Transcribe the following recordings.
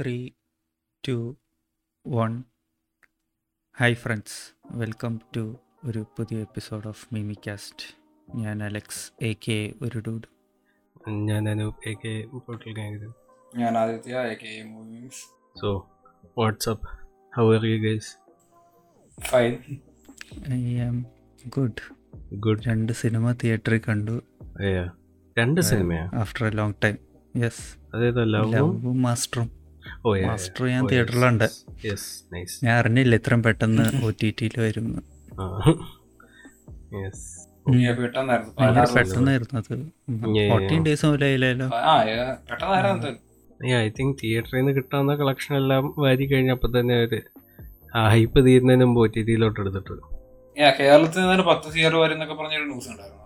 Three two one. Hi friends welcome to ഒരു പുതിയ episode of Mimicast. ഞാൻ Alex A K ഒരു dude. ഞാൻ Anoop A K hotel gang ഞാൻ Aditya A K movies. So what's up how are you guys fine I am good good രണ്ട് cinema തിയേറ്ററിൽ കണ്ടു. രണ്ട് സിനിമയാ? After a long time yes അതേതോ ലവും മാസ്റ്ററും Master ഞാൻ തിയേറ്ററിലുണ്ട് യെസ് നൈസ് ഞാൻ അറിഞ്ഞില്ല ഇത്രയും പെട്ടെന്ന് ഒ ടി ടിയിൽ വരും ഭയങ്കര. പെട്ടെന്നായിരുന്നു അത്. Fourteen days. ഐ തിങ്ക് തിയേറ്ററിൽ നിന്ന് കിട്ടാവുന്ന കളക്ഷൻ എല്ലാം വാരി കഴിഞ്ഞപ്പോൾ തന്നെ അവർ ആ ഹൈപ്പ് തീരുന്നതിന് മുമ്പ് ഒ ടി ടിയിലോട്ട് എടുത്തിട്ട്. കേരളത്തിൽ നിന്ന് പത്ത് സിയർ വരുന്നൊക്കെ പറഞ്ഞൊരു ന്യൂസ് ഉണ്ടായിരുന്നു.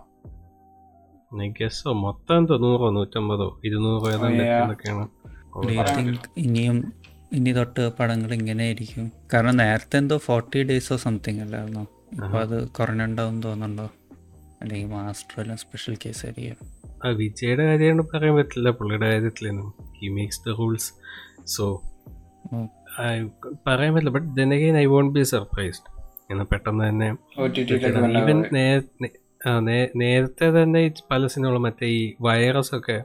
ഗസ്സോ മൊത്തം തൊണ്ണൂറോ നൂറോ നൂറ്റമ്പതോ ഇരുന്നൂറോ ഏതാണ്ട് Oh, എന്നൊക്കെയാണ്. പറയാൻ ഇനിയും ഇനി തൊട്ട് പടങ്ങൾ ഇങ്ങനെ ആയിരിക്കും? കാരണം നേരത്തെ എന്തോ ഫോർട്ടി ഡേയ്സോ സംതിങ് അല്ലായിരുന്നോ? ഇപ്പൊ അത് കുറഞ്ഞുണ്ടാവും തോന്നുന്നുണ്ടോ? അല്ലെങ്കിൽ മാസ്റ്റർ എല്ലാം സ്പെഷ്യൽ കേസ് ആയിരിക്കും. വിജയുടെ കാര്യം പറയാൻ പറ്റില്ല. പുള്ളിയുടെ കാര്യത്തിലൊന്നും he makes the rules so പറയാൻ പറ്റില്ല. But then again I won't be surprised എന്നാൽ പെട്ടെന്ന് തന്നെ ഈവൻ നേരത്തെ തന്നെ പല സിനിമകളും മറ്റേ ഈ വൈറസ് ഒക്കെ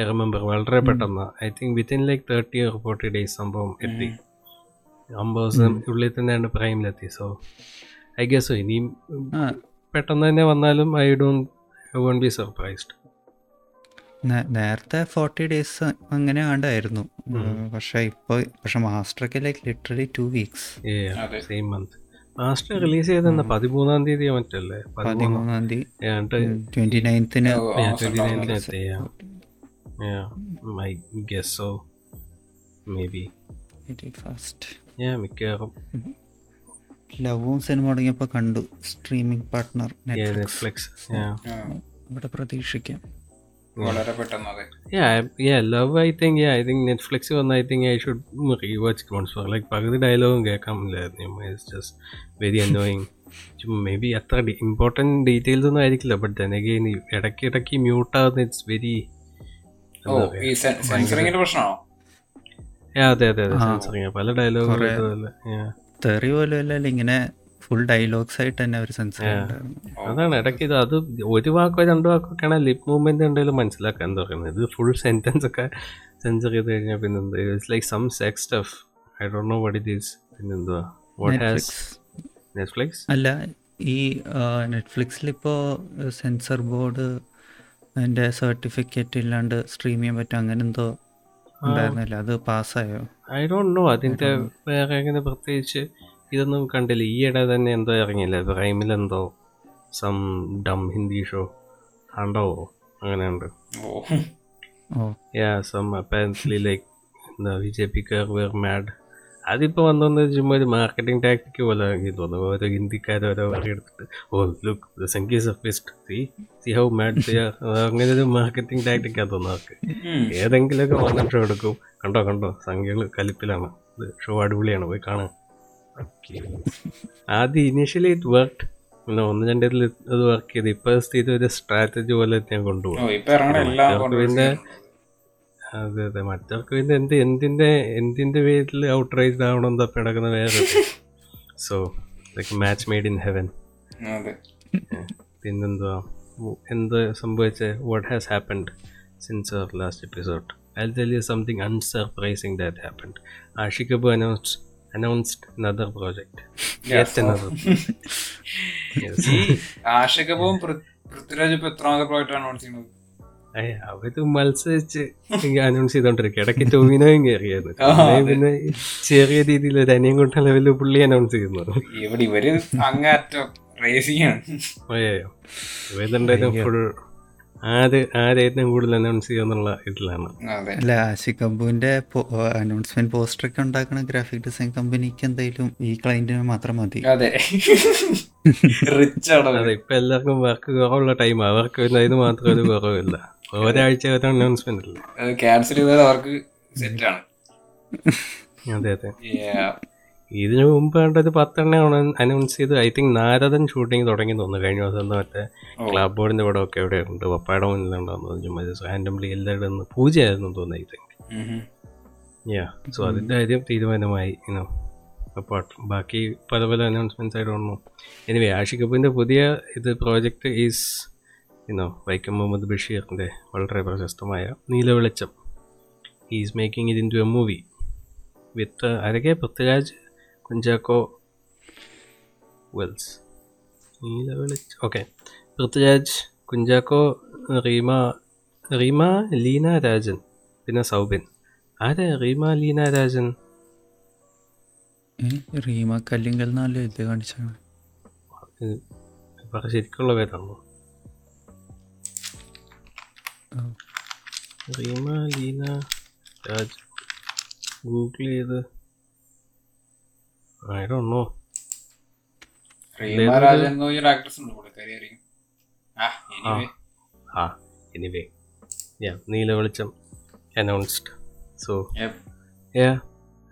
ഐ റിമെമ്പർ വളരെ പെട്ടെന്ന്. I think within like thirty or forty days സംഭവം എത്തി. അമ്പത് ദിവസം ഉള്ളിൽ തന്നെയാണ് പ്രൈമിലെത്തി. സോ ഐ ഗസ് ഇനിയും പെട്ടെന്ന് തന്നെ വന്നാലും I don't I won't be surprised നേരത്തെ ഫോർട്ടി ഡേയ്സ് അങ്ങനെ ആണ്ടായിരുന്നു. പക്ഷെ ഇപ്പോൾ പക്ഷെ മാസ്റ്ററൊക്കെ like literally two weeks. Same month master release ചെയ്തെന്ന പതിമൂന്നാം തീയതി മറ്റല്ലേ പതിമൂന്നാം തീയതി. ട്വന്റി നയൻത്തിന് ട്വന്റി നയൻത്തിന് അവസാനം 29th ഉണ്ടാവുന്നത്. എത്തി, yeah. I guess so. Maybe. Fast Yeah, മിക്കവാറും ലവും സിനിമ തുടങ്ങിയപ്പോൾ കണ്ടു. Streaming partner Netflix Netflix. Yeah. ആ, ഇവിടെ പ്രതീക്ഷിക്കാം. വളരെ പെട്ടെന്ന് അതെ. Yeah, I- yeah, love I think, yeah, I think Netflix വന്ന് I think I should rewatch Clones for like പകുതി ഡയലോഗും കേൾക്കാമില്ലായിരുന്നു it's just very annoying maybe അത്ര ഇമ്പോർട്ടന്റ് ഡീറ്റെയിൽസ് ഒന്നും ആയിരിക്കില്ല. ബട്ട് then again ഇടയ്ക്ക് ഇടയ്ക്ക് മ്യൂട്ടാകുന്ന ഇറ്റ്സ് വെരി ഈ സെൻസറിങ്ങിന്റെ പ്രശ്നമാണോ? അതെ അതെ അതെ. സെൻസറിങ് പല ഡയലോഗും. തെറി പോലും അല്ലല്ലോ ഇങ്ങനെ ഫുൾ ഡയലോഗ്സ് ആയിട്ട് തന്നെ ഒരു സെൻസർ അതാണ് ഇടയ്ക്ക് ഇത് അത് ഒരു വാക്കോ രണ്ടു വാക്കോ ഒക്കെ ആണെങ്കിൽ ലിപ് മൂവ്മെന്റ് ഉണ്ടെങ്കിലും മനസ്സിലാക്കാൻ തുടങ്ങുന്നത് ഇത് ഫുൾ സെന്റൻസ് ഒക്കെ സെൻസർ ചെയ്ത് കഴിഞ്ഞാൽ പിന്നെ എന്താ? It's like some sex stuff I don't know what it is പിന്നെന്തുവാ വാട്ട് ഹാസ് നെറ്റ്ഫ്ലിക്സ് അല്ല ഈ നെറ്റ്ഫ്ലിക്സിൽ ഇപ്പോൾ സെൻസർ ബോർഡ് അതിന്റെ സർട്ടിഫിക്കറ്റ് ഇല്ലാണ്ട് സ്ട്രീം ചെയ്യാൻ പറ്റും അങ്ങനെ എന്തോ ഉണ്ടായിരുന്നില്ല? അത് പാസ്സായോ? ഐ ഡോണ്ട് നോ അതിന്റെ വേറെ അങ്ങനെ പ്രത്യേകിച്ച് ഇതൊന്നും കണ്ടില്ല. ഈയിടെ തന്നെ എന്തോ ഇറങ്ങിയില്ല? പ്രൈമിൽ എന്തോ സം ഡം ഹിന്ദി ഷോ കണ്ടോ? അങ്ങനെയുണ്ട്. ഓ. യാ സം അപ്പാരന്റ്ലി ലൈക്ക് എന്താ ബി ജെ പിക്കാർ വേർ മാഡ് അതിപ്പോൾ വന്നോന്ന് ചുമ്മാ ഒരു മാർക്കറ്റിംഗ് ടാക്ടിക് പോലെ എനിക്ക് തോന്നുന്നു. ഓരോ ഹിന്ദിക്കാർ ഓരോ എടുത്തിട്ട് ഓ look the sanghis of best C C how mad അങ്ങനെ ഒരു മാർക്കറ്റിംഗ് ടാക്ടിക്കാ തോന്നുന്നു അവർക്ക്. ഏതെങ്കിലുമൊക്കെ വന്ന ഷോ എടുക്കും. കണ്ടോ കണ്ടോ? സംഖ്യകൾ കലിപ്പിലാണ്. ഇത് ഷോ അടിപൊളിയാണ് പോയി കാണാൻ ആദ്യം ഇനീഷ്യലി ഇറ്റ് വർക്ക് പിന്നെ ഒന്ന് രണ്ടിൽ അത് വർക്ക് ചെയ്ത്. ഇപ്പൊ സ്ഥിതി ഒരു സ്ട്രാറ്റജി പോലെ ഞാൻ കൊണ്ടുപോകും പിന്നെ അതെ അതെ. മറ്റവർക്ക് പിന്നെ എന്ത് എന്തിന്റെ എന്തിന്റെ പേരിൽ ഔട്ട്റൈസ്ഡ് ആവണം തപ്പി നടക്കുന്ന വേറെ? So like match made in heaven പിന്നെന്തുവാ? എന്ത് സംഭവിച്ച? What has happened since our last episode I tell you something unsurprising that happened Aashiq Abu announced announced another project Yes. yet another yes. ഈ ആഷികവും പൃഥ്വിരാജ് ഇപ്പൊ എത്രാമത്തെ പ്രോജക്റ്റ് അനൗൺസ് ചെയ്യുന്നത്? അവർ മത്സരിച്ച് announce ചെയ്തോണ്ടിരിക്കും ഇടയ്ക്ക് ടോവിനോയും കയറിയായിരുന്നു പിന്നെ ചെറിയ രീതിയിൽ ഒരു അനിയം കൊണ്ട ലെവലിൽ പുള്ളി അനൗൺസ് ചെയ്യുന്നു. ഇവിടെ ഇവർ അങ്ങാറ്റം അയ്യോ ഫുൾ ആര് കൂടുതൽ അനൗൺസ് ചെയ്യുന്നുള്ള ഇതിലാണ്. അതെ. അല്ല ആഷിക് കമ്പൂവിന്റെ അനൗൺസ്മെന്റ് പോസ്റ്റർ ഒക്കെ ഉണ്ടാക്കുന്ന ഗ്രാഫിക് ഡിസൈൻ കമ്പനിക്ക് എന്തായാലും ഈ ക്ലൈന്റിന് മാത്രം മതി. അതെ. റിച്ച് ആണ് അതെ ഇപ്പൊ എല്ലാവർക്കും വർക്ക് കുറവുള്ള ടൈം അവർക്ക് അതിന് മാത്രം ഒരു കുറവില്ല. ഒരാഴ്ച ഒരു അനൗൺസ്മെന്റ് അല്ലേ ക്യാൻസൽ ചെയ്താൽ അവർക്ക് സെറ്റ് ആണ്. അതെ അതെ. ഇതിനു മുമ്പ് കണ്ടത് പത്തെണ്ണയാണ് അനൗൺസ് ചെയ്ത്. ഐ തിങ്ക് നാരദൻ ഷൂട്ടിംഗ് തുടങ്ങി തോന്നുന്നു. കഴിഞ്ഞ ദിവസം മറ്റേ ക്ലബ് ബോർഡിന്റെ പടം ഒക്കെ എവിടെ ഉണ്ട്. പപ്പായുടെ മുന്നിലുണ്ടാകുന്നത് ചുമ്മാ റാൻഡംലി എല്ലാവരുടെ ഒന്ന് പൂജയായിരുന്നു തോന്നുന്നു ഐ തിങ്ക് യാ സോ അതിന്റെ കാര്യം തീരുമാനമായി ഇനോ അപ്പാർട്ട് ബാക്കി പല പല അനൗൺസ്മെന്റ്സ് ആയിട്ട് വന്നു. എനിവേ ആഷിഖ് കപൂറിന്റെ പുതിയ ഇത് പ്രോജക്റ്റ് ഈസ് ഇനോ വൈക്കം മുഹമ്മദ് ബഷീറിന്റെ വളരെ പ്രശസ്തമായ Neelavelicham is making it into a movie with വിത്ത് അരകെ പൃഥ്വിരാജ് കുഞ്ചാക്കോ വെൽസ് നീലവെളിച്ചം ഓക്കെ പൃഥ്വിരാജ് കുഞ്ചാക്കോ റീമ റീമ ലീന രാജൻ പിന്നെ സൗബിൻ. ആരാ റീമ ലീന രാജൻ റീമ കല്ലിങ്കൽ എന്നല്ലേ ഇത് കാണിച്ചാണ്. ശരിക്കുള്ള പേരാണോ? റീമ ലീന രാജ് ഗൂഗിൾ ചെയ്ത്. ആയിരൊന്നോ റീമ രാജൻ എന്ന് പറഞ്ഞൊരു ആക്ട്രസ് ഉണ്ട് പുള്ളിക്കാരി ആയിരിക്കും ആ എനിവേ ആ anyway yeah Neela Velicham announced so Yeah,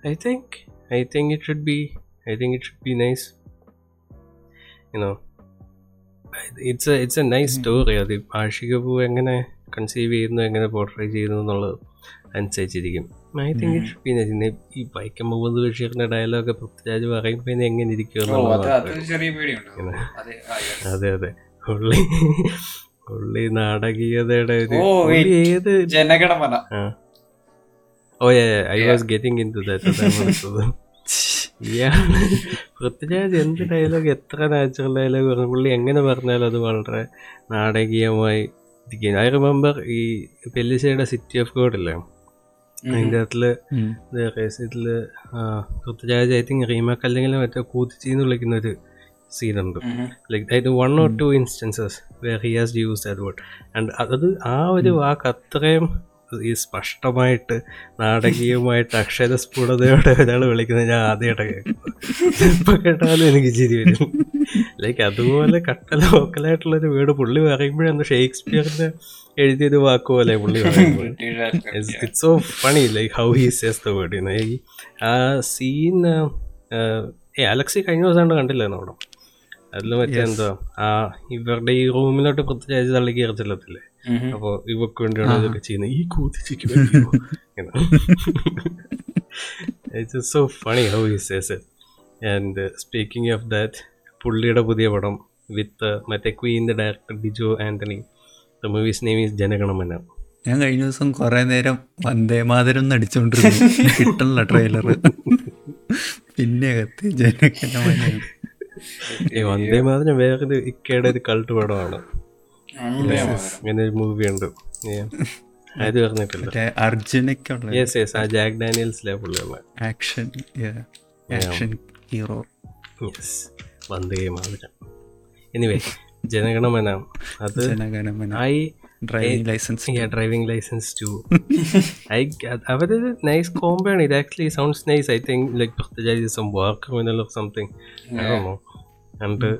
I think I think it should be I think it should be nice. You know, it's a it's a nice story. അത്. ആഷിക പൂ എങ്ങനെ കൺസീവ് ചെയ്യുന്നു എങ്ങനെ പോർട്രേ ചെയ്യുന്നു എന്നുള്ളത് അനുസരിച്ചിരിക്കും. I think it പിന്നെ ഈ വൈക്കം മുഹമ്മദ് ബഷീറിന്റെ ഡയലോഗ് പൃഥ്വിരാജ് പറയുമ്പോൾ പിന്നെ എങ്ങനെ ഇരിക്കും എന്നുള്ളത് അത് ചെറിയ പേടിയുണ്ട്. അതെ അതെ ഉള്ളി പുള്ളി പുള്ളി നാടകീയതയുടെ ഒരു. ഏത്? Janaganamana. Oh I was getting into that that ഇയാൾ പൃഥ്വിരാജ് എന്ത് ഡയലോഗ് എത്ര നാച്ചുറൽ ഡയലോഗ് പറഞ്ഞു പുള്ളി എങ്ങനെ പറഞ്ഞാലും അത് വളരെ നാടകീയമായി ഐ റിമെമ്പർ ഈ പെല്ലിശയുടെ സിറ്റി ഓഫ് ഗോഡ് അല്ലേ അതിന്റെ അകത്തിൽ ഇതിൽ ഐ തിങ്ക് റീമാക്ക് അല്ലെങ്കിൽ മറ്റേ കൂത്തിച്ചിന്ന് വിളിക്കുന്ന ഒരു സീനുണ്ട്. ലൈക്ക് അതായത് one or two instances where he has use that word and അത് ആ ഒരു വാക്ക് അത്രയും ഈ സ്പഷ്ടമായിട്ട് നാടകീയമായിട്ട് അക്ഷരസ്ഫുടതയോടെ ഒരാൾ വിളിക്കുന്നത് ഞാൻ ആദ്യമായിട്ട് ഇപ്പം കേട്ടാലും എനിക്ക് ചിരി വരും. ലൈക്ക് അതുപോലെ കട്ട ലോക്കലായിട്ടുള്ളൊരു വീട് പുള്ളി പറയുമ്പോഴാണ് ഷേക്സ്പിയറിന്റെ എഴുതിയൊരു വാക്ക് പോലെ പുള്ളി it's so funny like how he says the word ഈ ആ സീൻ ഏ അലക്സി കഴിഞ്ഞ ദിവസം കണ്ടില്ലേ അവിടെ? അതിൽ മറ്റേ എന്തോ? ആ ഇവരുടെ ഈ റൂമിലോട്ട് പ്രത്യേകിച്ച് തള്ളി കയറി ചെല്ലത്തില്ലേ അപ്പൊ ഇവക്ക് വേണ്ടിയാണ് ഇതൊക്കെ ചെയ്യുന്നത്. ഈ കൂത്തി it's so funny how he says and speaking of that പുള്ളിയുടെ പുതിയ പടം വിത്ത് മറ്റേ ക്വീന്റെ director Dijo Antony. The movie's name is Janaganamana. ഞാൻ കഴിഞ്ഞ ദിവസം കുറെ നേരം വന്ദേ മാതരം നടിച്ചോണ്ടിരുന്നു. കിട്ടണല്ല ട്രെയിലർ പിന്നെ അകത്ത് ജനഗണമനയാണ് ഈ വന്ദേ മാതരം വേറൊരു ഇക്കയുടെ ഒരു കൾട്ട് പടമാണ്. ഇങ്ങനെ ഒരു മൂവി ഉണ്ട്. Yeah. അത് പറഞ്ഞിട്ടില്ല. മറ്റേ യെസ് യെസ് ആ ജാക്ക് ഡാനിയൽസിലെ പുള്ളിയുള്ള action action hero yes Vande Mataram. Anyway Janaganamana. അത് Janaganamana. I driving licence driving licence too I അവരൊരു നൈസ് കോംബോ ആണ്. ഇത് actually sounds nice I think like Prithviraj some work something ആണോ something and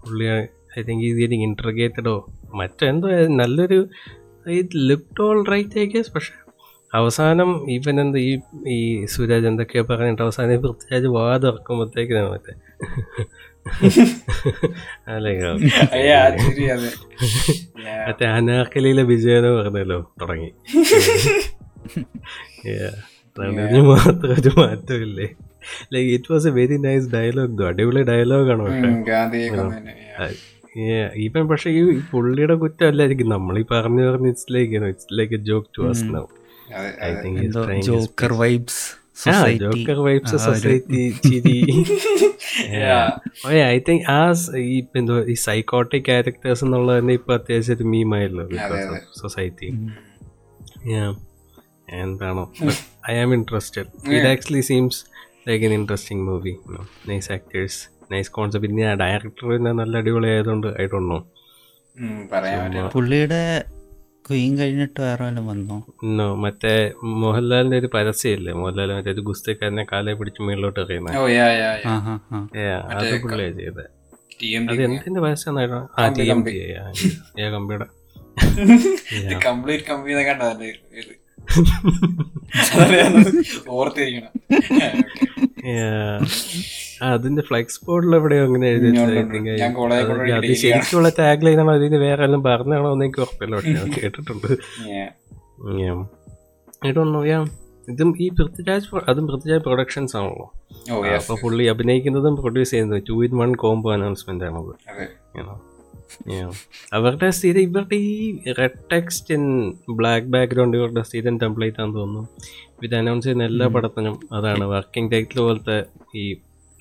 പുള്ളി I think is getting ഇൻട്രഗേറ്റഡോ മറ്റെന്തോ നല്ലൊരു it lift all right I guess പക്ഷേ അവസാനം ഇവൻ എന്ത് ഈ ഈ സുരാജ് എന്തൊക്കെയോ പറഞ്ഞിട്ട് അവസാനം ഈ പൃഥ്വിരാജ് വാ തുറക്കുമ്പോഴത്തേക്കിനാണ് മറ്റേ മറ്റേ അനാർക്കലിയിലെ വിജയനോ പറഞ്ഞല്ലോ തുടങ്ങി. മാത്രം ഒരു മാറ്റമില്ലേ? Like it was a very nice dialogue അടിപൊളി ഡയലോഗാണ് പക്ഷെ. ഈവൻ പക്ഷെ ഈ പുള്ളിയുടെ കുറ്റമല്ലായിരിക്കും. നമ്മൾ ഈ പറഞ്ഞു പറഞ്ഞ് it's like it's like a joke to us now I think joker vibes joker vibes society ചിരി. ഐ തിങ്ക് ആ ഈ എന്തോ ഈ സൈക്കോട്ടിക് ക്യാരക്ടേഴ്സ് എന്നുള്ളത് തന്നെ ഇപ്പൊ അത്യാവശ്യം ഒരു മീമായല്ലോ ബിക്കോസ് ഓഫ് സൊസൈറ്റി എന്താണോ? I am interested it actually seems like an interesting movie nice actors nice concept പിന്നെ ആ ഡയറക്ടർ പിന്നെ നല്ല അടിപൊളി ആയതുകൊണ്ട് ഐ ഡോണ്ട് നോ പുള്ളിയുടെ ക്വീൻ കഴിഞ്ഞിട്ട് വേറെ വന്നോ? നോ മറ്റേ മോഹൻലാലിന്റെ ഒരു പരസ്യമില്ലേ? മോഹൻലാൽ മറ്റേ ഒരു ഗുസ്തിക്കാരനെ കാലെ പിടിച്ച് മേളിലോട്ട് എറിയുന്നത് ഹാ അത് പുള്ളിയാ ചെയ്തത് അത് എന്തിന്റെ പരസ്യം ആ T M T A കമ്പിയുടെ. Complete കമ്പി കണ്ടതല്ലേ ഓർത്തിരിക്കണം. അതിന്റെ ഫ്ലെക്സ് ബോർഡിൽ എവിടെയോ അങ്ങനെ എഴുതി അത് ശരിക്കുള്ള ടാഗ് ലൈനാണോ അതിന് വേറെ എല്ലാം പറഞ്ഞാണോ എന്ന് എനിക്ക് ഉറപ്പില്ല ഞാൻ കേട്ടിട്ടുണ്ട്. ഇതും ഈ പൃഥ്വിരാജ് അതും പൃഥ്വിരാജ് പ്രൊഡക്ഷൻസ് ആണല്ലോ. യെസ് അപ്പൊ പുള്ളി അഭിനയിക്കുന്നതും പ്രൊഡ്യൂസ് ചെയ്യുന്നതും two in one combo announcement ആണത്. അവരുടെ സ്ഥിതി ഇവരുടെ ഈ red text in black background ഇവരുടെ സ്ഥിരം ടെംപ്ലേറ്റ് ആണെന്ന് തോന്നുന്നു. ഇത് അനൗൺസ് ചെയ്യുന്ന എല്ലാ പടത്തിനും അതാണ് വർക്കിംഗ് ടൈറ്റിൽ പോലത്തെ ഈ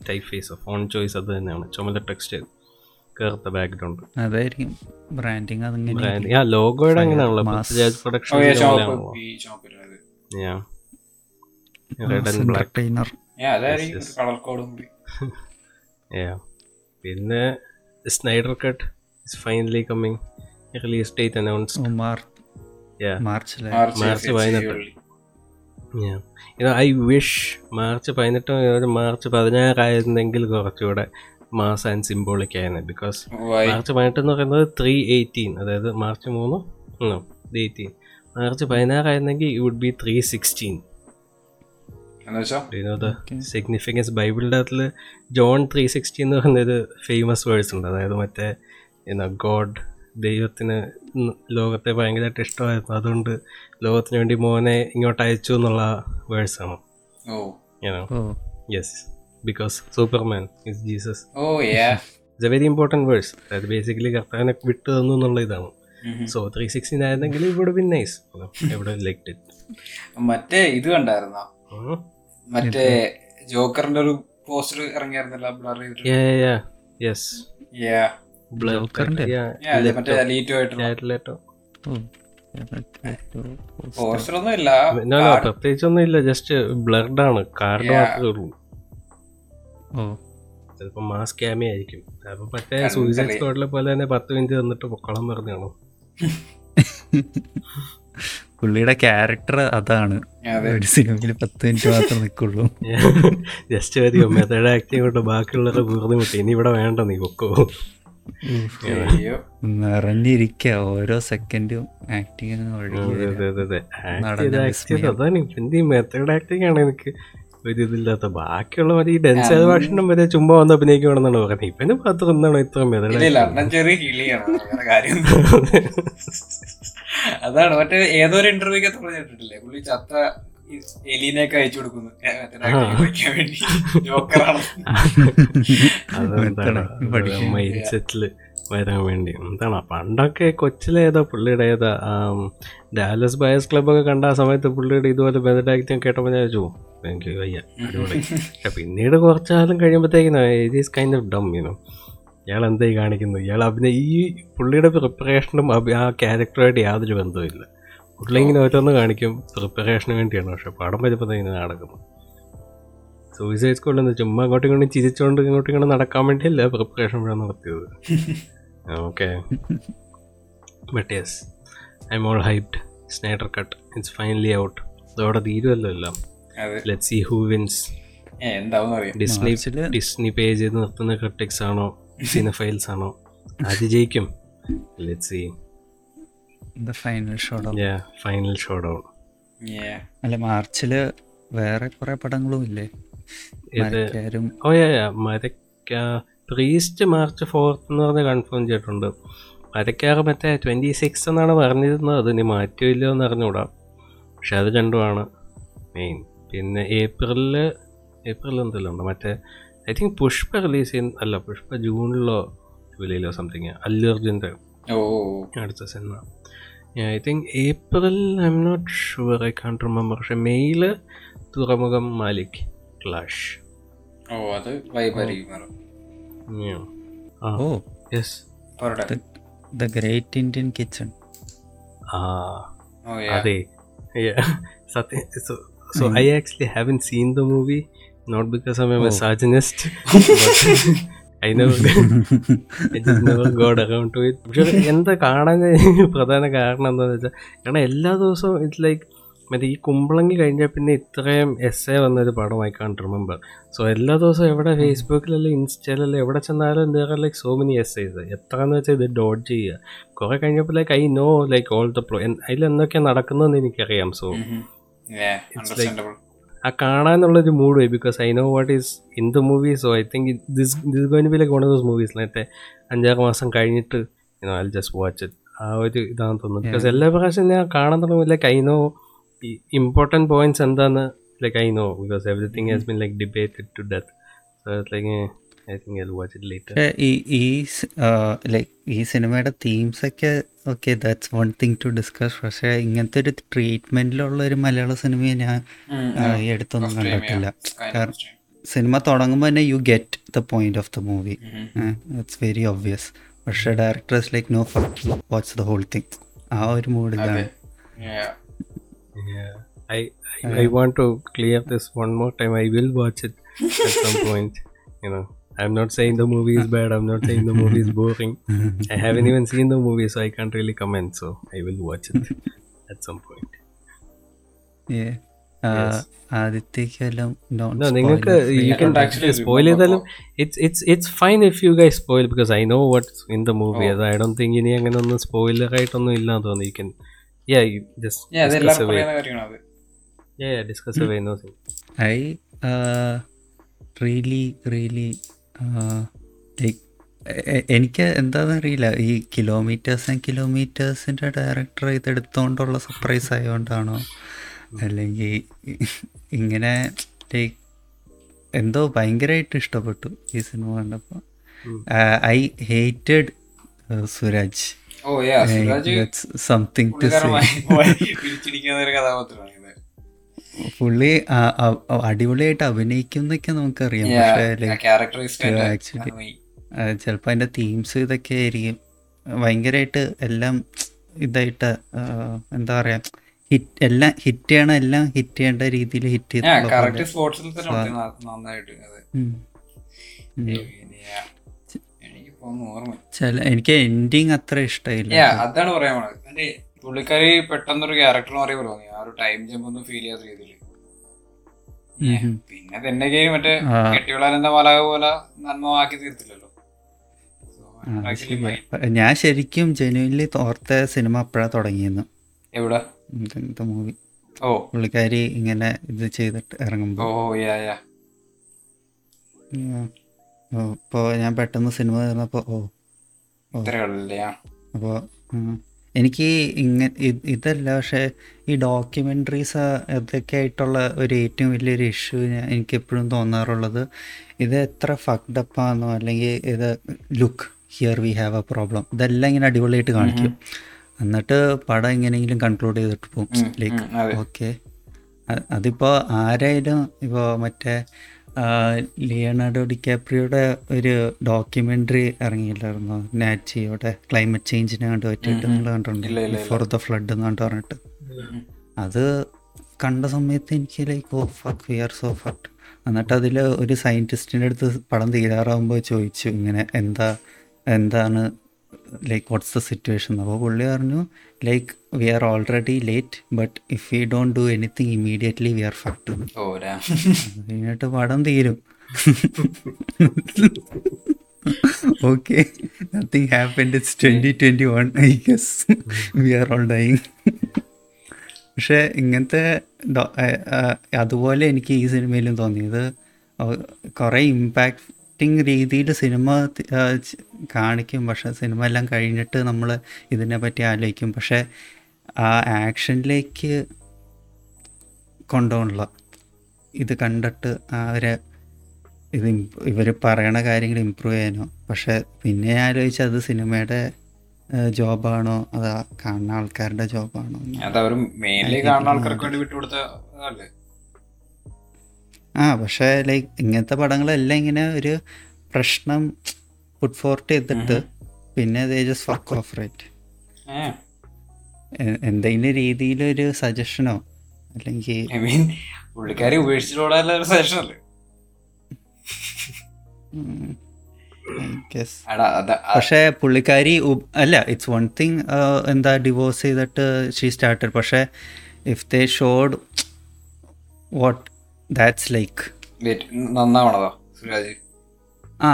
ടൈപ്പ് ഫേസ് ഫോൺ ചോയ്സ് അത് തന്നെയാണ്. ചുമല ടെക്സ്റ്റ് കറുത്ത ബാക്ക്ഗ്രൗണ്ട് അതായിരിക്കും. ബ്രാൻഡിങ് അതിങ്ങനെ ആ ലോഗോയുടെ അങ്ങനെയാണല്ലോ. Prithviraj oh production red and black entertainer ഏ അതായിരിക്കും colour finally coming. Release date announced. Oh, finally yeah. March. Date March. March. പതിനെട്ട്. ഐ വിഷ് മാർച്ച് പതിനെട്ട് മാർച്ച് പതിനാറായിരുന്നെങ്കിൽ കുറച്ചുകൂടെ മാസ് ആൻഡ് സിംബോളിക് ആയിരുന്നു ബിക്കോസ്? മാർച്ച് പതിനെട്ട് എന്ന് പറയുന്നത് ത്രീ എയ്റ്റീൻ അതായത് മാർച്ച് മൂന്ന് eighteen March പതിനാറായിരുന്നെങ്കിൽ it would be three sixteen significance ബൈബിളിന്റെ അകത്തിൽ ജോൺ ത്രീ സിക്സ്റ്റി എന്ന് പറയുന്നൊരു ഫേമസ് വേഴ്സ് ഉണ്ട് അതായത് മറ്റേ എന്നാ ഗോഡ് ദൈവത്തിന് ലോകത്തെ ഭയങ്കരമായിട്ട് ഇഷ്ടമായിരുന്നു. അതുകൊണ്ട് ലോകത്തിന് വേണ്ടി മോനെ ഇങ്ങോട്ട് അയച്ചു എന്നുള്ള വേഴ്സാണ് yes because Superman is Jesus it's a very important verse അതായത് ബേസിക്കലി കർത്താവിനെ വിട്ടു തന്നു എന്നുള്ള ഇതാണ്. സോ ത്രീ സിക്സ്റ്റീൻ ആയിരുന്നെങ്കിൽ ഇവിടെ ബിൻ നൈസ് എവിടെ ലൈക്ക് ഇറ്റ് മറ്റേ ഇത് കണ്ടായിരുന്നോ? മറ്റേ ജോക്കറിന്റെ ഒരു പോസ്റ്റർ ഇറങ്ങിയായിരുന്നല്ലോ യെസ് നോ പ്രത്യേകിച്ചൊന്നും ഇല്ല. ജസ്റ്റ് ബ്ലർഡ് ആണ്. Card Yeah. മാത്രമേ ഉള്ളൂ. ചിലപ്പോ മാസ് ക്യാമി ആയിരിക്കും. അപ്പൊ മറ്റേ. സൂയിസൈഡ് സ്ക്വാഡിലെ പോലെ തന്നെ പത്ത് മിനിറ്റ് തന്നിട്ട് പൊക്കളം പറഞ്ഞാണോ പുള്ളിയുടെ ക്യാരക്ടർ അതാണ്. ഒരു സിനിമയിൽ പത്ത് മിനിറ്റ് മാത്രം നിൽക്കുള്ളൂ. ജസ്റ്റ് മതിയോ മെത്തേഡ് ആക്ടിങ് കൊണ്ട് ബാക്കിയുള്ളവരെ മുട്ടി ഇനി ഇവിടെ വേണ്ട നീ പൊക്കോ. അയ്യോ. നിറഞ്ഞിരിക്കുക ഓരോ സെക്കൻഡും ആക്ടിങ് മെത്തേഡ് ആക്ടിങ് ആണ് എനിക്ക് ഒരു ഇതില്ലാത്ത. ബാക്കിയുള്ള മതി ഡെൻസ് ഭാഷണം വരെ ചുമ്മാ വന്ന് അഭിനയിക്കണമെന്നാണ് പറയുന്നത് ഇവന് മാത്രം എന്താണ് ഇത്ര കാര്യം അതാണ് മറ്റേ ഏതോ ഒരു ഇന്റർവ്യൂ ഒക്കെ പറഞ്ഞിട്ടില്ലേ? പുള്ളി ചത്ത എലീനെയൊക്കെ അയച്ചു കൊടുക്കുന്നു. മൈൻഡ് സെറ്റിൽ വരാൻ വേണ്ടി. എന്താണ്? പണ്ടൊക്കെ കൊച്ചിലെ ഏതാ പുള്ളിയുടെ ഏതാ ഡാലസ് ബയസ് ക്ലബൊക്കെ കണ്ട ആ സമയത്ത് പുള്ളിയുടെ ഇതുപോലെ ആക്ടിങ് കേട്ടപ്പോൾ ഞാൻ ചോദിച്ചു എനിക്ക് വയ്യ. അടിപൊളി. പക്ഷെ പിന്നീട് കുറച്ചാലും കഴിയുമ്പോഴത്തേക്കിനും it is kind of dumb you know ഇയാൾ എന്തായി കാണിക്കുന്നു ഇയാൾ അഭിനയ ഈ പുള്ളിയുടെ പ്രിപ്പറേഷനും ആ ക്യാരക്ടറുമായിട്ട് യാതൊരു ബന്ധവുമില്ല. പുള്ളി ഇങ്ങനെ ഓരോന്ന് കാണിക്കും. പ്രിപ്പറേഷന് വേണ്ടിയാണ്. പക്ഷെ പടം ഇങ്ങനെ നടക്കും സൂയിസൈഡ് സ്കൂളിൽ നിന്ന് ചുമ്മാ അങ്ങോട്ടും ഇങ്ങോട്ടും ചിരിച്ചുകൊണ്ട് ഇങ്ങോട്ടും ഇങ്ങോട്ട് നടക്കാൻ വേണ്ടിയല്ല പ്രിപ്പറേഷൻ ഇവിടെ നടത്തിയത്. Okay but yes I'm all hyped Snyder cut it's finally out അതോടെ തീരുമല്ലോ എല്ലാം ലെറ്റ് സി ഹൂ വിൻസ് എന്താവും അറിയാം. ഡിസ്നി ഡിസ്നി പേ ചെയ്ത് നിർത്തുന്ന ക്രിട്ടിക്സ് ആണോ? സിനിഫൈൽസ് ആണോ? അത് ജയിക്കും. Let see final final. അല്ല മാർച്ചിൽ വേറെ കുറെ പടങ്ങളും ഇല്ലേ? ഓ പ്രീസ്റ്റ് മാർച്ച് ഫോർത്ത് എന്ന് പറഞ്ഞ് കൺഫേം ചെയ്തിട്ടുണ്ട്. മരക്കാറ് മറ്റേ ട്വന്റി സിക്സ് എന്നാണ് പറഞ്ഞിരുന്നത്. അത് ഇനി മാറ്റുമില്ലോ എന്ന് അറിഞ്ഞൂടാ പക്ഷെ അത് രണ്ടുമാണ് മെയിൻ പിന്നെ ഏപ്രിലിൽ ഏപ്രിൽ എന്തെല്ലാം ഉണ്ട്? മറ്റേ ഐ തിങ്ക് പുഷ്പ റിലീസ് ചെയ്യുന്ന അല്ല പുഷ്പ ജൂണിലോ ജൂലൈയിലോ സംതിങ് അല്ലു അർജുന്റെ ഓ. അടുത്ത cinema I think April I'm not sure I can't remember പക്ഷെ മെയ്യിൽ തുറമുഖം മാലിക് ക്ലാഷ്. ഓ അത് വൈബായിരിക്കും ആ. ഓ യെസ് പറയട്ടെ ദ ഗ്രേറ്റ് ഇന്ത്യൻ കിച്ചൺ ആ. ഓ യാ അതെ. സത്യം. So I actually haven't seen the movie not because I a misogynist I know never got around to it പക്ഷെ എന്താ കാണാൻ പ്രധാന കാരണം എന്താണെന്ന് വെച്ചാൽ കാരണം എല്ലാ ദിവസവും ഇറ്റ്സ് ലൈക്ക് മറ്റേ ഈ കുമ്പളങ്ങി കഴിഞ്ഞാൽ പിന്നെ ഇത്രയും എസ് എ വന്നൊരു പടം ഐ കാൺ റിമെമ്പർ സോ എല്ലാ ദിവസവും എവിടെ ഫേസ്ബുക്കിലല്ല ഇൻസ്റ്റയിലല്ല എവിടെ ചെന്നാലും there like so many S S എത്ര എന്ന് വെച്ചാൽ ഇത് ഡോട്ട് ചെയ്യുക. കുറെ കഴിഞ്ഞപ്പോൾ like I know like all the pro അതിൽ എന്തൊക്കെയാണ് നടക്കുന്നതെന്ന് എനിക്കറിയാം. സോ അണ്ടർസ്റ്റാൻഡബിൾ ആ കാണാനുള്ളൊരു മൂഡ് പോയി because I know what is in the movie so I think this this going be like one of those movies നേരത്തെ അഞ്ചാറ് മാസം കഴിഞ്ഞിട്ട് ഐ ജസ്റ്റ് വാച്ച് ഇറ്റ് ആ ഒരു ഇതാണെന്ന് തോന്നുന്നു. ബിക്കോസ് എല്ലാ പ്രാവശ്യം ഞാൻ കാണാൻ തുടങ്ങും like I know important points എന്താന്ന് like I know because everything has been like debated to death so like I think I watch it later പക്ഷേ ഈ ഈ ലൈക്ക് ഈ സിനിമയുടെ തീംസ് ഒക്കെ okay that's one thing to discuss പക്ഷേ ഇങ്ങനത്തെ ഒരു ട്രീറ്റ്മെന്റിലുള്ള ഒരു മലയാള സിനിമയെ ഞാൻ എടുത്തൊന്നും ഈ അടുത്തൊന്നും കണ്ടിട്ടില്ല. കാരണം സിനിമ തുടങ്ങുമ്പോൾ തന്നെ you get the point of the movie it's very obvious പക്ഷെ directors like no fuck watch the whole thing ആ ഒരു മൂഡിലാണ് Yeah, I I, I want to clear this one more time. I will watch it at some point. You know, I'm not saying the movie is bad. I'm not saying the movie is boring. I haven't even seen the movie, so I can't really comment. So I will watch it at some point. ആദ്യത്തേക്കെല്ലാം No, നിങ്ങൾക്ക് you can don't actually spoil remember. ചെയ്താലും it's it's it's fine if you guys spoil because I know what's in the movie. Oh. അത് I don't think ഇനി അങ്ങനെ ഒന്നും spoiler ഇല്ല തോന്നുന്നു. Yeah, Yeah, yeah, discuss away. No thing. I really really എനിക്ക് എന്താണെന്ന് അറിയില്ല ഈ കിലോമീറ്റേഴ്സ് ആൻഡ് കിലോമീറ്റേഴ്സിന്റെ ഡയറക്ടർ ഇതെടുത്തുകൊണ്ടുള്ള സർപ്രൈസ് ആയതുകൊണ്ടാണോ അല്ലെങ്കിൽ ഇങ്ങനെ ലൈക്ക് എന്തോ ഭയങ്കരമായിട്ട് ഇഷ്ടപ്പെട്ടു ഈ സിനിമ കണ്ടപ്പോൾ I hated Suraj something to say പുള്ളി അടിപൊളിയായിട്ട് അഭിനയിക്കുന്നൊക്കെ നമുക്കറിയാം. പക്ഷേ actually. ചിലപ്പോൾ അതിന്റെ തീംസ് ഇതൊക്കെ ആയിരിക്കും. ഭയങ്കരമായിട്ട് എല്ലാം ഇതായിട്ട് എന്താ പറയാ ഹിറ്റ് എല്ലാം ഹിറ്റ് ചെയ്യണം എല്ലാം ഹിറ്റ് ചെയ്യേണ്ട രീതിയിൽ ഹിറ്റ് ചെയ്ത എനിക്ക് എൻഡിങ് അത്ര ഇഷ്ടമായില്ല അതാണ് പറയാൻ പുള്ളിക്കാരി പെട്ടെന്നൊരു ക്യാരക്ടർ മാറിയ പോലെ തോന്നി. ആ ഒരു ടൈം ജമ്പ് ഒന്നും ഫീൽ ചെയ്യാത്ത രീതിയിൽ പിന്നെ തന്നെ കയറി മറ്റേ ആ. മാലാക പോലെ നന്മമാക്കി തീർത്തില്ലല്ലോ. So, ആ, actually ശരിയാ. fine. ഞാൻ ശരിക്കും ജെനുവൻലി ഓർത്ത സിനിമ അപ്പോഴാണ് തുടങ്ങിയെന്ന്. എവിടെ? Movie oh. പുള്ളിക്കാരി ഇങ്ങനെ ഇത് ചെയ്തിട്ട് ഓ ഇറങ്ങുമ്പോൾ ഇപ്പോൾ ഞാൻ പെട്ടെന്ന് സിനിമ തീർന്നപ്പോൾ ഓ. അപ്പോൾ എനിക്ക് ഇങ്ങനെ ഇതല്ല പക്ഷേ ഈ ഡോക്യുമെന്ററീസ് ഇതൊക്കെ ആയിട്ടുള്ള ഒരു ഏറ്റവും വലിയൊരു ഇഷ്യൂ ഞാൻ എനിക്ക് എപ്പോഴും തോന്നാറുള്ളത്. ഇത് എത്ര ഫക്ഡപ്പാന്നോ അല്ലെങ്കിൽ ഇത് look here we have a problem ഇതെല്ലാം ഇങ്ങനെ അടിപൊളിയായിട്ട് കാണിക്കും. എന്നിട്ട് പടം എങ്ങനെയെങ്കിലും കൺക്ലൂഡ് ചെയ്തിട്ട് പോകും ലൈക്ക്. ഓക്കെ അതിപ്പോൾ ആരായാലും ഇപ്പോൾ മറ്റേ ലിയനാർഡോ ഡിക്കാപ്രിയുടെ ഒരു ഡോക്യുമെന്ററി ഇറങ്ങിയില്ലായിരുന്നു? നാച്ചിയുടെ ക്ലൈമറ്റ് ചേഞ്ചിനെ കണ്ട് പറ്റിയിട്ട് നിങ്ങൾ കണ്ടിട്ടുണ്ട്. ഫോർ ദ ഫ്ലഡ് എന്ന് കണ്ടു പറഞ്ഞിട്ട്. അത് കണ്ട സമയത്ത് എനിക്ക് like oh fuck we are so fucked എന്നിട്ട് അതിൽ ഒരു സയന്റിസ്റ്റിന്റെ അടുത്ത് പടം തീരാറാകുമ്പോൾ ചോദിച്ചു ഇങ്ങനെ എന്താ എന്താണ് ലൈക്ക് വാട്ട്സ് ദ സിറ്റുവേഷൻ അപ്പോൾ പുള്ളി പറഞ്ഞു like we are already late but if you don't do anything immediately we are fucked. കഴിഞ്ഞിട്ട് പടം തീരും. Okay nothing happened it's twenty twenty one I guess we are all dying പക്ഷേ ഇങ്ങനത്തെ അതുപോലെ എനിക്ക് ഈ സിനിമയിലും തോന്നിയത് കുറേ ഇമ്പാക്റ്റിങ് രീതിയിൽ സിനിമ കാണിക്കും. പക്ഷെ സിനിമ എല്ലാം കഴിഞ്ഞിട്ട് നമ്മൾ ഇതിനെ പറ്റി ആലോചിക്കും. പക്ഷേ ആ ആക്ഷനിലേക്ക് കൊണ്ടുപോകണില്ല. ഇത് കണ്ടിട്ട് അവരെ ഇത് ഇവർ പറയണ കാര്യങ്ങൾ ഇമ്പ്രൂവ് ചെയ്യാനോ. പക്ഷെ പിന്നെ ഞാൻ ആലോചിച്ച് അത് സിനിമയുടെ ജോബാണോ? അതാ കാണുന്ന ആൾക്കാരുടെ ജോബാണോ. അത് അവർ കാണുന്ന ആൾക്കാർക്ക് വേണ്ടി വിട്ടുകൊടുത്ത ആ പക്ഷേ ലൈക്ക് ഇങ്ങനത്തെ പടങ്ങളെല്ലാം ഇങ്ങനെ ഒരു പ്രശ്നം ഫുഡ് ഫോർട്ട് ചെയ്തിട്ട് പിന്നെ ജസ്റ്റ് വർക്ക് ഓഫ് റൈറ്റ് എന്തെങ്കിലും രീതിയിലൊരു സജഷനോ അല്ലെങ്കിൽ പുള്ളിക്കാരി ഉപേക്ഷിച്ചിട്ടുള്ള സജഷൻ അല്ലേ പക്ഷേ പുള്ളിക്കാരി അല്ല ഇറ്റ്സ് വൺ തിങ് എന്താ ഡിവോഴ്സ് ചെയ്തിട്ട് ഷീ സ്റ്റാർട്ടഡ് പക്ഷേ if they showed what that's like wait, നന്നാവണതോ സുരാജ്? ആ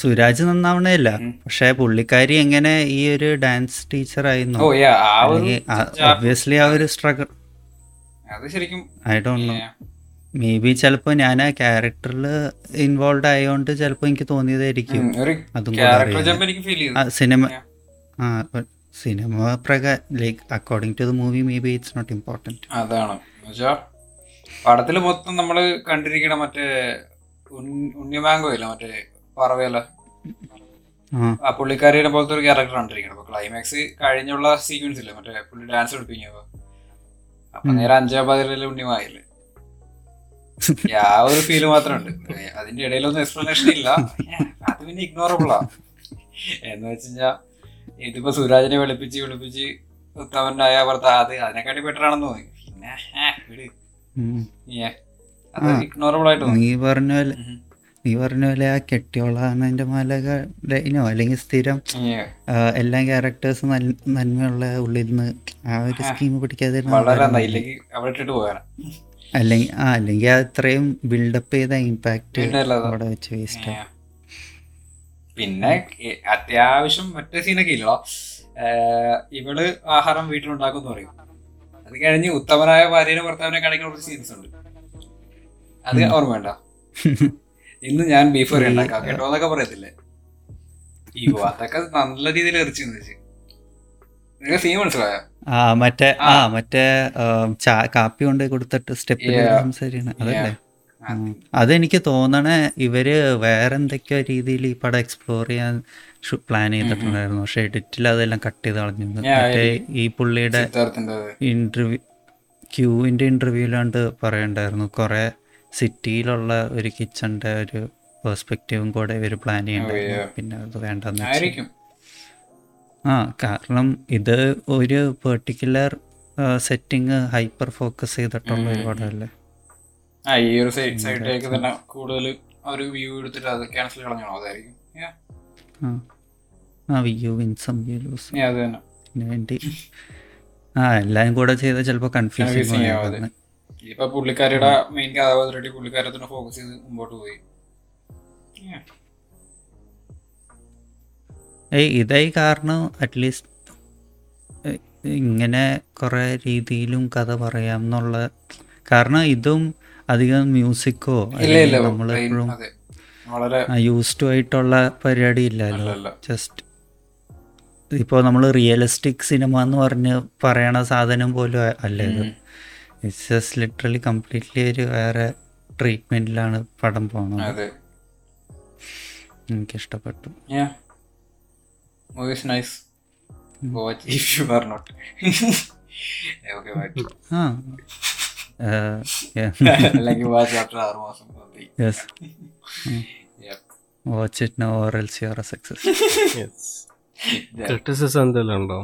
സുരാജ് നന്നാവണേല്ല പക്ഷെ പുള്ളിക്കാരി എങ്ങനെ ഈ ഒരു ഡാൻസ് ടീച്ചർ ആയിരുന്നു? ഓ യാ ആ ഒരു ഒബ്വിയസ്ലി ആ ഒരു struggle I don't know. Maybe ചിലപ്പോ ഞാൻ ആ ക്യാരക്ടറിൽ ഇൻവോൾവ് ആയതുകൊണ്ട് ചിലപ്പോ എനിക്ക് തോന്നിയതായിരിക്കും. അതും സിനിമ. ആ സിനിമ പ്രകാരം like according to the movie maybe it's not important അതാണ്. പടത്തിൽ മൊത്തം നമ്മൾ കണ്ടിരിക്കണ മറ്റേ ഉണ്ണി- ഉണ്ണിമാങ്കോ ഇല്ല മറ്റേ പറവയല്ല ആ. പുള്ളിക്കാരിയുടെ പോലത്തെ ഒരു ക്യാരക്ടർ കണ്ടിരിക്കണം. അപ്പൊ ക്ലൈമാക്സ് കഴിഞ്ഞുള്ള സീക്വൻസ് ഇല്ല മറ്റേ പുള്ളി ഡാൻസ് പഠിപ്പിക്കുമ്പോ അപ്പൊ. നേരെ അഞ്ചാം പതിലെ ഉണ്ണിമായില്ലേ? ആ ഒരു ഫീൽ മാത്രമുണ്ട്. ഉണ്ട് അതിന്റെ ഇടയിലൊന്നും എക്സ്പ്ലനേഷൻ ഇല്ല. അത് പിന്നെ ഇഗ്നോറബിളാ എന്ന് വെച്ചുകഴിഞ്ഞാ ഇതിപ്പോ സുരാജിനെ വെളുപ്പിച്ച് വെളുപ്പിച്ച് ഉത്തമനായ ഭർത്താവ് അത് അതിനെക്കാട്ടി ബെറ്റർ ആണെന്ന് തോന്നി. പിന്നെ നീ പറഞ്ഞ പോലെ. നീ പറഞ്ഞ പോലെ ആ കെട്ടിയോളാന്നതിന്റെ മലകളിനോ അല്ലെങ്കിൽ സ്ഥിരം എല്ലാ ക്യാരക്ടേഴ്സും നന്മയുള്ള ഉള്ളിൽ നിന്ന് ആ. ഒരു സ്കീം പിടിക്കാതെ അല്ലെങ്കിൽ ആ അല്ലെങ്കിൽ ആ ഇത്രയും ബിൽഡപ്പ് ചെയ്ത ഇമ്പാക്ട് അവിടെ വെച്ച് വേസ്റ്റ്. പിന്നെ അത്യാവശ്യം മറ്റേ സീനൊക്കെ ഇല്ലോ? ഇവൾ ആഹാരം വീട്ടിലുണ്ടാക്കും പറയും. അത് കഴിഞ്ഞ് ഉത്തമനായ ഭാര്യനെ ഭർത്താവിനെ കാണിക്കുന്ന കുറച്ച് സീൻസ് ഉണ്ട്. അത് ഓർമ്മ വേണ്ട ഇന്ന് ഞാൻ ബീഫ് കറി ഉണ്ടാക്കാം കേട്ടോ എന്നൊക്കെ പറയത്തില്ലേ? ഈ അതൊക്കെ നല്ല രീതിയിൽ എറിച്ചു വെച്ച് നിങ്ങൾ സീൻ മനസ്സിലായോ? ആ മറ്റേ ആ. മറ്റേ കാപ്പി കൊണ്ട് കൊടുത്തിട്ട് സ്റ്റെപ്പിൽ സംസാരിക്കണം അതല്ലേ? അതെനിക്ക് തോന്നണേ ഇവർ വേറെന്തൊക്കെയോ രീതിയിൽ ഈ പടം എക്സ്പ്ലോർ ചെയ്യാൻ പ്ലാൻ ചെയ്തിട്ടുണ്ടായിരുന്നു. പക്ഷെ എഡിറ്റിൽ അതെല്ലാം കട്ട് ചെയ്ത് കളഞ്ഞു. മറ്റേ ഈ പുള്ളിയുടെ ഇന്റർവ്യൂ ക്യൂവിന്റെ ഇന്റർവ്യൂലാണ്ട് പറയണ്ടായിരുന്നു. കുറെ സിറ്റിയിലുള്ള ഒരു കിച്ചന്റെ ഒരു പെർസ്പെക്റ്റീവും കൂടെ ഇവർ പ്ലാൻ ചെയ്യണ്ടായിരുന്നു. പിന്നെ അത് വേണ്ടെന്ന് വെച്ചു. ആ കാരണം ഇത് ഒരു പെർട്ടിക്കുലർ സെറ്റിങ് ഹൈപ്പർ ഫോക്കസ് ചെയ്തിട്ടുള്ള ഒരു പടമല്ലേ ആ ഈ ഒരു സൈഡിലേക്ക് തന്നെ കൂടുതൽ ഒരു വ്യൂ എടുത്തിട്ട് അത് ക്യാൻസൽ കളഞ്ഞോ അതായിരിക്കും. Yeah. ആ വിയു വിൻസം യു ലൂസ് അതിന് വേണ്ടി. ആ എല്ലാം കൂടെ ചെയ്ത ചിലപ്പോൾ കൺഫ്യൂസ് കൺഫ്യൂസിങ്. ഇപ്പൊ പുള്ളിക്കാരിയുടെ മെയിൻ കഥാപാത്രമായിട്ട് പുള്ളിക്കാരെ തന്നെ ഫോക്കസ് ചെയ്ത് മുമ്പോട്ട് പോയി. ഏയ് ഇതായി കാരണം അറ്റ്ലീസ്റ്റ് ഇങ്ങനെ കുറേ രീതിയിലും കഥ പറയാം എന്നുള്ള കാരണം ഇതും അധികം മ്യൂസിക്കോ നമ്മളെപ്പോഴും യൂസ്ഡ് ആയിട്ടുള്ള പരിപാടി ഇല്ലല്ലോ. ജസ്റ്റ് ഇപ്പോൾ നമ്മൾ റിയലിസ്റ്റിക് സിനിമ എന്ന് പറഞ്ഞ് പറയണ സാധനം പോലും അല്ലേ ഇത്. ഇറ്റ്സ് ജസ്റ്റ് ലിറ്ററലി കംപ്ലീറ്റ്ലി ഒരു വേറെ ട്രീറ്റ്മെന്റിലാണ് പടം പോകുന്നത് അതെ. എനിക്ക് ഇഷ്ടപ്പെട്ടു watch it no or else you are a success criticism എന്തെങ്കിലും ഉണ്ടോ?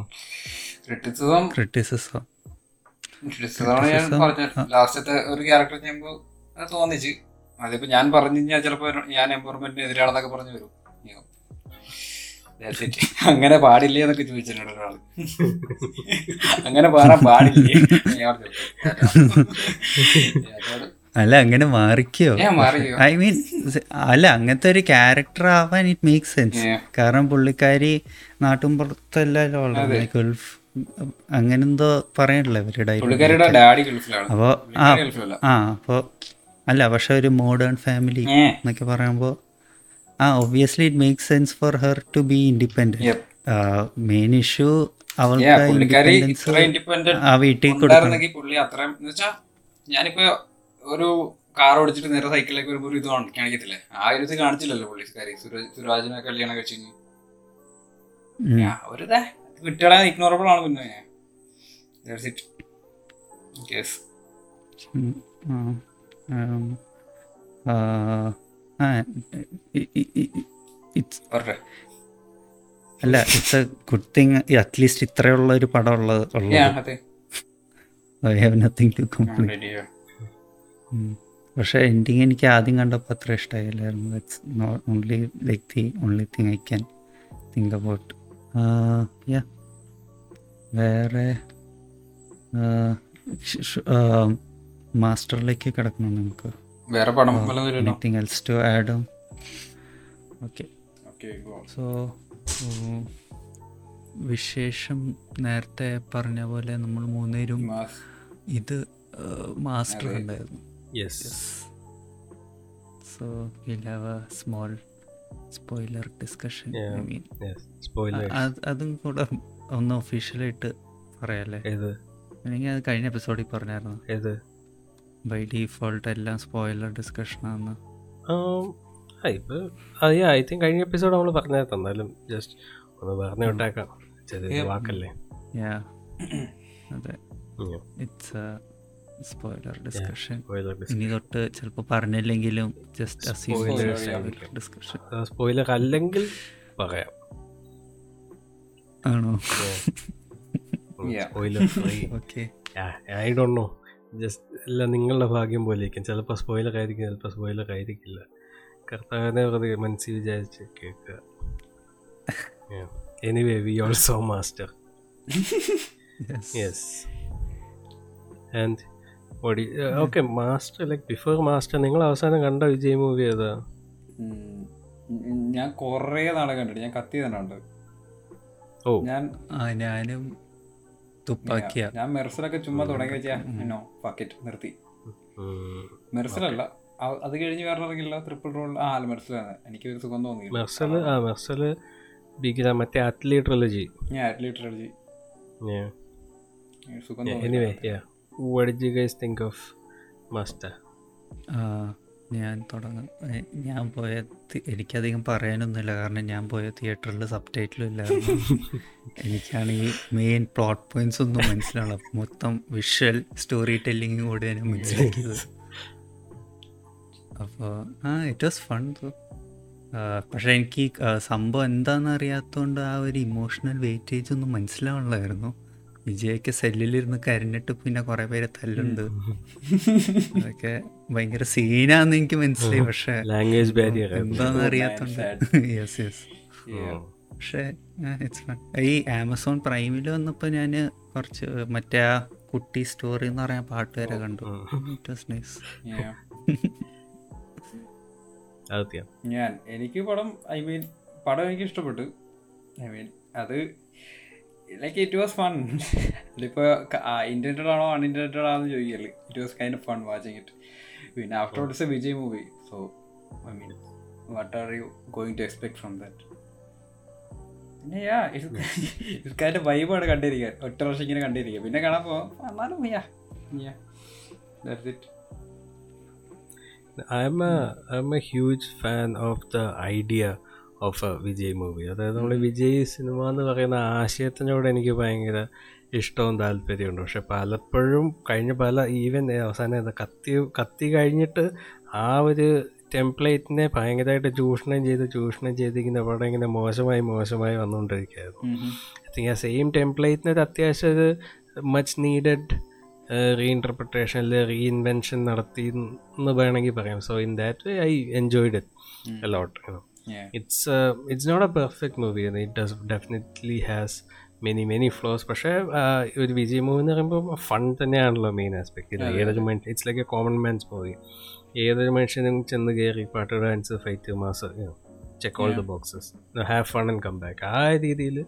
ക്രിറ്റിസിസം ക്രിറ്റിസിസം ഞാൻ പറഞ്ഞത്. ലാസ്റ്റത്തെ ഒരു ക്യാരക്ടർ ചെയ്യുമ്പോൾ തോന്നിച്ച്. അതിപ്പോ ഞാൻ പറഞ്ഞു കഴിഞ്ഞാൽ ചിലപ്പോ ഞാൻ എംപവർമെന്റിന് എതിരാണെന്നൊക്കെ പറഞ്ഞു വരും. അങ്ങനെ പാടില്ലേ എന്നൊക്കെ ചോദിച്ചിട്ടുണ്ട് ഒരാൾ. അങ്ങനെ പാടാൻ പാടില്ലേ? അല്ല അങ്ങനെ മാറിക്കോ. ഐ മീൻ അല്ല അങ്ങനത്തെ ഒരു ക്യാരക്ടർ ആവാൻ ഇറ്റ് മേക്ക് സെൻസ് കാരണം പുള്ളിക്കാരി നാട്ടും പുറത്തല്ലല്ലോ ഗൾഫ് അങ്ങനെ എന്തോ പറയണല്ലോ ഇവരുടെ അപ്പോ ആ ആ അപ്പോൾ അല്ല പക്ഷെ ഒരു മോഡേൺ ഫാമിലി എന്നൊക്കെ പറയുമ്പോൾ ആ obviously it make sense for her to be independent main issue അവൾക്ക് ആ വീട്ടിൽ കൊടുക്കണം. വെച്ചാ ഞാനിപ്പോ ഒരു കാർ ഓടിച്ചിട്ട് നേരെ സൈക്കിളിലേക്ക് വരുമ്പോൾ ഒരു ഇത് കാണി- കാണിക്കത്തില്ലേ? ആ ഒരു ഇത് കാണിച്ചില്ലല്ലോ പുള്ളിക്കാരി. സുരാജ് സുരാജിനെ കല്യാണം കഴിച്ചു. ഒരു വിട്ടുകളെ ഇഗ്നോറബിൾ ആണ് പിന്നെ. അല്ല it's a good thing at least ഇത്രയുള്ള ഒരു പടം ഉള്ളത്. ഉള്ളത്. I have nothing to complete. പക്ഷേ എൻഡിങ് എനിക്ക് ആദ്യം കണ്ടപ്പോൾ അത്ര ഇഷ്ടമായില്ലായിരുന്നു it's not only like the only thing I can think about yeah വേറെ മാസ്റ്ററിലേക്ക് കിടക്കണം നമുക്ക്? വേറെ പടം anything else to add okay Okay, go so വിശേഷം നേരത്തെ പറഞ്ഞ പോലെ നമ്മൾ മൂന്നേരും ഇത് മാസ്റ്റർ ഉണ്ടായിരുന്നു yes so will have a small spoiler discussion I Yeah. Mean yes spoiler അതും കൂടെ ഒന്ന് ഒഫീഷ്യലായിട്ട് പറയാല്ലേ? ഏത്? അല്ലെങ്കിൽ അത് കഴിഞ്ഞ എപ്പിസോഡിൽ പറഞ്ഞായിരുന്നു. ഏത്? ബൈ ഡീഫോൾട്ട് എല്ലാം സ്പോയിലർ ഡിസ്കഷനാണ് ആം, ആ ഇപ്പൊ ഐ തിങ്ക് കഴിഞ്ഞ എപ്പിസോഡ് നമ്മൾ പറഞ്ഞാൽ എന്നാലും ജസ്റ്റ് ഒന്ന് പറഞ്ഞു വിട്ടേക്കാം. ചെറിയ വാക്കല്ലേ? അതെ. It's spoiler discussion Spoiler discussion. ഇനി തൊട്ട് ചിലപ്പോൾ പറഞ്ഞില്ലെങ്കിലും ജസ്റ്റ് ഡിസ്കഷൻ സ്പോയിലർ spoiler അല്ലെങ്കിൽ പറയാം. ആണോ? Okay I don't know just എല്ലാം നിങ്ങളുടെ ഭാഗ്യം പോലെ ഇരിക്കും ചിലപ്പോൾ സ്പോയിലർ ആയിരിക്കും ചിലപ്പോൾ സ്പോയിലർ ആയിരിക്കില്ല. കർത്താവിനെ വെറുതെ മനസ്സിൽ വിചാരിച്ച് കേൾക്കുക. Anyway we also Master yes and ഓടി okay Master like before Master നിങ്ങൾ അവസാനം കണ്ട വിജയ് മൂവി ഏതാ? ഞാൻ കുറേ നാളെ കണ്ടിട്ട് ഞാൻ കത്തി തന്നെ ഉണ്ട് ഓ. ഞാൻ ഞാനും തുപ്പാക്കിയ. ഞാൻ മെർസലൊക്കെ ചുമ്മാ തുടങ്ങി വെച്ചാ നോ പാക്കറ്റ് നിർത്തി. മെർസലല്ല. അത് കഴിഞ്ഞ് വേറെ ഇറങ്ങില്ല ട്രിപ്പിൾ റോൾ ആ അല്ല മെർസലാണ് എനിക്ക് ഒരു സുഖം തോന്നിയില്ല. മെർസൽ ആ. മെർസൽ ബിഗില മറ്റേ അത്ലീറ്റ് ട്രിലജി ഞാൻ അത്ലീ ട്രിലജി സുഖം എനിവേ തോന്നി യാ what did you guys think of master? uh ഞാൻ തുടങ്ങും. ഞാൻ പോയ എനിക്കധികം പറയാനൊന്നുമില്ല. കാരണം ഞാൻ പോയ തിയേറ്ററിൽ സബ് ടൈറ്റിലും ഇല്ലായിരുന്നു എനിക്കാണെങ്കിൽ മെയിൻ പ്ലോട്ട് പോയിന്റ്സ് ഒന്നും മനസ്സിലാണ് മൊത്തം വിഷ്വൽ സ്റ്റോറി ടെല്ലിംഗ് കൂടെ ഞാൻ മനസ്സിലാക്കിയത്. അപ്പോൾ ആ ഇറ്റ് വാസ് ഫൺ പക്ഷേ എനിക്ക് സംഭവം എന്താണെന്ന് അറിയാത്തതുകൊണ്ട് ആ ഒരു ഇമോഷണൽ വെയിറ്റേജ് ഒന്നും മനസ്സിലാവണമായിരുന്നു വിജയൊക്കെ സെല്ലിലിരുന്ന് കരഞ്ഞിട്ട് പിന്നെ കുറേ പേര് തല്ലുണ്ട്. അതൊക്കെ ഭയങ്കര സീനാന്ന് എനിക്ക് മനസ്സിലായി. പക്ഷെ ലാംഗ്വേജ് ബാരിയർ എന്താന്ന് Oh, അറിയാത്തോണ്ട് യെസ് യെസ് പക്ഷെ ഇറ്റ്സ് ഫൺ ഈ ആമസോൺ പ്രൈമിൽ വന്നപ്പോൾ ഞാൻ കുറച്ച് മറ്റേ ആ കുട്ടി സ്റ്റോറി എന്ന് പറയാൻ പാട്ട് വരെ കണ്ടു. It was nice Yeah. ഞാൻ എനിക്ക് പടം ഐ മീൻ പടം എനിക്ക് ഇഷ്ടപ്പെട്ടു ഐ മീൻ അത് ലൈക്ക് ഇറ്റ് വാസ് ഫൺ അതിപ്പോൾ ഇന്റന്റഡ് ആണോ അൺഇന്റന്റഡ് ആണോ എന്ന് ചോദിക്കൽ. It was kind of fun watching it പിന്നെ after it's a Vijay movie so I mean what are you going to expect from that പിന്നെ yeah ഇതൊക്കെ വൈബാണ് കണ്ടിരിക്കുക ഒറ്റ വർഷം ഇങ്ങനെ കണ്ടിരിക്കുക പിന്നെ കാണാൻ പോവാം എന്നാലും yeah yeah that's it I'm I'm a huge fan of the idea of a Vijay movie. അതായത് നമ്മൾ വിജയ് സിനിമ എന്ന് പറയുന്ന ആശയത്തിനോട് എനിക്ക് ഭയങ്കര ഇഷ്ടവും താല്പര്യമുണ്ട് പക്ഷെ പലപ്പോഴും കഴിഞ്ഞ പല ഈവൻ അവസാനം കത്തി കത്തി കഴിഞ്ഞിട്ട് ആ ഒരു ടെംപ്ലേറ്റിനെ ഭയങ്കരമായിട്ട് ചൂഷണം ചെയ്ത് ചൂഷണം ചെയ്തിരിക്കുന്ന പടം ഇങ്ങനെ മോശമായി മോശമായി വന്നുകൊണ്ടിരിക്കുകയായിരുന്നു. ഐ തിങ്ക് ആ സെയിം ടെംപ്ലേറ്റിന് ഒരു അത്യാവശ്യം ഒരു മച്ച് നീഡഡ് റീഇന്റർപ്രിട്ടേഷൻ അല്ലെ റീഇൻവെൻഷൻ നടത്തി എന്ന് വേണമെങ്കിൽ പറയാം. So in that way I enjoyed it a lot Yeah. It's it's not a perfect movie it does definitely has many many flaws പക്ഷേ uh, ഒരു വിജയ് മൂവി എന്ന് പറയുമ്പോൾ ഫൺ തന്നെയാണല്ലോ മെയിൻ ആസ്പെക്ട് ഏതൊരു മനുഷ്യൻ it's like a common man's movie ഏതൊരു മനുഷ്യനും ചെന്ന് കയറി പാട്ട് dance fight mass check all the boxes have fun and come back ആ രീതിയിൽ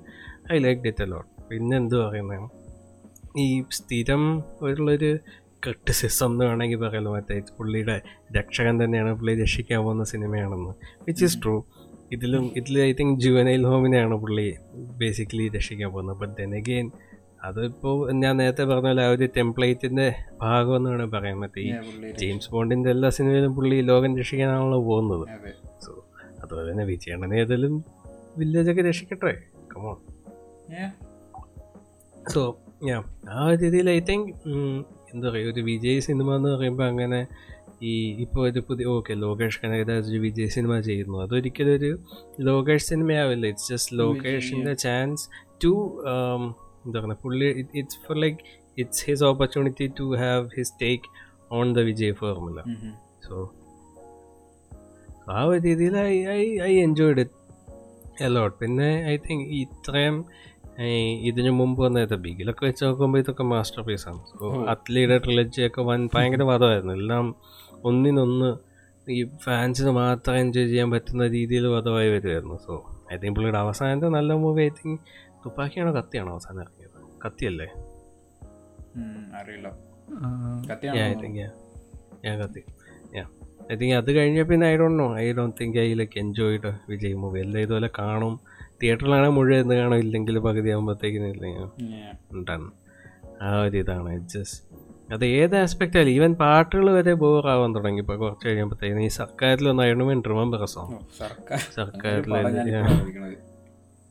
ഐ ലൈക്ക് ഡിറ്റ് അലോട്ട് പിന്നെ എന്ത് പറയുന്നത് ഈ സ്ഥിരം ഉള്ളൊരു ക്രിട്ടിസിസം എന്ന് വേണമെങ്കിൽ പറയാലോ. മറ്റേ പുള്ളിയുടെ രക്ഷകൻ തന്നെയാണ് പുള്ളി രക്ഷിക്കാൻ പോകുന്ന സിനിമയാണെന്ന്. വിച്ച് ഇസ് ട്രൂ ഇതിലും ഇതിൽ ഐ തിങ്ക് ജുവനൈൽ ഹോമിനെയാണ് പുള്ളി ബേസിക്കലി രക്ഷിക്കാൻ പോകുന്നത്. ബട്ട് ദെൻ അഗെയിൻ അതിപ്പോൾ ഞാൻ നേരത്തെ പറഞ്ഞ പോലെ ആ ഒരു ടെംപ്ലേറ്റിന്റെ ഭാഗം എന്ന് വേണമെങ്കിൽ പറയാം മറ്റേ ഈ ജെയിംസ് ബോണ്ടിന്റെ എല്ലാ സിനിമയിലും പുള്ളി ലോകം രക്ഷിക്കാനാണല്ലോ പോകുന്നത്. സോ അതുപോലെ തന്നെ വിജയണ്ണനെ ഏതെങ്കിലും വില്ലേജൊക്കെ രക്ഷിക്കട്ടെ. കമോൺ. സോ ഞാൻ ആ ഒരു രീതിയിൽ ഐ തിങ്ക് എന്താ പറയുക? ഒരു വിജയ് സിനിമ എന്ന് പറയുമ്പോൾ അങ്ങനെ ഈ ഇപ്പോൾ ഒരു പുതിയ ഓക്കെ ലോകേഷ് കനകരാജ് ഒരു വിജയ് സിനിമ ചെയ്യുന്നു. അതൊരിക്കലും ഒരു ലോകേഷ് സിനിമയാവില്ല. ഇറ്റ്സ് ജസ്റ്റ് ലോകേഷിന്റെ ചാൻസ് ടു എന്താ പറയുക പുള്ളി it's for like it's his opportunity to have his take on the Vijay formula. So ആ ഒരു രീതിയിൽ I I I enjoyed it a lot പിന്നെ ഐ തിങ്ക് ഇത്രയും ഇതിനു മുമ്പ് വന്നത് ബിഗിലൊക്കെ വെച്ച് നോക്കുമ്പോൾ ഇതൊക്കെ മാസ്റ്റർ പീസ് ആണ് സോ അത്ലീയുടെ ട്രിലജിയൊക്കെ വൻ ഭയങ്കര വധമായിരുന്നു. എല്ലാം ഒന്നിനൊന്ന് ഈ ഫാൻസിന് മാത്രം എൻജോയ് ചെയ്യാൻ പറ്റുന്ന രീതിയിൽ വധമായി വരുമായിരുന്നു സോ ഐ തിങ്ക് പുള്ളിയുടെ അവസാനത്തെ നല്ല മൂവി ഐ തിങ്ക് തുപ്പാക്കിയാണോ കത്തിയാണോ അവസാനം ഇറങ്ങിയത്? കത്തിയല്ലേ? അറിയില്ല. Yeah, കത്തി. ഐ തിങ്ക് അത് കഴിഞ്ഞ പിന്നെ I don't know I don't think I like enjoyed Vijay movie എല്ലാം ഇതുപോലെ കാണും. തിയേറ്ററിലാണെങ്കിൽ മുഴുവൻ എന്ന് കാണും ഇല്ലെങ്കിൽ പകുതി ആകുമ്പോഴത്തേക്കും. ഉണ്ടാണ് ആ ഒരു ഇതാണ്. ജസ്റ്റ് അത് ഏത് ആസ്പെക്റ്റ് ആയാലും ഈവൻ പാട്ടുകൾ വരെ ബോറാവാൻ തുടങ്ങി. ഇപ്പോൾ കുറച്ച് കഴിയുമ്പോഴത്തേക്കും ഈ സർക്കാരിൽ ഒന്നായിരുന്നു സോങ് സർക്കാർ സർക്കാരിൽ.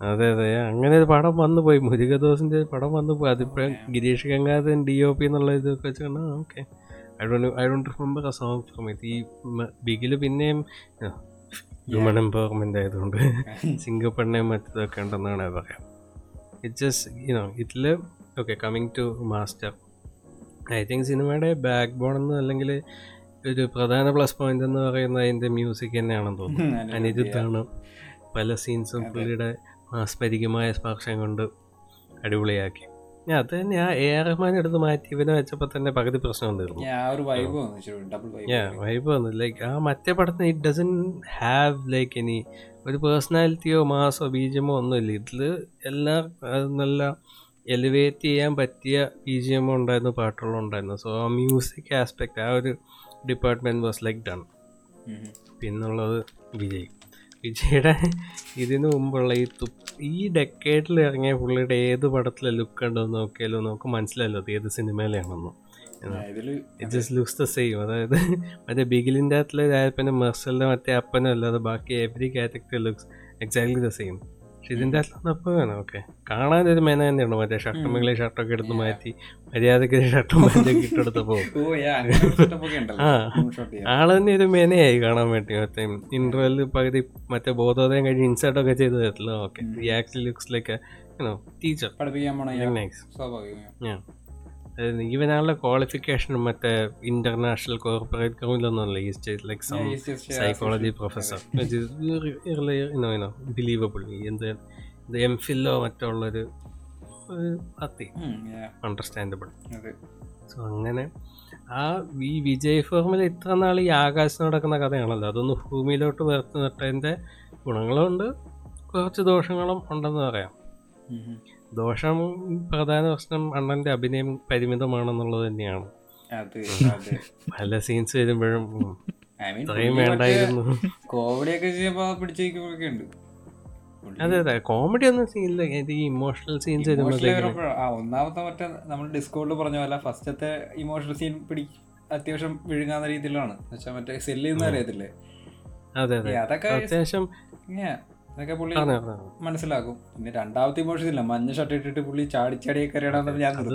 അതെ അതെ. അങ്ങനെ ഒരു പടം വന്നു പോയി. മുരുകദോസിന്റെ പടം വന്നു പോയി. അതിപ്പോ Girish Gangadharan D O P എന്നുള്ള ഇതൊക്കെ വെച്ചാണ് okay I don't I don't remember a song from ഇത് ഈ ബിഗിൽ പിന്നെയും ഹ്യൂമൻ എംപവർമെന്റ് ആയതുകൊണ്ട് സിംഗപ്പെണ്ണയും മറ്റതൊക്കെ ഉണ്ടെന്നാണ് പറയാം. ഇറ്റ് ജസ്റ്റ് യുനോ ഇതിൽ okay coming to Master I think സിനിമയുടെ ബാക്ക് ബോൺ എന്ന് അല്ലെങ്കിൽ ഒരു പ്രധാന പ്ലസ് പോയിന്റ് എന്ന് പറയുന്നത് അതിന്റെ മ്യൂസിക് തന്നെയാണെന്ന് തോന്നുന്നു. അനിരുദ്ധാണ് പല സീൻസും പുള്ളിയുടെ ആസ്പരികമായ സ്പർശം കൊണ്ട് അടിപൊളിയാക്കി. അത് തന്നെ ആ എ ആർ റഹ്മാൻ എടുത്ത് മാറ്റി ഇവനെ വെച്ചപ്പോ തന്നെ പകുതി പ്രശ്നം തീർന്നു വൈബ് വന്നു ലൈക്ക് ആ മറ്റേ പടത്തിന് it doesn't have like any ഒരു പേഴ്സണാലിറ്റിയോ മാസോ ബീജമോ ഒന്നുമില്ല. ഇതിൽ എല്ലാം നല്ല എലിവേറ്റ് ചെയ്യാൻ പറ്റിയ ബീജിഎമ്മോ ഉണ്ടായിരുന്നു പാട്ടുകളും ഉണ്ടായിരുന്നു. സോ ആ മ്യൂസിക് ആസ്പെക്ട് ആ ഒരു ഡിപ്പാർട്ട്മെന്റ് വാസ് ലൈക്ക് ഡൺ പിന്നുള്ളത് വിജയ്. വിജയുടെ ഇതിനു മുമ്പുള്ള ഈ തു ഈ ഡെക്കേഡിൽ ഇറങ്ങിയ പുള്ളിയുടെ ഏത് പടത്തിലെ ലുക്ക് ഉണ്ടോ നോക്കിയാലോ നമുക്ക് മനസ്സിലല്ലോ അത് ഏത് സിനിമയിലാണെന്നും. It just looks the same അതായത് മറ്റേ ബിഗിലിന്റെ അകത്തിലെ രായപ്പനും മെർസലിന്റെ മറ്റേ അപ്പനും അല്ലാതെ ബാക്കി every character looks exactly the same പക്ഷെ ഇതിന്റെ അകത്തൊന്നും വേണം. ഓക്കെ. കാണാൻ ഒരു മേന തന്നെയാണ് മറ്റേ ഷർട്ടും മുകളിൽ ഷർട്ടൊക്കെ എടുത്ത് മാറ്റി മര്യാദയ്ക്ക് ഷർട്ടും മാറ്റി ഇട്ടെടുത്തപ്പോ ആൾ തന്നെ ഒരു മേനയായി കാണാൻ വേണ്ടി. മറ്റേ ഇന്റർവെൽ പകുതി മറ്റേ ബോധോദയം കഴിഞ്ഞ് ഇൻസേർട്ട് ഒക്കെ ചെയ്ത് തരത്തില്ല. ഓക്കെ. ഈ ആക്ച്വലി ലുക്സ് ലൈക്ക് ടീച്ചർ പഠിപ്പിക്കാൻ പോണ ഇവനാളുടെ ക്വാളിഫിക്കേഷൻ മറ്റേ ഇന്റർനാഷണൽ കോർപ്പറേറ്റ് ഗ്രൗണ്ടിലൊന്നുമല്ല ഈ state like some psychology. Professor believable എന്ത് എം ഫില്ലോ മറ്റോ ഉള്ളൊരു അത്തി അണ്ടർസ്റ്റാൻഡബിൾ. സോ അങ്ങനെ ആ ഈ വിജയ് ഫോർമിൽ ഇത്ര നാൾ ഈ ആകാശത്ത് നടക്കുന്ന കഥയാണല്ലോ. അതൊന്ന് ഭൂമിയിലോട്ട് വേർത്ത് നട്ടതിന്റെ ഗുണങ്ങളുണ്ട്. കുറച്ച് ദോഷങ്ങളും ഉണ്ടെന്ന് പറയാം. ദോഷം പ്രധാന പ്രശ്നം അണ്ണന്റെ അഭിനയം പരിമിതമാണെന്നുള്ളത് തന്നെയാണ്. പല സീൻസ് വരുമ്പോഴും വേണ്ടായിരുന്നു. കോമഡി ഒക്കെ ചെയ്യുമ്പോ പിടിച്ചിരിക്കുമ്പോഴൊക്കെ ഉണ്ട്. അതെ അതെ. കോമഡി ഒന്നും സീനില്ല ഈ ഇമോഷണൽ സീൻസ് ഒന്നാമത്തെ മറ്റേ നമ്മൾ ഡിസ്കോഡിൽ പറഞ്ഞ പോലെ ഫസ്റ്റത്തെ ഇമോഷണൽ സീൻ പിടി അത്യാവശ്യം വിഴുങ്ങാവുന്ന രീതിയിലാണ്. മറ്റേ സെല്ല് ചെയ്യുന്ന അറിയത്തില്ലേ? അതെ അതെ. അതൊക്കെ അത്യാവശ്യം അതൊക്കെ പുള്ളി. മനസ്സിലാക്കും. പിന്നെ രണ്ടാമത്തെ ഇമോഷൻ മഞ്ഞ ഷർട്ട് ഇട്ടിട്ട് പുള്ളി ചാടി ചാടിയൊക്കെ അറിയണമെന്ന് ഞാൻ അത്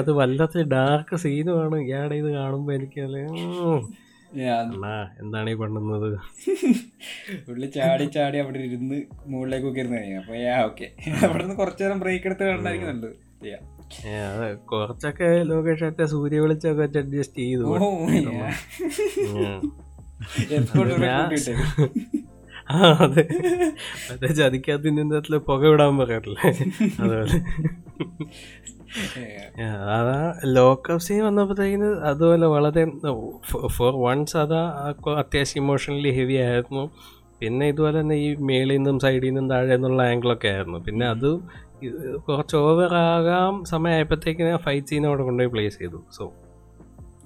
അത് വല്ലാത്ത ഡാർക്ക് സീനുമാണ് ഇയാടെ ഇത് കാണുമ്പോ എനിക്ക് എന്താണ് ഈ പണ്ടുന്നത്? പുള്ളി ചാടി ചാടി അവിടെ ഇരുന്ന് മുകളിലേക്കൊക്കെ ഇരുന്ന് കഴിഞ്ഞു. അപ്പൊ ഓക്കെ അവിടെ നിന്ന് കുറച്ചു നേരം ബ്രേക്ക് എടുത്ത് കാണാനായിരിക്കും നല്ലത്. Yeah. അത് കുറച്ചൊക്കെ ലോകേഷത്തെ സൂര്യ വെളിച്ചൊക്കെ അഡ്ജസ്റ്റ് ചെയ്തു. ആ അതെ. മറ്റേ ചതിക്കാത്ത ഇന്ത്യത്തിൽ പുക വിടാൻ പറയാറില്ലേ? അതുപോലെ. അതാ ലോക്കപ്പ് സീൻ വന്നപ്പോഴത്തേക്കിന് അതുപോലെ വളരെ ഫോർ വൺസ് അതാ അത്യാവശ്യം ഇമോഷണലി ഹെവി ആയിരുന്നു. പിന്നെ ഇതുപോലെ തന്നെ ഈ മേളിൽ നിന്നും സൈഡിൽ നിന്നും താഴെ നിന്നുള്ള ആംഗിളൊക്കെ ആയിരുന്നു. പിന്നെ അത് കുറച്ച് ഓവർ ആകാം സമയമായപ്പോഴത്തേക്കിന് ഫൈറ്റ് സീൻ അവിടെ കൊണ്ടുപോയി പ്ലേസ് ചെയ്തു. So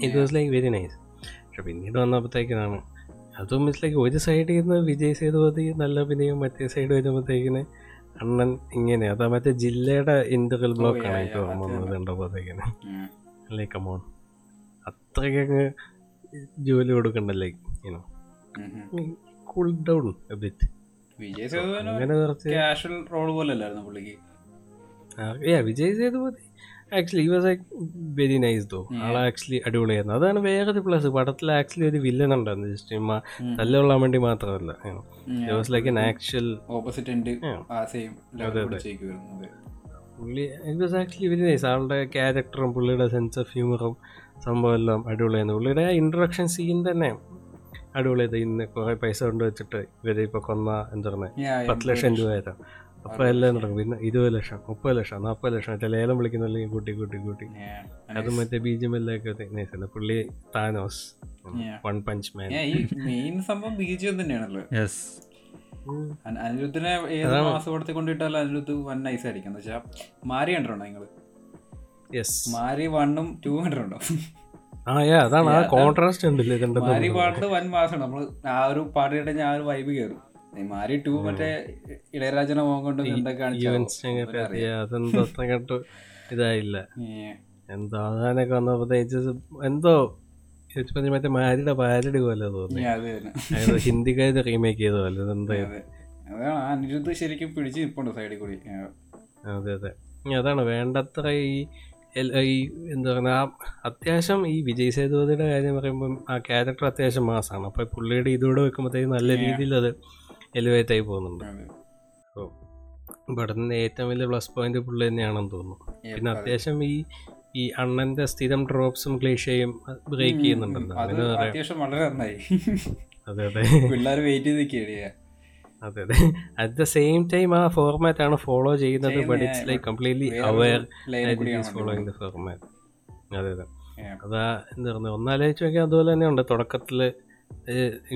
it was like very nice പക്ഷെ പിന്നീട് വന്നപ്പോഴത്തേക്കിനാണ് അതും ഇറ്റ്സ് ലൈക്ക് ഒരു സൈഡിൽ നിന്ന് വിജയ് സേതുപതി നല്ല അഭിനയം മറ്റേ സൈഡ് വരുമ്പോഴത്തേക്കിന് അണ്ണൻ ഇങ്ങനെ അതാ മറ്റേ ജില്ലയുടെ ഇന്റർവൽ ബ്ലോക്ക് ആണ് yeah, എനിക്ക് വന്നത് കണ്ടപ്പോഴത്തേക്കിന്. ലൈക്ക് കമോൺ അത്രയ്ക്കങ്ങ് ജോലി കൊടുക്കണ്ട like you know. Cool down Vijay Sethupathi അങ്ങനെ കുറച്ച് കാഷ്വൽ റോൾ പോലെ അല്ലായിരുന്നു പുള്ളിക്ക്. യാ വിജയ് സേതുപതി ആക്ച്വലി ഈ was like very nice though all actually അടിപൊളിയായിരുന്നു. അതാണ് വേറൊരു പ്ലസ് പടത്തിൽ ആക്ച്വലി ഒരു വില്ലൻ ഉണ്ടായിരുന്നു. ജസ്റ്റ് തല്ലുകൊള്ളാൻ വേണ്ടി മാത്രമല്ല. Was like an actual opposite പുള്ളി it was actually very nice ആളുടെ ക്യാരക്ടറും പുള്ളിയുടെ സെൻസ് ഓഫ് ഹ്യൂമറും സംഭവം എല്ലാം അടിപൊളിയായിരുന്നു. പുള്ളിയുടെ ഇൻട്രൊഡക്ഷൻ സീൻ തന്നെ അടിപൊളിയായത് ഇന്ന് കുറെ പൈസ കൊണ്ട് വെച്ചിട്ട് ഇവരെ ഇപ്പൊ കൊന്ന എന്താ പറയുക Yeah, yeah. പത്ത് ലക്ഷം രൂപ അപ്പൊ എല്ലാം നടക്കും. പിന്നെ ഇരുപത് ലക്ഷം മുപ്പത് ലക്ഷം നാൽപ്പത് ലക്ഷം മറ്റേ ലേലം വിളിക്കുന്ന കൂട്ടി കൂട്ടി കൂട്ടി. അത് മറ്റേ ബി ജി എം എല്ലൊക്കെ പുള്ളി Thanos. Yeah. One punch man main സംഭവം ബീജം തന്നെയാണല്ലോ. യെസ് അന- അനിരുദ്ധിനെ ഏത് മാസപടത്തിൽ കൊണ്ടിട്ടാലും അനിരുദ്ധ് വൺ നൈസ് ആയിരിക്കും. എന്ന് വെച്ചാൽ മാരി കണ്ടിട്ടുണ്ടോ നിങ്ങൾ? യെസ് മാരി വണ്ണും ടൂ കണ്ടിട്ടുണ്ടോ? ആ അതാണ് ആ കോൺട്രാസ്റ്റ് ഉണ്ടല്ലേ മാരി പാട്ട് വൻ മാസമാണ് നമ്മൾ ആ ഒരു പാട്ട് കേട്ടാൽ ഞാൻ ആ ഒരു വൈബ് കയറും മാരി ടു മറ്റേ ഇളയരാജന മോഹൻ കൊണ്ട് എന്തൊക്കെ കണ്ട്. ഇതായില്ല. എന്തോ അതാനൊക്കെ വന്നപ്പോ എന്തോ മറ്റേ മാരിയുടെ പാരടി പോലെ തോന്നി. ഹിന്ദിക്കാര് റീമേക്ക് ചെയ്ത പോലെ. അതാണ്. അനിരുദ്ധ് ശരിക്കും പിടിച്ച് നിപ്പുണ്ട് സൈഡിൽ കൂടി. അതെ അതെ. അതാണ് വേണ്ടത്ര ഈ ഈ എന്താ പറയുക ആ അത്യാവശ്യം ഈ വിജയ് സേതുപതിയുടെ കാര്യം പറയുമ്പോൾ ആ ക്യാരക്ടർ അത്യാവശ്യം മാസമാണ് അപ്പോൾ പുള്ളിയുടെ ഇതോടെ വെക്കുമ്പോഴത്തേക്കും നല്ല രീതിയിൽ അത് എലിവേറ്റ് ആയി പോകുന്നുണ്ട്. അപ്പോൾ ഇവിടുന്ന് ഏറ്റവും വലിയ പ്ലസ് പോയിന്റ് പുള്ളി തന്നെയാണെന്ന് തോന്നുന്നു. പിന്നെ അത്യാവശ്യം ഈ ഈ അണ്ണന്റെ സ്ഥിരം ഡ്രോപ്സും ക്ലീഷയും ബ്രേക്ക് ചെയ്യുന്നുണ്ടല്ലോ. അത്യാവശ്യം വളരെ നന്നായി. അതെ അതെ. പിള്ളേർ വെയിറ്റ് ചെയ്ത് നിൽക്കുകയാണ് അതെ അതെ. അറ്റ് ദ സെയിം ടൈം ആ ഫോർമാറ്റ് ആണ് ഫോളോ ചെയ്യുന്നത് but it's like completely aware following the format അതെ അതെ. അതാ എന്താ പറയുക ഒന്നാലോചിച്ച് നോക്കിയാൽ അതുപോലെ തന്നെ ഉണ്ട്. തുടക്കത്തിൽ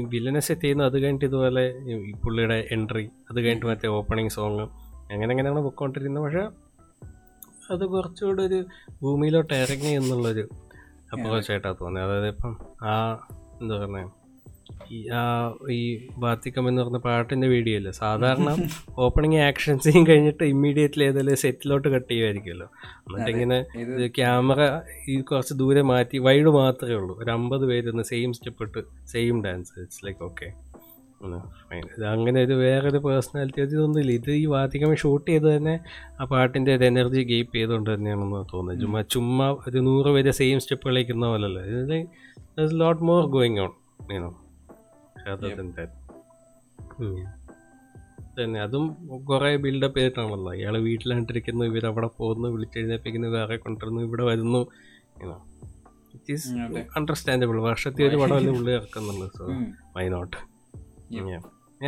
വില്ലനെ സെറ്റ് ചെയ്യുന്നത് അത് കഴിഞ്ഞിട്ട് ഇതുപോലെ ഈ പുള്ളിയുടെ എൻട്രി അത് കഴിഞ്ഞിട്ട് മറ്റേ ഓപ്പണിങ് സോങ് അങ്ങനെ അങ്ങനെയാണ് പൊയ്ക്കൊണ്ടിരിക്കുന്നത് പക്ഷേ അത് കുറച്ചുകൂടെ ഒരു ഭൂമിയിലോട്ട് ഇറങ്ങി എന്നുള്ളൊരു അപ്രോച്ചായിട്ടാണ് തോന്നിയത്. അതായത് ഇപ്പം ആ എന്താ പറയുക ഈ ആ ഈ ബാത്തിക്കം എന്ന് പറഞ്ഞ പാട്ടിന്റെ വീഡിയോ അല്ലേ? സാധാരണ ഓപ്പണിങ് ആക്ഷൻ സീൻ കഴിഞ്ഞിട്ട് ഇമ്മീഡിയറ്റ്ലി ഏതെങ്കിലും സെറ്റിലോട്ട് കട്ട് ചെയ്യുമായിരിക്കുമല്ലോ എന്നിട്ടിങ്ങനെ ക്യാമറ ഈ കുറച്ച് ദൂരെ മാറ്റി വൈഡ് മാത്രമേ ഉള്ളൂ. ഒരു അമ്പത് പേര് സെയിം സ്റ്റെപ്പ് ഇട്ട് same dance it's like okay അങ്ങനെ ഒരു വേറൊരു പേഴ്സണാലിറ്റി ഇതൊന്നുമില്ല. ഇത് ഈ വാത്തിക്കമ്മ ഷൂട്ട് ചെയ്ത് തന്നെ ആ പാട്ടിന്റെ ഒരു എനർജി ഗെയിപ്പ് ചെയ്തുകൊണ്ട് തന്നെയാണെന്ന് തോന്നുന്നത് ചുമ്മാ ചുമ്മാ ഒരു നൂറ് പേര് സെയിം സ്റ്റെപ്പ് കളിക്കുന്ന പോലല്ലോ? ഇത് ലോട്ട് മോർ ഗോയിങ് ഓൺ നീനോ തന്നെ അതും കുറെ ബിൽഡപ്പ് ചെയ്തിട്ടാണല്ലോ ഇയാൾ വീട്ടിലാണ്ടിരിക്കുന്നു അവിടെ പോകുന്നു വിളിച്ചെഴുന്നേപ്പിക്കുന്നു വേറെ കൊണ്ടുവരുന്നു ഇവിടെ വരുന്നു ഇറ്റ് ഈസ് അണ്ടർസ്റ്റാൻഡബിൾ വർഷത്തിൽ ഒരു പടമല്ലേ ഉള്ളിൽ ഇറക്കുന്നുള്ളൂ സോ മൈ വൈ നോട്ട്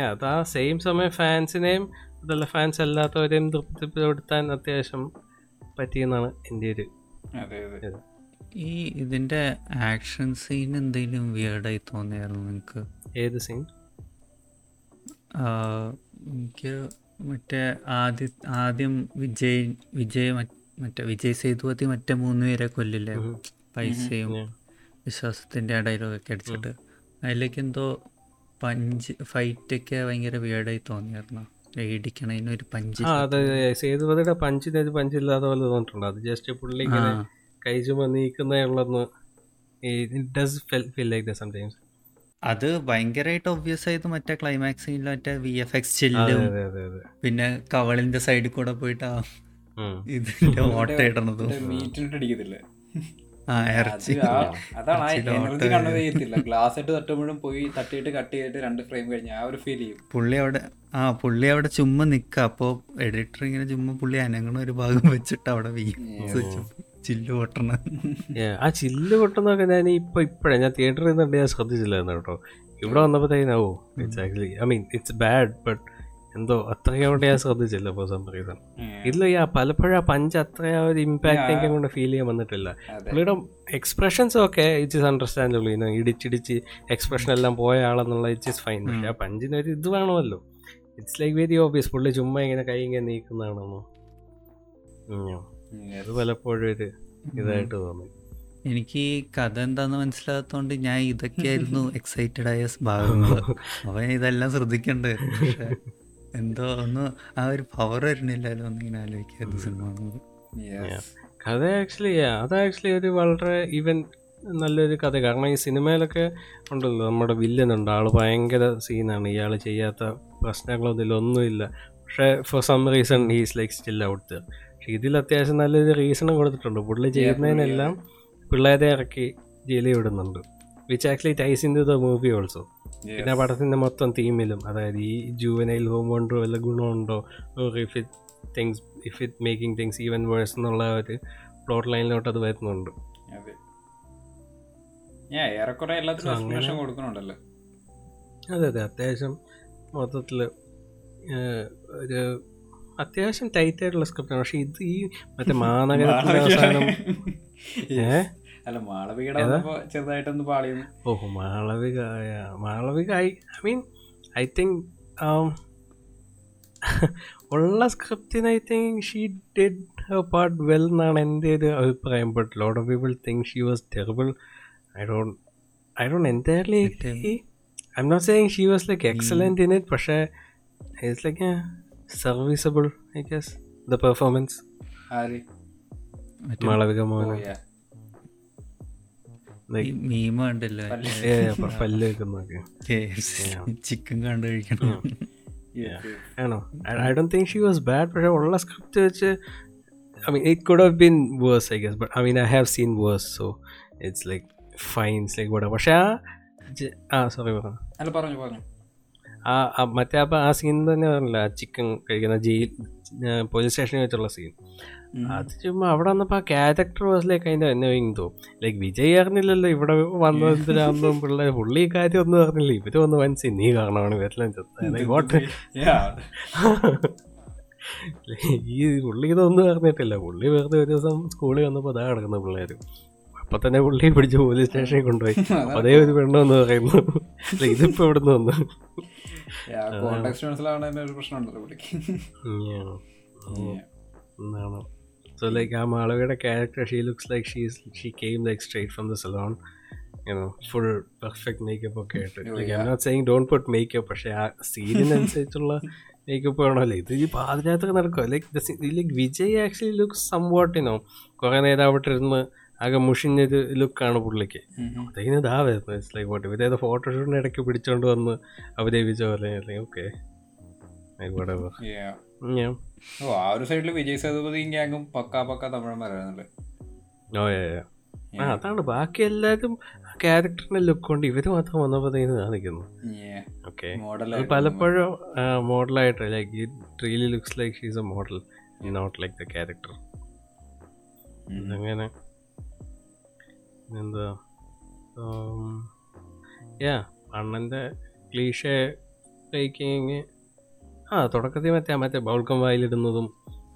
അത് ആ സെയിം സമയം ഫാൻസിനെയും അതല്ല ഫാൻസ് അല്ലാത്തവരെയും തൃപ്തിപ്പെടുത്താൻ അത്യാവശ്യം പറ്റിയെന്നാണ് എന്റെ ഒരു അതെ അതെ. ഈ ഇതിന്റെ ആക്ഷൻ സീൻ എന്തെങ്കിലും വിയേർഡായി തോന്നിയായിരുന്നു നിങ്ങൾക്ക് ഏത് സീൻ എനിക്ക് മറ്റേ ആദ്യ ആദ്യം വിജയ് വിജയ് മറ്റ്- വിജയ് സേതുപതി മറ്റേ മൂന്ന് പേരെ കൊല്ലില്ലേ? പൈസയും വിശ്വാസത്തിന്റെ ഡയലോഗൊക്കെ അടിച്ചിട്ട്. അതിലേക്ക് എന്തോ പഞ്ച് ഫൈറ്റൊക്കെ ഭയങ്കര വിയേർഡായി തോന്നിയായിരുന്നു? ഇടിക്കണതിന് ഒരു പഞ്ച് ആ സേതുപതിയുടെ പഞ്ച് പഞ്ചില്ലാത്ത പോലെ തോന്നിട്ടുണ്ട് അത് ജസ്റ്റ് പുള്ളി ഇങ്ങനെ ആ. കൈ ചുമ നീക്കുന്നേ ഉള്ളെന്ന് it does feel like the sometimes അത് ഭയങ്കരമായിട്ട് ഒബ്വിയസ് ആയത് മറ്റേ ക്ലൈമാക്സിൽ മറ്റേ വി എഫ് എക്സ് ചെല്ലും പിന്നെ കവളിന്റെ സൈഡിൽ കൂടെ പോയിട്ട് ആ. ഇതിന്റെ ഓട്ട ഇടണതും അവിടെ ആ പുള്ളി അവിടെ ചുമ്മാ നിക്ക. അപ്പോ എഡിറ്റർ ഇങ്ങനെ ചുമ്മാ പുള്ളി അനങ്ങണ ഒരു ഭാഗം വെച്ചിട്ട് അവിടെ വി ചില്ല് പൊട്ടണ. Yeah, ആ ചില്ല് പൊട്ടുന്നൊക്കെ ഞാൻ ഇപ്പൊ ഇപ്പഴേ ഞാൻ തിയേറ്ററിൽ നിന്നുണ്ട് ഞാൻ ശ്രദ്ധിച്ചില്ലായിരുന്നു കേട്ടോ. ഇവിടെ വന്നപ്പോ it's actually I mean it's bad but എന്തോ അത്രയും കൊണ്ട് ഞാൻ ശ്രദ്ധിച്ചില്ല ഫോർ സം റീസൺ ഇല്ല യാ പലപ്പോഴും ആ പഞ്ച് അത്ര ആ ഒരു ഇമ്പാക്ട് എനിക്ക് കൊണ്ട് ഫീൽ ചെയ്യാൻ വന്നിട്ടില്ല. പുള്ളിയുടെ എക്സ്പ്രഷൻസ് ഒക്കെ ഇറ്റ് ഇസ് അണ്ടർസ്റ്റാൻഡബിൾ ഇന്ന് ഇടിച്ചിടിച്ച് എക്സ്പ്രഷൻ എല്ലാം പോയ ആളെന്നുള്ള ഇറ്റ് ഇസ് ഫൈൻ പക്ഷെ ആ പഞ്ചിന് ഒരു ഇത് വേണമല്ലോ. ഇറ്റ്സ് ലൈക്ക് വെരി ഓബിയസ് പുള്ളി ചുമ്മാ ഇങ്ങനെ കൈ ഇങ്ങനെ നീക്കുന്നതാണെന്നോ. ഉം. അത് പലപ്പോഴും ഒരു ഇതായിട്ട് തോന്നി. എനിക്ക് ഈ കഥ എന്താന്ന് മനസ്സിലാകത്തോണ്ട് ഞാൻ ഇതൊക്കെയായിരുന്നു എക്സൈറ്റഡ് ആയ ഭാഗങ്ങൾ അവൻ ഇതെല്ലാം ശ്രദ്ധിക്കണ്ടേ. പക്ഷെ എന്തോ ഒന്ന് ആ ഒരു പവർ വരുന്നില്ലല്ലോ ഇങ്ങനെ ആലോചിക്കായിരുന്നു സിനിമ കഥ ആക്ച്വലി അത് ആക്ച്വലി ഒരു വളരെ ഈവൻ നല്ലൊരു കഥ കാരണം ഈ സിനിമയിലൊക്കെ ഉണ്ടല്ലോ നമ്മുടെ വില്ലനുണ്ട് ആൾ ഭയങ്കര സീനാണ്. ഇയാൾ ചെയ്യാത്ത പ്രശ്നങ്ങളൊന്നുമില്ല. ഒന്നുമില്ല പക്ഷേ for some reason he's like still out ഇതിൽ അത്യാവശ്യം നല്ലൊരു റീസണും കൊടുത്തിട്ടുണ്ട്. പുള്ളി ചെയ്യുന്നതിനെല്ലാം പിള്ളേരെ ഇറക്കി ജയിലിൽ വിടുന്നുണ്ട്. Which actually ties in the movie also പിന്നെ പടത്തിന്റെ മൊത്തം തീമിലും അതായത് ഈ ജൂവനൈൽ ഹോം ഉണ്ടോ വല്ല ഗുണമുണ്ടോ? If it things if it making things even worse എന്നുള്ള ഒരു പ്ലോട്ട് ലൈനിലോട്ട് അത് വരുന്നുണ്ട്. അതെ. അതെ അത്യാവശ്യം മൊത്തത്തിൽ ഒരു അത്യാവശ്യം ടൈറ്റ് ആയിട്ടുള്ള സ്ക്രിപ്റ്റാണ് പക്ഷെ ഇത് ഈ മറ്റേ മാനഗരത്തിന്റെ അവസാനം ഏ? അല്ല മാളവികയുടെ വന്നപ്പോ ചെറുതായിട്ടൊന്ന് പാളിയെന്ന്. ഓഹോ Malavika. Malavika I I mean I think ഉള്ള സ്ക്രിപ്റ്റിന് I think she did part well എന്നാണ് എന്റെ ഒരു അഭിപ്രായം. But lot of people think she was terrible I don't I don't entirely I'm not saying she was like excellent in it പക്ഷേ it's like yeah, serviceable, I guess. The performance. ആര്? മറ്റേ മാളവിക മോഹൻ മീമ ഉണ്ടല്ലോ പല്ല്. വെക്കുന്നൊക്കെ ചിക്കൻ കണ്ടു കഴിക്കണം. ആണോ? I don't think she was bad പക്ഷേ ഉള്ള സ്ക്രിപ്റ്റ് വെച്ച് I mean it could have been worse I guess but I mean I have seen worse so it's like fines like പക്ഷേ ആ സോറി പറഞ്ഞു. അല്ല പറഞ്ഞു പറഞ്ഞു. ആ മറ്റേ അപ്പം ആ സീൻ തന്നെ പറഞ്ഞില്ല ചിക്കൻ കഴിക്കുന്ന ജയിൽ പോലീസ് സ്റ്റേഷനിൽ വെച്ചുള്ള സീൻ അത് ചുമ്മാ അവിടെ വന്നപ്പോൾ ആ ക്യാരക്ടർ വാസ് ലൈക്ക് അതിന്റെ എന്നോയിങ് തോ ലൈക്ക് വിജയ് അറിഞ്ഞില്ലല്ലോ ഇവിടെ വന്നതിനാന്നും പിള്ളേർ പുള്ളി കാര്യം ഒന്നും അറിഞ്ഞില്ല. ഇവർ വന്ന് മനസ്സിൽ നീ കാരണമാണ് ഇവരെല്ലാം ചെത്തോട്ട്. ഈ പുള്ളി ഇതൊന്നും അറിഞ്ഞിട്ടില്ല. പുള്ളി വെറുതെ ഒരു ദിവസം സ്കൂളിൽ വന്നപ്പോൾ അതാ കിടക്കുന്ന പിള്ളേർ അപ്പൊ തന്നെ പുള്ളി പിടിച്ച് പോലീസ് സ്റ്റേഷനിൽ കൊണ്ടുപോയി. അതേ ഒരു പെണ്ണെന്ന് പറയുന്നു. ഇതിപ്പോ എവിടെ നിന്ന് വന്നു. Yeah, മനസ്സിലാവണ മനസ്സിലാവണതിന്റെ ഒരു പ്രശ്നമുണ്ടല്ലോ പുള്ളിക്ക്. So like ലൈക്ക് ആ മാളവിയുടെ character she looks like she she came like straight from the salon you know full perfect makeup ഒക്കെ ആയിട്ട്. Like I not saying don't put makeup പക്ഷേ ആ സീനിനനുസരിച്ചുള്ള മേക്കപ്പ് വേണമല്ലോ ഇത് ഈ പാതിരാത്രി നടക്കുമോ like like Vijay actually look സംവാട്ടിനോ ഇനോ കുറേ നേരം അവിടെ ഇരുന്ന് ആകെ മുഷിഞ്ഞൊരു ലുക്കാണ് പുള്ളിക്ക്. അതെങ്ങനെ ഇതാ വരുന്നത് ലൈക്ക് വാട്ട് ഇവരേത് ഫോട്ടോഷൂട്ടിന് ഇടയ്ക്ക് പിടിച്ചോണ്ട് വന്ന് അഭിനയിപ്പിച്ച പോലെ ഓക്കെ. ഓ ആ ഒരു സൈഡിൽ വിജയ് സേതുപതിയും ഗ്യാങ്ങും പക്കാ പക്കാ തമിഴന്മാരായിരുന്നല്ലേ? ഓ ആ അതാണ്. ബാക്കി എല്ലാവരും ക്യാരക്ടറിന്റെ ലുക്ക് കൊണ്ട് ഇവർ മാത്രം വന്നപ്പോൾ കാണിക്കുന്നു ഓക്കെ. പലപ്പോഴും മോഡലായിട്ട് like it really looks like she's a model not like the character അങ്ങനെ എന്താ യാ അണ്ണന്റെ ക്ലീഷേ ടേക്കിങ് ആ തുടക്കത്തിൽ മറ്റേ മറ്റേ ബൗൾക്കം വായിലിടുന്നതും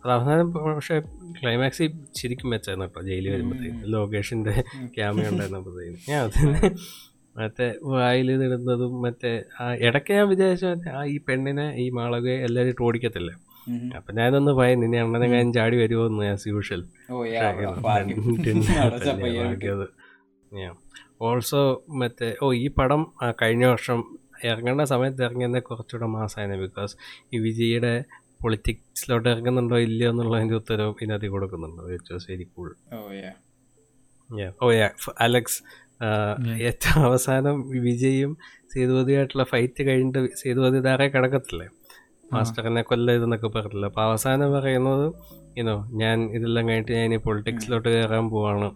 അത് അവസാനം പക്ഷേ ക്ലൈമാക്സിൽ ശരിക്കും വെച്ചായിരുന്നു കേട്ടോ ജയിലിൽ വരുമ്പോഴത്തേക്കും ലോകേഷിന്റെ ക്യാമറ ഉണ്ടായിരുന്നപ്പോഴത്തേക്കും ഞാൻ അതിന് മറ്റേ വായിൽ ഇടുന്നതും മറ്റേ ആ ഇടയ്ക്ക് ഞാൻ വിചാരിച്ചു മറ്റേ ആ ഈ പെണ്ണിനെ ഈ മാളകയെ എല്ലാവരും ഇട്ട് ഓടിക്കത്തില്ലേ? അപ്പം ഞാനൊന്ന് ഭയ നിന്നെ അണ്ണനെ ഞാൻ ചാടി വരുമോ എന്ന് ആസ് യൂഷ്വൽ ഓൾസോ മറ്റേ ഓ ഈ പടം കഴിഞ്ഞ വർഷം ഇറങ്ങേണ്ട സമയത്ത് ഇറങ്ങിയതിനെ കുറച്ചുകൂടെ മാസമായിരുന്നു ബിക്കോസ് ഈ വിജയുടെ പൊളിറ്റിക്സിലോട്ട് ഇറങ്ങുന്നുണ്ടോ ഇല്ലയോ എന്നുള്ളതിന്റെ ഉത്തരവും ഇതിനകത്ത് കൊടുക്കുന്നുണ്ട് which was very cool oh yeah Alex ഏറ്റവും അവസാനം വിജയും സേതുപതിയായിട്ടുള്ള ഫൈറ്റ് കഴിഞ്ഞിട്ട് സേതുപതി ധാരെ കിടക്കത്തില്ലേ? മാസ്റ്ററിനെ കൊല്ല ഇതെന്നൊക്കെ പറഞ്ഞില്ല? അപ്പോൾ അവസാനം പറയുന്നത് ഇനോ ഞാൻ ഇതെല്ലാം കഴിഞ്ഞിട്ട് ഞാൻ ഈ പൊളിറ്റിക്സിലോട്ട് കയറാൻ പോവാണ്.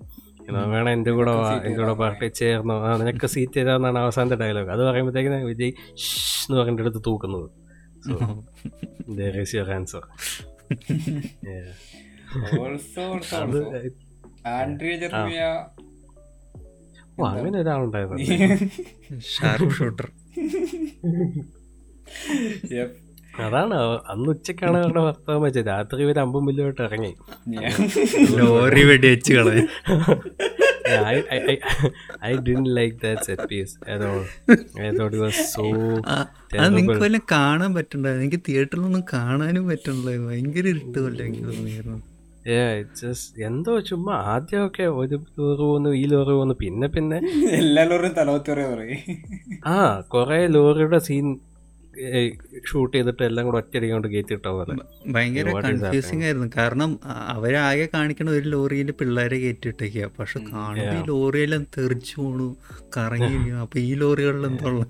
വേണം എന്റെ കൂടെ വാ എന്റെ കൂടെ പാർട്ടി ചേർന്നോ ആ നിനക്ക് സീറ്റ് തരാമെന്നാണ് അവസാനത്തെ ഡയലോഗ് അത് പറയുമ്പോഴത്തേക്കിന് വിജയ് എന്ന് പറഞ്ഞിട്ട് എടുത്ത് തൂക്കുന്നത്. ആൻസർ അങ്ങനെ ഒരാളുണ്ടായിരുന്നു ഷാർപ്പ് ഷൂട്ടർ. Yep. അതാണ്. അന്ന് ഉച്ചക്കാണ് അവരുടെ ഭർത്താവ് വെച്ചത് രാത്രി ഇവർ അമ്പും മില്ലുമായിട്ട് ഇറങ്ങി. Yeah. ലോറി വെടി വെച്ച് I didn't like that set piece I thought was so അത് നിങ്ങൾക്ക് വല്ല കാണാൻ പറ്റണ്ടായിരുന്നു എനിക്ക് തിയേറ്ററിലൊന്നും കാണാനും പറ്റണില്ലായിരുന്നു ഭയങ്കര ഇരുട്ട് പോലെ എനിക്ക് തോന്നിയായിരുന്നു എന്തോ ചുമ്മാ ആദ്യമൊക്കെ ഒരു ലോറി പോകുന്നു ഈ ലോറി പോകുന്നു പിന്നെ പിന്നെ എല്ലാവരും തലവത്തി പറയും ആ കൊറേ ലോറിയുടെ സീൻ ഷൂട്ട് ചെയ്തിട്ട് എല്ലാം കൂടെ ഒറ്റയടിക്ക് കൊണ്ട് ഇട്ടാ പോലെ ഭയങ്കര കൺഫ്യൂസിംഗ് കൺഫ്യൂസിങ് ആയിരുന്നു. കാരണം അവരാകെ കാണിക്കണ ഒരു ലോറിയിൽ പിള്ളേരെ കയറ്റിയിട്ടേക്കുക പക്ഷെ കാണുമ്പോൾ ഈ ലോറിയെല്ലാം തെറിച്ചു പോണു കറങ്ങി അപ്പൊ ഈ ലോറികളിൽ എന്തുള്ള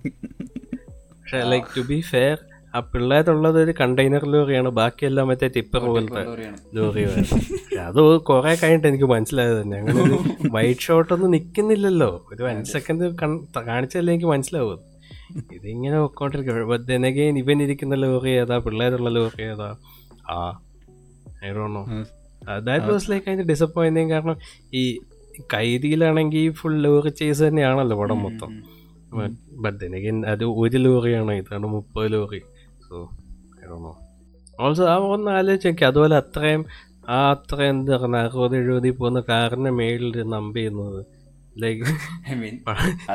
പക്ഷെ ലൈക്ക് ടു ബി ഫെയർ ആ പിള്ളേരുള്ളത് ഒരു കണ്ടെയ്നർ ലോറിയാണ്. ബാക്കിയെല്ലാം മറ്റേ ടിപ്പർ പോലത്തെ ലോറിയാണ്. അത് കുറെ കഴിഞ്ഞിട്ട് എനിക്ക് മനസ്സിലായത് തന്നെ. അങ്ങനെ ഒരു വൈറ്റ് ഷോട്ടൊന്നും നിൽക്കുന്നില്ലല്ലോ ഒരു അഞ്ച് സെക്കൻഡ് കാണിച്ചല്ലേ എനിക്ക് മനസ്സിലാവും ഇതിങ്ങനെ പൊക്കോണ്ടിരിക്കും. ഇവൻ ഇരിക്കുന്ന ലോറി ഏതാ? പിള്ളേരുള്ള ലോറി ഏതാ? ആ ഐറോണോ ദാറ്റ് വാസ് ലൈക്ക് അതിന്റെ ഡിസപ്പോയിന്റിങ് കാരണം ഈ കൈതിയിലാണെങ്കിൽ ഫുൾ ലോറി ചേസ് തന്നെയാണല്ലോ പടം മൊത്തം. അത് ഒരു ലോറിയാണ്. ഇതാണ് മുപ്പത് ലോറി. സോ ഐഡോണോ ഓൾസോ ആ ഒന്ന് ആലോചിച്ച് നോക്കി. അതുപോലെ അത്രയും ആ അത്രയും എന്താ പറയുക അറുപത് എഴുപതിൽ പോകുന്ന കാറിന്റെ മേളിൽ നമ്പ് ചെയ്യുന്നത് ലൈക്ക് ഐ മീൻ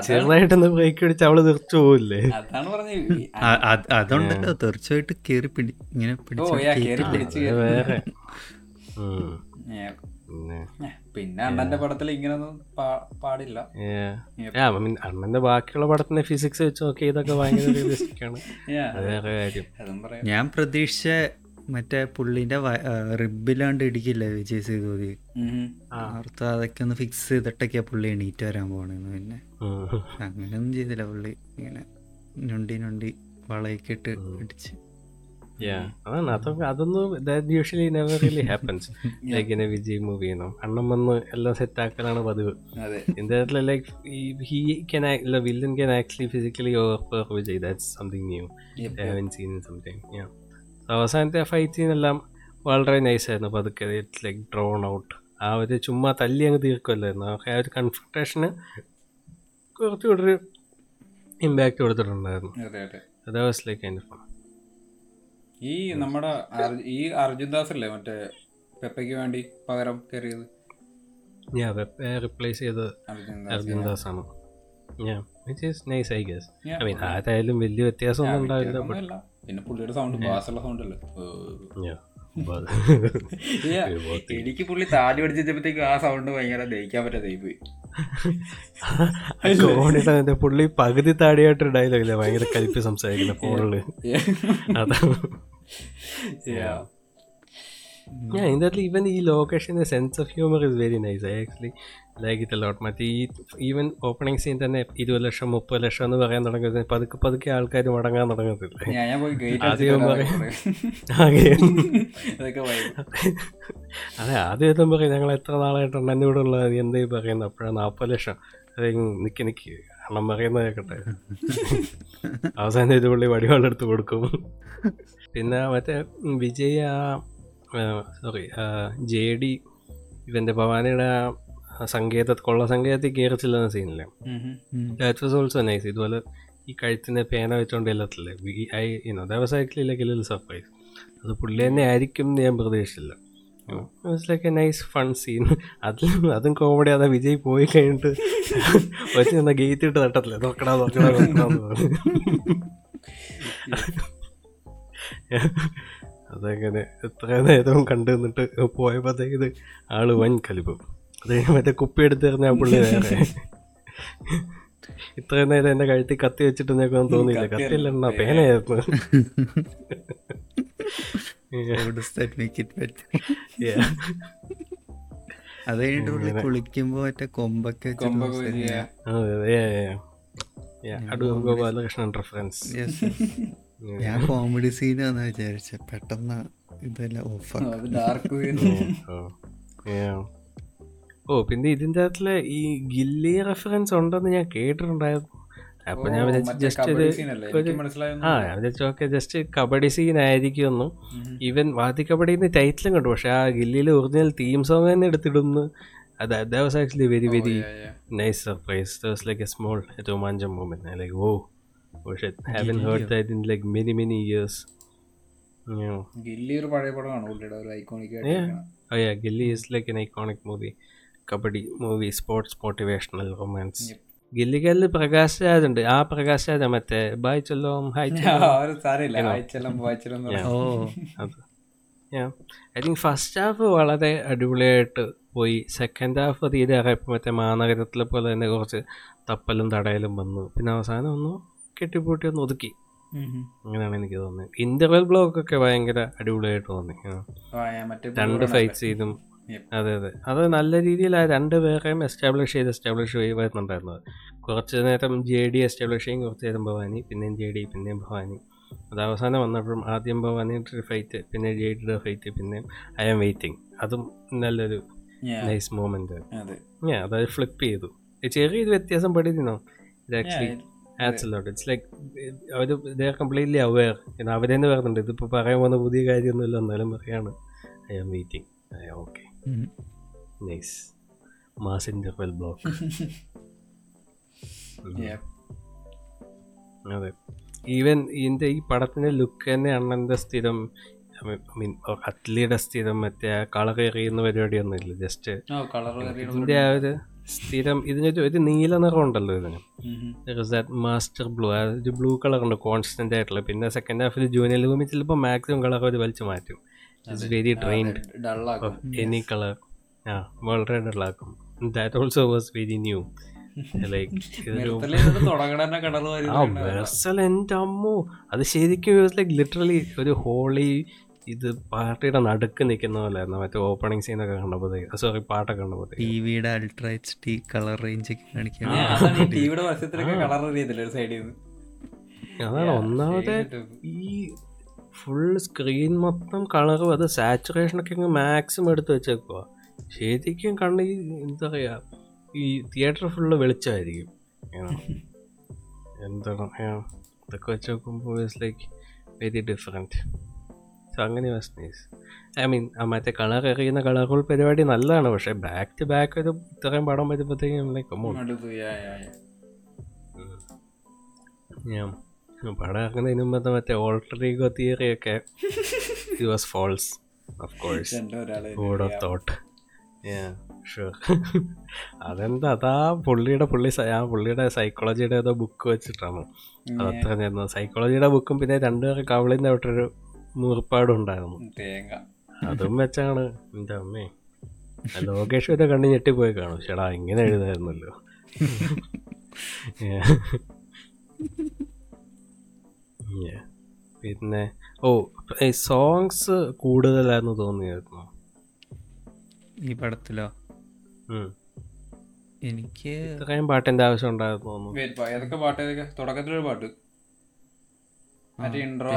ചെറുതായിട്ടൊന്ന് ബ്രേക്ക് അടിച്ച് അവൾ തെറിച്ചു പോവില്ലേ? അതാണ് പറഞ്ഞത്. അ- അത് അതുണ്ടല്ലോ തീർച്ചയായിട്ടും കേറി പിടി ഇങ്ങനെ ഓ കേറി പിടിച്ചു വേറെ. പിന്നെ. പിന്നെ അണ്ണന്റെ പടത്തിൽ ഇങ്ങനൊന്നും പാടില്ല. അണ്ണന്റെ ബാക്കിയുള്ള പടത്തിന്റെ ഫിസിക്സ് വെച്ച് നോക്കി ഇതൊക്കെ ഭയങ്കര ഞാൻ പ്രതീക്ഷിച്ച മറ്റേ പുള്ളിന്റെ റിബിലാണ്ട് ഇടിക്കില്ലേ വിജയ് സേതുപതി. ഓർത്ത് അതൊക്കെ ഒന്ന് ഫിക്സ് ചെയ്തിട്ടൊക്കെയാ പുള്ളി എണീറ്റ് വരാൻ പോണെന്ന് പിന്നെ. അങ്ങനെയൊന്നും ചെയ്തില്ല പുള്ളി. ഇങ്ങനെ ഞൊണ്ടി ഞൊണ്ടി വളയൊക്കെ ഇട്ട് ഇടിച്ച്. Yeah. അതാണ്. അതൊക്കെ അതൊന്നും that usually never really happens like in a Vijay movie ചെയ്യുന്നു അണ്ണം വന്ന് എല്ലാം സെറ്റ് ആക്കലാണ് പതിവ്. ലൈക്ക് ഹി കൻ അല്ല villain can actually physically over Vijay that's something new haven't seen something yeah അവസാനത്തെ ഫൈറ്റ് സീനെല്ലാം വളരെ നൈസായിരുന്നു പതുക്കെ ഇറ്റ്സ് ലൈക്ക് ഡ്രോൺ ഔട്ട് ആ ഒരു ചുമ്മാ തല്ലി അങ്ങ് തീർക്കുമല്ലായിരുന്നു ആ ഒരു കൺഫ്രണ്ടേഷന് കുറച്ചുകൂടെ ഒരു ഇമ്പാക്റ്റ് കൊടുത്തിട്ടുണ്ടായിരുന്നു. അതെ വാസ് ലൈക്ക് അതിന്റെ ഫോൺ ഈ നമ്മുടെ ഈ അർജുൻ ദാസ് അല്ലേ മറ്റേ പെപ്പയ്ക്ക് വേണ്ടി പകരം കയറിയത്? ഞാൻ റിപ്ലേസ് ചെയ്ത് അർജുൻ ദാസ് ആണ് ഞാൻ which is nice I guess. I mean ആരായാലും വലിയ വ്യത്യാസമൊന്നും ഉണ്ടാവില്ല. പിന്നെ പുള്ളിയുടെ സൗണ്ട് ബാസുള്ള സൗണ്ട് അല്ലേ. എനിക്ക് പുള്ളി താടി പഠിച്ചപ്പോഴത്തേക്ക് ആ സൗണ്ട് ഭയങ്കര ദഹിക്കാൻ പറ്റാതെ പോയി. പുള്ളി പകുതി താടിയായിട്ട് ഡയലോഗില്ല ഭയങ്കര കലിപ്പ് സംസാരിക്കുന്ന ഫോണിൽ. അതാണ് ഞാൻ ഇതിന്റെ ഈവൻ ഈ ലൊക്കേഷന്റെ sense of humour is very nice I actually like it lot മറ്റേ ഈ ഈവൻ ഓപ്പണിംഗ് സീൻ തന്നെ ഇരുപത് ലക്ഷം മുപ്പത് ലക്ഷം എന്ന് പറയാൻ തുടങ്ങുന്നത് പതുക്കെ പതുക്കെ ആൾക്കാർ മടങ്ങാൻ തുടങ്ങത്തില്ല? ആദ്യം അതെ ആദ്യം ഏതും പറയും ഞങ്ങൾ എത്ര നാളായിട്ടുണ്ട്? എന്റെ കൂടെ ഉള്ളത്? എന്തായി എന്തേ പറയുന്നത് അപ്പോഴാണ് നാൽപ്പത് ലക്ഷം. അതെ നിക്ക് നിക്ക്. അണ്ണം പറയുന്നത് കേൾക്കട്ടെ അവസാനം ഇത് പുള്ളി വടിവാളെടുത്ത് കൊടുക്കും. പിന്നെ മറ്റേ വിജയ് ആ സോറി ജെ ഡി ഇവന്റെ ഭവാനിയുടെ ആ സങ്കേത കൊള്ള സങ്കേതത്തിൽ കയറിച്ചില്ലെന്ന ചെല്ലുന്ന സീനില്ലേ. ദാറ്റ് വാസ് ഓൾസോ നൈസ് ഇതുപോലെ ഈ കഴുത്തിന്റെ പേന വെച്ചോണ്ട് എല്ലാത്തില്ലേ I you know that was actually like little surprise അത് പുള്ളി തന്നെ ആയിരിക്കും എന്ന് ഞാൻ പ്രതീക്ഷിച്ചില്ല. Like a nice fun scene അതിൽ അതും കോമഡി അതാ വിജയ് പോയി കഴിഞ്ഞിട്ട് വെച്ച് എന്നാ ഗേറ്റ് ഇട്ട് തട്ടത്തില്ലേ? നോക്കടാ നോക്കടാ നോക്കടാ. അതങ്ങനെ എത്ര നേരവും കണ്ടു നിന്നിട്ട് പോയപ്പോഴത്തേക്ക് ഇത് ആൾ വൻ കലിപ്പം. അത് മറ്റേ കുപ്പി എടുത്ത് എറിഞ്ഞ പുള്ളി വേറെ. ഇത്രയും നേരം എന്റെ കഴുത്തി കത്തി വെച്ചിട്ട് നിനക്കൊന്നും തോന്നിയില്ല. കത്തിയല്ല എണ്ണ പേനയായിരുന്നു? അത് കഴിഞ്ഞിട്ട് കുളിക്കുമ്പോ മറ്റേ കൊമ്പൊക്കെ. ഗോപാലകൃഷ്ണൻ റെഫറൻസ്. ഞാൻ കോമഡി സീനാന്ന് വിചാരിച്ച. പെട്ടെന്ന് ഇതെല്ലാം ഓഫ് ഓ പിന്നെ ഇതിന്റെ അകത്തിൽ ഈ ഗില്ലി റെഫറൻസ് ഉണ്ടെന്ന് ഞാൻ കേട്ടിട്ടുണ്ടായിരുന്നു. അപ്പൊ ഞാൻ ജസ്റ്റ് ഒരു ആ ഞാൻ വിചാരിച്ചു ഓക്കെ ജസ്റ്റ് കബഡി സീൻ ആയിരിക്കുമെന്നു. ഈവൻ വാതി കബഡിന്ന് ടൈറ്റിലും കണ്ടു. പക്ഷെ ആ ഗില്ലിയിലെ ഒറിജിനൽ തീം സോങ് തന്നെ എടുത്തിടുന്നു. അതെ that was actually very very nice surprise was like a small Romancham moment like oh oh shit haven't heard that in like many many years Ghilli ഒരു പഴയ പടമാണ് പുള്ളിയുടെ ഒരു ഐക്കോണിക് ആയിട്ട് Oh yeah, Gilly is like an iconic movie. Kabaddi movie sports motivational romance ഗില്ലിക്കല്ല് Prakash Raj ഉണ്ട് ആ പ്രകാശ് രാജ മറ്റേ bye ചൊല്ലോം hi I think first half വളരെ അടിപൊളിയായിട്ട് പോയി. സെക്കൻഡ് ഹാഫ് തീരെ ഇറയപ്പോൾ മറ്റേ മാനഗരത്തിലെ പോലെ തന്നെ കുറച്ച് തപ്പലും തടയലും വന്നു. പിന്നെ അവസാനം ഒന്ന് കെട്ടിപ്പൂട്ടി ഒന്ന് ഒതുക്കി അങ്ങനെയാണ് എനിക്ക് തോന്നുന്നത് ഇന്റർവെൽ ബ്ലോക്ക് ഒക്കെ ഭയങ്കര അടിപൊളിയായിട്ട് തോന്നി. രണ്ട് ഫൈറ്റ് ചെയ്തും അതെ അതെ. അത് നല്ല രീതിയിൽ ആ രണ്ട് പേരെയും എസ്റ്റാബ്ലിഷ് ചെയ്ത് എസ്റ്റാബ്ലിഷ് ചെയ്ത് വരുന്നുണ്ടായിരുന്നത് കുറച്ച് നേരം ജെ ഡി എസ്റ്റാബ്ലിഷ് ചെയ്യും കുറച്ച് നേരം ഭവാനി പിന്നെയും ജെ ഡി പിന്നെയും ഭവാനി. അത് അവസാനം വന്നപ്പോഴും ആദ്യം ഭവാനിയുടെ ഒരു ഫൈറ്റ് പിന്നെ ജെ ഡിയുടെ ഫൈറ്റ് പിന്നെയും ഐ ആം വെയിറ്റിംഗ് അതും നല്ലൊരു നൈസ് മൂമെന്റ് അതായത് ഫ്ലിപ്പ് ചെയ്തു. ചെറിയൊരു വ്യത്യാസം പഠിക്കുന്നോ ആക്ച്വലി Yeah, ആറ്റ്സ് ലോട്ട് ഇറ്റ്സ് ലൈക്ക് അവർ ദേ കംപ്ലീറ്റ്ലി അവെയർ അവർ തന്നെ പറയുന്നുണ്ട് ഇതിപ്പോൾ പറയാൻ പോകുന്ന പുതിയ കാര്യമൊന്നുമില്ല. എന്നാലും പറയാണ് ഐ ആം വെയിറ്റിംഗ് ഓക്കെ ഉം. Nice mass interval block Yeah. അതെ. ഈവൻ ഇതിന്റെ ഈ പടത്തിന്റെ ലുക്ക് തന്നെ അണ്ണന്റെ സ്ഥിരം മീൻ അത്ലിയുടെ സ്ഥിരം മറ്റേ കളർ എറിയുന്ന പരിപാടിയൊന്നുമില്ല. ജസ്റ്റ് ഓ കളർ ഇതിന്റെ ആ ഒരു സ്ഥിരം ഇതിനൊരു ഒരു നീല നിറം ഉണ്ടല്ലോ ഇതിന് ദാറ്റ് മാസ്റ്റർ ബ്ലൂ ഒരു ബ്ലൂ കളർ ഉണ്ട് കോൺസ്റ്റന്റ് ആയിട്ടുള്ള. പിന്നെ സെക്കൻഡ് ഹാഫിൽ ജൂനിയർ ഭൂമി ചിലപ്പോൾ മാക്സിമം കളർ അവർ വലിച്ചു മാറ്റും. ഇറ്റ്സ് വെരി ഡള്ളാക്കും എനി കളർ ആ വളരെ ഡള്ളാക്കും that also was very new like അമ്മോ. അത് ശരിക്കും ലൈക്ക് ലിറ്ററലി ഒരു ഹോളി ഇത് പാർട്ടിയുടെ നടുക്ക് നിൽക്കുന്ന പോലെയായിരുന്നു. മറ്റേ ഓപ്പണിംഗ് സീനൊക്കെ കണ്ടപ്പോഴത്തേക്ക് സോറി പാട്ടൊക്കെ കണ്ടപ്പോഴത്തേക്ക് ടി വിയുടെ ultra H D colour range ഒക്കെ കാണിക്കാൻ ടിവിയുടെ കളർ ഒരു സൈഡിൽ നിന്ന് അതാണ് ഒന്നാമത്തെ ഈ ഫുൾ സ്ക്രീൻ മൊത്തം കളറും അത് സാച്ചുറേഷനൊക്കെ അങ്ങ് മാക്സിമം എടുത്ത് വെച്ചേക്കുക ശരിക്കും കണ്ട് ഈ എന്താ പറയുക ഈ തിയേറ്റർ ഫുള്ള് വെളിച്ചമായിരിക്കും. എന്താണ്. ഇതൊക്കെ വെച്ച് നോക്കുമ്പോൾ it's like very different so അങ്ങനെ വാസ് നൈസ് ഐ മീൻ ആ മറ്റേ കളർ എറിയുന്ന കളറുകൾ പരിപാടി നല്ലതാണ്. പക്ഷേ ബാക്ക് ടു ബാക്ക് ഒരു ഇത്രയും പടം വരുമ്പോഴത്തേക്കും. ഞാൻ പടം ഇറങ്ങുന്നതിന് മുമ്പത്തെ മറ്റേ ഓൾട്ടറിഗോ തിയറി ഒക്കെ it was false of course god of thought sure അതെന്താ അതാ പുള്ളിയുടെ പുള്ളി ആ പുള്ളിയുടെ സൈക്കോളജിയുടെ ഏതോ ബുക്ക് വെച്ചിട്ടാണ്. അതത്ര നേരുന്നു സൈക്കോളജിയുടെ ബുക്കും പിന്നെ രണ്ടുപേരെ കവളിന്റെ വിട്ടൊരു മൂർപ്പാടും ഉണ്ടായിരുന്നു തേങ്ങ. അതും വെച്ചാണ്. എന്റെ അമ്മേ. ലോകേഷ് വരെ കണ്ട് ഞെട്ടിപ്പോയി കാണും. ചേടാ ഇങ്ങനെ എഴുതായിരുന്നല്ലോ. പിന്നെ ഓ സോങ്സ് കൂടുതലായിരുന്നു തോന്നിയായിരുന്നു? ഈ പടത്തിലോ? എനിക്ക് ഇത്രയും പാട്ടിന്റെ ആവശ്യം ഉണ്ടായിരുന്നു? തോന്നുന്നു ഏതൊക്കെ പാട്ട്? ഏതൊക്കെ? തുടക്കത്തിലൊരു പാട്ട്. മറ്റേ ഇൻട്രോ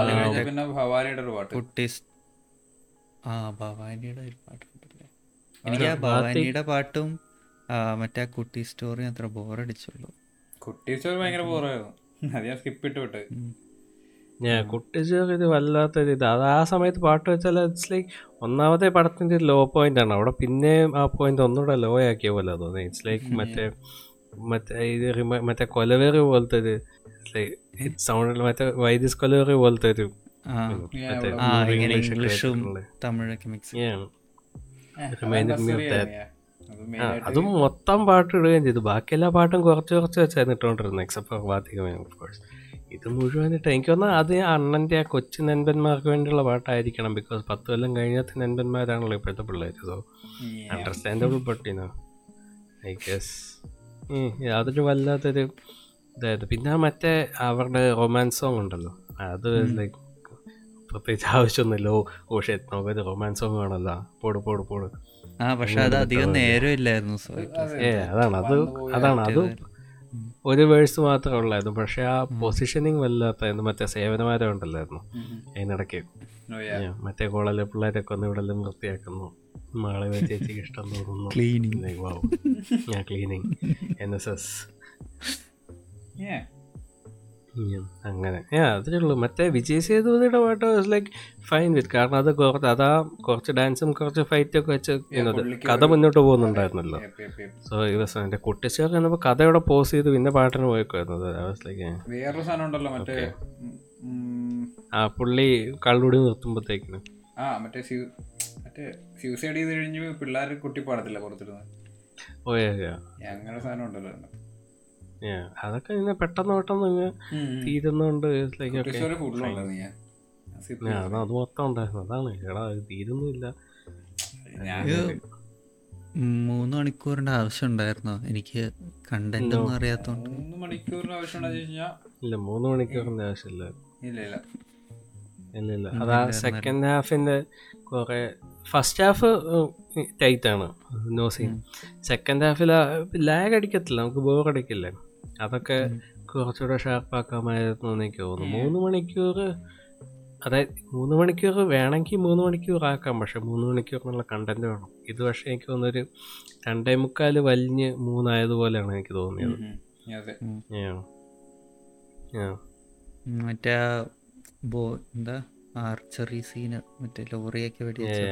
പിന്നെ ഭവാനിയുടെ ഒരു പാട്ട്. കുട്ടീസ്. ആ ഭവാനിയുടെ ഒരു പാട്ടുണ്ടല്ലേ എനിക്ക് ആ ഭവാനിയുടെ പാട്ടും മറ്റേ കുട്ടി സ്റ്റോറി അത്ര ബോറടിച്ചുള്ളൂ. കുട്ടി സ്റ്റോറി ഭയങ്കര ബോറായിരുന്നു. അത് ഞാൻ സ്കിപ്പ് ഇട്ട് വിട്ട്. ഞാൻ കുട്ടിച്ചേർ ഇത് വല്ലാത്തൊരു ഇത്. അത് ആ സമയത്ത് പാട്ട് വെച്ചാൽ ഇറ്റ്സ് ലൈക്ക് ഒന്നാമത്തെ പടത്തിന്റെ ലോ പോയിന്റ് ആണ്. അവിടെ പിന്നെ ആ പോയിന്റ് ഒന്നുകൂടെ ലോ ആക്കിയ പോലെ തോന്നി. ഇറ്റ്സ് ലൈക്ക് മറ്റേ മറ്റേ കൊലവേറി പോലത്തെ ഒരു സൗണ്ട് മറ്റേ വൈദ്യസ് കൊലവേറി പോലത്തെ ഒരു ഇംഗ്ലീഷും. തമിഴൊക്കെ മിക്സ്. അത് മൊത്തം പാട്ട് ഇടുകയും ചെയ്തു. ബാക്കി എല്ലാ പാട്ടും കുറച്ച് കുറച്ച് വെച്ചായിരുന്നു ഇട്ടുകൊണ്ടിരുന്നത് എക്സെപ്റ്റ് ഫോർ വാത്തികമേ ഓഫ് കോഴ്സ് ഇത് മുഴുവനായിട്ട് എനിക്ക് തോന്നുന്നു അത് അണ്ണന്റെ അണ്ണന്റെ ആ കൊച്ചു നൻപന്മാർക്ക് വേണ്ടിയുള്ള പാട്ടായിരിക്കണം ബിക്കോസ് പത്ത് കൊല്ലം കഴിഞ്ഞത്തെ നൻപന്മാരാണല്ലോ ഇപ്പോഴത്തെ പിള്ളേർ സോ. അണ്ടർസ്റ്റാൻഡബിൾ പട്ടിനോ ഐ ഗസ് അതൊരു വല്ലാത്തൊരു ഇതായത്. പിന്നെ മറ്റേ അവരുടെ റൊമാൻസ് സോങ് ഉണ്ടല്ലോ. അത് ലൈക്ക് പ്രത്യേകിച്ച് ആവശ്യമൊന്നുമില്ലോ. ഓ ഷെറ്റ് നമുക്കൊരു റൊമാൻസ് സോങ് ആണല്ലോ. പോട് പോട് പോട്. ആ പക്ഷെ അത് അധികം നേരം ഇല്ലായിരുന്നു. ഏ അതാണ്. അത് അതാണ്. അത് ഒരു വേഴ്സ് മാത്രമേ ഉള്ളായിരുന്നു. പക്ഷെ ആ പൊസിഷനിങ് വല്ലാത്തായിരുന്നു. മറ്റേ സേവനമാരം ഉണ്ടല്ലായിരുന്നു. അതിനിടയ്ക്ക്. Oh. മറ്റേ കോളേജിലെ പിള്ളേരൊക്കെ ഒന്ന് ഇവിടെ വൃത്തിയാക്കുന്നു. മാളവ ചേച്ചിക്ക് ഇഷ്ടം തോന്നുന്നു. Cleaning wow. ഞാൻ cleaning N S S Yeah. അങ്ങനെ. അതേ ഉള്ളൂ. മറ്റേ വിജയ് സേതുപതിയുടെ പാട്ട് ലൈക്ക് ഫൈൻ വിത്ത് കാരണം അത് കുറച്ച് അതാ കുറച്ച് ഡാൻസും കുറച്ച് ഫൈറ്റും ഒക്കെ വെച്ച് കഥ മുന്നോട്ട് പോകുന്നുണ്ടായിരുന്നല്ലോ. സോ ഈ ദിവസം എന്റെ കുട്ടിച്ചേർക്ക് എന്നപ്പോൾ കഥയോടെ പോസ് ചെയ്ത് പിന്നെ പാട്ടിന് പോയിക്കുമായിരുന്നു ലൈക്ക് വേറൊരു സാധനം ഉണ്ടല്ലോ മറ്റേ ആ പുള്ളി കള്ളുടി നിർത്തുമ്പോഴത്തേക്കിന് ആ മറ്റേ മറ്റേ സ്യൂസൈഡ് ചെയ്ത് കഴിഞ്ഞ് പിള്ളേർ കുട്ടി പാടത്തില്ല പുറത്തിരുന്ന്. അങ്ങനെ സാധനം ഉണ്ടല്ലോ. യാ അതൊക്കെ ഇങ്ങനെ പെട്ടെന്ന് പെട്ടെന്ന് ഇങ്ങനെ തീരുന്നുണ്ട് ലൈക്ക് ഓക്കെ സ്റ്റോറി ഫുള്ളുണ്ടോ നീ അത് മൊത്തം ഉണ്ടായിരുന്നു. അതാണ്. എടാ അത് തീരുന്നില്ല ഞാൻ മൂന്ന് മണിക്കൂറിന്റെ ആവശ്യം ഉണ്ടായിരുന്നോ. എനിക്ക് കണ്ടന്റ് ഒന്നും അറിയാത്തോണ്ട്. മൂന്ന് മണിക്കൂറിന്റെ ആവശ്യം ഇല്ല മൂന്ന് മണിക്കൂറിന്റെ ആവശ്യമില്ല. ഇല്ല ഇല്ല. ഇല്ല ഇല്ല. അതാ സെക്കൻഡ് ഹാഫിന്റെ കുറെ ഫസ്റ്റ് ഹാഫ് ടൈറ്റ് ആണ്. നോ സീൻ സെക്കൻഡ് ഹാഫിൽ ലാഗ് അടിക്കത്തില്ല. നമുക്ക് ബോർ അടിക്കില്ല? അതൊക്കെ കുറച്ചുകൂടെ ഷാർപ്പാക്കാമായിരുന്നു എനിക്ക് തോന്നുന്നു. മൂന്ന് മണിക്കൂർ അതായത് മൂന്ന് മണിക്കൂർ വേണമെങ്കിൽ മൂന്ന് മണിക്കൂർ ആക്കാം. പക്ഷെ മൂന്ന് മണിക്കൂറിനുള്ള കണ്ടന്റ് വേണം. ഇത് പക്ഷേ എനിക്ക് തോന്നുന്നൊരു രണ്ടേ മുക്കാൽ വലിഞ്ഞ് മൂന്നായതുപോലെയാണ് എനിക്ക് തോന്നിയത്. മറ്റേ എന്താ? ആർച്ചറി സീന് മറ്റേ ലോറിയൊക്കെ വെടിവെച്ചത്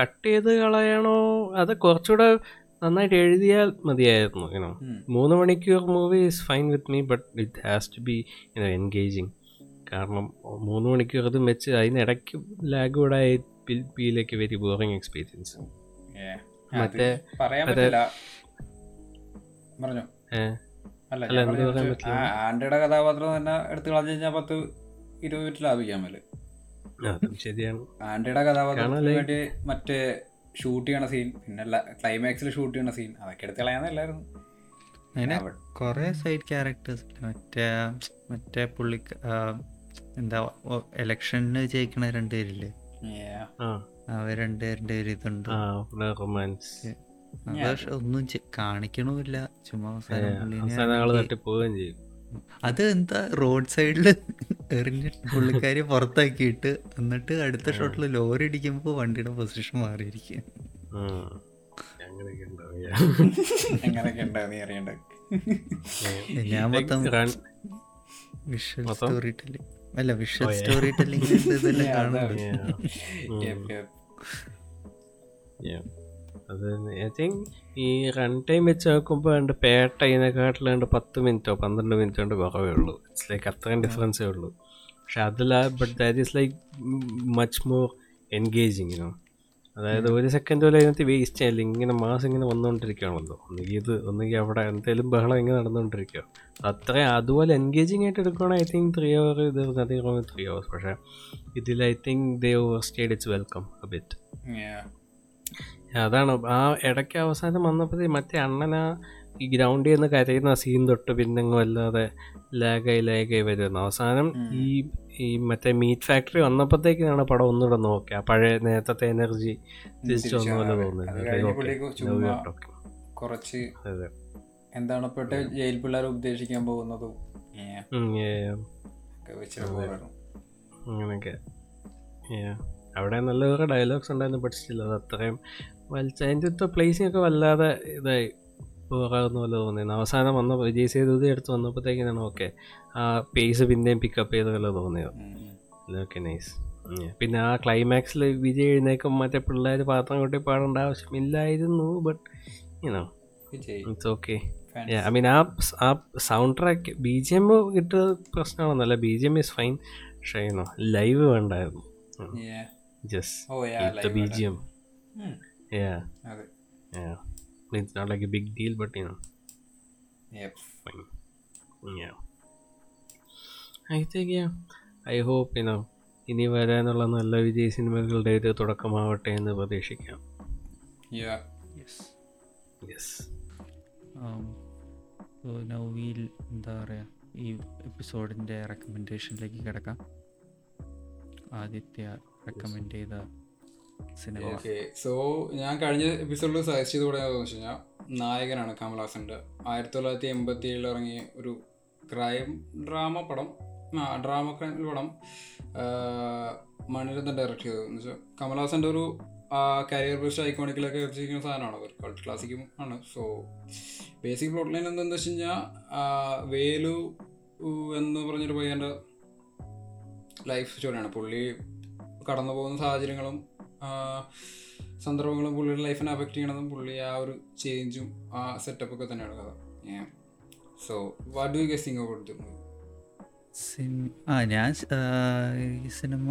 കട്ട് ചെയ്ത് കളയണോ? അത് കുറച്ചുകൂടെ നന്നായിട്ട് എഴുതിയാൽ മതിയായിരുന്നു യുനോ. മൂന്ന് മണിക്കൂർ movie is fine with me but it has to be enough engaging കാരണം മൂന്ന് മണിക്കൂർ അതും വെച്ച് അതിനിടയ്ക്ക് ലാഗ് കൂടെ ബിയിലേക്ക് വെരി ബോറിങ് എക്സ്പീരിയൻസ് മറ്റേ അല്ല കഥാപാത്രം തന്നെ എടുത്തു കളഞ്ഞു കഴിഞ്ഞാൽ പത്ത് ഇരുപത് മിനിറ്റ് ലാഭിക്കാൻ മേലെ. ശരിയാണ്. ആൻഡ്രിയുടെ കഥാപാത്രത്തിന്? വേണ്ടി മറ്റേ ഷൂട്ട് ചെയ്യണ സീൻ പിന്നെ ക്ലൈമാക്സിൽ ഷൂട്ട് ചെയ്യണ സീൻ അതൊക്കെ എടുത്ത് കളയാന്നല്ലായിരുന്നു അങ്ങനെ അവ- കുറേ സൈഡ് ക്യാരക്ടേഴ്സ് മറ്റേ മറ്റേ പുള്ളി എന്താ ഇലക്ഷന് ജയിക്കണ രണ്ടുപേരില്ലേ? അവർ അവർ രണ്ടുപേരുടെ ഒരു ഇതുണ്ട്. റൊമാൻസ്. അത് ഒന്നും കാണിക്കണമില്ല. ചുമ്മാ അവസാനം ചെയ്യും. അത് എന്താ റോഡ് സൈഡിൽ എറിഞ്ഞ് പുള്ളിക്കാരി പുറത്താക്കിയിട്ട് എന്നിട്ട് അടുത്ത ഷോട്ടിൽ ലോറി ഇടിക്കുമ്പോൾ വണ്ടിയുടെ പൊസിഷൻ മാറിയിരിക്കുക അറിയണ്ടത് ഞാൻ മൊത്തം വിഷ്വൽ സ്റ്റോറി ടെല്ലിംഗ് അല്ല വിഷ്വൽ Oh. സ്റ്റോറി ടെല്ലിംഗ് ഇതെല്ലാം കാണുന്നുണ്ട്. അത് ഐ തിങ്ക് ഈ റൺ ടൈം വെച്ച് നോക്കുമ്പോൾ ഉണ്ട് പേട്ട രണ്ട് പത്ത് മിനിറ്റോ പന്ത്രണ്ട് മിനിറ്റോ കൊണ്ട് കുറവേ ഉള്ളൂ. ഇറ്റ്സ് ലൈക്ക് അത്രയും ഡിഫറൻസേ ഉള്ളൂ. പക്ഷെ അതില but that is like much more engaging no അതായത് ഒരു സെക്കൻഡ് പോലും അതിനകത്ത് വേസ്റ്റ് ആയില്ല ഇങ്ങനെ മാസം ഇങ്ങനെ വന്നുകൊണ്ടിരിക്കുകയാണല്ലോ ഒന്നുകിൽ ഇത് ഒന്നുകിൽ അവിടെ എന്തെങ്കിലും ബഹളം ഇങ്ങനെ നടന്നുകൊണ്ടിരിക്കുക അത്രയും അതുപോലെ എൻഗേജിങ് ആയിട്ട് എടുക്കുകയാണെങ്കിൽ ഐ തിങ്ക് ത്രീ അവർ ഇത് നത്തിങ് റോങ് ത്രീ അവേഴ്സ് പക്ഷേ ഇതിൽ I think they overstayed its welcome a bit. അതാണ്. ആ ഇടയ്ക്ക് അവസാനം വന്നപ്പോഴത്തേ മറ്റേ അണ്ണന ഈ ഗ്രൗണ്ടിൽ നിന്ന് കരയുന്ന സീൻ തൊട്ട് പിന്നെ അല്ലാതെ ലാഗായി ലാഗായി വരുന്നു. അവസാനം ഈ ഈ മറ്റേ മീറ്റ് ഫാക്ടറി വന്നപ്പോഴത്തേക്കാണ് പടം ഒന്നുകൂടെ നോക്കുക പഴയ നേരത്തെ എനർജി തിരിച്ചു വന്നു പോലെ തോന്നുന്നത് കുറച്ച് എന്താണ് ഇപ്പോഴത്തെ ജയിൽ പിള്ളേർ ഉപദേശിക്കാൻ പോകുന്നതും അങ്ങനെയൊക്കെ. അവിടെ നല്ല വേറെ ഡയലോഗ്സ് ഉണ്ടായിരുന്നു പഠിച്ചില്ല അത് അത്രയും അതിന്റെ പ്ലേസിംഗ് ഒക്കെ വല്ലാതെ ഇതായി. പോകാവുന്ന പോലെ തോന്നിയിരുന്നു അവസാനം വന്ന വിജയ് സേതുപതി എടുത്ത് വന്നപ്പോഴത്തേക്കിനാണ് ഓക്കെ. ആ പേസ് പിന്നെയും പിക്കപ്പ് ചെയ്ത പോലെ തോന്നിയത്. ഓക്കെ നൈസ് പിന്നെ ആ ക്ലൈമാക്സിൽ വിജയ് എഴുന്നേക്കും മറ്റേ പിള്ളേർ പാത്രം കൊട്ടി പാടേണ്ട ആവശ്യമില്ലായിരുന്നു but you know Vijay. It's okay. I mean ആ ആ sound track B G M കിട്ടുക പ്രശ്നമാണെന്നല്ല B G M is fine പക്ഷേ ലൈവ് വേണ്ടായിരുന്നു. Just B G keep Yeah, അതെ yeah. It's not like a big deal, but you know, Yep. fine. Yeah. I think, yeah. I hope, you know, ഇനി വരാനുള്ള നല്ല വിജയ് സിനിമകളുടെ ഒരു തുടക്കമാവട്ടെ എന്ന് പ്രതീക്ഷിക്കാം വീൽ എന്താ പറയുക ഈ എപ്പിസോഡിന്റെ റെക്കമെൻഡേഷനിലേക്ക് കിടക്കാം ആദിത്യ റെക്കമെൻഡ് ചെയ്ത സിനിമ ഓക്കെ സോ ഞാൻ കഴിഞ്ഞ എപ്പിസോഡിൽ സജസ്റ്റ് ചെയ്ത് പറയാന്ന് വെച്ച് കഴിഞ്ഞാൽ നായകനാണ് കമൽഹാസന്റെ ആയിരത്തി തൊള്ളായിരത്തി എൺപത്തി ഏഴിൽ ഇറങ്ങിയ ഒരു ക്രൈം ഡ്രാമ പടം ആ ഡ്രാമ ക്രൈം പടം മണിരത്തൻ മണിരത്നം ഡയറക്റ്റ് ചെയ്തത്. എന്ന് വെച്ചാൽ കമൽഹാസന്റെ ഒരു കരിയർ ബെസ്റ്റ് ഐക്കോണിക്കിലൊക്കെ വെച്ചിരിക്കുന്ന സാധനമാണ് ഒരു കൾട്ട് ക്ലാസിക്കും ആണ്. സോ ബേസിക് പ്ലോട്ട് ലൈൻ എന്താണെന്ന് വെച്ച് കഴിഞ്ഞാൽ വേലു എന്ന് പറഞ്ഞൊരു പയ്യന്റെ ലൈഫ് സ്റ്റോറിയാണ് പുള്ളി കടന്നു പോകുന്ന സാഹചര്യങ്ങളും സന്ദർഭങ്ങളും പുള്ളിയുടെ ലൈഫിനെ അഫക്റ്റ് ചെയ്യണതും പുള്ളി ആ ഒരു ചേഞ്ചും ആ സെറ്റപ്പ് ഒക്കെ തന്നെയാണ് കഥ. So what do you guess think about the movie ആ ഞാൻ ഈ സിനിമ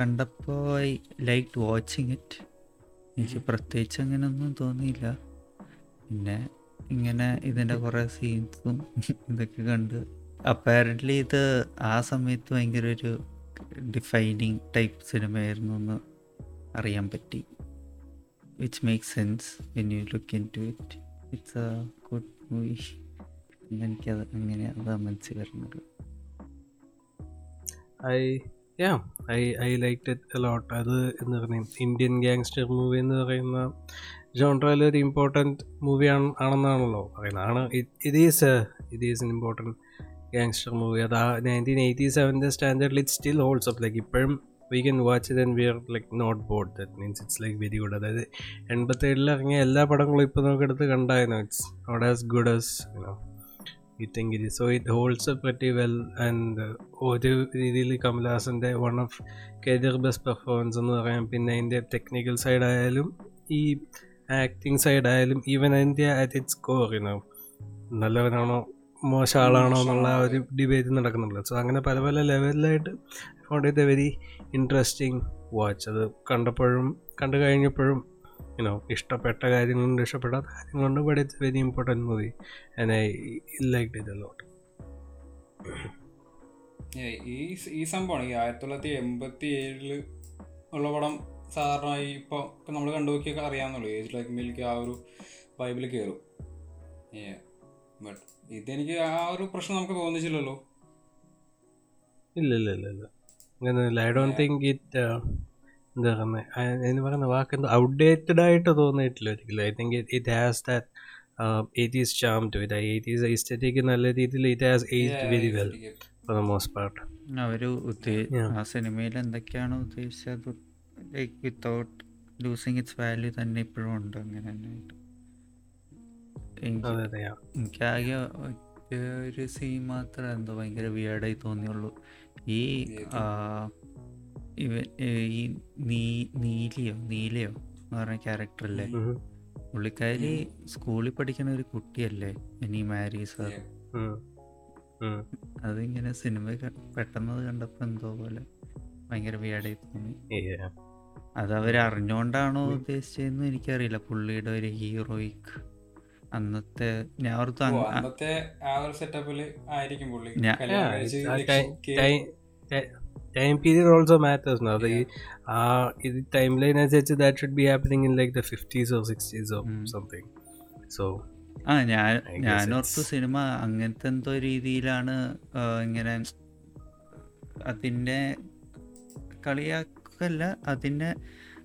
കണ്ടപ്പോൾ ഐ ലൈക്ക് വാച്ചിങ് ഇറ്റ് എനിക്ക് പ്രത്യേകിച്ച് അങ്ങനെയൊന്നും തോന്നിയില്ല. പിന്നെ ഇങ്ങനെ ഇതിന്റെ കുറേ സീൻസും ഇതൊക്കെ കണ്ട്. അപ്പാരന്റ്ലി ഇത് ആ സമയത്ത് ഭയങ്കര ഒരു ഡിഫൈനിങ് ടൈപ്പ് സിനിമയായിരുന്നു എന്ന് അറിയാൻ പറ്റി. Which make sense when you look in to it it's a good movie എനിക്കത് അങ്ങനെ അതാ മനസ്സിൽ വരുന്നത്. I yeah I I like it a lot അത് എന്ന് പറയും ഇന്ത്യൻ ഗാങ്സ്റ്റർ മൂവി എന്ന് പറയുന്ന ജോൺട്രയിൽ ഒരു ഇമ്പോർട്ടന്റ് മൂവി ആണ് ആണെന്നാണല്ലോ പറയുന്നത്. ആണ് ഇത് ഈസ് ഇത് is an important gangster movie അത് ആ നയന്റീൻ എയ്റ്റി സെവന്റെ സ്റ്റാൻഡേർഡിൽ it still holds up like ഇപ്പോഴും we can watch it and we are like not bored that means it's like very good അതായത് എൺപത്തേഴിൽ ഇറങ്ങിയ എല്ലാ പടങ്ങളും ഇപ്പോൾ നമുക്ക് എടുത്ത് കണ്ടായിരുന്നു it's not as good as you know you think it so it holds a pretty well and ഒരു രീതിയിൽ കമൽഹാസന്റെ one of career best performance എന്ന് പറയാം. പിന്നെ അതിന്റെ ടെക്നിക്കൽ സൈഡ് ആയാലും ഈ ആക്ടിങ് സൈഡ് ആയാലും ഈവൻ അതിന്റെ at its core you know നല്ലവനാണോ മോശം ആളാണോ എന്നുള്ള ഒരു ഡിബേറ്റ് നടക്കുന്നുണ്ടല്ലോ. സോ അങ്ങനെ പല പല ലെവലിലായിട്ട് ഫോണ്ട് ഇത് വെരി ഇൻട്രസ്റ്റിംഗ് വാച്ച് അത് കണ്ടപ്പോഴും കണ്ടു കഴിഞ്ഞപ്പോഴും യുനോ ഇഷ്ടപ്പെട്ട കാര്യങ്ങളുണ്ട്. ഇഷ്ടപ്പെടാത്ത കാര്യങ്ങളുണ്ട് but it's very important movie and I like it lot ഏ, ഈ ഈ സംഭവമാണ്. ഈ ആയിരത്തി തൊള്ളായിരത്തി എൺപത്തി ഏഴിൽ ഉള്ള പടം സാധാരണമായി ഇപ്പോൾ നമ്മൾ കണ്ടു നോക്കിയൊക്കെ അറിയാമെന്നുള്ളൂ ഏജ് ലൈക്ക് മിൽക്ക് ആ ഒരു ബൈബിൾ കയറും ബട്ട് ഇതെനിക്ക് ആ ഒരു പ്രശ്നം നമുക്ക് തോന്നിച്ചില്ലല്ലോ. ഇല്ല ഇല്ല ഇല്ല ഇല്ല. അങ്ങനെയല്ല ഐ ഡോണ്ട് തിങ്ക് ഇറ്റ് എന്താ പറയുന്നത് എന്ന് പറയുന്ന വാക്ക് എന്തോ ഔട്ട്ഡേറ്റഡ് ആയിട്ട് തോന്നിയിട്ടില്ല ഒരിക്കലും. I think it has that eighties charm to it eighties aesthetic നല്ല രീതിയിൽ it has aged very well for the most part അവർ. ആ സിനിമയിൽ എന്തൊക്കെയാണോ ഉദ്ദേശിച്ചത്? Like without losing its value തന്നെ ഇപ്പോഴും ഉണ്ട്. അങ്ങനെ തന്നെയായിട്ട്. എനിക്കാകെ ഒറ്റ ഒരു സീൻ മാത്രമേ എന്തോ ഭയങ്കര വിയേഡായി തോന്നിയുള്ളൂ. ഈ ആ, ഈ നീ നീലിയോ നീലയോ എന്ന് പറഞ്ഞ ക്യാരക്ടറല്ലേ അല്ലേ പുള്ളിക്കാരി സ്കൂളിൽ പഠിക്കുന്ന ഒരു കുട്ടിയല്ലേ? ഇനി മാരി സാർ. അതിങ്ങനെ സിനിമ പെട്ടെന്ന് കണ്ടപ്പോ കണ്ടപ്പോൾ എന്തോ പോലെ ഭയങ്കര വിയാടായി തോന്നി. Yeah. അത് അവർ അറിഞ്ഞോണ്ടാണോ ഉദ്ദേശിച്ചതെന്ന് എനിക്കറിയില്ല. പുള്ളിയുടെ ഒരു ഹീറോയിക്ക് അന്നത്തെ ഞാൻ ഓർത്തു അന്നത്തെ ആ ഒരു സെറ്റപ്പിൽ ആയിരിക്കും പുള്ളി ടൈം പീരിയഡ് ഓൾസോ മാറ്റേഴ്സ് അത്. The ആ ഇത് ടൈം ലൈൻ അനുസരിച്ച് that should be happening in like the fifties or sixties or. Something so ആ ഞാൻ ഞാൻ ഓർത്ത് സിനിമ അങ്ങനത്തെ എന്തോ രീതിയിലാണ് ഇങ്ങനെ അതിന്റെ കളിയാക്കല്ല അതിന്റെ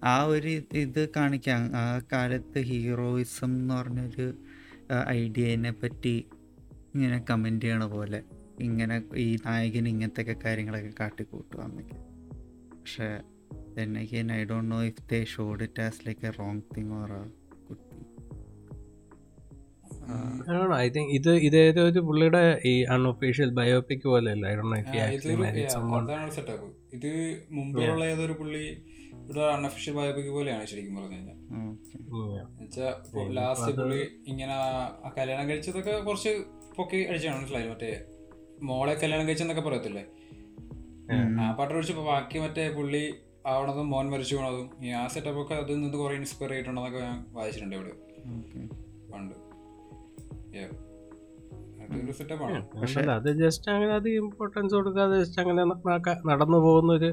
ആ ഒരു ഇത് കാണിക്കാൻ ആ കാലത്ത് ഹീറോയിസം എന്ന് പറഞ്ഞൊരു ഐഡിയനെ പറ്റി ഇങ്ങനെ കമന്റ് ചെയ്യണ പോലെ ഇങ്ങനെ ഈ നായകൻ ഇങ്ങനത്തെ ഒക്കെ കാര്യങ്ങളൊക്കെ കാട്ടിക്കൂട്ടുക എന്നൊക്കെ പക്ഷേ then again I don't know if they showed it as like a wrong thing or a good thing. I think ഇത് ഇതേതോ ഒരു പുള്ളിയുടെ ഈ അൺഒഫീഷ്യൽ ബയോപിക് പോലെ അല്ല സെറ്റപ്പ് ഇത് മുമ്പുള്ള ഏതൊരു പുള്ളി ഇവിടെ അൺഒഫീഷ്യൽ ബയോപിക് പോലെയാണ് ശരിക്കും പറഞ്ഞു കഴിഞ്ഞാൽ. ലാസ്റ്റ് പുള്ളി ഇങ്ങനെ ആ കല്യാണം കഴിച്ചതൊക്കെ കുറച്ച് പൊക്കി അടിച്ചാണ് മനസ്സിലായി? മറ്റേ മോളെ കല്യാണം കഴിച്ചെന്നൊക്കെ പറയത്തില്ലേ? ആ പാട്ട് ഒഴിച്ചപ്പോ ബാക്കി മറ്റേ പുള്ളി ആവണതും മോൻ മരിച്ചു പോണതും ഈ ആ സെറ്റപ്പ് ഒക്കെ അതിൽ നിന്ന് കുറെ ഇൻസ്പയർ ചെയ്തിട്ടുണ്ടെന്നൊക്കെ ഞാൻ വായിച്ചിട്ടുണ്ട് ഇവിടെ. പണ്ട്. പക്ഷെ അത് ജസ്റ്റ് അങ്ങനെ അത് ഇമ്പോർട്ടൻസ് കൊടുക്കാതെ ജസ്റ്റ് അങ്ങനെ നടന്നു പോകുന്ന ഒരു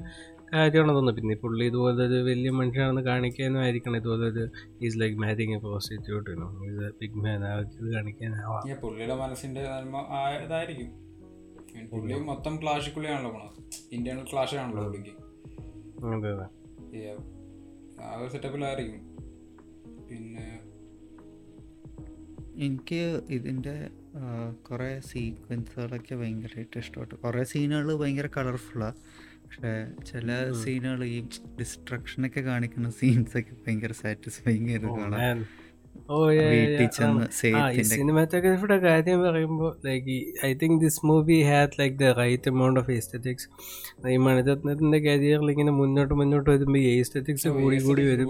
കാര്യമാണ് തോന്നുന്നു പിന്നെ ഈ പുള്ളി ഇതുപോലെ ഒരു വലിയ മനുഷ്യനാണെന്ന് കാണിക്കാനും ആയിരിക്കണം ഇതുപോലെ ഒരു is like marrying a prostitute big man ആ ഇത് കാണിക്കാനാവാം. പുള്ളിയുടെ മനസ്സിന്റെ നന്മ ഇതായിരിക്കും. പുള്ളി മൊത്തം ക്ലാഷിക്കുള്ളിയാണല്ലോ പോണത്. ഇന്റേണൽ ക്ലാഷ് ആണല്ലോ പുള്ളിക്ക് ആ ഒരു സെറ്റപ്പിലായിരിക്കും പിന്നെ എനിക്ക് ഇതിന്റെ കുറേ സീക്വൻസുകളൊക്കെ ഭയങ്കരമായിട്ട് ഇഷ്ടപ്പെട്ടു. കുറേ സീനുകൾ ഭയങ്കര കളർഫുള്ളാണ് പക്ഷേ ചില സീനുകൾ ഈ ഡിസ്ട്രക്ഷനൊക്കെ കാണിക്കുന്ന സീൻസൊക്കെ ഭയങ്കര സാറ്റിസ്ഫൈങ് ആയിരുന്നു കാണാൻ. വീട്ടിൽ ചെന്ന് സിനിമാറ്റോഗ്രാഫിയുടെ കാര്യം പറയുമ്പോൾ like I think this movie had like the right amount of aesthetics ഈ മണിരത്നത്തിന്റെ കരിയറിൽ ഇങ്ങനെ മുന്നോട്ട് മുന്നോട്ട് വരുമ്പോൾ ഈ എസ്തറ്റിക്സ് കൂടി കൂടി വരും.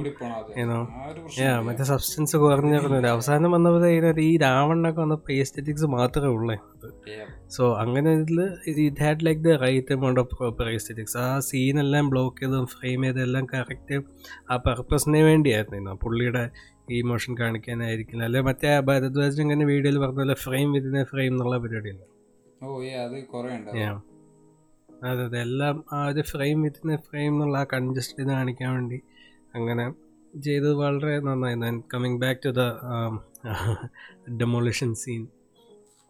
മറ്റേ സബ്സ്റ്റൻസ് കുറഞ്ഞു കുറഞ്ഞു അവസാനം വന്നപ്പോൾ ഇതിനകത്ത് ഈ രാവണൊക്കെ വന്നപ്പോൾ എസ്തറ്റിക്സ് മാത്രമേ ഉള്ളേ. സോ അങ്ങനെ ഇതിൽ ഇത് had like the right amount of proper aesthetics ആ സീനെല്ലാം ബ്ലോക്ക് ചെയ്തും ഫ്രെയിം ചെയ്തെല്ലാം കറക്റ്റ് ആ പർപ്പസിന് വേണ്ടിയായിരുന്നു. പുള്ളിയുടെ ഈ മോഷൻ കാണിക്കാനായിരിക്കില്ല. അല്ലെ മറ്റേ ഭരദ്വാജ് ഇങ്ങനെ വീഡിയോയിൽ പറഞ്ഞ പോലെ ഫ്രെയിം വിതിനെ ഫ്രെയിം എന്നുള്ള പരിപാടിയില്ല ഓ അത് കുറെ അതെ അതെ. എല്ലാം ആ ഒരു ഫ്രെയിം വിത്തിനെ ഫ്രെയിം എന്നുള്ള ആ കൺജസ്റ്റ് ഇത് കാണിക്കാൻ വേണ്ടി അങ്ങനെ ചെയ്തത് വളരെ നന്നായി ഞാൻ coming back to the demolition scene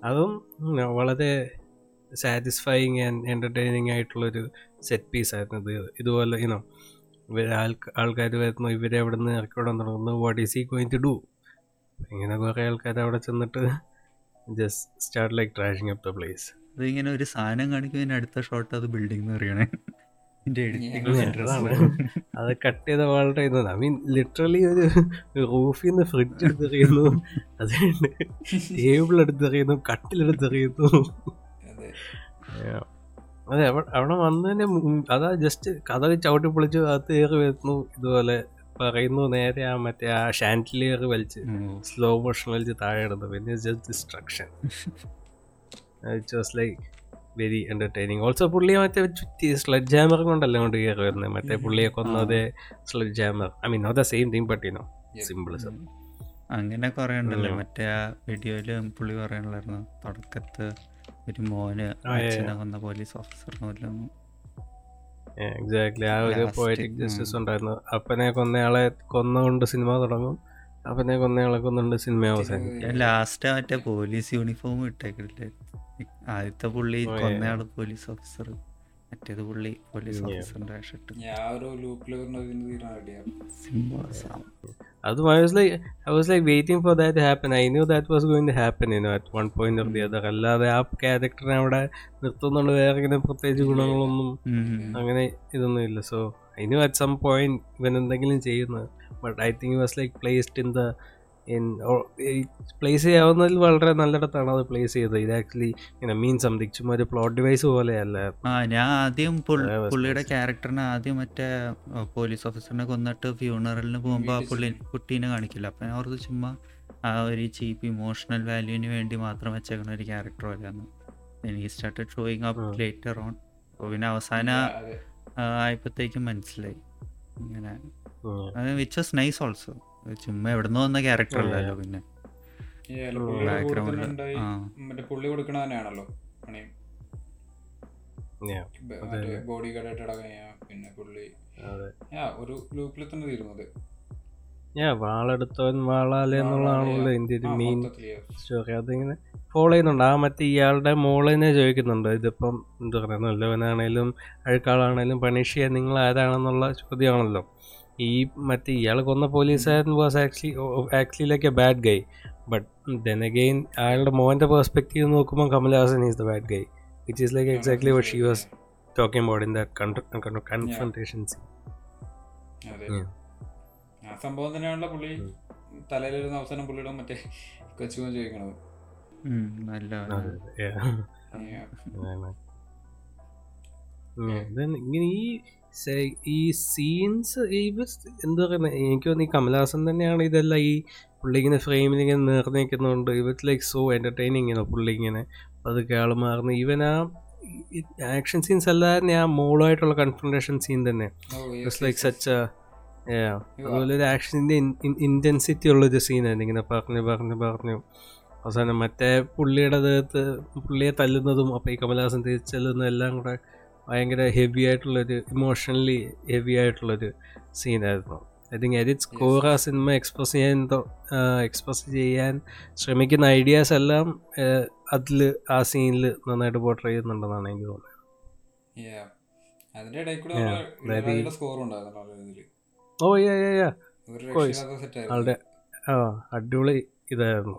അതും വളരെ സാറ്റിസ്ഫൈയിങ് ആൻഡ് എന്റർടൈനിങ് ആയിട്ടുള്ളൊരു സെറ്റ് പീസ് ആയിരുന്നു ഇത്. ഇതുപോലെ ഇനോ ഇവർ ആൾക്കാർ വരുന്നു ഇവരെ അവിടെ നിന്ന് ഇറക്കിവിടാൻ തുടങ്ങുന്നു what is he going to do ഇങ്ങനെ കുറേ ആൾക്കാർ അവിടെ ചെന്നിട്ട് just start like trashing up the place അതിങ്ങനെ ഒരു സാധനം കാണിക്കുന്നതിന് അടുത്ത ഷോട്ട് അത് ബിൽഡിംഗ് എന്ന് പറയണേ. അത് കട്ട് ചെയ്ത വളരെ ഇതാണ് ഐ മീൻ ലിറ്ററലി ഒരു റൂഫിൽ നിന്ന് ഫ്രിഡ്ജ് എടുത്തെറിയുന്നു. അത് ടേബിൾ എടുത്തെറിയുന്നു കട്ടിലെടുത്തെറിയുന്നു അതെ. അവിടെ വന്നതിന്റെ അതാ ജസ്റ്റ് കഥ ചവിട്ടി പൊളിച്ച് അകത്ത് കയറി വരുന്നു. ഇതുപോലെ പറയുന്നു നേരെ ആ മറ്റേ ആ ഷാൻഡിലിയർ വലിച്ച് സ്ലോ മോഷൻ വലിച്ച് താഴെ ഇടുന്നു. പിന്നെ just destruction it was like very entertaining also പുള്ളിയെ മറ്റേ ചുറ്റി സ്ലഡ് ജാമർ കൊണ്ടല്ല കൊണ്ട് കയറി വരുന്നത് മറ്റേ പുള്ളിയെ കൊന്നത് sledgehammer I mean not the same thing but you know simple അങ്ങനെ കുറേ ഉണ്ടല്ലോ? മറ്റേ ആ വീഡിയോയിൽ പുള്ളി പറയണല്ലായിരുന്നു തുടക്കത്ത് ഒരു മോന് ആ, yeah, അച്ഛനെ yeah. കൊന്ന പോലീസ് ഓഫീസറിനെ കൊല്ലുന്നു എക്സാക്ട്ലി ആ ഒരു പോയറ്റിക്. ജസ്റ്റിസ് ഉണ്ടായിരുന്നു. അപ്പനെ കൊന്നയാളെ കൊന്നുകൊണ്ട് സിനിമ തുടങ്ങും. അപ്പനെ കൊന്നയാളെ കൊന്നുകൊണ്ട് സിനിമ അവസാനിക്കും ലാസ്റ്റ് മറ്റേ പോലീസ് യൂണിഫോം ഇട്ടേക്കില്ലേ? ആദ്യത്തെ പുള്ളി കൊന്നയാൾ പോലീസ് ഓഫീസർ മറ്റേത് പുള്ളി പോലീസ് Yeah. ഓഫീസറിന്റെ വേഷം അത് I was like I was like waiting for that happen I knew that was going to happen you know at one point of the other അല്ലാതെ ആ ക്യാരക്ടറിനെ അവിടെ നിർത്തുന്നുണ്ട് വേറെ ഇങ്ങനെ പ്രത്യേകിച്ച് ഗുണങ്ങളൊന്നും അങ്ങനെ ഇതൊന്നും ഇല്ല. So I knew at some point ഇവൻ എന്തെങ്കിലും ചെയ്യുന്നത്. But I think was like placed in the place ചെയ്യാവുന്നതിൽ വളരെ നല്ലിടത്താണ് അത് പ്ലേസ് ചെയ്തത്. ഇത് ആക്ച്വലി ഇങ്ങനെ മീൻ സംതിങ് ചുമ്മാ ഒരു പ്ലോട്ട് ഡിവൈസ് പോലെയല്ല. ആ ഞാൻ ആദ്യം പുള്ളിയുടെ ക്യാരക്ടറിന് ആദ്യം മറ്റേ പോലീസ് ഓഫീസറിനെ കൊന്നിട്ട് ഫ്യൂണറലിന് പോകുമ്പോൾ ആ പുള്ളി കുട്ടീനെ കാണിക്കില്ല. അപ്പം ഞാൻ ഓർത്ത് ചുമ്മാ ആ ഒരു ചീപ്പ് ഇമോഷണൽ വാല്യൂവിന് വേണ്ടി മാത്രം വെച്ചേക്കുന്ന ഒരു ക്യാരക്ടർ പോലെയാണ്. എനിക്ക് started showing up. Later on അപ്പോൾ പിന്നെ അവസാന ആയപ്പോഴത്തേക്കും മനസ്സിലായി. ഇങ്ങനെ. വിച്ച് വാസ് നൈസ് ഓൾസോ ചുമ്മാ എവിടുന്ന് വന്ന ക്യാരക്ടർ അല്ലല്ലോ പിന്നെ. ആ. മറ്റേ പുള്ളി കൊടുക്കണ പണിയും. ബോഡി ഗാർഡായിട്ട് അടക്കാൻ പിന്നെ പുള്ളി ഒരു ലൂപ്പിൽ തന്നെ തീരുന്നത്. ഞാൻ വാളെടുത്തവൻ വാളാലെ എന്നുള്ളതാണല്ലോ എന്റെ ഒരു മെയിൻ. സ്റ്റോറി അതിങ്ങനെ ഫോളോ ചെയ്യുന്നുണ്ട്. ആ മറ്റേ ഇയാളുടെ മോളിനെ ചോദിക്കുന്നുണ്ട്. ഇതിപ്പം എന്താ പറയുക നല്ലവനാണേലും അഴുക്കാളാണേലും പണിഷ് ചെയ്യാൻ നിങ്ങൾ ആരാണെന്നുള്ള ചോദ്യമാണല്ലോ. ഈ മറ്റേ ഇയാൾ കൊന്ന പോലീസുകാരൻ was actually actually like a bad guy but then again അയാളുടെ മോന്റെ പെർസ്പെക്റ്റീവ് നോക്കുമ്പോൾ Kamal Haasan is the bad guy which is like exactly what she was talking about in that confrontation. ആ സംഭവം തന്നെയാണല്ലോ പുള്ളി തലയിലിരുന്ന അവസാനം പുള്ളിയുടെ മറ്റേ കൊച്ചുമോൻ ചോദിക്കണത്. ഇങ്ങനെ ഈ ഈ സീൻസ് ഈ എന്താ പറയുന്നത് എനിക്ക് തോന്നുന്നു ഈ കമലഹാസൻ തന്നെയാണ് ഇതെല്ലാം ഈ പുള്ളി ഇങ്ങനെ ഫ്രെയിമിൽ ഇങ്ങനെ നേർന്ന് ഇവറ്റ് ലൈക്ക് സോ എന്റർടൈനിങ് ആണ് പുള്ളി ഇങ്ങനെ പതുക്കെ ആൾ മാറുന്നു ഈവൻ ആ ആക്ഷൻ സീൻസ് അല്ലാതെ ആ മോളായിട്ടുള്ള കൺഫ്രണ്ടേഷൻ സീൻ തന്നെ. It's like. സച്ച് അതുപോലെ ഒരു ആക്ഷന്റെ ഇന്റൻസിറ്റി ഉള്ളൊരു സീനായിരുന്നു ഇങ്ങനെ പറഞ്ഞു പറഞ്ഞു പറഞ്ഞു. അവസാനം മറ്റേ പുള്ളിയുടെ ദേഹത്ത് പുള്ളിയെ തല്ലുന്നതും അപ്പോൾ ഈ കമലഹാസൻ തിരിച്ചെല്ലുന്നതും എല്ലാം കൂടെ ഭയങ്കര ഹെവി ആയിട്ടുള്ളൊരു ഇമോഷണലി ഹെവി ആയിട്ടുള്ളൊരു സീനായിരുന്നു I think at its core ആ സിനിമ എക്സ്പ്രസ് ചെയ്യാൻ എക്സ്പ്രസ് ചെയ്യാൻ ശ്രമിക്കുന്ന ഐഡിയാസ് എല്ലാം അതിൽ ആ സീനിൽ നന്നായിട്ട് പോർട്ട്രേ ചെയ്യുന്നുണ്ടെന്നാണ് എനിക്ക് തോന്നുന്നത്. ഓ സെറ്റ് ആളുടെ ആ അടിപൊളി ഇതായിരുന്നു.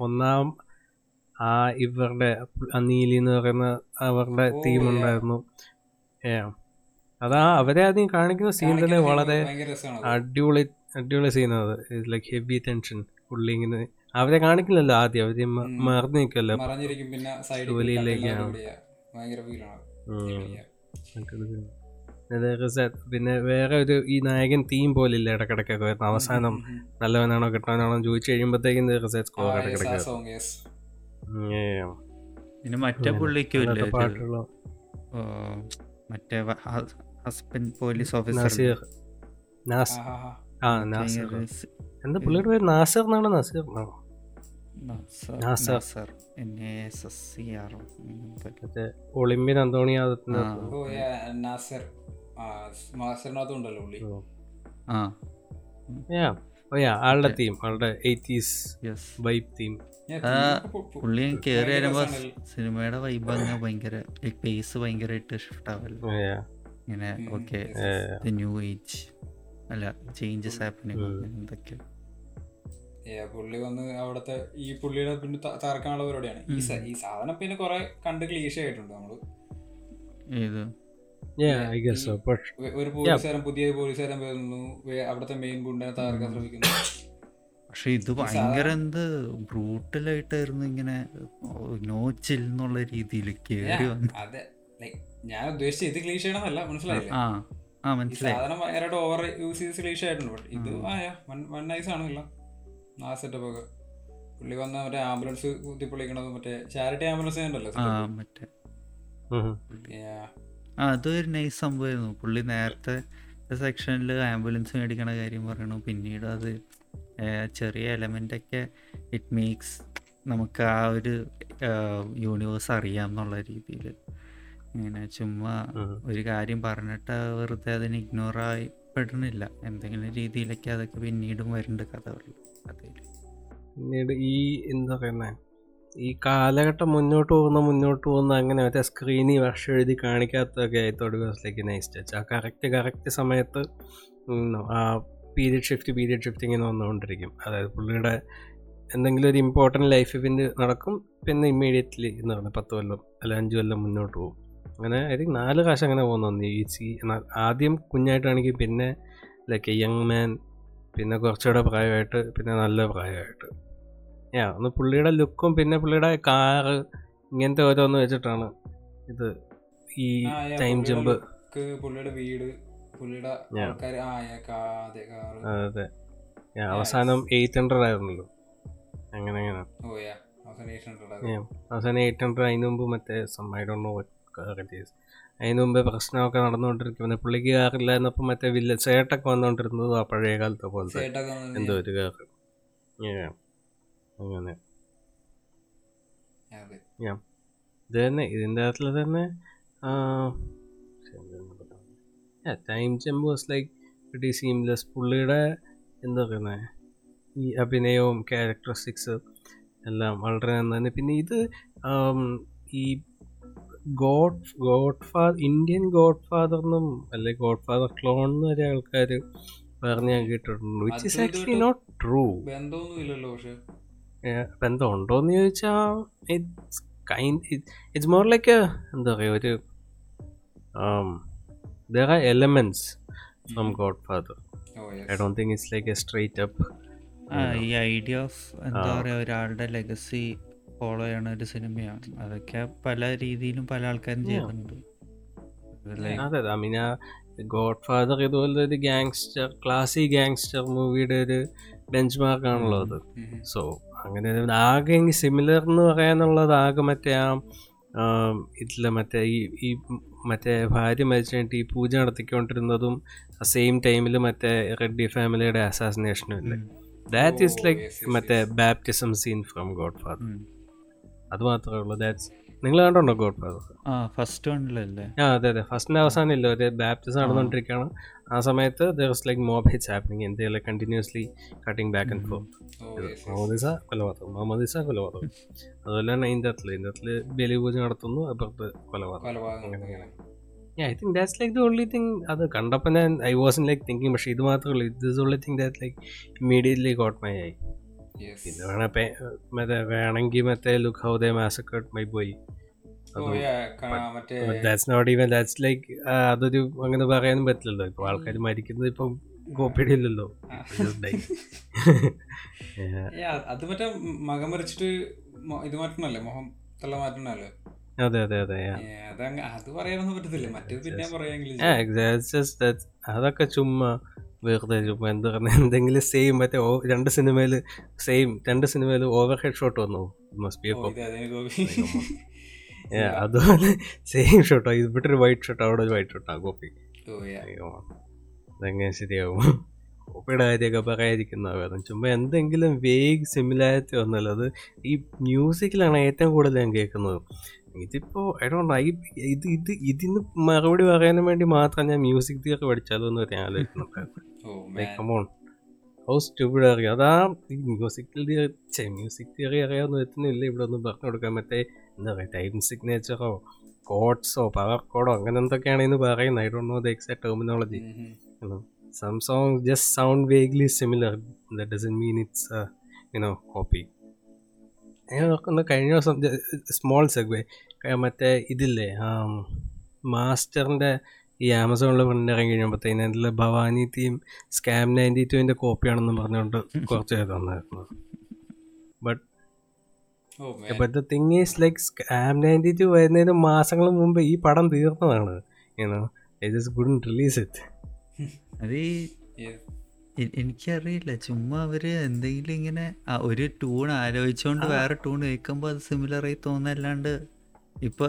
ഒന്നാം ആ ഇവരുടെ നീലി എന്ന് പറയുന്ന അവരുടെ തീം ടീം ഉണ്ടായിരുന്നു. ഏ അതാ അവരെ ആദ്യം കാണിക്കുന്ന സീൻ തന്നെ വളരെ. അടിപൊളി അടിപൊളി സീനത് ലൈക്ക് ഹെവി ടെൻഷൻ പുള്ളി ഇങ്ങനെ അവരെ കാണിക്കില്ലല്ലോ ആദ്യം. അവർ. മറന്നു നിൽക്കല്ലോ പിന്നെ ജോലിയിലേക്കാണ്. വേറെ ഒരു ഈ നായകൻ തീം പോലില്ല ഇടക്കിടക്കൊക്കെ വരുന്ന അവസാനം നല്ലവനാണോ കിട്ടാനാണോ ചോദിച്ചു കഴിയുമ്പോഴത്തേക്കും റിസർച്ച് സ്കോർ ഇടക്കിടക്ക് പിന്നെ മറ്റേ പുള്ളിക്കും ഇല്ലേ മറ്റേ ഹസ്ബൻഡ് പോലീസ് ഓഫീസർ നസീർ. ആ നാസർ. നാസർ എന്താ പുള്ളിയുടെ പേര് നാസർ എന്നാണ് നസീർ? ഓ യാ ആളുടെ തീം ആളുടെ എയ്റ്റീസ് യെസ് വൈബ് തീം പുള്ളി കേറി വരുമ്പോ സിനിമയുടെ വൈബ് അങ്ങ് ഭയങ്കര പേസ് ഭയങ്കരമായിട്ട് ഷിഫ്റ്റ് ആവല്ലോ. ഇങ്ങനെ ഓക്കെ. ന്യൂ ഏജ് അല്ല ചേഞ്ചസ് ഹാപ്പനിങ് ഉം. എന്തൊക്കെ പുള്ളി വന്ന് അവിടത്തെ ഈ പുള്ളിയുടെ പിന്നെ തറക്കാനുള്ള തകർക്കാനുള്ള പരിപാടിയാണ്. ഈ സാധനം പിന്നെ കുറെ കണ്ട് ക്ലീശ ആയിട്ടുണ്ട് നമ്മൾ. ഒരു പോലീസുകാരൻ പുതിയ പോലീസുകാരൻ വരുന്നു. അവിടുത്തെ മെയിൻ ഗുണ്ടനെ തകർക്കാൻ ശ്രമിക്കുന്നു. പക്ഷെ ഇത് ഭയങ്കര എന്ത് ബ്രൂട്ടലായിട്ടായിരുന്നു ഇങ്ങനെ നോ ചിൽ എന്നുള്ള രീതിയിൽ കേറി വന്നു. അതെ. ഞാൻ ഉദ്ദേശിച്ചത് ഇത് ക്ലീഷയാണെന്നല്ല ആണെന്നല്ല മനസ്സിലായില്ലേ? ആ ആ മനസ്സിലായി. സാധനം ഭയങ്കരമായിട്ട് ഓവർ യൂസ് ചെയ്ത് ക്ലീഷ ആയിട്ടുണ്ട് but ഇത് ആയ വൺ നൈസ് ആണല്ലോ. ആ സെറ്റപ്പ് ഒക്കെ. പുള്ളി വന്ന മറ്റേ ആംബുലൻസ് കുത്തിപ്പൊളിക്കണത് മറ്റേ ചാരിറ്റി ആംബുലൻസ് ഉണ്ടല്ലോ ആ അതൊരു നൈസ് സംഭവമായിരുന്നു. പുള്ളി നേരത്തെ സെക്ഷനിൽ ആംബുലൻസ് മേടിക്കണ കാര്യം പറയണു. പിന്നീട് അത് ചെറിയ എലമെന്റ് ഒക്കെ ഇറ്റ് മേക്സ് നമുക്ക് ആ ഒരു യൂണിവേഴ്സ് അറിയാം എന്നുള്ള രീതിയിൽ ഇങ്ങനെ ചുമ്മാ ഒരു കാര്യം പറഞ്ഞിട്ട് വെറുതെ അതിന് ഇഗ്നോർ ആയി പെടണില്ല എന്തെങ്കിലും രീതിയിലൊക്കെ അതൊക്കെ പിന്നീടും വരുന്നുണ്ട് കഥകളിൽ കഥയിൽ പിന്നീട് ഈ എന്താ പറയുന്നത് ഈ കാലഘട്ടം മുന്നോട്ട് പോകുന്ന മുന്നോട്ട് പോകുന്ന അങ്ങനെ മറ്റേ സ്ക്രീനിൽ വർഷം എഴുതി കാണിക്കാത്തതൊക്കെ ആയി ലൈക്ക് നൈസ് ടച്ച് ആ കറക്റ്റ് കറക്റ്റ് സമയത്ത് ആ പീരിയഡ് ഷിഫ്റ്റ് പീരിയഡ് ഷിഫ്റ്റ് ഇങ്ങനെ വന്നുകൊണ്ടിരിക്കും. അതായത് പുള്ളിയുടെ എന്തെങ്കിലും ഒരു ഇമ്പോർട്ടന്റ് ലൈഫ് ഇവന്റ് നടക്കും പിന്നെ ഇമ്മീഡിയറ്റ്ലി എന്ന് പറഞ്ഞാൽ പത്ത് കൊല്ലം അല്ല അഞ്ച് കൊല്ലം മുന്നോട്ട് പോകും. അങ്ങനെ ഐ തിങ്ക് നാല് കാശ് അങ്ങനെ പോകുന്നു ഈ സി എന്നാൽ ആദ്യം കുഞ്ഞായിട്ടാണെങ്കിൽ പിന്നെ ലൈക്ക് യങ് മാൻ പിന്നെ കുറച്ചുകൂടെ പ്രായമായിട്ട് പിന്നെ നല്ല പ്രായമായിട്ട്. യാ ഒന്ന് പുള്ളിയുടെ ലുക്കും പിന്നെ പുള്ളിയുടെ കാറ് ഇങ്ങനത്തെ ഓരോന്ന് വെച്ചിട്ടാണ് ഇത് ഈ ടൈം ജമ്പ് പുള്ളിയുടെ വീട് പുള്ളിയുടെ. ആൾക്കാർ അതെ അവസാനം എയ്റ്റ് ഹൺഡ്രഡ് ആയിരുന്നല്ലോ. അങ്ങനെ അങ്ങനെ. അവസാനം എയ്റ്റ് ഹൺഡ്രഡ് അതിന് മുമ്പ് മറ്റേ സമ്മൈഡോണോ അതിന് മുമ്പ് പ്രശ്നമൊക്കെ നടന്നുകൊണ്ടിരിക്കും പിന്നെ പുള്ളിക്ക് കാറില്ല എന്നപ്പോൾ മറ്റേ വില്ല ചേട്ടൊക്കെ വന്നുകൊണ്ടിരുന്നത് ആ പഴയ കാലത്തെ പോലത്തെ എന്തോ ഒരു കാറ്. Yeah. അങ്ങനെ. ഇത് തന്നെ ഇതിന്റെ അകത്തിൽ തന്നെ ടൈം ചെമ്പ് വാസ് ലൈക്ക് വെരി സീംലെസ് പുള്ളിയുടെ എന്താ പറയുന്നത് ഈ അഭിനയവും ക്യാരക്ടറിസ്റ്റിക്സ് എല്ലാം വളരെ നന്നായി പിന്നെ ഇത് ഈ God Godfather Indian Godfather എന്നും അല്ലെ ഗോഡ് ഫാദർ ക്ലോൺ എന്ന് വരെ ആൾക്കാർ പറഞ്ഞ് ഞാൻ കേട്ടിട്ടുണ്ട്. Which is actually not true ബന്ധമൊന്നും ഉണ്ടോ എന്ന് ബന്ധം ഉണ്ടോയെന്ന് ചോദിച്ചാൽ it's kind it's more like എന്താ പറയുക ഒരു there are elements from Godfather yes. I don't think think it's like a straight up ആ ഈ ഐഡിയ ഓഫ് എന്താ ആ. പറയുക ഒരാളുടെ ലെഗസി ഫോളോ ചെയ്യണ ഒരു സിനിമയാണ്. അതൊക്കെ പല രീതിയിലും പല ആൾക്കാരും ചെയ്യുന്നുണ്ട് like- അതെ ഐ മീൻ ആ ഗോഡ് ഫാദർ ഇതുപോലെ ഒരു ഗാങ്സ്റ്റർ ക്ലാസി ഗാങ്സ്റ്റർ മൂവിയുടെ ഒരു ബെഞ്ച് മാർക്ക് ആണല്ലോ അത്. സോ അങ്ങനെ ഒരു ആകെ സിമിലർ എന്ന് പറയാനുള്ളത് ആകെ മറ്റേ ആ ആം, ഇതിലെ മറ്റേ ഈ ഈ മറ്റേ ഭാര്യ മരിച്ചു കഴിഞ്ഞിട്ട് ഈ പൂജ നടത്തിക്കൊണ്ടിരുന്നതും സെയിം ടൈമിൽ മറ്റേ റെഡ്ഡി ഫാമിലിയുടെ അസാസിനേഷനും ഇല്ലേ? ദാറ്റ് ഈസ് ലൈക്ക് മറ്റേ baptism scene from Godfather. അത് മാത്രമേ ഉള്ളൂ. ദാറ്റ്സ് നിങ്ങൾ കണ്ടുണ്ടോ ഗോഡ് ഫാദർ ആ ഫസ്റ്റ് ആ അതെ അതെ. ഫസ്റ്റിന്റെ അവസാനം ഇല്ല ഒരു ബാപ്റ്റിസം നടന്നുകൊണ്ടിരിക്കുകയാണ്. ആ. സമയത്ത് like like mob hits happening എന്തെങ്കിലും continuously cutting back and forth മുഹമ്മദിസ കൊലപാതകം. മുഹമ്മദിസ കൊലപാതകം. അതുപോലെ തന്നെ ഇന്ത്യത്തിൽ ഇന്ത്യത്തിൽ ബലിപൂജ അകത്തിൽ ബലി പൂജ നടത്തുന്നു അപ്പുറത്ത് കൊലപാതകം. I think that's like the only thing അത് കണ്ടപ്പോൾ ഞാൻ I was in like thinking പക്ഷേ ഇത് മാത്രമേ ഉള്ളൂ. Is only thing that like immediately got my eye പിന്നെ വേണേ മറ്റേ വേണമെങ്കിൽ മറ്റേ look how they massacred my boy oh yeah മറ്റേ that's not even that's like അതൊരു അങ്ങനെ പറയാനും പറ്റില്ലല്ലോ. ഇപ്പൊ ആൾക്കാർ മരിക്കുന്നത് ഇപ്പം കോപ്പിടില്ലല്ലോ ഇല്ലല്ലോ അത് മറ്റേ മകം മറിച്ചിട്ട് ഇത് മാറ്റണല്ലേ? മുഖം തള്ള മാറ്റണല്ലേ? അതെ അതെ അതെ അത് പറയാനൊന്നും പറ്റത്തില്ല. മറ്റേത് പിന്നെ that. അതൊക്കെ ചുമ്മാ വെറുതെ ചുമ്മാ എന്താ പറഞ്ഞ എന്തെങ്കിലും സെയിം മറ്റേ രണ്ട് സിനിമയിൽ സെയിം രണ്ട് സിനിമയിൽ ഓവർ ഹെഡ് ഷോട്ട് വന്നു. അതുപോലെ സെയിം ഷോട്ടോ ഇവിടെ ഒരു വൈറ്റ് ഷോട്ട് അവിടെ ഒരു വൈറ്റ് ഷോട്ടാ കോപ്പി അതെങ്ങനെ ശരിയാവും? കോപ്പിയുടെ കാര്യമൊക്കെ പറയാതിരിക്കുന്ന വേണം ചുമ്മാ എന്തെങ്കിലും വേഗ് സിമിലാരിറ്റി വന്നല്ലോ അത് ഈ മ്യൂസിക്കിലാണ് ഏറ്റവും കൂടുതൽ ഞാൻ കേൾക്കുന്നത്. ഇതിപ്പോ ഐ ഇത് ഇത് ഇതിന് മറുപടി പറയാനും വേണ്ടി മാത്രം ഞാൻ മ്യൂസിക് തിയറി പഠിച്ചാലോ എന്ന് ഞാൻ ആലോചിക്കുന്നുണ്ടായിരുന്നു ഓ സ്റ്റുപ്പിഡ് അറിയാം അതാ ഈ മ്യൂസിക്കൽ തിയറി മ്യൂസിക് തിയറി അറിയാവുന്ന ഒരുത്തനില്ല ഇവിടെ ഒന്നും പറഞ്ഞു കൊടുക്കാൻ മറ്റേ എന്താ പറയുക ടൈം സിഗ്നേച്ചറോ കോഡ്സോ പവർ കോഡോ അങ്ങനെ എന്തൊക്കെയാണ് ഇന്ന് പറയുന്നത്? I don't know the exact terminology. Some song just sound vaguely similar this doesn't mean it's you know copy ഞാൻ ഓർക്കുന്ന കഴിഞ്ഞ ദിവസം സ്മോൾ സെഗ്വേ മറ്റേ ഇതില്ലേ മാസ്റ്ററിന്റെ ഈ ആമസോണിൽ പ്രിന്റ് ഇറങ്ങി കഴിയുമ്പോഴത്തേന് അതിൽ ഭവാനി തീം സ്കാം നയന്റി ടുവിന്റെ കോപ്പിയാണെന്ന് പറഞ്ഞുകൊണ്ട് കുറച്ച് പേര് തന്നായിരുന്നു. But. But the thing is like scam ninety two വരുന്നതിന് മാസങ്ങൾ മുമ്പ് ഈ പടം തീർന്നതാണ്. You know I just good release it അത് എനിക്കറിയില്ല ചുമ്മാ അവർ എന്തെങ്കിലും ഇങ്ങനെ ആ ഒരു ട്യൂൺ ആലോചിച്ചുകൊണ്ട് വേറെ ട്യൂൺ കേൾക്കുമ്പോൾ അത് സിമിലർ ആയി തോന്നല്ലാണ്ട് ഇപ്പൊ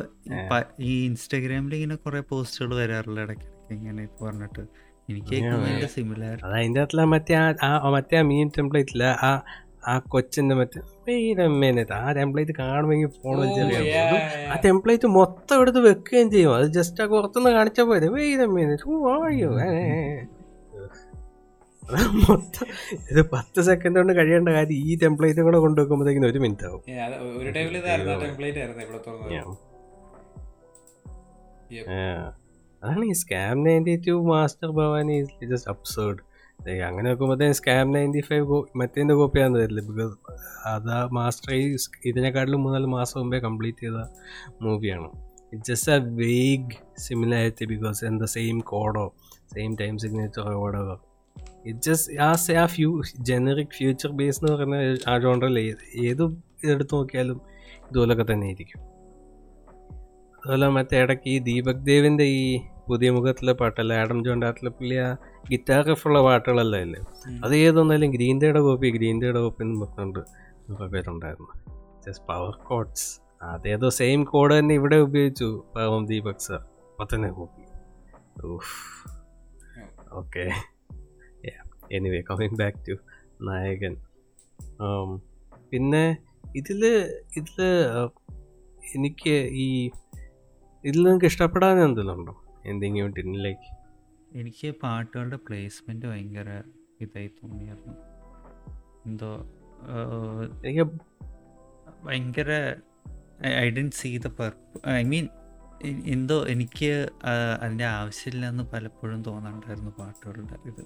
ഈ ഇൻസ്റ്റാഗ്രാമിൽ ഇങ്ങനെ കുറെ പോസ്റ്റുകൾ വരാറില്ല ഇടയ്ക്ക് ഇങ്ങനെ പറഞ്ഞിട്ട്. എനിക്ക് അതിന്റെ സിമിലാർ അത് അതിന്റെ അകത്തുള്ള മറ്റേ ആ മറ്റേ ആ മീൻ ടെംപ്ലേറ്റില്ല ആ ആ കൊച്ചിന്റെ മറ്റേ മെയിനമ്മേനത് ആ ടെംപ്ലേറ്റ് കാണുമെങ്കിൽ ഫോൺ ആ ടെംപ്ലേറ്റ് മൊത്തം എടുത്ത് വെക്കുകയും ചെയ്യും. അത് ജസ്റ്റ് ആ പുറത്തുനിന്ന് കാണിച്ചാൽ പോരെ. ഓ അയ്യോ മൊത്തം ഇത് പത്ത് സെക്കൻഡ് കൊണ്ട് കഴിയേണ്ട കാര്യം ഈ ടെംപ്ലേറ്റും കൂടെ കൊണ്ടുവെക്കുമ്പോഴത്തേക്കും ഒരു മിനിറ്റ് ആവും. ഒരു ടൈമിൽ. അതാണ് ഈ scam ninety two master Bhavani just absurd അങ്ങനെ നോക്കുമ്പോഴത്തേക്കും സ്കാം നയന്റി ഫൈവ് കോപ്പി കോപ്പിയാന്ന് തരില്ല ബിക്കോസ് അതാ മാസ്റ്റർ ഈ ഇതിനെക്കാട്ടിലും മൂന്നാൽ മാസം മുമ്പേ കംപ്ലീറ്റ് ചെയ്ത മൂവിയാണ് it just a vague similarity because in the same kodo same time സിഗ്നേച്ചറോ whatever. ഇറ്റ് ജസ്റ്റ് ആ ഫ്യൂ ജനറിക് ഫ്യൂച്ചർ ബേസ് എന്ന് പറയുന്ന ആ ജോണ്ടറിൽ ഏത് എടുത്തു നോക്കിയാലും ഇതുപോലൊക്കെ തന്നെ ആയിരിക്കും അതുപോലെ മറ്റേ ഇടയ്ക്ക് ഈ ദീപക് ദേവിന്റെ ഈ പുതിയ മുഖത്തിലെ പാട്ടല്ല ആഡം ജോണ്ടാത്തിലെ പുള്ളി ആ ഗിറ്റാർ റിഫുള്ള പാട്ടുകളല്ല അല്ലേ? അത് ഏതൊന്നാലും ഗ്രീൻ ഡേയുടെ കോപ്പി ഗ്രീൻ ഡേയുടെ കോപ്പി എന്ന് പറഞ്ഞുകൊണ്ട് കുറേ പേരുണ്ടായിരുന്നു. ജസ്റ്റ് പവർ കോഡ്സ് അതേതോ സെയിം കോഡ് തന്നെ ഇവിടെ ഉപയോഗിച്ചു പാവം ദീപക് സാർ അപ്പം തന്നെ copy okay anyway coming back to Nayakan. Um, പിന്നെ ഇതിൽ ഇതിൽ എനിക്ക് ഈ ഇതിൽ നിങ്ങൾക്ക് ഇഷ്ടപ്പെടാൻ എന്തെങ്കിലും ഉണ്ടോ? എന്തെങ്കിലും ടിന്നിലേക്ക് എനിക്ക് പാട്ടുകളുടെ പ്ലേസ്മെന്റ് ഭയങ്കര ഇതായി തോന്നിയായിരുന്നു. എന്തോ എനിക്ക് ഭയങ്കര I don't see the purpose I mean എന്തോ എനിക്ക് അതിന്റെ ആവശ്യമില്ലെന്ന് പലപ്പോഴും തോന്നാണ്ടായിരുന്നു പാട്ടുകളുടെ ഇത്.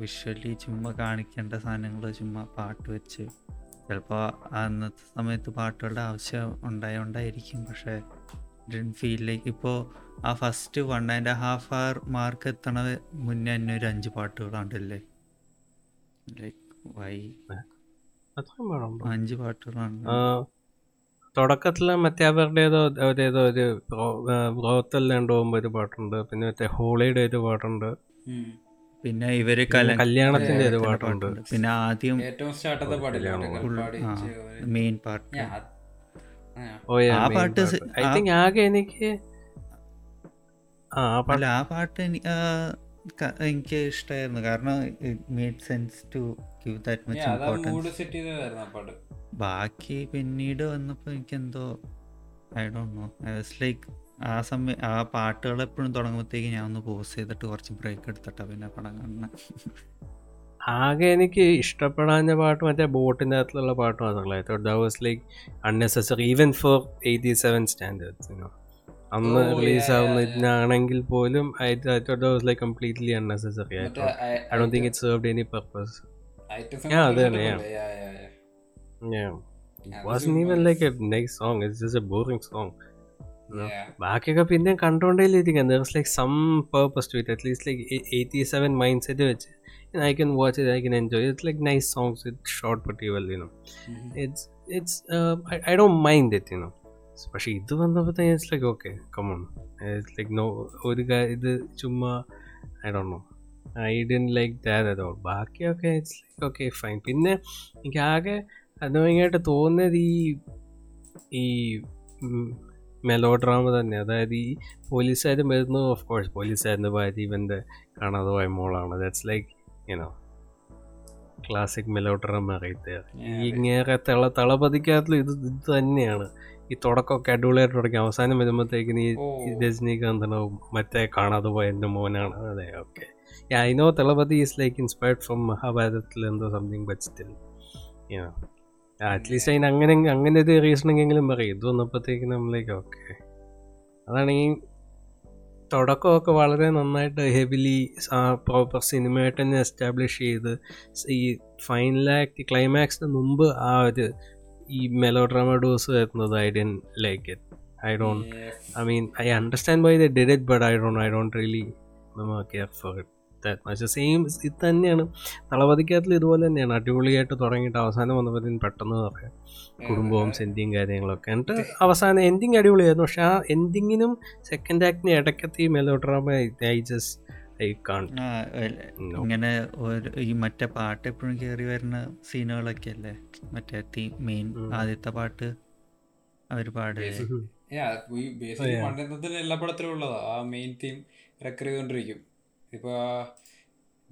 വിഷ്വലി ചുമ്മാ കാണിക്കേണ്ട സാധനങ്ങൾ ചുമ്മാ പാട്ട് വെച്ച്. ചിലപ്പോൾ അന്നത്തെ സമയത്ത് പാട്ടുകളുടെ ആവശ്യം ഉണ്ടായോണ്ടായിരിക്കും. പക്ഷേ ഫീൽ ലൈക്ക് ഇപ്പോൾ ആ first one and half hour mark എത്തണ മുന്നേ തന്നെ ഒരു അഞ്ച് പാട്ടുകളുണ്ടല്ലേ ലൈക്ക് വൈ അഞ്ച് പാട്ടുകളാണ്. തുടക്കത്തിൽ മറ്റേ അവരുടെ ഏതോ ഏതോ ഒരു ബ്രോത്തെല്ലാം പോകുമ്പോൾ ഒരു പാട്ടുണ്ട്. പിന്നെ മറ്റേ ഹോളിയുടെ ഒരു പാട്ടുണ്ട്. പിന്നെ ഇവർ കല്യാണത്തിന്റെ ഒരു പാട്ടുണ്ട്. പിന്നെ ആദ്യം ഏറ്റവും സ്റ്റാർട്ടത്തെ പാടില്ല മെയിൻ പാർട്ട് ആ പാട്ട് ഐ തിങ്ക് ആകെ എനിക്ക് ആ ആ പാട്ട് അല്ല ആ പാട്ട് എനിക്ക് എനിക്ക് ഇഷ്ടമായിരുന്നു കാരണം made sense to give that much importance set ചെയ്തതായിരുന്നു ആ പാട്ട്. ബാക്കി പിന്നീട് വന്നപ്പോൾ എനിക്കെന്തോ I don't know I was like ആ സമയം ആ പാട്ടുകൾ എപ്പോഴും തുടങ്ങുമ്പോഴത്തേക്ക് ഞാൻ ഒന്ന് പോസ് ചെയ്തിട്ട് കുറച്ച് ബ്രേക്ക് എടുത്തിട്ടാ പിന്നെ പടം കാണുന്നത് ആകെ എനിക്ക് ഇഷ്ടപ്പെടാഞ്ഞ പാട്ട് മറ്റേ ബോട്ടിന്റെ അകത്തുള്ള പാട്ട് മാത്രമല്ല the was like unnecessary even for eighty seven standards അന്ന് Oh, yeah, റിലീസ് ആവുന്നതിനാണെങ്കിൽ ആവുന്ന ഇതിനാണെങ്കിൽ പോലും I the was like completely unnecessary I don't think it served any purpose ഞാൻ അത് തന്നെ, ഇട്ടിട്ടുണ്ടല്ലേ? Even yeah, a Yeah. It Yeah, wasn't a boring even ബാക്കിയൊക്കെ പിന്നെ കണ്ടോണ്ടേലിരിക്കാം there is like some purpose to it at least like eighty seven mindset വെച്ച് I can watch it I can enjoy it's like nice songs it short പറ്റി well you know. It's it's I don't mind it you know പക്ഷേ ഇത് വന്നപ്പോഴത്തേക്ക് it's like okay come on it's like no ഒരു ഇത് ചുമ്മാ I don't know I didn't like that അതോ ബാക്കിയൊക്കെ it's like okay fine പിന്നെ എനിക്ക് ആകെ അനുഭവമായിട്ട് തോന്നിയത് ഈ ഈ മെലോ ഡ്രാമ തന്നെ. അതായത് ഈ പോലീസുകാർ വരുന്നു ഓഫ് കോഴ്സ് പോലീസുകാരന്റെ ഭാര്യ ഇവന്റെ കാണാതെ പോയ മോളാണ്. That's like you know classic melodrama അറിയത്തെ ഇങ്ങേറെ തള തളപതിക്കകത്തും ഇത് ഇത് തന്നെയാണ്. ഈ തുടക്കമൊക്കെ അടിപൊളിയായിട്ട് തുടങ്ങി. അവസാനം വരുമ്പോഴത്തേക്കിന് ഈ രജനീകാന്തനോ മറ്റേ കാണാതെ പോയ എന്റെ മോനാണ്. അതെ okay I know Thalapathi is like inspired from മഹാഭാരതത്തിൽ എന്തോ സംതിങ് ബട്ട് സ്റ്റിൽ അറ്റ്ലീസ്റ്റ് അതിന് അങ്ങനെ അങ്ങനെ ഒരു റീസണിങ്ങെങ്കിലും പറയും. ഇത് വന്നപ്പോഴത്തേക്ക് നമ്മളേക്ക് ഓക്കെ അതാണ് ഈ തുടക്കമൊക്കെ വളരെ നന്നായിട്ട് ഹെവിലി പ്രോപ്പർ സിനിമയായിട്ട് തന്നെ എസ്റ്റാബ്ലിഷ് ചെയ്ത് ഈ ഫൈനലാക്ട് ക്ലൈമാക്സിന് മുമ്പ് ആ ഒരു ഈ മെലോ ഡ്രാമ ഡോസ് വരുന്നത് I done like it I don't I I mean, I understand the they did I but I don't, I don't really for care much. Same ഇത് തന്നെയാണ്. തളപതിക്കകത്തിൽ ഇതുപോലെ തന്നെയാണ്. അടിപൊളിയായിട്ട് തുടങ്ങിയിട്ട് അവസാനം വന്നപ്പോഴത്തേക്കും പെട്ടെന്ന് പറയാം. കുടുംബവും സെൻഡിങ് കാര്യങ്ങളൊക്കെ. എന്നിട്ട് അവസാനം എൻഡിങ് അടിപൊളിയായിരുന്നു. പക്ഷെ ആ എൻഡിങ്ങിനും സെക്കൻഡ് ആക്ടിന് ഇടയ്ക്കത്തെ ഈ melodrama I just I can't ഇങ്ങനെ ഒരു ഈ മറ്റേ പാട്ട് എപ്പോഴും കയറി വരുന്ന സീനുകളൊക്കെ അല്ലേ? മറ്റേ തീം മെയിൻ ആദ്യത്തെ പാട്ട് അവർ ബേസിക്കലി yeah. എല്ലാ പടത്തിലും ഉള്ളതാ. ആ മെയിൻ തീം റെക്കർ ചെയ്തോണ്ടിരിക്കും. ഇപ്പൊ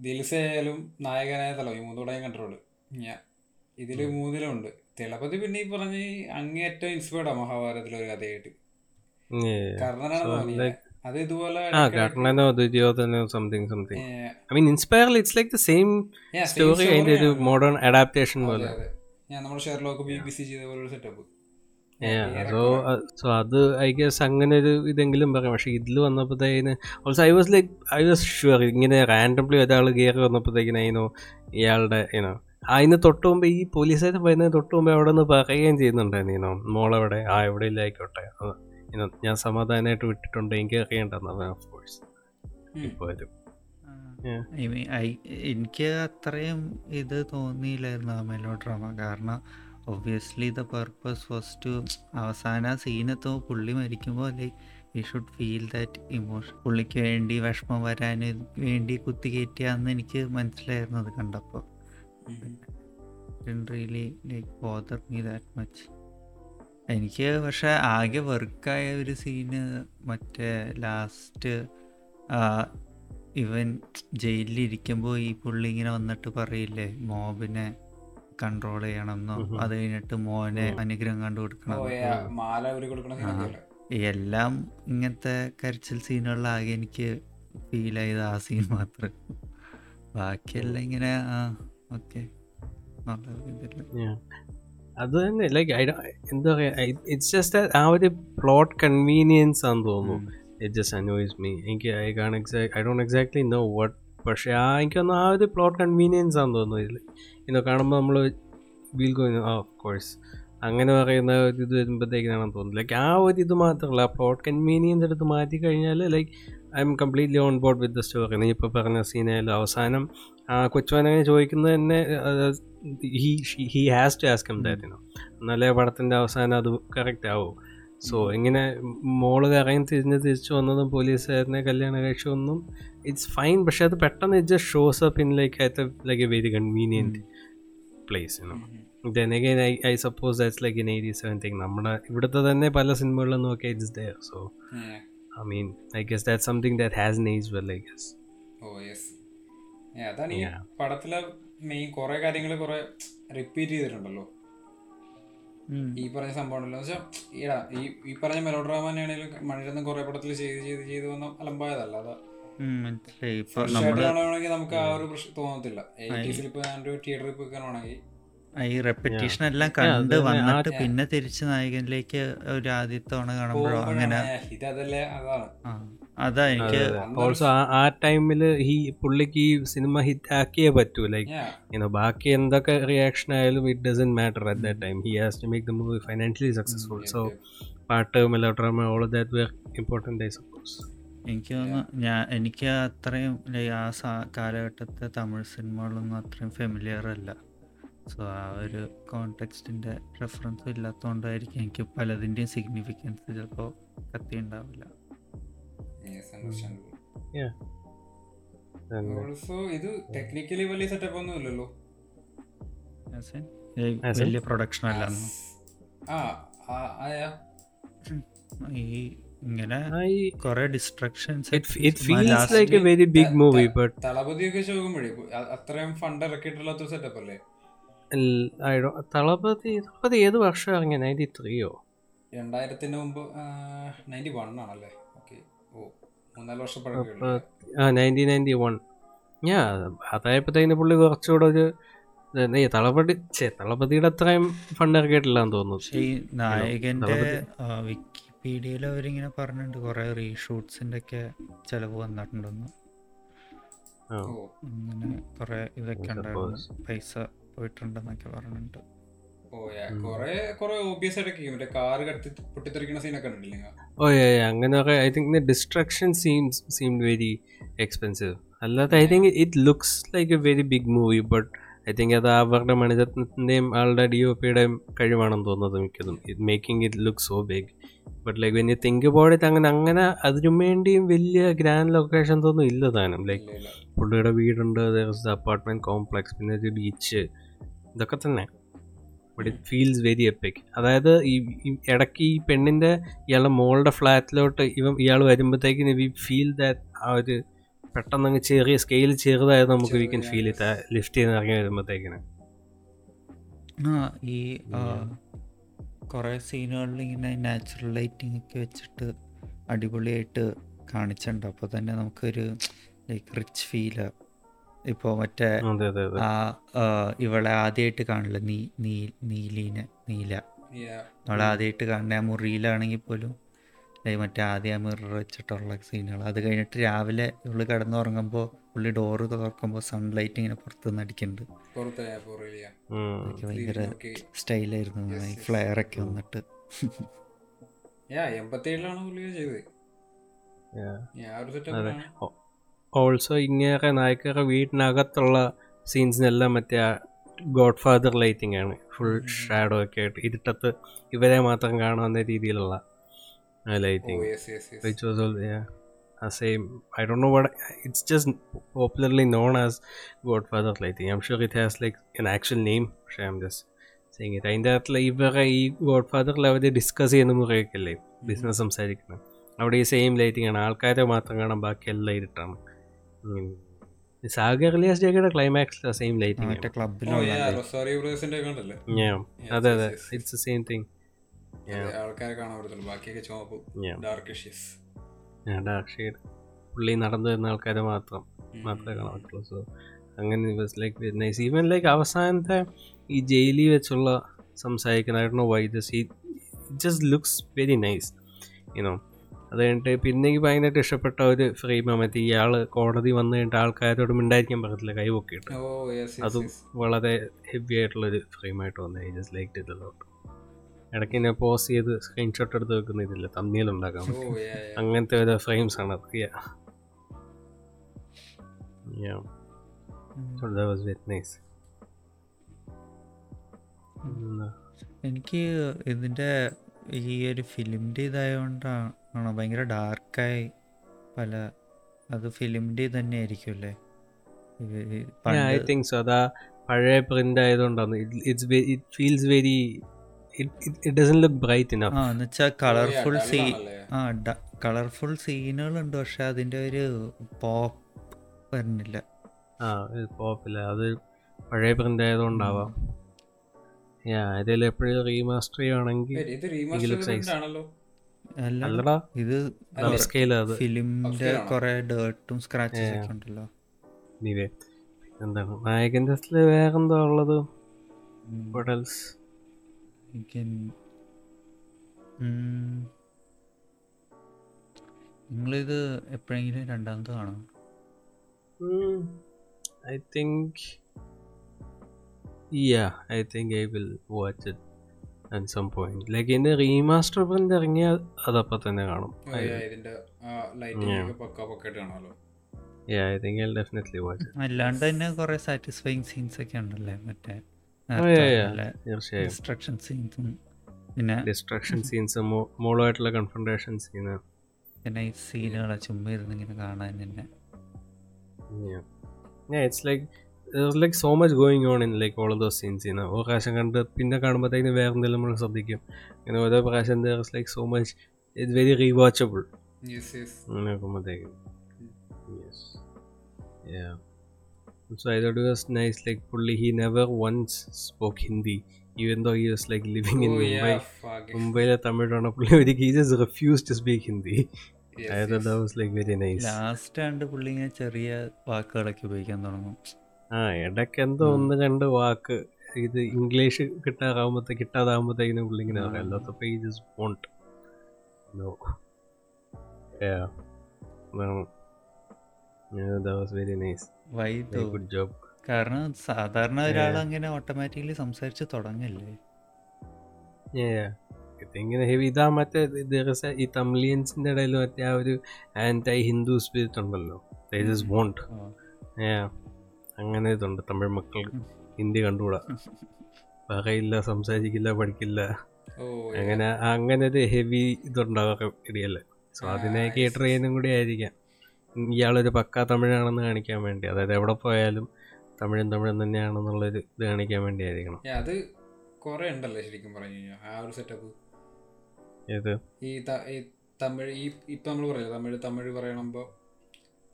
ദിൽസ ആയാലും നായകനായ തലം ഈ മൂന്നോടെയും കണ്ടിട്ടുള്ളൂ. ഞാൻ ഇതിൽ മൂന്നിലുണ്ട്. തിളപതി പിന്നെ ഈ പറഞ്ഞ ഈ അങ്ങേയറ്റം ഇൻസ്പയർഡാ മഹാഭാരതത്തിലെ ഒരു കഥയായിട്ട്. കർണനാണെന്ന് അത് ഇതുപോലെ പോലെ. ഞാൻ നമ്മുടെ ഷെയർലോക്ക് ബി ബി സി ചെയ്ത ഒരു സെറ്റപ്പ് സോ സോ അത് ഐ ഗസ് അങ്ങനെ ഒരു ഇതെങ്കിലും പറയാം. പക്ഷെ ഇതിൽ വന്നപ്പോഴത്തേന് also I was like I was sure ഇങ്ങനെ റാൻഡംലി ഒരാൾ കയറി വന്നപ്പോഴത്തേക്കിന് അതിനോ ഇയാളുടെ ഇനോ അതിന് തൊട്ട് മുമ്പ് ഈ പോലീസുകാർ വരുന്നതിന് തൊട്ട് മുമ്പ് അവിടെ നിന്ന് പറയുകയും ചെയ്യുന്നുണ്ടായിരുന്നു ഇനോ മോളെവിടെ ആ എവിടെ ഇല്ലായിക്കോട്ടെ ഇനോ ഞാൻ സമാധാനമായിട്ട് വിട്ടിട്ടുണ്ട് എനിക്ക് അറിയണ്ടെന്നത് ഓഫ് കോഴ്സ് ഇപ്പോൾ വരും എനിക്ക് അത്രയും ഇത് തോന്നിയില്ലായിരുന്നു ആ മെലോ ഡ്രാമ കാരണം obviously the purpose was to അവസാന സീനത്തോ പുള്ളി മരിക്കുമ്പോൾ like you should feel that emotion പുള്ളിക്ക് വേണ്ടി വിഷമം വരാൻ വേണ്ടി കുത്തി കയറ്റിയാന്ന് എനിക്ക് മനസ്സിലായിരുന്നു അത് കണ്ടപ്പോൾ really like bother me that much എനിക്ക് പക്ഷെ ആകെ വർക്കായ ഒരു സീന് മറ്റേ ലാസ്റ്റ് ഇവൻ ജയിലിലിരിക്കുമ്പോൾ ഈ പുള്ളി ഇങ്ങനെ വന്നിട്ട് പറയില്ലേ മോബിനെ കൺട്രോൾ ചെയ്യണമെന്നോ. അത് കഴിഞ്ഞിട്ട് മോനെ. അനുഗ്രഹം കണ്ടു കൊടുക്കണം? എല്ലാം ഇങ്ങനത്തെ കരച്ചിൽ സീനുകളിലാകെ എനിക്ക് ഫീൽ ചെയ്ത ആ സീൻ മാത്രം ബാക്കിയെല്ലാം ഇങ്ങനെ ആ ഓക്കെ. അത് തന്നെ ലൈക്ക് എന്താ പറയുക ഇറ്റ്സ് ജസ്റ്റ് ആ ഒരു പ്ലോട്ട് കൺവീനിയൻസ് ആണെന്ന് തോന്നുന്നു ഇറ്റ് ജസ്റ്റ് അനോയ്സ് മീ എനിക്ക് I can't exact I don't exactly know what പക്ഷേ ആ എനിക്കൊന്ന് ആ ഒരു പ്ലോട്ട് കൺവീനിയൻസ് ആണ് തോന്നുന്നു ഇതിൽ ഇന്ന് കാണുമ്പോൾ നമ്മൾ വീൽ ഗോ ഓഫ് കോഴ്സ് അങ്ങനെ പറയുന്ന ഒരു ഇത് വരുമ്പോഴത്തേക്കാണെന്ന് തോന്നുന്നു. ലൈക്ക് ആ ഒരു ഇത് മാത്രമല്ല ആ പ്ലോട്ട് കൺവീനിയൻസ് എടുത്ത് മാറ്റി കഴിഞ്ഞാൽ like I'm completely on board with the story നീ ഇപ്പോൾ പറഞ്ഞ സീനായാലും അവസാനം ആ കൊച്ചുവനങ്ങനെ ചോദിക്കുന്നത് തന്നെ he he has to ask him ദാറ്റിനോ എന്നാലേ പടത്തിന്റെ അവസാനം അത് കറക്റ്റ് ആവും. സോ ഇങ്ങനെ മോൾ കറങ്ങി തിരിഞ്ഞ് തിരിച്ചു വന്നതും പോലീസുകാരനെ കല്യാണം കഴിച്ചൊന്നും ഇറ്റ്സ് ഫൈൻ പക്ഷെ അത് പെട്ടെന്ന് it just shows up in like at like a very convenient place you know then again I I suppose that's like in eighty seven thing നമ്മുടെ ഇവിടുത്തെ തന്നെ പല സിനിമകളിലും നോക്കിയാൽ it's there so I mean I guess that something that has an age well I guess oh yes അതാണ് ഈ Yeah. പടത്തിലെ main കുറെ കാര്യങ്ങൾ കുറെ റിപ്പീറ്റ് ചെയ്തിട്ടുണ്ടല്ലോ. ഈ പറഞ്ഞ സംഭവം ഉണ്ടല്ലോ വെച്ചാൽ ഈടാ ഈ ഈ പറഞ്ഞ മെലോഡ്രാമ തന്നെയാണെങ്കിലും മണിരത്നം കുറെ പടത്തിൽ ചെയ്ത് ചെയ്ത് ചെയ്ത് വന്ന അലമ്പായതല്ല. അതാ മനസ്സിലായി. ഇപ്പൊ നമുക്ക് ആ ഒരു പ്രശ്നം തോന്നത്തില്ല. തിയേറ്ററിൽ പോയി കാണുവാണെങ്കിൽ ഈ റെപ്പറ്റീഷൻ എല്ലാം കണ്ട് വന്നിട്ട് പിന്നെ തിരിച്ച് നായകനിലേക്ക് ഒരു ആദ്യത്തെ തവണ കാണുമ്പോഴോ അങ്ങനെ അതാ എനിക്ക് ഓൾസോ ആ ടൈമിൽ ടൈമിൽ ഈ പുള്ളിക്ക് ഈ സിനിമ ഹിറ്റ് ആക്കിയേ പറ്റൂ. ലൈക്ക് ബാക്കി എന്തൊക്കെ റിയാക്ഷൻ ആയാലും it doesn't matter at that time he has to make the movie financially successful so പാട്ട് melodrama all that were important I suppose എനിക്ക് തോന്നുന്നു ഞാൻ എനിക്ക് അത്രയും ആ സാ- കാലഘട്ടത്തെ തമിഴ് സിനിമകളൊന്നും അത്രയും ഫെമിലിയർ അല്ല. സോ ആ ഒരു കോണ്ടെക്സ്റ്റിന്റെ റെഫറൻസ് ഇല്ലാത്തതുകൊണ്ടായിരിക്കും എനിക്ക് പലതിന്റെയും സിഗ്നിഫിക്കൻസ് ചിലപ്പോൾ കത്തി ഉണ്ടാവില്ല. Yes, understandable. Yeah. Also, ഇത് ടെക്നിക്കലി വലിയ സെറ്റപ്പ് ഒന്നും ഇല്ലല്ലോ? വലിയ പ്രൊഡക്ഷൻ ആയാ ഈ ഇങ്ങനെ I കുറെ destructions it feels feels a very big movie but but തളപതിയൊക്കെ ചോദിക്കുമ്പോഴേ അത്രയും ഫണ്ട് ഇറക്കിയിട്ടുള്ള സെറ്റപ്പ് അല്ലേ? തളപതി തളപതി ഏത് വർഷം ഇറങ്ങിയ? നയന്റി ത്രീയോ രണ്ടായിരത്തിന് മുമ്പ് നയന്റി വൺ ആണല്ലേ? ഓക്കെ ഓ മൂന്നാൽ വർഷം പഴക്കമുള്ളൂ ആ നയന്റീൻ നയന്റി വൺ ഞാ അതായപ്പോഴത്തേന് പുള്ളി കുറച്ചുകൂടെ ഒരു തളപതി തളപതിയുടെ അത്രയും ഫണ്ട് ഇറക്കിയിട്ടില്ല എന്ന് തോന്നുന്നു ഈ നായകന്റെ തളപതി. വിക്കിപീഡിയയിൽ അവരിങ്ങനെ പറഞ്ഞിട്ടുണ്ട് കുറെ റീഷൂട്ട്സിന്റെ ഒക്കെ ചെലവ് വന്നിട്ടുണ്ടെന്ന്. അങ്ങനെ കുറെ ഇതൊക്കെ ഉണ്ടായിരുന്നു. പൈസ പോയിട്ടുണ്ടെന്നൊക്കെ പറഞ്ഞിട്ടുണ്ട്. ഓ അങ്ങനെ I think destruction seems seemed very expensive അല്ലാതെ I think it looks like a very big movie but I think അത് അവരുടെ മണിരത്നത്തിന്റെയും ആളുടെ ഡി ഒ പിയുടെയും കഴിവാണെന്ന് തോന്നുന്നത് മിക്കതും. It making it look so big but like when you think about it അങ്ങനെ അങ്ങനെ അതിനു വേണ്ടിയും വലിയ ഗ്രാൻഡ് ലൊക്കേഷൻസ് ഒന്നും ഇല്ല താനും. ലൈക്ക് ഇല്ല പുള്ളിയുടെ വീടുണ്ട് അപ്പാർട്ട്മെന്റ് കോംപ്ലക്സ് പിന്നെ ഒരു ബീച്ച് ഇതൊക്കെ തന്നെ. But it feels very epic അതായത് ഈ ഇടയ്ക്ക് ഈ പെണ്ണിന്റെ ഇയാളുടെ മോളുടെ ഫ്ലാറ്റിലോട്ട് ഇവൻ ഇയാൾ വരുമ്പോഴത്തേക്കിന് വി ഫീൽ ദാറ്റ് ആ ഒരു പെട്ടെന്ന് അങ്ങ് ചെറിയ സ്കെയിൽ ചെറുതായത് നമുക്ക് we can feel it lift ചെയ്ത് ഇറങ്ങി വരുമ്പോഴത്തേക്കിന്. ഈ കുറേ സീനുകളിൽ ഇങ്ങനെ നാച്ചുറൽ ലൈറ്റിംഗ് ഒക്കെ വെച്ചിട്ട് അടിപൊളിയായിട്ട് കാണിച്ചിട്ടുണ്ട്. അപ്പോൾ തന്നെ നമുക്കൊരു ലൈക്ക് റിച്ച് ഫീൽ ഇപ്പോൾ മറ്റേ അതെ അതെ അതെ. ആ ഇവളെ ആദ്യമായിട്ട് കാണില്ല? നീ നീ നീലീനെ നീല. Yeah. അവളെ ആദ്യമായിട്ട് കാണുന്ന ആ മുറിയിലാണെങ്കിൽ പോലും മറ്റേ ആദ്യം ആ മിറർ വെച്ചിട്ടുള്ള സീനുകൾ അത് കഴിഞ്ഞിട്ട് രാവിലെ ഉള്ളി കിടന്നുറങ്ങുമ്പോൾ ഉള്ളി ഡോറ് തുറക്കുമ്പോൾ സൺലൈറ്റ് ഇങ്ങനെ പുറത്തുനിന്ന് അടിക്കുന്നുണ്ട് അതൊക്കെ ഭയങ്കര സ്റ്റൈലായിരുന്നു ഈ ഫ്ലെയർ ഒക്കെ വന്നിട്ട്. ഓൾസോ ഇങ്ങനെയൊക്കെ നായിക്കൊക്കെ വീട്ടിനകത്തുള്ള സീൻസിനെല്ലാം മറ്റേ ഗോഡ് ഫാദർ ലൈറ്റിംഗ് ആണ്. ഫുൾ ഷാഡോ ഒക്കെ ആയിട്ട് ഇരുട്ടത്ത് ഇവരെ മാത്രം കാണാവുന്ന രീതിയിലുള്ള lighting yes yes yes which was all yeah same i don't know what it's just popularly known as godfather lighting. I'm sure it has like an actual name. പക്ഷേ i'm just saying it. അതിന്റെ അകത്തുള്ള ഇവരെ ഈ God ഫാദറിൽ അവർ discuss ചെയ്യുന്ന മുറിയൊക്കെയല്ലേ? Business സംസാരിക്കുന്നത് അവിടെ ഈ same lighting ആണ്. ആൾക്കാരെ മാത്രം കാണാൻ ബാക്കി എല്ലാം ഇരുട്ടാണ് സാഗർ റിലിയസ് ജേക്കയുടെ ക്ലൈമാക്സിലെ സെയിം ലൈറ്റിംഗ് അതെ അതെ. ഇറ്റ്സ് സെയിം തിങ് ആൾക്കാരെ കാണാൻ പറ്റത്തുള്ളൂ. ബാക്കിയൊക്കെ ചുവപ്പ് ഡാർക്ക് ഷെയ്സ് ഡാർക്ക് ഷെയ്ഡ് പുള്ളി നടന്നു വരുന്ന ആൾക്കാരെ മാത്രം മാത്രമേ കാണാൻ പറ്റുള്ളൂ. സോ അങ്ങനെ was like nice even like അവസാനത്തെ ഈ ജയിലിൽ വെച്ചുള്ള സംസാരിക്കുന്ന ഐ നോ വൈ ദസ് ഈ just looks very nice you know അത് കഴിഞ്ഞിട്ട് പിന്നെ എനിക്ക് ഭയങ്കരമായിട്ട് ഇഷ്ടപ്പെട്ട ഒരു ഫ്രെയിം മറ്റേ ഇയാൾ കോടതി വന്നു കഴിഞ്ഞിട്ട് ആൾക്കാരോട് മിണ്ടായിരിക്കാൻ പറ്റത്തില്ല കൈ പൊക്കിയിട്ട്. യെസ് അതും വളരെ ഹെവി ആയിട്ടുള്ളൊരു ഫ്രെയിമായിട്ട് വന്നു. I just like it lot ഇടയ്ക്ക് ഞാൻ പോസ് ചെയ്ത് സ്ക്രീൻഷോട്ട് എടുത്ത് വെക്കുന്ന ഇതില്ല? തമ്മിയിൽ ഉണ്ടാക്കാൻ അങ്ങനത്തെ ഒരു ഫ്രെയിംസ് ആണ്. എനിക്ക് ഇതിന്റെ ഈ ഒരു ഫിലിമിന്റെ ഇതായതുകൊണ്ടാണ് ഭയങ്കര ഡാർക്കായി പല അത് ഫിലിമിന്റെ തന്നെ ആയിരിക്കും അല്ലേ I think so. അതാ പഴയ പ്രിന്റ് ആയതുകൊണ്ടാണ്. It's it feels very it doesn't look bright ah enough എന്ന് വെച്ചാൽ കളർഫുൾ സീ ആണല്ലേ? ആ കളർഫുൾ സീനുകളുണ്ട് പക്ഷെ അതിന്റെ ഒരു പോപ്പ് വരുന്നില്ല. ആ പോപ്പില്ല അത് പഴയ പ്രിന്റ് ആയതുകൊണ്ടാവാം. ഇതിൽ എപ്പോഴും റീമാസ്റ്റർ അല്ല അല്ലടാ. ഇത് ഫിലിമിന്റെ? കുറെ ഡേർട്ടും സ്ക്രാച്ചസ് ഒക്കെ ഉണ്ടല്ലോ. എന്താണ്? നായകന്റെ വേറെന്താ ഉള്ളത്? you can ഇത് എപ്പോഴെങ്കിലും രണ്ടാമത്തെ കാണാം. I think ya I think I will watch it some point like എന്റെ റീമാസ്റ്റർ പ്രിന്റ് ഇറങ്ങി അതപ്പോൾ തന്നെ കാണും. അല്ലാണ്ട് തന്നെ കുറെ സാറ്റിസ്ഫൈങ് സീൻസ് ഒക്കെ ഉണ്ടല്ലേ? മറ്റേ തീർച്ചയായും. ഡിസ്ട്രക്ഷൻ സീൻസും പിന്നെ ഡിസ്ട്രക്ഷൻ സീൻസ് മോളുമായിട്ടുള്ള കൺഫ്രണ്ടേഷൻ സീന് പിന്നെ ഈ സീനുകളെ ചുമ്മാ ഇരുന്ന് ഇങ്ങനെ കാണാൻ തന്നെ. Yeah. Yeah, it's like there's like so much going on in like all of those scenes, you know. ഒരു പ്രാവശ്യം കണ്ട് പിന്നെ കാണുമ്പോഴത്തേക്കും വേറെ എന്തെങ്കിലും നമ്മൾ ശ്രദ്ധിക്കും. ഇങ്ങനെ ഓരോ പ്രാവശ്യം like so much much very rewatchable അങ്ങനെ നോക്കുമ്പോഴത്തേക്കും yes Yeah. So I thought it was nice, like Pulli, he never once spoke Hindi, even though he was like living in oh Mumbai. ഫാഗ് മുംബൈയിലെ തമിഴാണ് പുള്ളി ഒരിക്കൽ he just refused to speak Hindi. I thought that was like very nice. Last ആണ്ട് പുള്ളി ഇങ്ങനെ ചെറിയ വാക്കുകളൊക്കെ ഉപയോഗിക്കാൻ തുടങ്ങും. ആ ഇടയ്ക്ക് എന്തോ ഒന്ന് രണ്ട് വാക്ക് ഇത് ഇംഗ്ലീഷ് കിട്ടാറാകുമ്പോഴത്തെ കിട്ടാതാകുമ്പോഴത്തേക്കിന് പുള്ളി ഇങ്ങനെ പറയാം. അല്ലാത്തപ്പോ ഈ just won't know was very nice വൈദോ. Good job കാരണം സാധാരണ ഒരാൾ അങ്ങനെ ഓട്ടോമാറ്റിക്കലി സംസാരിച്ച് തുടങ്ങല്ലേ? ഇങ്ങനെ ഹെവി ഇതാ മറ്റേ ദിവസം ഈ തമിലിയൻസിന്റെ ഇടയിൽ മറ്റേ ആ ഒരു ആന്റൈ ഹിന്ദു സ്പിരിറ്റ് ഉണ്ടല്ലോ ജസ്റ്റ് വോണ്ട് അങ്ങനെ ഇതുണ്ട് തമിഴ് മക്കൾ ഹിന്ദി കണ്ടുകൂടാ. പറയില്ല സംസാരിക്കില്ല പഠിക്കില്ല. ഓ അങ്ങനെ അങ്ങനെ ഒരു ഹെവി ഇതുണ്ടാവും ഇടയല്ലേ സോ അതിനെ കേട്ടർ ചെയ്യാനും കൂടി ആയിരിക്കാം. ഇയാളൊരു പക്കാ തമിഴാണെന്ന് കാണിക്കാൻ വേണ്ടി. അതായത് എവിടെ പോയാലും തമിഴും തമിഴും തന്നെയാണെന്നുള്ളൊരു ഇത് കാണിക്കാൻ വേണ്ടിയായിരിക്കണം അത് കുറെ ഉണ്ടല്ലോ ശരിക്കും പറഞ്ഞു കഴിഞ്ഞാൽ ആ ഒരു സെറ്റപ്പ് ഏത്? ഈ തമിഴ് ഈ ഇപ്പൊ നമ്മൾ പറയില്ല തമിഴ് തമിഴ് പറയണമ്പോ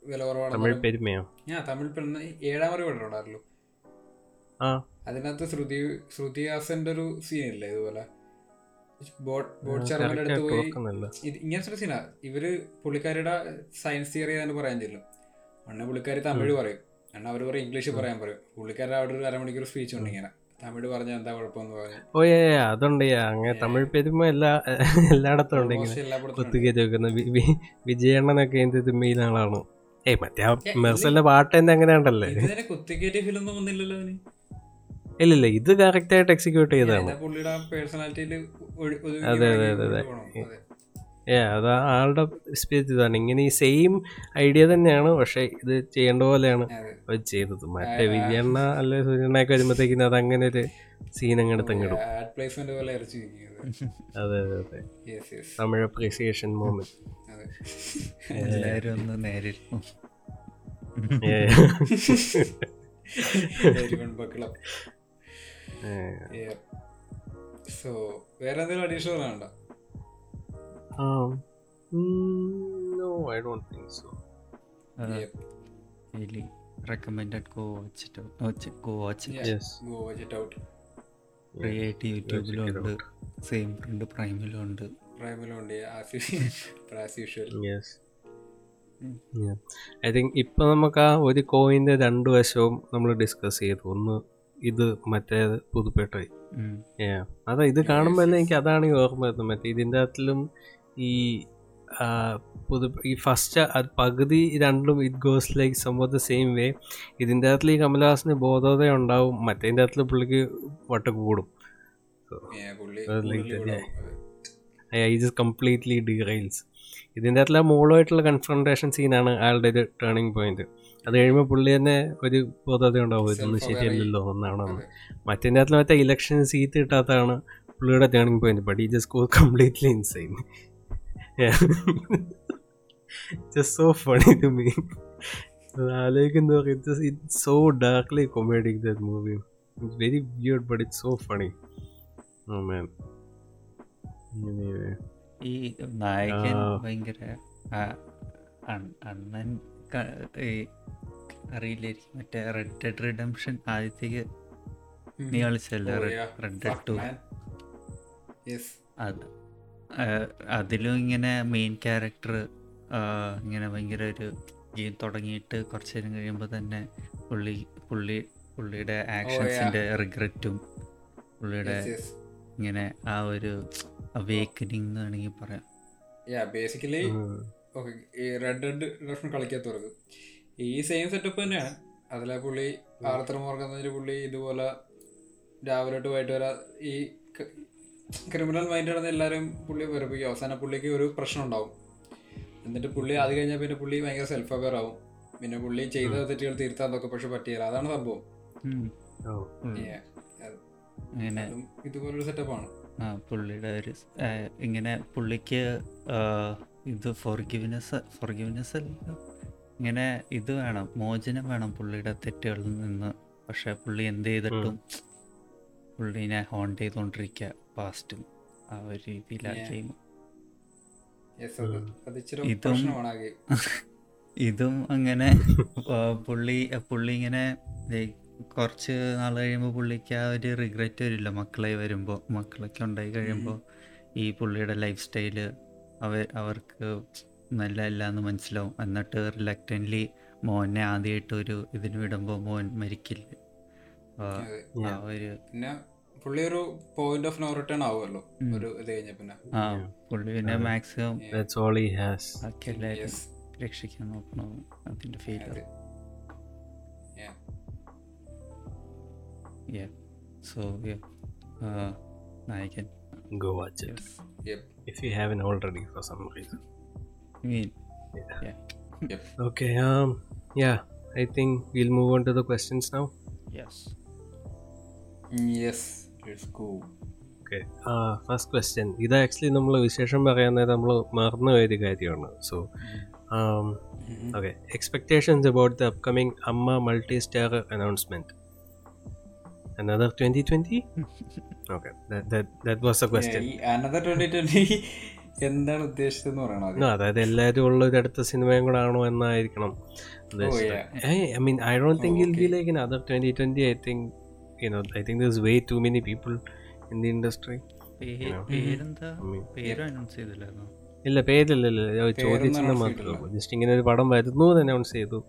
വില കുറവാണ് തമിഴ് പെരുമയോ? ഞാൻ തമിഴ് പെണ്ണ് ഏഴാം വിടണ്ടായിരുന്നു ആ. അതിനകത്ത് ശ്രുതി ശ്രുതിഹാസന്റെ ഒരു സീൻ ഇല്ലേ ഇതുപോലെ? അടുത്ത് പോയി ഇങ്ങനത്തെ സീനാ ഇവർ പുള്ളിക്കാരിയുടെ സയൻസ് തിയറി തന്നെ പറയാൻ ചെല്ലും. അണ്ണ പുള്ളിക്കാരി തമിഴ് പറയും. അണ്ണ അവർ പറയും ഇംഗ്ലീഷ് പറയാൻ പറയും. പുള്ളിക്കാരുടെ അവിടെ ഒരു അരമണിക്കൂർ സ്പീച്ച് ഉണ്ട് ഇങ്ങനെ. തമിഴ് പറഞ്ഞാൽ എന്താ കുഴപ്പമെന്ന് പറഞ്ഞു. ഓ ഏ അതുണ്ട്. അങ്ങനെ തമിഴ് പെരുമ എല്ലാ എല്ലായിടത്തും ഉണ്ട് ഇങ്ങനെ. വി- വി- വിജയണ്ണനൊക്കെ എന്ത് മെയിൻ ആളാണ് ഏയ് മറ്റേ മെർസലിന്റെ പാട്ട് തന്നെ അങ്ങനെ ഉണ്ടല്ലേ ഫിലിം ഒന്നും വന്നില്ലല്ലോ ഇല്ലില്ല ഇത് കറക്റ്റ് ആയിട്ട് എക്സിക്യൂട്ട് ചെയ്തതാണ്. അതെ, അതെ, അതെ, അതെ. ഏ അത് ആളുടെ സ്പീച്ച് ഇതാണ്. ഇങ്ങനെ ഈ സെയിം ഐഡിയ തന്നെയാണ് പക്ഷെ ഇത് ചെയ്യേണ്ട പോലെയാണ്. അത്. ചെയ്തത്. മറ്റേ വിജയണ്ണ അല്ലെ സൂര്യണ്ണയൊക്കെ വരുമ്പോഴത്തേക്കിന് അത് അങ്ങനെ ഒരു സീൻ അങ്ങോട്ട് തങ്ങിടും. ആഡ് പ്ലേസ്മെന്റ് പോലെ ഇറച്ചി വെക്കുന്നത് അതെ അതെ അതെ. തമിഴ് അപ്രീസിയേഷൻ മൂമെന്റ് അതെ. എല്ലാവരും ഒന്ന് ബക്കിളം സോ വേറെ എന്തെങ്കിലും അഡീഷണൽ വേണ്ട no I don't think so really recommended go watch it out. Watch it, go watch it. Yes go വെച്ചിട്ട് ഔട്ട് ഫ്രീ ആയിട്ട് യൂട്യൂബിലും it ഉണ്ട് സെയിം ഫ്രണ്ട് പ്രൈമിലും ഉണ്ട് പ്രൈമിലും ഉണ്ട് as usual yes I think ഇപ്പൊ നമുക്ക് ആ ഒരു കോയിന്റെ രണ്ട് വശവും നമ്മൾ ഡിസ്കസ് ചെയ്തു. ഒന്ന് ഇത് മറ്റേത് പുതുപ്പേട്ടായി ഉം. അതാ ഇത് കാണുമ്പോൾ തന്നെ എനിക്ക് അതാണ് ഈ ഓർമ്മ വരുന്നത്. മറ്റേ ഇതിന്റെ അകത്തിലും ഈ പുതു ഈ ഫസ്റ്റ് പകുതി രണ്ടും ഇറ്റ് ഗോസ് ലൈക്ക് സംഭവം ദ സെയിം വേ ഇതിന്റെ അകത്തിൽ ഈ കമലഹാസിന് ബോധോദയം ഉണ്ടാവും. മറ്റേതിന്റെ അകത്തിൽ പുള്ളിക്ക് വട്ട കൂടും. ജസ്റ്റ് കംപ്ലീറ്റ്ലി ഡിറൈൽസ് ഇതിന്റെ അകത്തുള്ള മോളുമായിട്ടുള്ള കൺഫ്രണ്ടേഷൻ സീനാണ് അയാളുടെ ഒരു ടേണിംഗ് പോയിന്റ് അത് കഴിയുമ്പോൾ പുള്ളി തന്നെ ഒരു ബോധത ഉണ്ടാവും ഇതൊന്നും ശരിയല്ലല്ലോ ഒന്നാണെന്ന്. മറ്റേ അകത്തിൽ മറ്റേ ഇലക്ഷൻ സീറ്റ് കിട്ടാത്തതാണ് പുള്ളിയുടെ ടേണിംഗ് പോയിന്റ് ബട്ട് ഈ just go completely insane just so funny to me ആലോചിക്കുന്ന it's so darkly comedic that movie it's very weird but it's so funny oh man ഈ നായകൻ. ഭയങ്കര ആ, അണ്ണൻ അറിയില്ലായിരിക്കും. മറ്റേ റെഡ് ഡെഡ് റിഡംഷൻ ആദ്യത്തേക്ക് നീ കളിച്ചല്ലേ റെഡ് ഡെഡ് ടു അത് അതിലും ഇങ്ങനെ മെയിൻ ക്യാരക്ടർ ഇങ്ങനെ ഭയങ്കര ഒരു ഗെയിം തുടങ്ങിയിട്ട് കുറച്ച് നേരം കഴിയുമ്പോൾ തന്നെ പുള്ളി പുള്ളി പുള്ളിയുടെ ആക്ഷൻസിന്റെ റിഗ്രറ്റും പുള്ളിയുടെ ഇങ്ങനെ ആ ഒരു അവേക്കനിങ് എന്ന് വേണമെങ്കിൽ പറയാം. ബേസിക്കലി ഓക്കെ ഈ റെഡ് ഡെഡ് റിഡക്ഷൻ കളിക്കാത്തവർക്ക്. ഈ സെയിം സെറ്റപ്പ് തന്നെയാണ്. അതിലെ പുള്ളി ആർത്തർ മോർഗന്നതിൽ പുള്ളി ഇതുപോലെ രാവിലെ തൊട്ട് വൈകിട്ട് വരെ ഈ ക്രിമിനൽ മൈൻഡ് ആണെന്ന് എല്ലാവരും പുള്ളി വെറുപ്പിക്കും. അവസാന പുള്ളിക്ക് ഒരു പ്രശ്നം ഉണ്ടാവും. എന്നിട്ട് പുള്ളി അത് കഴിഞ്ഞാൽ പിന്നെ പുള്ളി ഭയങ്കര സെൽഫ് അവെയർ ആവും. പിന്നെ പുള്ളി ചെയ്ത തെറ്റുകൾ തിരുത്താൻ നോക്കും പക്ഷെ പറ്റിയില്ല. അതാണ് സംഭവം. ഇതുപോലൊരു സെറ്റപ്പാണ് ആ പുള്ളിയുടെ ഒരു ഇങ്ങനെ പുള്ളിക്ക് ഇത് ഫോർഗിവ്നെസ് ഫോർഗിവ്നെസ് അല്ല ഇങ്ങനെ ഇത് വേണം മോചനം വേണം പുള്ളിയുടെ തെറ്റുകളിൽ നിന്ന്. പക്ഷെ പുള്ളി എന്ത് ചെയ്തിട്ടും പുള്ളിനെ ഹോണ്ട് ചെയ്തുകൊണ്ടിരിക്കുക പാസ്റ്റും ആ ഒരു രീതിയിലാക്കി ഇതും-. ഇതും അങ്ങനെ പുള്ളി പുള്ളി ഇങ്ങനെ കുറച്ച് നാൾ കഴിയുമ്പോൾ പുള്ളിക്ക് ആ ഒരു റിഗ്രറ്റ് വരില്ല. മക്കളെ വരുമ്പോൾ മക്കളൊക്കെ ഉണ്ടായി കഴിയുമ്പോൾ ഈ പുള്ളിയുടെ ലൈഫ് സ്റ്റൈൽ അവ അവർക്ക് നല്ല അല്ല എന്ന് മനസ്സിലാവും. എന്നിട്ട് റിലക്റ്റന്റ്ലി മോനെ ആദ്യമായിട്ട് ഒരു ഇതിന് വിടുമ്പോൾ മോൻ മരിക്കില്ല? പിന്നെ പുള്ളി ഒരു പോയിന്റ് ഓഫ് നോ റിട്ടേൺ ആവുമല്ലോ. ഒരു ഇത് കഴിഞ്ഞ പിന്നെ. ആ പുള്ളി പിന്നെ maximum that's all he has ബാക്കി എല്ലാവരും Yes. രക്ഷിക്കാൻ നോക്കണം അതിന്റെ ഫീൽ അതെ. Yeah. Yeah. So yeah, uh, നായകൻ. Go watch it. Yes. Yep. if you haven't already for some reason. I mean, yeah Okay. Um. Yeah. I think we'll move on to the questions now. yes. Yes. Let's go. Okay first question ഇത് actually നമ്മൾ വിശേഷം പറയുന്നത് നമ്മൾ മറന്നു പോയൊരു കാര്യമാണ് so okay expectations about the upcoming AMMA multi star announcement another 2020 okay that that that was the question. Twenty twenty എന്താണ് ഉദ്ദേശിച്ചതെന്ന് പറയണോ അതായത് എല്ലാവരും ഉള്ള ഒരു അടുത്ത സിനിമയും കൂടെ ആണോ എന്നായിരിക്കണം. I mean I don't think it'll be like in other twenty twenty I think you know I think this way to many people in the industry ഇല്ല പേരില്ലല്ലോ ചോദിച്ചെന്ന് മാത്രമേ ജസ്റ്റ് ഇങ്ങനെ ഒരു പടം വരുന്നു എന്ന് അനൗൺസ് ചെയ്തു.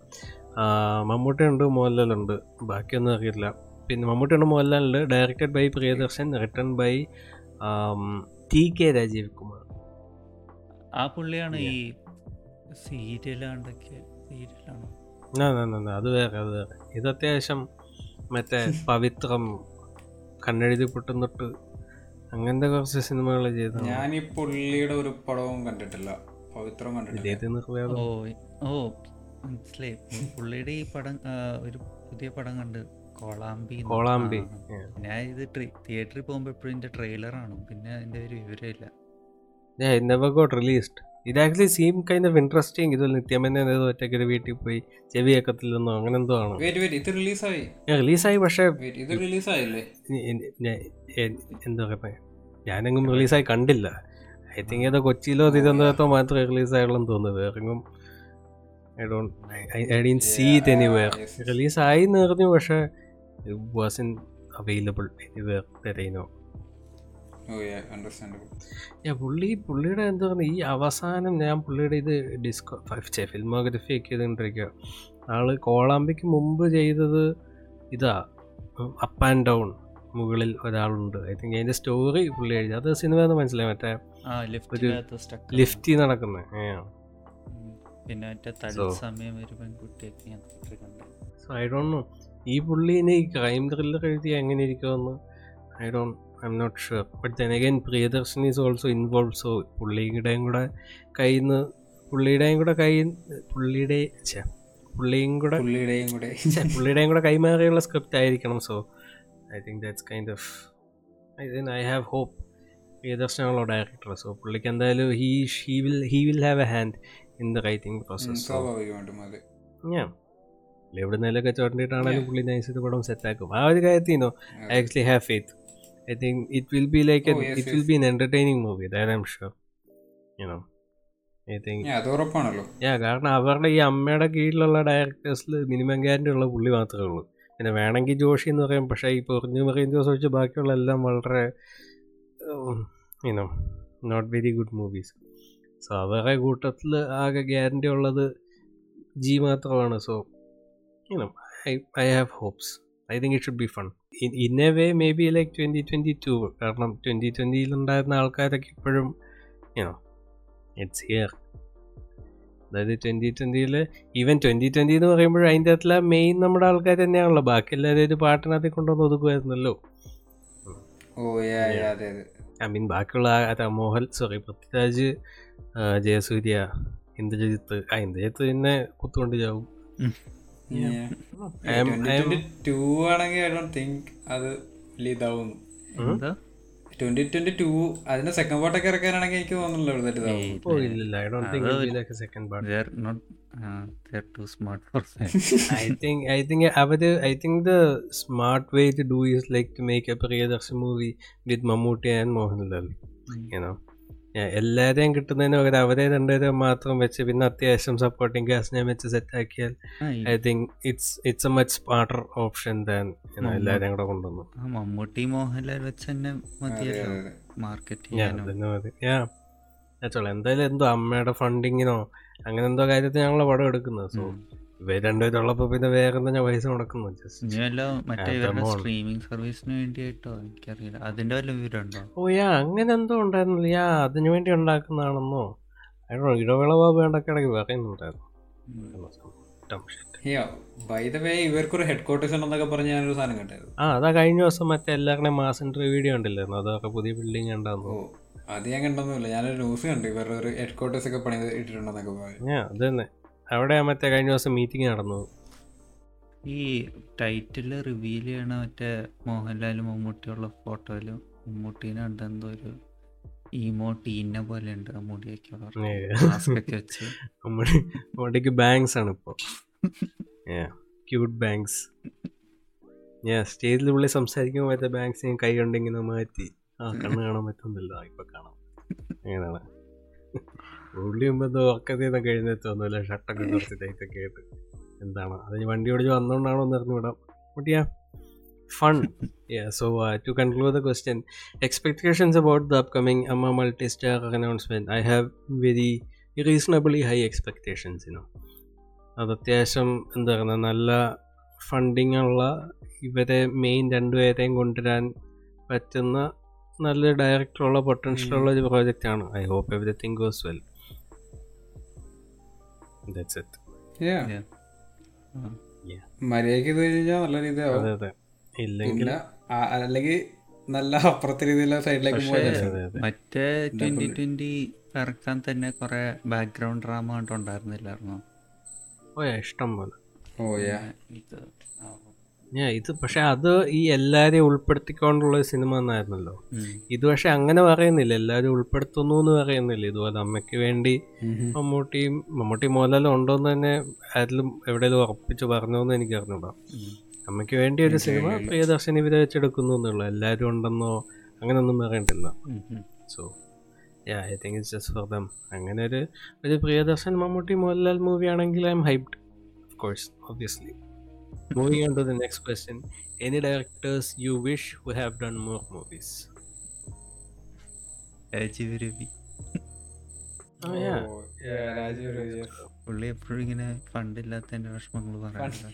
മമ്മൂട്ടിയുണ്ട് മോഹൻലാൽ ഉണ്ട് ബാക്കിയൊന്നും അറിയില്ല. പിന്നെ മമ്മൂട്ടിയുടെ മോഹൻലാലുണ്ട് directed by Priyadarshan written by T K Rajeev Kumar ആ പുള്ളിയാണ് ഈ സീരിയലാണ്ടൊക്കെ സീരിയലാണോ? അത് വേറെ അത് വേറെ. ഇത് അത്യാവശ്യം മറ്റേ പവിത്രം കണ്ണെഴുതി പൊട്ടുന്നിട്ട് അങ്ങനത്തെ കുറച്ച് സിനിമകൾ ചെയ്തു ഞാൻ ഈ പുള്ളിയുടെ ഒരു പടവും കണ്ടിട്ടില്ല. പവിത്രം കണ്ടിട്ടില്ല. ഓ ഓ മനസ്സിലായി. പുള്ളിയുടെ ഈ പടം ഒരു പുതിയ പടം കണ്ട് കോളാമ്പി. കോളാമ്പി. ഞാൻ ഇത് തിയേറ്ററിൽ പോകുമ്പോൾ എപ്പോഴും ഇതിന്റെ ട്രെയിലർ ആണ് പിന്നെ അതിന്റെ ഒരു വിവരമില്ല. നെവർ ഗോട്ട് റിലീസ്ഡ് ഇത് actually seem kind of interesting ഇത് നിത്യമന്നെ ഏതോ ഒറ്റയ്ക്ക് ഒരു വീട്ടിൽ പോയി ചെവി കേൾക്കത്തില്ലെന്നോ അങ്ങനെ എന്തോ ആണ്. വെയിറ്റ് വെയിറ്റ് ഇത് റിലീസായി റിലീസായി പക്ഷേ വെയിറ്റ് ഇത് റിലീസായില്ലേ എന്താ പറയുക ഞാനെങ്ങും റിലീസായി കണ്ടില്ല. ഐ തിങ്ക് ഏതോ കൊച്ചിയിലോ തിരുവനന്തപുരത്തോ മാത്രമേ റിലീസായുള്ളൂ തോന്നുന്നു. വേറെങ്ങും I don't I didn't see it anywhere. റിലീസായി എന്ന് പറഞ്ഞു പക്ഷേ wasn't അവൈലബിൾ എനിവേർ ഞാൻ പുള്ളി പുള്ളിയുടെ എന്താ പറയുക ഈ അവസാനം ഞാൻ പുള്ളിയുടെ ഇത് ഡിസ്കോ ഫിൽമോഗ്രഫി ഒക്കെ ചെയ്തുകൊണ്ടിരിക്കുക ആൾ കോളാമ്പിക്ക് മുമ്പ് ചെയ്തത് ഇതാ അപ്പ് ആൻഡ് ഡൗൺ മുകളിൽ ഒരാളുണ്ട്. ഐ തിങ്ക് അതിന്റെ സ്റ്റോറി പുള്ളി എഴുതി. അത് സിനിമ എന്ന് മനസ്സിലായി? മറ്റേ ഒരു ലിഫ്റ്റി നടക്കുന്നത് പിന്നെ മറ്റേ ഒരു പെൺകുട്ടിയൊക്കെ സോ ഐ ഡോണ്ട് നോ ഈ പുള്ളിനെ ഈ ക്രൈം ത്രില്ലർ എഴുതി എങ്ങനെ ഇരിക്കുമെന്ന് I don't I'm not sure but then again Priyadarshan is also involve so പുള്ളിയുടെയും കൂടെ കയ്യിൽ നിന്ന് പുള്ളിയുടെയും കൂടെ കയ്യിൽ പുള്ളിയുടെ പുള്ളിയും കൂടെ പുള്ളിയുടെയും കൂടെ. പുള്ളിയുടെയും കൂടെ കൈമാറിയുള്ള സ്ക്രിപ്റ്റ് ആയിരിക്കണം so I think that's kind of I think I have hope പ്രിയദർശനാണല്ലോ director so പുള്ളിക്ക് എന്തായാലും he he will he will have a hand in the writing process so സ്വാഭാവികമായിട്ടും അതെ. ഞാൻ എവിടെ നിന്നൊക്കെ ചോണ്ടിട്ടാണെങ്കിലും പുള്ളി നൈസ് പടം സെറ്റാക്കും ആ ഒരു കാര്യത്തിനോ I actually have faith I think it will be like it will be an entertaining movie that I'm sure you know yeah കാരണം അവരുടെ ഈ അമ്മയുടെ കീഴിലുള്ള ഡയറക്ടേഴ്സിൽ മിനിമം ഗ്യാരണ്ടി ഉള്ള പുള്ളി മാത്രമേ ഉള്ളൂ. പിന്നെ വേണമെങ്കിൽ ജോഷി എന്ന് പറയും പക്ഷേ ഈ പൊറിഞ്ഞു മറിയും ദിവസം വെച്ച് ബാക്കിയുള്ള എല്ലാം വളരെ you know not very good movies so അവരുടെ കൂട്ടത്തിൽ ആകെ ഗ്യാരണ്ടി ഉള്ളത് ജി മാത്രമാണ്. So you know I I have hopes I think it should be fun in in, a way maybe like twenty twenty two കാരണം twenty ട്വന്റിയിലുണ്ടായിരുന്ന ആൾക്കാരൊക്കെ ഇപ്പോഴും you know it's here അതായത് ട്വന്റി ട്വന്റിയിൽ ഈവൻ ട്വന്റി ട്വന്റി എന്ന് പറയുമ്പോൾ അതിന്റെ അകത്തുള്ള മെയിൻ നമ്മുടെ ആൾക്കാർ തന്നെയാണല്ലോ. ബാക്കി എല്ലാവരും ഒരു പാട്ടിനകത്ത് കൊണ്ടുവന്ന് ഒതുക്കുമായിരുന്നല്ലോ. ഐ മീൻ ബാക്കിയുള്ള മോഹൻ സോറി പൃഥ്വിരാജ് ജയസൂര്യ ഇന്ദ്രജിത്ത് ആ ഇന്ദ്രജിത്ത് പിന്നെ കുത്തുകൊണ്ട് ചാവും I I ടു ആണെങ്കിൽ ഐ ഡോണ്ട് തിങ്ക് അത് വലിയ ഇതാവുന്നു എന്താ? ട്വന്റി ട്വന്റി ടു അതിന്റെ സെക്കൻഡ് പാർട്ടൊക്കെ ഇറക്കാനാണെങ്കിൽ എനിക്ക് തോന്നുന്നില്ല ഇതായിട്ട് ഇതാവും. ഓ ഇല്ലില്ല ഐ ഡോണ്ട് തിങ്ക് അത് like second part they are not uh, they are too smart for that I think I എല്ലാരെയും കിട്ടുന്നതിന് പകരം അവരെ രണ്ടുപേരും മാത്രം വെച്ച് പിന്നെ അത്യാവശ്യം സപ്പോർട്ടിങ് കാസിനെ വെച്ച് സെറ്റ് ആക്കിയാൽ I think it's it's a much smarter option than എല്ലാരെയും കൂടെ കൊണ്ടുവന്നു. ആ മമ്മൂട്ടി മോഹൻലാൽ വെച്ച് തന്നെ. മാർക്കറ്റ് എന്തായാലും എന്തോ അമ്മയുടെ ഫണ്ടിങ്ങിനോ അങ്ങനെ എന്തോ കാര്യത്തിൽ ഞങ്ങൾ പടം എടുക്കുന്നത്. സോ ഇവർ രണ്ടുപേരും പിന്നെ വേറെ എന്താ പൈസ മുടക്കുന്നു. സ്ട്രീമിംഗ് സർവീസിന് വേണ്ടിയിട്ടോ? എനിക്കറിയില്ല. അതിന്റെ വല്ല വിവരം ഉണ്ടോ ഓ യാ അങ്ങനെ എന്തോ ഉണ്ടായിരുന്നില്ല. യാ അതിനു വേണ്ടി ഉണ്ടാക്കുന്നതാണെന്നോ? അയ്യോ ഇടവേള ബാബു ഇടയ്ക്കിടയ്ക്ക് പറയുന്നുണ്ടായിരുന്നു. Dumb shit. By the way ഇവർക്കൊരു ഹെഡ് ക്വാർട്ടേഴ്സ് ഉണ്ടെന്നൊക്കെ പറഞ്ഞ് ഞാനൊരു സാധനം കണ്ടായിരുന്നു. ആ അതാ കഴിഞ്ഞ ദിവസം മറ്റേ എല്ലാവരുടെയും മാസ് ഇന്റർവ്യൂ വീഡിയോ ഉണ്ടല്ലായിരുന്നു അതൊക്കെ പുതിയ ബിൽഡിംഗ് ഉണ്ടാകുന്നു അത് ഞാൻ കണ്ടൊന്നുമില്ല. ഞാനൊരു ന്യൂസ് കണ്ടു. ഇവരുടെ ഒരു ഹെഡ് ക്വാർട്ടേഴ്സ് ഒക്കെ പണി ഇട്ടിട്ടുണ്ടെന്നൊക്കെ പറഞ്ഞു. ഞാൻ അത് തന്നെ. അവിടെ മറ്റേ കഴിഞ്ഞ ദിവസം മീറ്റിംഗ് നടന്നു ഈ ടൈറ്റിൽ റിവീൽ ചെയ്യണ മറ്റേ മോഹൻലാലും മമ്മൂട്ടിയുള്ള ഫോട്ടോയിലും മമ്മൂട്ടീനെ ഉണ്ട് എന്തോ ഒരു ഈമോ ടീനെ പോലെ ഉണ്ട് മമ്മൂട്ടിയൊക്കെ ബാങ്ക്സ് ആണ് ഇപ്പോൾ ക്യൂട്ട് ബാങ്ക്സ് ഞാൻ സ്റ്റേജിൽ പുള്ളി സംസാരിക്കുമ്പോൾ മറ്റേ ബാങ്ക്സ് ഞാൻ കൈ കൊണ്ട് മാറ്റി. ആ കണ്ണ് കാണാൻ പറ്റുന്നില്ല ഇപ്പൊ കാണാം. അങ്ങനെയാണ്. പുള്ളി മുമ്പ് നിന്നൊക്കെ എഴുന്നേറ്റ് തോന്നുന്നില്ല ഷട്ടൊക്കെ കുറച്ച് ടൈറ്റൊക്കെ ആയിട്ട്. എന്താണ്? അതിന് വണ്ടി ഓടിച്ച് വന്നോണ്ടാണോ എന്ന് അറിഞ്ഞുവിടാം കുട്ടിയാ fun yeah. So uh, to conclude the question, expectations about the upcoming Amma multi-star announcement. I have very reasonably high expectations. You know, അത് അത്യാവശ്യം എന്താ പറയുക നല്ല ഫണ്ടിങ് ഉള്ള ഇവരെ മെയിൻ രണ്ടുപേരെയും കൊണ്ടുവരാൻ പറ്റുന്ന നല്ല ഡയറക്ടറുള്ള പൊട്ടൻഷ്യൽ ഉള്ള ഒരു പ്രോജക്റ്റ് ആണ്. I hope everything goes well that's it yeah yeah മര്യാദയ്ക്ക് മര്യാദയ്ക്ക് ഇത് കഴിഞ്ഞാൽ നല്ല രീതിയാവും. അതെ അതെ. ഇല്ലെങ്കിൽ അല്ലെങ്കിൽ നല്ല അപ്പുറത്തെ രീതിയിലുള്ള സൈഡിലേക്ക് പോയാൽ അതെ അതെ. മറ്റേ ട്വന്റി ട്വന്റി ഇറക്കാൻ തന്നെ കുറെ ബാക്ക്ഗ്രൗണ്ട് ഡ്രാമ കണ്ടുണ്ടായിരുന്നില്ലായിരുന്നോ ഓ ഇഷ്ടം പോലെ. ഓ യാ ഇത് ഞാൻ ഇത് പക്ഷെ അത് ഈ എല്ലാരെയും ഉൾപ്പെടുത്തിക്കൊണ്ടുള്ള ഒരു സിനിമ എന്നായിരുന്നല്ലോ. ഇത് പക്ഷെ അങ്ങനെ പറയുന്നില്ല. എല്ലാവരും ഉൾപ്പെടുത്തുന്നു എന്ന് പറയുന്നില്ല. ഇതുപോലെ അമ്മയ്ക്ക് വേണ്ടി മമ്മൂട്ടിയും മമ്മൂട്ടി മോഹൻലാലും ഉണ്ടോന്ന് തന്നെ ആരിലും എവിടെയെങ്കിലും ഉറപ്പിച്ച് പറഞ്ഞോന്ന് എനിക്ക് അറിഞ്ഞൂടാ അമ്മയ്ക്ക് വേണ്ടി ഒരു സിനിമ പ്രിയദർശനി ഇവരെ വെച്ചെടുക്കുന്നു എന്നുള്ളു. എല്ലാവരും ഉണ്ടെന്നോ അങ്ങനെയൊന്നും പറയണ്ടില്ല. So yeah I think it's just for them അങ്ങനെ ഒരു ഒരു പ്രിയദർശൻ മമ്മൂട്ടി മോഹൻലാൽ മൂവി ആണെങ്കിൽ I'm hyped of course obviously moving on to the next question any directors you wish who have done more movies Rajeev Ravi Rajeev Ravi പുള്ളി എപ്പോഴും ഇങ്ങനെ ഫണ്ടില്ലാത്തതിന്റെ വിഷമങ്ങൾ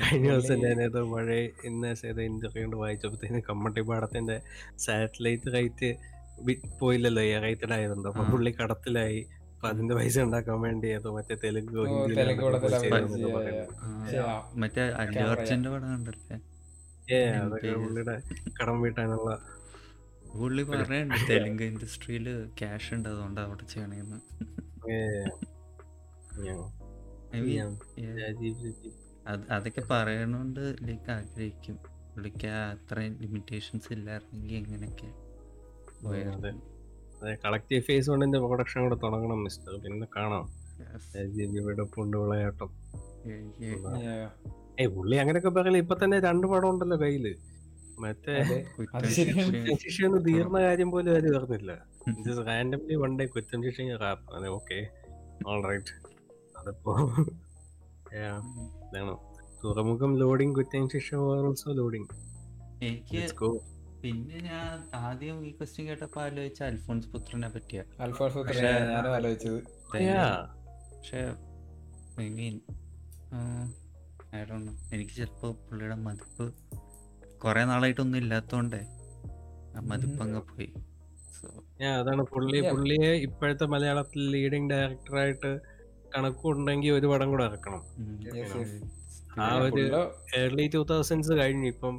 കഴിഞ്ഞ ദിവസം ഇന്ന് ഏതോ ഇന്റർവ്യൂ കൊണ്ട് വായിച്ചപ്പോഴത്തേന് കമ്മട്ടി പാടത്തിന്റെ സാറ്റലൈറ്റ് റേറ്റ് പോയില്ലല്ലോ റേറ്റഡ് ആയതുകൊണ്ട്. അപ്പൊ. പുള്ളി കടത്തിലായി. അപ്പൊ അതിന്റെ പൈസ ഉണ്ടാക്കാൻ വേണ്ടി ഏതോ മറ്റേ തെലുങ്ക് മറ്റേ അല്ലു അർജുന്റെ പടം കണ്ടല്ലേ ഏ അതൊക്കെ പുള്ളിയുടെ കടം വീട്ടാനുള്ള പുള്ളി പറയണ്ട് തെലുങ്ക് ഇൻഡസ്ട്രിയിൽ ക്യാഷ് ഉണ്ട് അതുകൊണ്ട് അവിടെ ചെയ്യണേന്ന്. അത് അതൊക്കെ പറയണോണ്ട് ലൈക്ക് ആഗ്രഹിക്കും. പുള്ളിക്ക് അത്രയും ലിമിറ്റേഷൻസ് ഇല്ലായിരുന്നെങ്കിൽ എങ്ങനെയൊക്കെ അതെ. കളക്റ്റീവ് ഫേസ് കൊണ്ടിന്റെ പ്രൊഡക്ഷൻ കൂടെ തുടങ്ങണം മിസ്റ്റർ. പിന്നെ കാണാം. Yes. രാജീവ് രവിയുടെ പുണ്ട് വിളയാട്ടം. ഏയ് പുള്ളി അങ്ങനെയൊക്കെ പറയില്ല ഇപ്പൊ തന്നെ രണ്ട് പടം ഉണ്ടല്ലോ കയ്യിൽ. മറ്റേ ഒന്ന് തീർന്ന കാര്യം പോലും ആരും പറഞ്ഞില്ല റാൻഡംലി വൺ ഡേ കുറ്റം ശിക്ഷ റാപ്പ്. അതെ ഓക്കെ ഓൾ റൈറ്റ് അതിപ്പോ ഇതാണ്. തുറമുഖം ലോഡിങ് കുറ്റം ശിക്ഷ ഓൾസോ ലോഡിങ് എനിക്ക് ഗോ പിന്നെ ഞാൻ ആദ്യം ഈ ക്വസ്റ്റ്യൻ കേട്ടപ്പോ ആലോചിച്ച അൽഫോൺസ് പുത്രനെ പറ്റിയ. അൽഫോൺസ് ഞാനും ആലോചിച്ചത്. പക്ഷെ ഐ മീൻ എനിക്ക് ചിലപ്പോ പുള്ളിയുടെ മതിപ്പ് കുറെ നാളായിട്ടൊന്നും ഇല്ലാത്തോണ്ടേ ആ മതിപ്പ് അങ്ങ് പോയി. അതാണ് പുള്ളി. പുള്ളിയെ ഇപ്പോഴത്തെ മലയാളത്തിൽ ലീഡിങ് ഡയറക്ടറായിട്ട് കണക്കുണ്ടെങ്കിൽ ഒരു പടം കൂടെ ഇറക്കണം. ആ ഒരു ഏർലി ടൂ തൗസൻഡ്സ് കഴിഞ്ഞു. ഇപ്പം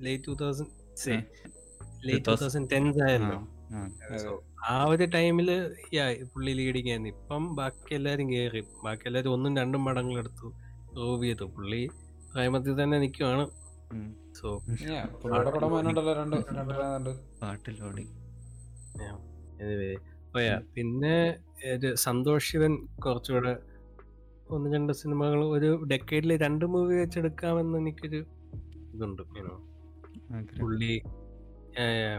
late two thousand late two 2000 thousand tens ആയല്ലോ അതെ. ആ ഒരു ടൈമിൽ പുള്ളി ലീഡിങ് ആയിരുന്നു ഇപ്പം ബാക്കി എല്ലാരും കേറി. ബാക്കി എല്ലാരും ഒന്നും രണ്ടും പടങ്ങൾ എടുത്തു. റൂവ് ചെയ്തു. പുള്ളി പ്രേമത്തിൽ തന്നെ നിൽക്കുവാണ് സോ പാട്ടിലോടി എനിവേ പിന്നെ ഒരു സന്തോഷ് ശിവൻ കുറച്ചുകൂടെ ഒന്ന് രണ്ട് സിനിമകൾ ഒരു ഡെക്കേഡിൽ രണ്ട് മൂവി വെച്ചെടുക്കാമെന്ന് എനിക്കൊരു ഇതുണ്ട് പുള്ളി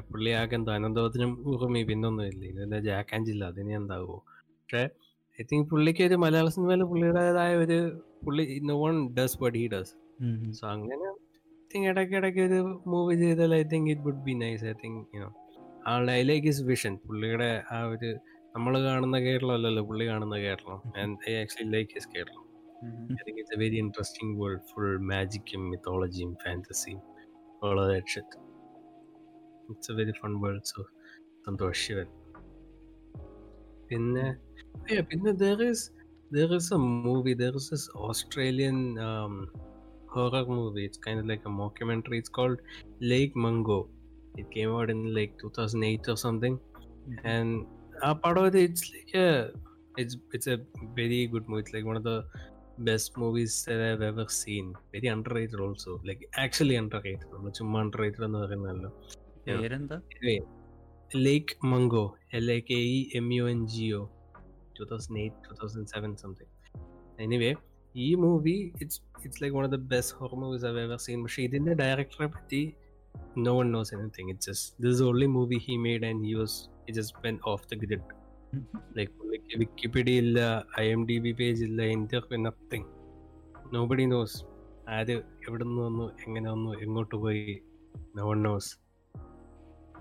പുള്ളി ആകെ എന്താ അനന്തോത്തിനും ഉറുമി പിന്നൊന്നും ഇല്ല ഇതിന്റെ ജാക്ക് അതിനെ എന്താകുമോ പക്ഷെ ഐ തിങ്ക് പുള്ളിക്ക് ഒരു മലയാള സിനിമയിൽ പുള്ളിയുടേതായ ഒരു പുള്ളി no one does but he does so അങ്ങനെ ഐ തിങ്ക് ഇടയ്ക്ക് ഇടയ്ക്ക് ഒരു മൂവി ചെയ്താൽ I think it would be nice I think you know ആളുടെ ഐ ലൈക്ക് ഇസ് വിഷൻ പുള്ളിയുടെ ആ ഒരു നമ്മൾ കാണുന്ന കേരളം അല്ലല്ലോ പുള്ളി കാണുന്ന Kerala. And I actually like his Kerala. I think it's a very interesting world full മാജിക്കും മിത്തോളജിയും fantasy, all of that shit. It's a very fun world, so Santosh Sivan പിന്നെ yeah, പിന്നെ there is there is a movie there is this Australian um, horror movie it's kind of like a mockumentary it's called Lake Mungo it came out in like 2008 or something and uh, part of it it's like a it's it's a very good movie it's like one of the best movies that I've ever seen. Very underrated also. Like actually underrated. നമ്മൾ ചുമ്മാ underrated എന്ന് പറയുന്നതല്ലോ. പേരെന്താ? Lake Mungo L A K E M U N G O two thousand eight two thousand seven something anyway ഈ movie it's it's like one of the best horror movies I've ever seen പക്ഷേ ഇതിന്റെ ഡയറക്ടറെ പറ്റി no one knows anything it's just this only movie he made and he was it just went off the grid like പുള്ളിക്ക് Wikipedia ഇല്ല I M D B page ഇല്ല India nothing nobody knows ആര് എവിടെ നിന്ന് വന്നു എങ്ങനെ വന്നു എങ്ങോട്ട് പോയി നോ വൺ നോസ്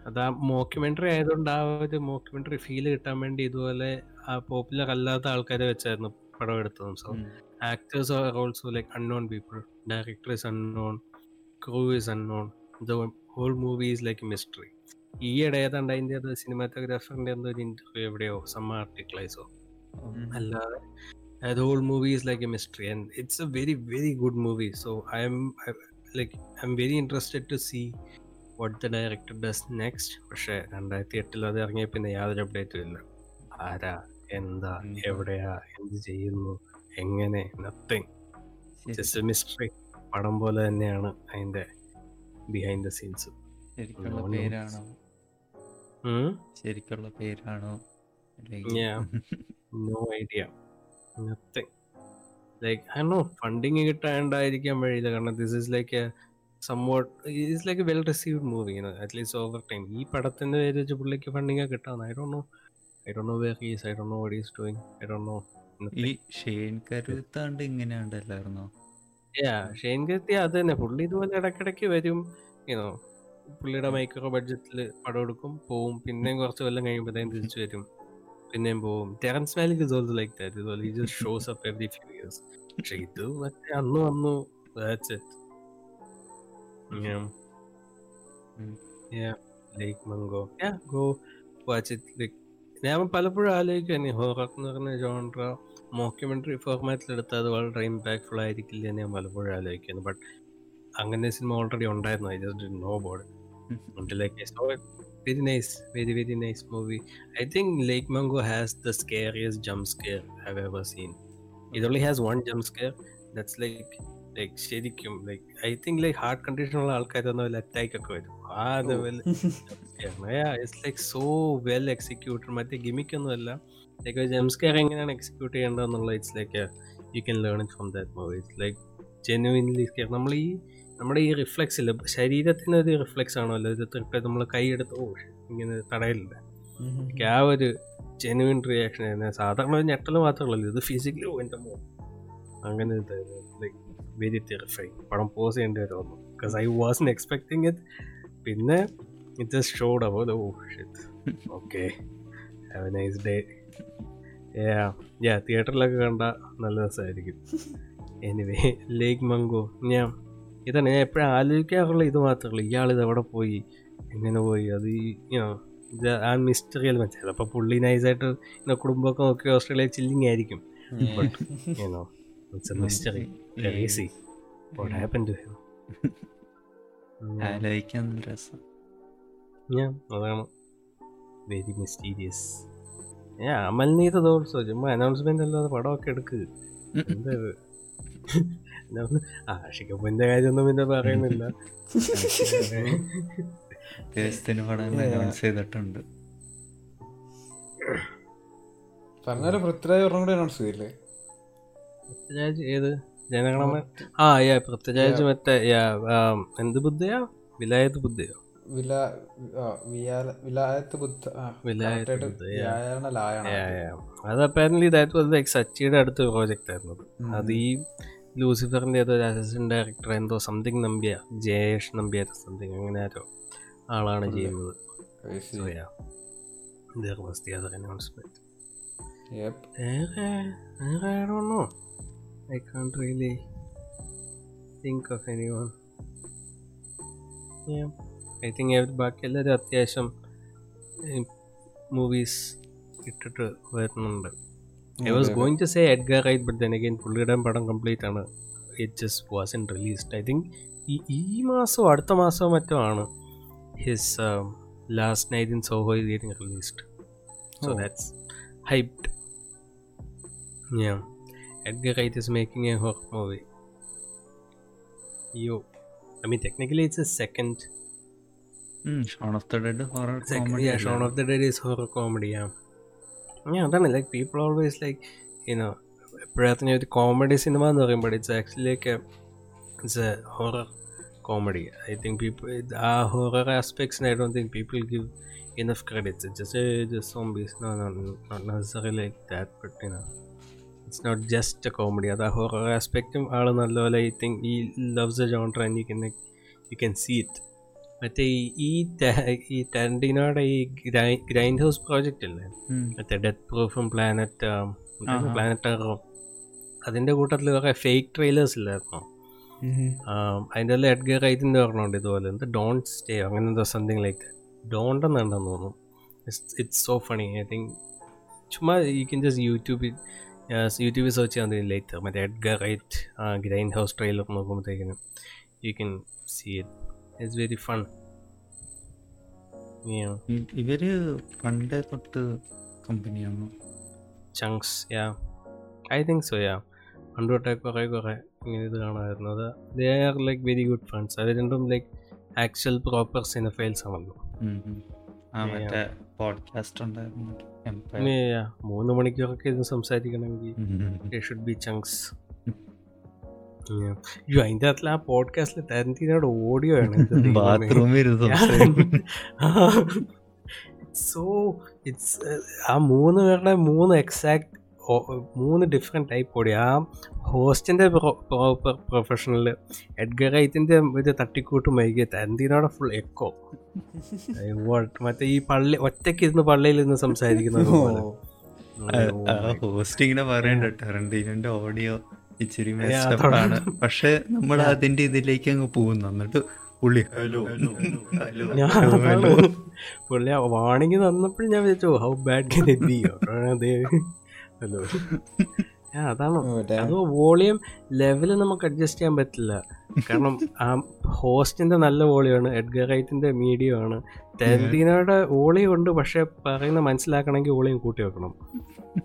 അത് ആ മോക്യുമെന്ററി ആയതുകൊണ്ട് ആ ഒരു മോക്യുമെന്ററി ഫീൽ കിട്ടാൻ വേണ്ടി ഇതുപോലെ ആ പോപ്പുലർ അല്ലാത്ത ആൾക്കാരെ വെച്ചായിരുന്നു പടം എടുത്തതും. So actors are also like unknown people. Director is unknown. Crew is unknown. The whole movie is like a ഇടയിൽ ഏതാണ്ട് അതിന്റെ അത് സിനിമാറ്റോഗ്രാഫറിന്റെ എന്തോ ഒരു ഇന്റർവ്യൂ എവിടെയോ സമ്മ ആർട്ടിക്കിളൈസോ അല്ലാതെ the whole movie is like a mystery and it's a very very good movie. So i am I, like i'm very interested to see what the director does next. പക്ഷേ രണ്ടായിരത്തി എട്ടിൽ അത് ഇറങ്ങിയ പിന്നെ യാതൊരു അപ്ഡേറ്റും ഇല്ല. ആരാ? എന്താ? എവിടെയാ? എന്ത് ചെയ്യുന്നു? എങ്ങനെ? നത്തിങ് ജസ്റ്റ് മിസ്റ്ററി പടം പോലെ തന്നെയാണ് അതിന്റെ ബിഹൈൻഡ് ദ സീൻസ് ശരിക്കുള്ള. പേരാണോ? ശരിക്കുള്ള പേരാണോ? Yeah. No idea like I know funding കിട്ടാണ്ടായിരിക്കാൻ വഴിയില്ല. കാരണം this is like A somewhat is like A well received movie at least over time ഈ പടത്തിന്റെ പേര് വെച്ച് പുള്ളിക്ക് ഫണ്ടിങ് കിട്ടാന്ന് I Dr no I Dr know where he's I Dr know what is doing I Dr know ഈ ഷെയ്ൻ കരുത്താണ്ട് ഇങ്ങനെ ഉണ്ടല്ലായിരുന്നോ ഷെയ്ൻ കരുത്തി അത് തന്നെ. പുള്ളി ഇതുപോലെ ഇടക്കിടക്ക് വരും യുനോ പുള്ളിയുടെ മൈക്രോ ബഡ്ജറ്റിൽ പടം എടുക്കും പോവും. പിന്നെയും കുറച്ച് കൊല്ലം കഴിയുമ്പോഴത്തേക്കും തിരിച്ചു വരും. പിന്നെയും പോവും. Terrence Malick is also like that ഇതുപോലെ ഈ just shows up every few years പക്ഷെ ഇത് മറ്റേ അന്ന് വന്നു. That's it yeah like Mungo yeah go watch it like ഞാൻ പലപ്പോഴും ആലോചിക്കാൻ ഹോറർ എന്ന് പറഞ്ഞ ജോൺട്ര മോക്യുമെന്ററി ഫോർമാറ്റിൽ എടുത്താൽ അത് വളരെ ഇമ്പാക്ട്ഫുൾ ആയിരിക്കില്ല ഞാൻ പലപ്പോഴും ആലോചിക്കുന്നു ബട്ട് അങ്ങനെ സിനിമ ഓൾറെഡി ഉണ്ടായിരുന്നു. I just no bored until like I saw it. Very nice, very very nice movie. I think Lake Mango has the scariest jump scare I've ever seen. It only has one jump scare. That's like like ശരിക്കും like I think like heart condition ഉള്ള ആൾക്കാരൊന്നും അതിൽ attack ഒക്കെ വരും. It's like so well executed മറ്റേ gimmick ഒന്നും അല്ല like jump scare എങ്ങനെയാണ് execute ചെയ്യേണ്ടതെന്നുള്ള it's like you can learn it from that movie it's like genuinely scare നമ്മൾ ഈ നമ്മുടെ ഈ റിഫ്ലെക്സ് ഇല്ല? ശരീരത്തിന് ഒരു റിഫ്ലെക്സ് ആണല്ലോ. ഇത് തൊട്ട് നമ്മൾ കൈയെടുത്ത് ഓ ഇങ്ങനെ തടയലില്ല? ആ ഒരു ജെനുവിൻ റിയാക്ഷൻ ആയിരുന്നു. സാധാരണ ഒരു ഞെട്ടൽ മാത്രമല്ലല്ലോ. ഇത് ഫിസിക്കലി എന്റെ മോ അങ്ങനെ ലൈക്ക് വെരി തെറിഫൈ പടം പോസ് ചെയ്യേണ്ടി വരുമെന്നു because I was expecting it പിന്നെ ഇറ്റ് ജസ്റ്റ് ഷോഡ് അപ്പോൾ ഓ shit okay have a nice day yeah തിയേറ്ററിലൊക്കെ കണ്ട നല്ല രസമായിരിക്കും എനിവേ ലേക്ക് മംഗോ ഞാൻ ഇതാണ് ഞാൻ എപ്പോഴും ആലോചിക്കാറുള്ള ഇത് മാത്രമല്ല ഇയാൾ ഇത് എവിടെ പോയി എങ്ങനെ പോയി അത് ഈ ആ മിസ്റ്ററിയൽ മനസ്സിലായി അപ്പോൾ പുള്ളി നൈസായിട്ട് ഇങ്ങനെ കുടുംബമൊക്കെ നോക്കി ഓസ്ട്രേലിയ ചില്ലിങ് ആയിരിക്കും. But you know it's a mystery easy what happen to him ആലോചിക്കാൻ നല്ല രസം. ഞാൻ അതാണ്. വെരി മിസ്റ്റീരിയസ് ഞാൻ അമൽനീത് തോൾസോ ചുമ്മാ അനൗൺസ്മെന്റ് അല്ലാതെ പടമൊക്കെ എടുക്ക്. എന്താ ആഷിക്കപ്പന്റെ കാര്യമൊന്നും പിന്നെ പറയുന്നില്ല. ചെയ്തിട്ടുണ്ട്. പറഞ്ഞാലും പൃഥ്വിരാജ് ഒരെണ്ണം കൂടി അനൗൺസ് ചെയ്തില്ലേ? പൃഥ്വിരാജ് ഏത്? ജനഗണമ ആ യാ പൃഥ്വിരാജ് മറ്റേ യാ എന്ത് ബുദ്ധയാ? വിലായത് ബുദ്ധയോ? അത് അപ്പാരൻലി ദാറ്റ് വാസ് സച്ചിയുടെ അടുത്ത പ്രോജക്റ്റ് ആയിരുന്നു. അത് ഈ ലൂസിഫറിന്റെ ഏതോ അസിസ്റ്റന്റ് ഡയറക്ടർ എന്തോ സംതിങ് നമ്പിയ. ജയേഷ് നമ്പിയ സംതിങ് അങ്ങനെ ആരോ ആളാണ് ചെയ്യുന്നത്. വേറെ? ev- ബാക്കി എല്ലാവരും അത്യാവശ്യം മൂവീസ് ഇട്ടിട്ട് വരുന്നുണ്ട്. I was going to say Edgar Wright but then again പുള്ളിയുടെ പടം കംപ്ലീറ്റ് ആണ് it just was in released I think ഈ ഈ മാസമോ അടുത്ത മാസമോ മറ്റോ ആണ് his Last Night in Soho is getting released so Oh. that's hyped yeah edgar wright is making a horror movie yo i mean technically it's a second Shaun of the Dead horror Second, comedy yeah, Shaun of the Dead is horror Yeah, അതാണ്. Like people always like you know എപ്പോഴത്തിന് ഒരു comedy സിനിമ എന്ന് പറയുമ്പോൾ it's actually like it's a horror comedy I think people ആ horror ആസ്പെക്ട്സിന് I don't think people give enough credits just just zombies not necessary like that but you know it's not just a comedy അത് ആ horror ആസ്പെക്റ്റും ആൾ നല്ലപോലെ I think he loves a genre and you can you can see it മറ്റേ ഈ- ഈ ടെൻഡിനോടെ ഈ grind house project അല്ലേ. മറ്റേ ഡെത്ത് പ്രൂഫും പ്ലാനറ്റ്. പ്ലാനറ്റ് ടെററും അതിന്റെ കൂട്ടത്തിൽ കുറേ ഫേക്ക് ട്രെയിലേഴ്സ് ഇല്ലായിരുന്നോ? അതിന്റെ എല്ലാം എഡ്ഗർ റൈറ്റിന്റെ പറഞ്ഞുണ്ട് ഇതുപോലെ. എന്ത് ഡോണ്ട് സ്റ്റേ അങ്ങനെ എന്തോ സംതിങ് ലൈക്ക് ഡോണ്ട് എന്നുണ്ടെന്ന് തോന്നുന്നു. It's so funny I think ചുമ്മാ യു കെൻ ജസ്റ്റ് യൂട്യൂബിൽ യൂട്യൂബിൽ സെർച്ച് ചെയ്യാൻ മതി ലേറ്റർ മറ്റേ Edgar Wright grind house trailer നോക്കുമ്പോഴത്തേക്കിനും you can see it it's very fun ഇവർ പണ്ടേ തൊട്ട് കമ്പനിയാണോ? Chunks yeah I think so yeah പണ്ട് തൊട്ടേ കുറേ കുറേ ഇങ്ങനെ ഇത് കാണാമായിരുന്നു. അത് they are like very good friends അവർ രണ്ടും ലൈക്ക് ആക്ച്വൽ പ്രോപ്പർ സിനഫൈൽസ് ആണല്ലോ. മൂന്ന് മണിക്കൂറൊക്കെ ഇത് സംസാരിക്കണമെങ്കിൽ. ഷുഡ് ബി ചങ്ക്സ് അയ്യോ അതിന്റെ അകത്തിൽ ആ പോഡ്കാസ്റ്റിൽ ടാരന്റീനോട് ഓഡിയോ ആണ് ബാത്റൂമിൽ. സോ ഇറ്റ്സ് ആ മൂന്ന് പേരുടെ മൂന്ന് എക്സാക്ട് മൂന്ന് ഡിഫറെന്റ് ടൈപ്പ് ഓടി. ആ ഹോസ്റ്റിന്റെ പ്രോപ്പർ പ്രൊഫഷണൽ എഡ്ഗർ റൈറ്റിന്റെ ഇത് തട്ടിക്കൂട്ട് മൈകിയ ടാരന്റീനോടെ ഫുൾ എക്കോ മറ്റേ ഈ പള്ളി ഒറ്റയ്ക്ക് ഇരുന്ന് പള്ളിയിൽ ഇരുന്ന് സംസാരിക്കുന്ന ഹോസ്റ്റിങ്ങിനെ പറയണ്ട ടെറന്റീനന്റെ ഓഡിയോ ഇച്ചിരി മെച്ചപ്പാണ് പക്ഷെ നമ്മൾ അതിന്റെ ഇതിലേക്ക് അങ്ങ് പോകുന്നു. എന്നിട്ട് പുള്ളി ഹലോ ഹലോ പുള്ളി വാണിങ് തന്നപ്പോഴും ഞാൻ വിചാരിച്ചു how bad can it be അതെ ഹലോ. അതാണ്. അത് വോളിയം ലെവൽ നമുക്ക് അഡ്ജസ്റ്റ് ചെയ്യാൻ പറ്റില്ല. കാരണം ആ ഹോസ്റ്റിന്റെ നല്ല വോളിയാണ് എഡ്ഗർ റൈറ്റിന്റെ മീഡിയം ആണ് ടെൻഡീനയുടെ വോളിയം ഉണ്ട് പക്ഷെ പറയുന്ന മനസ്സിലാക്കണമെങ്കിൽ വോളിയം കൂട്ടി വെക്കണം.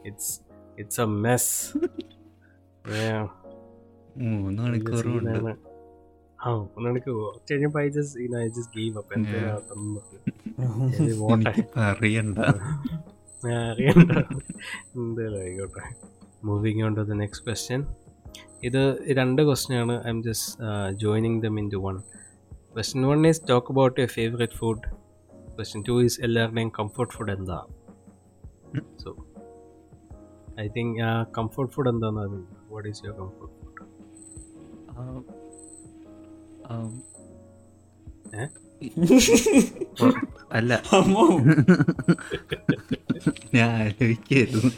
ഇറ്റ്സ് ഇറ്റ്സ് എ മെസ് മൂന്ന് മണിക്കൂറും ഉണ്ട്. ആ ഒന്നെനിക്ക് കുറച്ച് കഴിഞ്ഞപ്പോൾ I just I just give up Yeah. എന്തായാലും എനിക്കിപ്പോ അറിയണ്ട. അറിയണ്ട. എന്തായാലും ആയിക്കോട്ടെ. Moving on to the next question ഇത് രണ്ട് ക്വസ്റ്റ്യൻ ആണ്. I'm just joining them into one question one is talk about your favourite food question two is എല്ലാവരുടെയും കംഫർട്ട് ഫുഡ് എന്താ? So I think comfort food എന്താണെന്ന് അറിയില്ല what is your comfort food Um, um? അല്ല ഞാൻ ആലോചിക്കായിരുന്നു.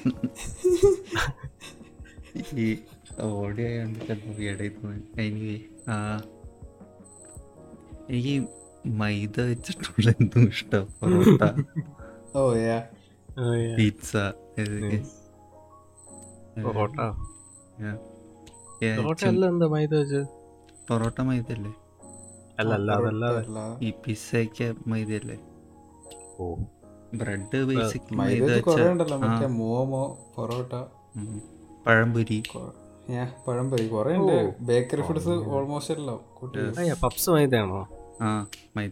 ഈ audio ആയതുകൊണ്ട് ചിലപ്പോൾ ഇടയിൽ എനിക്ക് ആ എനിക്ക് മൈദ വെച്ചിട്ടുള്ള എന്തും ഇഷ്ടം. പൊറോട്ട പിസ്സ പൊറോട്ട? പൊറോട്ട അല്ല മൈദ അല്ലേ അല്ല അല്ല അതല്ലാതെ. ഈ പിസ്സയ്ക്ക് മൈദയല്ലേ? ഓ. ബ്രെഡ് ബേസിക് മൈദ മൈദ മോമോ പൊറോട്ട. പഴംപൊരി. പഴംപൊരി. കുറെ ഉണ്ട് ബേക്കറി ഫുഡ്സ് ഓൾമോസ്റ്റ് എല്ലാം കൂട്ടി. പപ്സ് മൈദയാണോ? ആ മൈദ.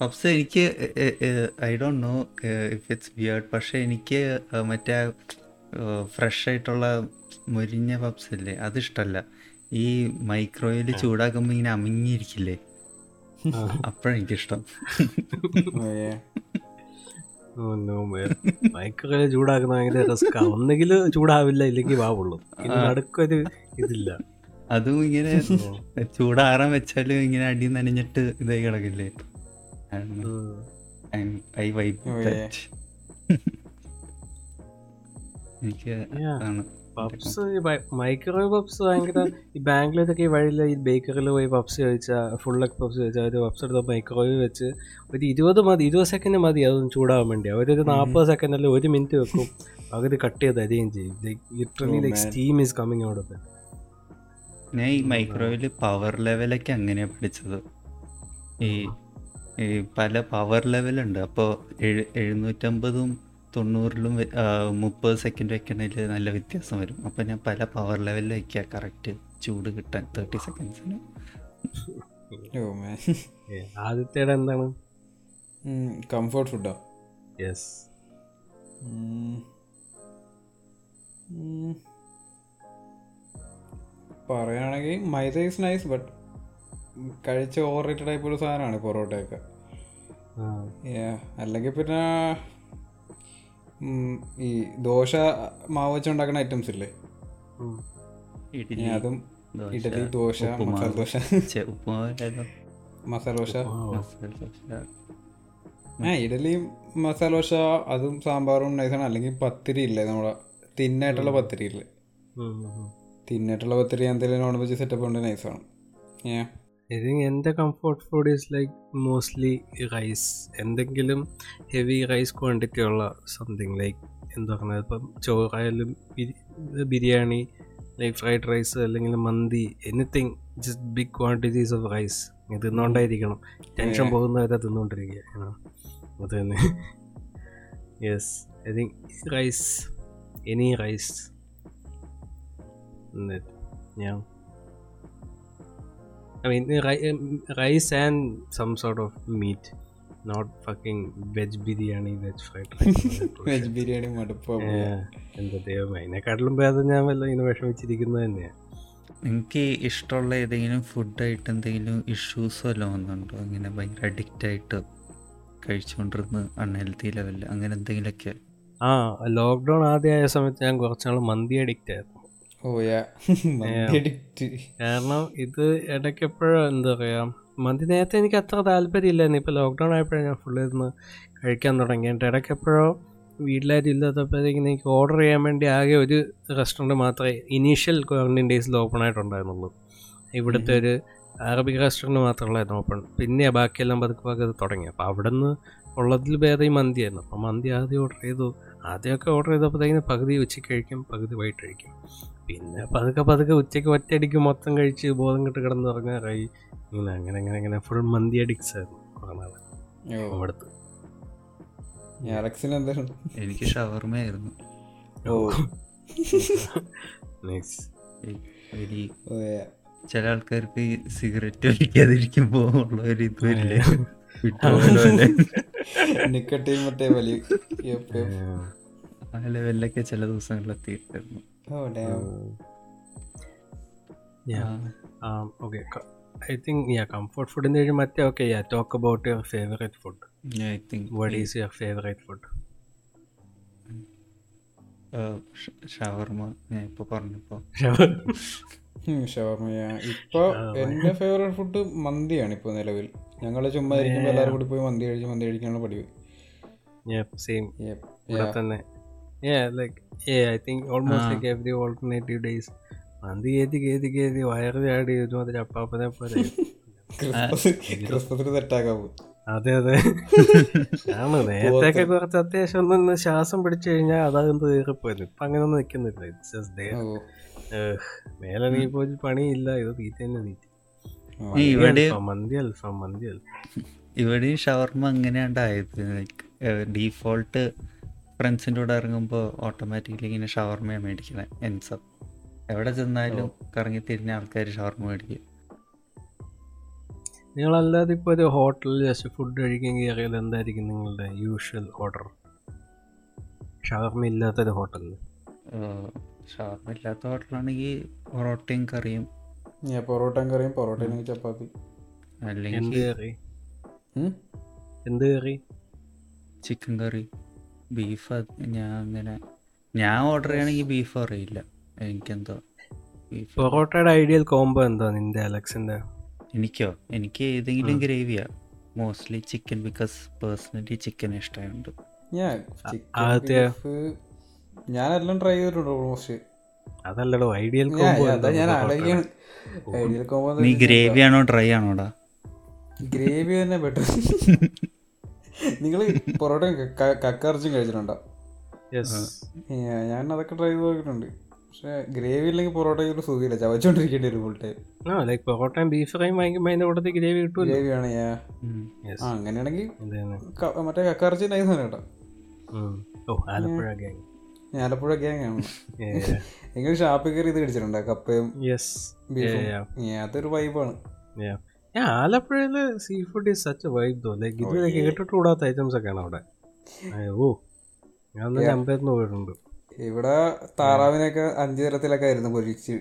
പപ്സ് എനിക്ക് I don't know if it's bread പക്ഷെ എനിക്ക് മറ്റേ ഫ്രഷ് ആയിട്ടുള്ള മുരിഞ്ഞ പപ്സ് ഇല്ലേ? അതിഷ്ടല്ല. ഈ മൈക്രോയിൽ ചൂടാക്കുമ്പോൾ ഇങ്ങനെ അമിങ്ങിയിരിക്കില്ലേ അപ്പോഴെനിക്കിഷ്ടം. മൈക്രോവേവ് ചൂടാക്കുന്ന ഭയങ്കര റിസ്ക് ഒന്നെങ്കിൽ ചൂടാവില്ല ഇല്ലെങ്കിൽ വാവുള്ളൂ. ഇതില്ല. അതും ഇങ്ങനെ ചൂടാറാൻ വെച്ചാലും ഇങ്ങനെ അടി നനഞ്ഞിട്ട് ഇതായി കിടക്കില്ലേ? ഐ വൈ yeah. എനിക്ക്. അതാണ് മൈക്രോവേവ് പപ്സ് ഭയങ്കര ഈ ബാംഗ്ലൂരൊക്കെ ഈ വഴിയിൽ ഈ ബേക്കറിൽ പോയി പപ്സ് കഴിച്ചാൽ ഫുള്ളൊക്കെ പപ്സ് കഴിച്ചാൽ അവർ പപ്സ് എടുത്ത് മൈക്രോവേവ് വെച്ച് ഒരു ഇരുപത് മതി ഇരുപത് സെക്കൻഡ് മതി അതൊന്ന് ചൂടാവാൻ വേണ്ടി. അവരൊരു നാൽപ്പത് സെക്കൻഡ് അല്ല ഒരു മിനിറ്റ് വെക്കും. പകുതി കട്ട് ചെയ്ത് അരിയും ചെയ്യും. Literally like steam is coming out of ഞാൻ ഈ മൈക്രോവേവിൽ പവർ ലെവലൊക്കെ അങ്ങനെയാണ് പഠിച്ചത് ഈ പല പവർ ലെവലുണ്ട് അപ്പോൾ എഴു എഴുന്നൂറ്റമ്പതും തൊണ്ണൂറിലും മുപ്പത് സെക്കൻഡ് വെക്കണതിൽ നല്ല വ്യത്യാസം വരും അപ്പോൾ ഞാൻ പല പവർ ലെവലിൽ വയ്ക്കുക കറക്റ്റ് ചൂട് കിട്ടാൻ തേർട്ടി സെക്കൻഡ്സിന്. ആദ്യത്തേടെ എന്താണ് കംഫർട്ട് ഫുഡോ യെസ്. പറയുകയാണെങ്കിൽ മൈദ ഈസ് നൈസ് ബട്ട് കഴിച്ച് ഓവർ റേറ്റഡ് ആയിപ്പോൾ ഒരു സാധനമാണ് പൊറോട്ടയൊക്കെ. അല്ലെങ്കിൽ പിന്നെ ഈ ദോശ മാവ് വെച്ച് ഉണ്ടാക്കുന്ന ഐറ്റംസ് ഇല്ലേ? അതും ഇഡലി ദോശ മസാല ദോശ. മസാല ദോശ. ആ ഇഡലിയും മസാല ദോശ അതും സാമ്പാറും നൈസാണ് അല്ലെങ്കിൽ പത്തിരി ഇല്ലേ നമ്മളെ തിന്നായിട്ടുള്ള പത്തിരി ഇല്ലേ. തിന്നായിട്ടുള്ള പത്തിരി എന്തെങ്കിലും നോൺ വെജ് സെറ്റപ്പ് ഉണ്ട് നൈസാണ് ഏ? ഐ തിങ്ക് എന്റെ comfort food is like mostly rice എന്തെങ്കിലും ഹെവി റൈസ് ക്വാണ്ടിറ്റി ഉള്ള സംതിങ് ലൈക്ക് എന്താ പറയുന്നത്? ഇപ്പം ചോറായാലും ബിരി- ബിരിയാണി ലൈക്ക് ഫ്രൈഡ് റൈസ് അല്ലെങ്കിൽ മന്തി anything just big quantities of rice ഇത് തിന്നുകൊണ്ടായിരിക്കണം ടെൻഷൻ. പോകുന്നവരെ തിന്നുകൊണ്ടിരിക്കുക. അത് തന്നെ. Yes I think rice any rice ഞാൻ I mean, rice and rice and some sort of meat, not fucking veg biryani, veg fried rice. Veg biryani എന്താ ദൈവം അതിനെക്കാട്ടിലും ഭേദം ഞാൻ വല്ല ഇങ്ങനെ വിഷമിച്ചിരിക്കുന്നത് തന്നെയാണ് എനിക്ക് ഇഷ്ടമുള്ള ഏതെങ്കിലും ഫുഡായിട്ട് എന്തെങ്കിലും ഇഷ്യൂസ് വല്ലതും വന്നിട്ടുണ്ടോ? ഇങ്ങനെ ഭയങ്കര അഡിക്റ്റ് ആയിട്ട് കഴിച്ചുകൊണ്ടിരുന്ന് അൺഹെൽത്തി ലെവലിൽ അങ്ങനെ എന്തെങ്കിലുമൊക്കെ? ആ ലോക്ക്ഡൗൺ ആദ്യമായ സമയത്ത് ഞാൻ കുറച്ചാൾ മന്തി ആയിരുന്നു. അഡിക്റ്റ് കാരണം ഇത് ഇടയ്ക്ക് എപ്പോഴും എന്താ പറയാ മന്തി നേരത്തെ എനിക്ക് അത്ര താല്പര്യമില്ലായിരുന്നു ഇപ്പോൾ ലോക്ക്ഡൗൺ ആയപ്പോഴാണ് ഞാൻ ഫുള്ള് ഇരുന്ന് കഴിക്കാൻ തുടങ്ങിയിട്ട് ഇടയ്ക്ക് എപ്പോഴോ വീട്ടിലായിട്ട് ഇല്ലാത്തപ്പോഴത്തേക്കും എനിക്ക് ഓർഡർ ചെയ്യാൻ വേണ്ടി ആകെ ഒരു റെസ്റ്റോറന്റ് മാത്രമേ ഇനീഷ്യൽ ക്വാറന്റൈൻ ഡേയ്സിൽ ഓപ്പൺ ആയിട്ടുണ്ടായിരുന്നുള്ളൂ. ഇവിടുത്തെ ഒരു അറബിക് റെസ്റ്റോറന്റ് മാത്രമുള്ളായിരുന്നു ഓപ്പൺ പിന്നെ ബാക്കിയെല്ലാം പതുക്കെ പതുക്കെ തുടങ്ങി. അപ്പോൾ അവിടെ നിന്ന് ഉള്ളതിൽ ഭേദം ഈ മന്തിയായിരുന്നു. അപ്പോൾ മന്തി ആദ്യം ഓർഡർ ചെയ്തു. ആദ്യമൊക്കെ ഓർഡർ ചെയ്തപ്പോഴത്തേക്കിന് പകുതി ഉച്ചയ്ക്ക് കഴിക്കും പകുതി വൈകിട്ട് കഴിക്കും. പിന്നെ പതുക്കെ പതുക്കെ ഉച്ചയ്ക്ക് ഒറ്റയടിക്ക് മൊത്തം കഴിച്ച് ബോധം കെട്ട് കിടന്ന് ഇറങ്ങാറായി ഇങ്ങനെ അങ്ങനെ അങ്ങനെ അങ്ങനെ ഫുൾ മന്തി അഡിക്സ് ആയിരുന്നു കുറേ അവിടുത്തെ. എനിക്ക് ഷവർമയായിരുന്നു ഓ. ചില ആൾക്കാർക്ക് സിഗരറ്റ് വലിക്കാതിരിക്കുമ്പോ ഉള്ള ഒരു ഇത് വരില്ലേ നിക്കട്ടീൻ മറ്റേ വലിയ. ആ ലെവലിലൊക്കെ ചില ദിവസങ്ങളിൽ എത്തിയിട്ടായിരുന്നു ഓ damn okay I think yeah comfort ഫുഡിന് കഴിഞ്ഞ് മറ്റേ okay yeah talk your favorite food. Food I think What is your favorite food? ഷവർമ ഞാൻ ഇപ്പോൾ പറഞ്ഞപ്പോൾ ഷവർമ ഇപ്പൊ. എന്റെ ഫേവറേറ്റ് ഫുഡ് മന്തിയാണ് ഇപ്പൊ നിലവിൽ. ഞങ്ങൾ ചുമ്മാ ഇരിക്കുമ്പോൾ എല്ലാവരും കൂടി പോയി മന്തി കഴിച്ച് മന്തി കഴിക്കാനുള്ള പതിവ്. സെയിം തന്നെ. Yeah like yeah i think almost like every alternative days. Mandi കയറ്റി കയറ്റി കയറ്റി വയറ് ചാടി ഒരുമാതിരി അപ്പാപ്പനെ പോലെ. ക്രിസ്മസ് ക്രിസ്മസിന് സെറ്റാക്കാവൂ അതെ അതെ. ആണ് നേരത്തെയൊക്കെ കുറച്ച് അത്യാവശ്യം ഒന്ന് ശ്വാസം പിടിച്ചു കഴിഞ്ഞാൽ അതാകും കയറിപ്പോയിരുന്നു ഇപ്പൊ അങ്ങനെ ഒന്നും നിൽക്കുന്നില്ല. It's just they oh. മേലെ നീ പോയി പണിയില്ല. ഇത് തീറ്റ തന്നെ തീറ്റ. മന്തി അൽഫാം മന്തി അൽഫാം ഇവിടെയും ഷവർമ അങ്ങനെയാണ്ടായത്. ലൈക്ക് ഡീഫോൾട്ട് ഫ്രണ്ട്സിന്റെ കൂടെ ഇറങ്ങുമ്പോൾ ഓട്ടോമാറ്റിക്കലി ഇങ്ങനെ ഷവർമയാണ് മേടിക്കുന്നത് എൻസപ്പ് എവിടെ ചെന്നാലും കറങ്ങി തിരിഞ്ഞ ആൾക്കാർ ഷവർമ മേടിക്കും. നിങ്ങൾ അല്ലാതെ ഇപ്പോൾ ഒരു ഹോട്ടലിൽ ജസ്റ്റ് ഫുഡ് കഴിക്കാൻ അറിയാതെ എന്തായിരിക്കും നിങ്ങളുടെ യൂഷ്വൽ ഓർഡർ ഷവർമ ഇല്ലാത്തൊരു ഹോട്ടലിൽ ഷവർമ ഇല്ലാത്ത ഹോട്ടലാണെങ്കിൽ പൊറോട്ടയും കറിയും. പൊറോട്ടയും കറിയും പൊറോട്ടയും ചപ്പാത്തി. എന്ത് അല്ലെങ്കിൽ കറി? എന്ത് കറി? ചിക്കൻ കറി. ബീഫ് ഞാൻ അങ്ങനെ ഞാൻ ഓർഡർ ചെയ്യണമെങ്കിൽ ബീഫ് അറിയില്ല. എനിക്കെന്തോ ബീഫ് പൊറോട്ടയുടെ ഐഡിയൽ കോംബോ എന്തോ നിന്റെ അലക്സിന്റെ? എനിക്കോ? എനിക്ക് ഏതെങ്കിലും ഗ്രേവിയാ. Mostly chicken because personally chicken ഇഷ്ടമായുണ്ട് ഞാനെല്ലാം ട്രൈ ചെയ്തിട്ടുണ്ട് ഓൾമോസ്റ്റ് അതല്ലടോ ഐഡിയൽ കോംബോ നീ ഗ്രേവി ആണോ ഡ്രൈ ആണോടാ? ഗ്രേവി തന്നെ ബെറ്റർ നിങ്ങൾ പൊറോട്ടയും കക്കറിച്ചും കഴിച്ചിട്ടുണ്ടോ? യെസ് ഞാൻ അതൊക്കെ ട്രൈ ചെയ്ത് നോക്കിയിട്ടുണ്ട് പക്ഷേ ഗ്രേവി ഇല്ലെങ്കിൽ പൊറോട്ടയ്ക്ക് സുഖമില്ല. ചവച്ചോണ്ടിരിക്കേണ്ടി വരും ഫുൾ ടൈം ആ ലൈക്ക് പൊറോട്ടയും ബീഫ് ഫ്രൈയും വാങ്ങിക്കുമ്പോൾ അതിന്റെ കൂട്ടത്തിൽ ഗ്രേവി കിട്ടും ഗ്രേവി ആണ് ആ. അങ്ങനെയാണെങ്കിൽ മറ്റേ കക്കയിറച്ചി നൈസ് ആണ് കേട്ടോ. ഓ ആലപ്പുഴ ഗ്യാങ് ആലപ്പുഴ ഗ്യാങ്ങാണ് എങ്കിലും ഷാപ്പിൽ കയറി ഇത് കഴിച്ചിട്ടുണ്ടോ? കപ്പയും യെസ് ബീഫും Yeah, അതൊരു വൈബാണ് ആലപ്പുഴയിൽ seafood is such vibe though like ഇതുവരെ കേട്ടിട്ട് കൂടാത്ത ഐറ്റംസ് ഒക്കെയാണ് അവിടെ. ഓ ഞാൻ തന്നെ പോയിട്ടുണ്ട്. ഇവിടെ താറാവിനൊക്കെ അഞ്ചു തരത്തിലൊക്കെ ആയിരുന്നു പൊരിച്ച്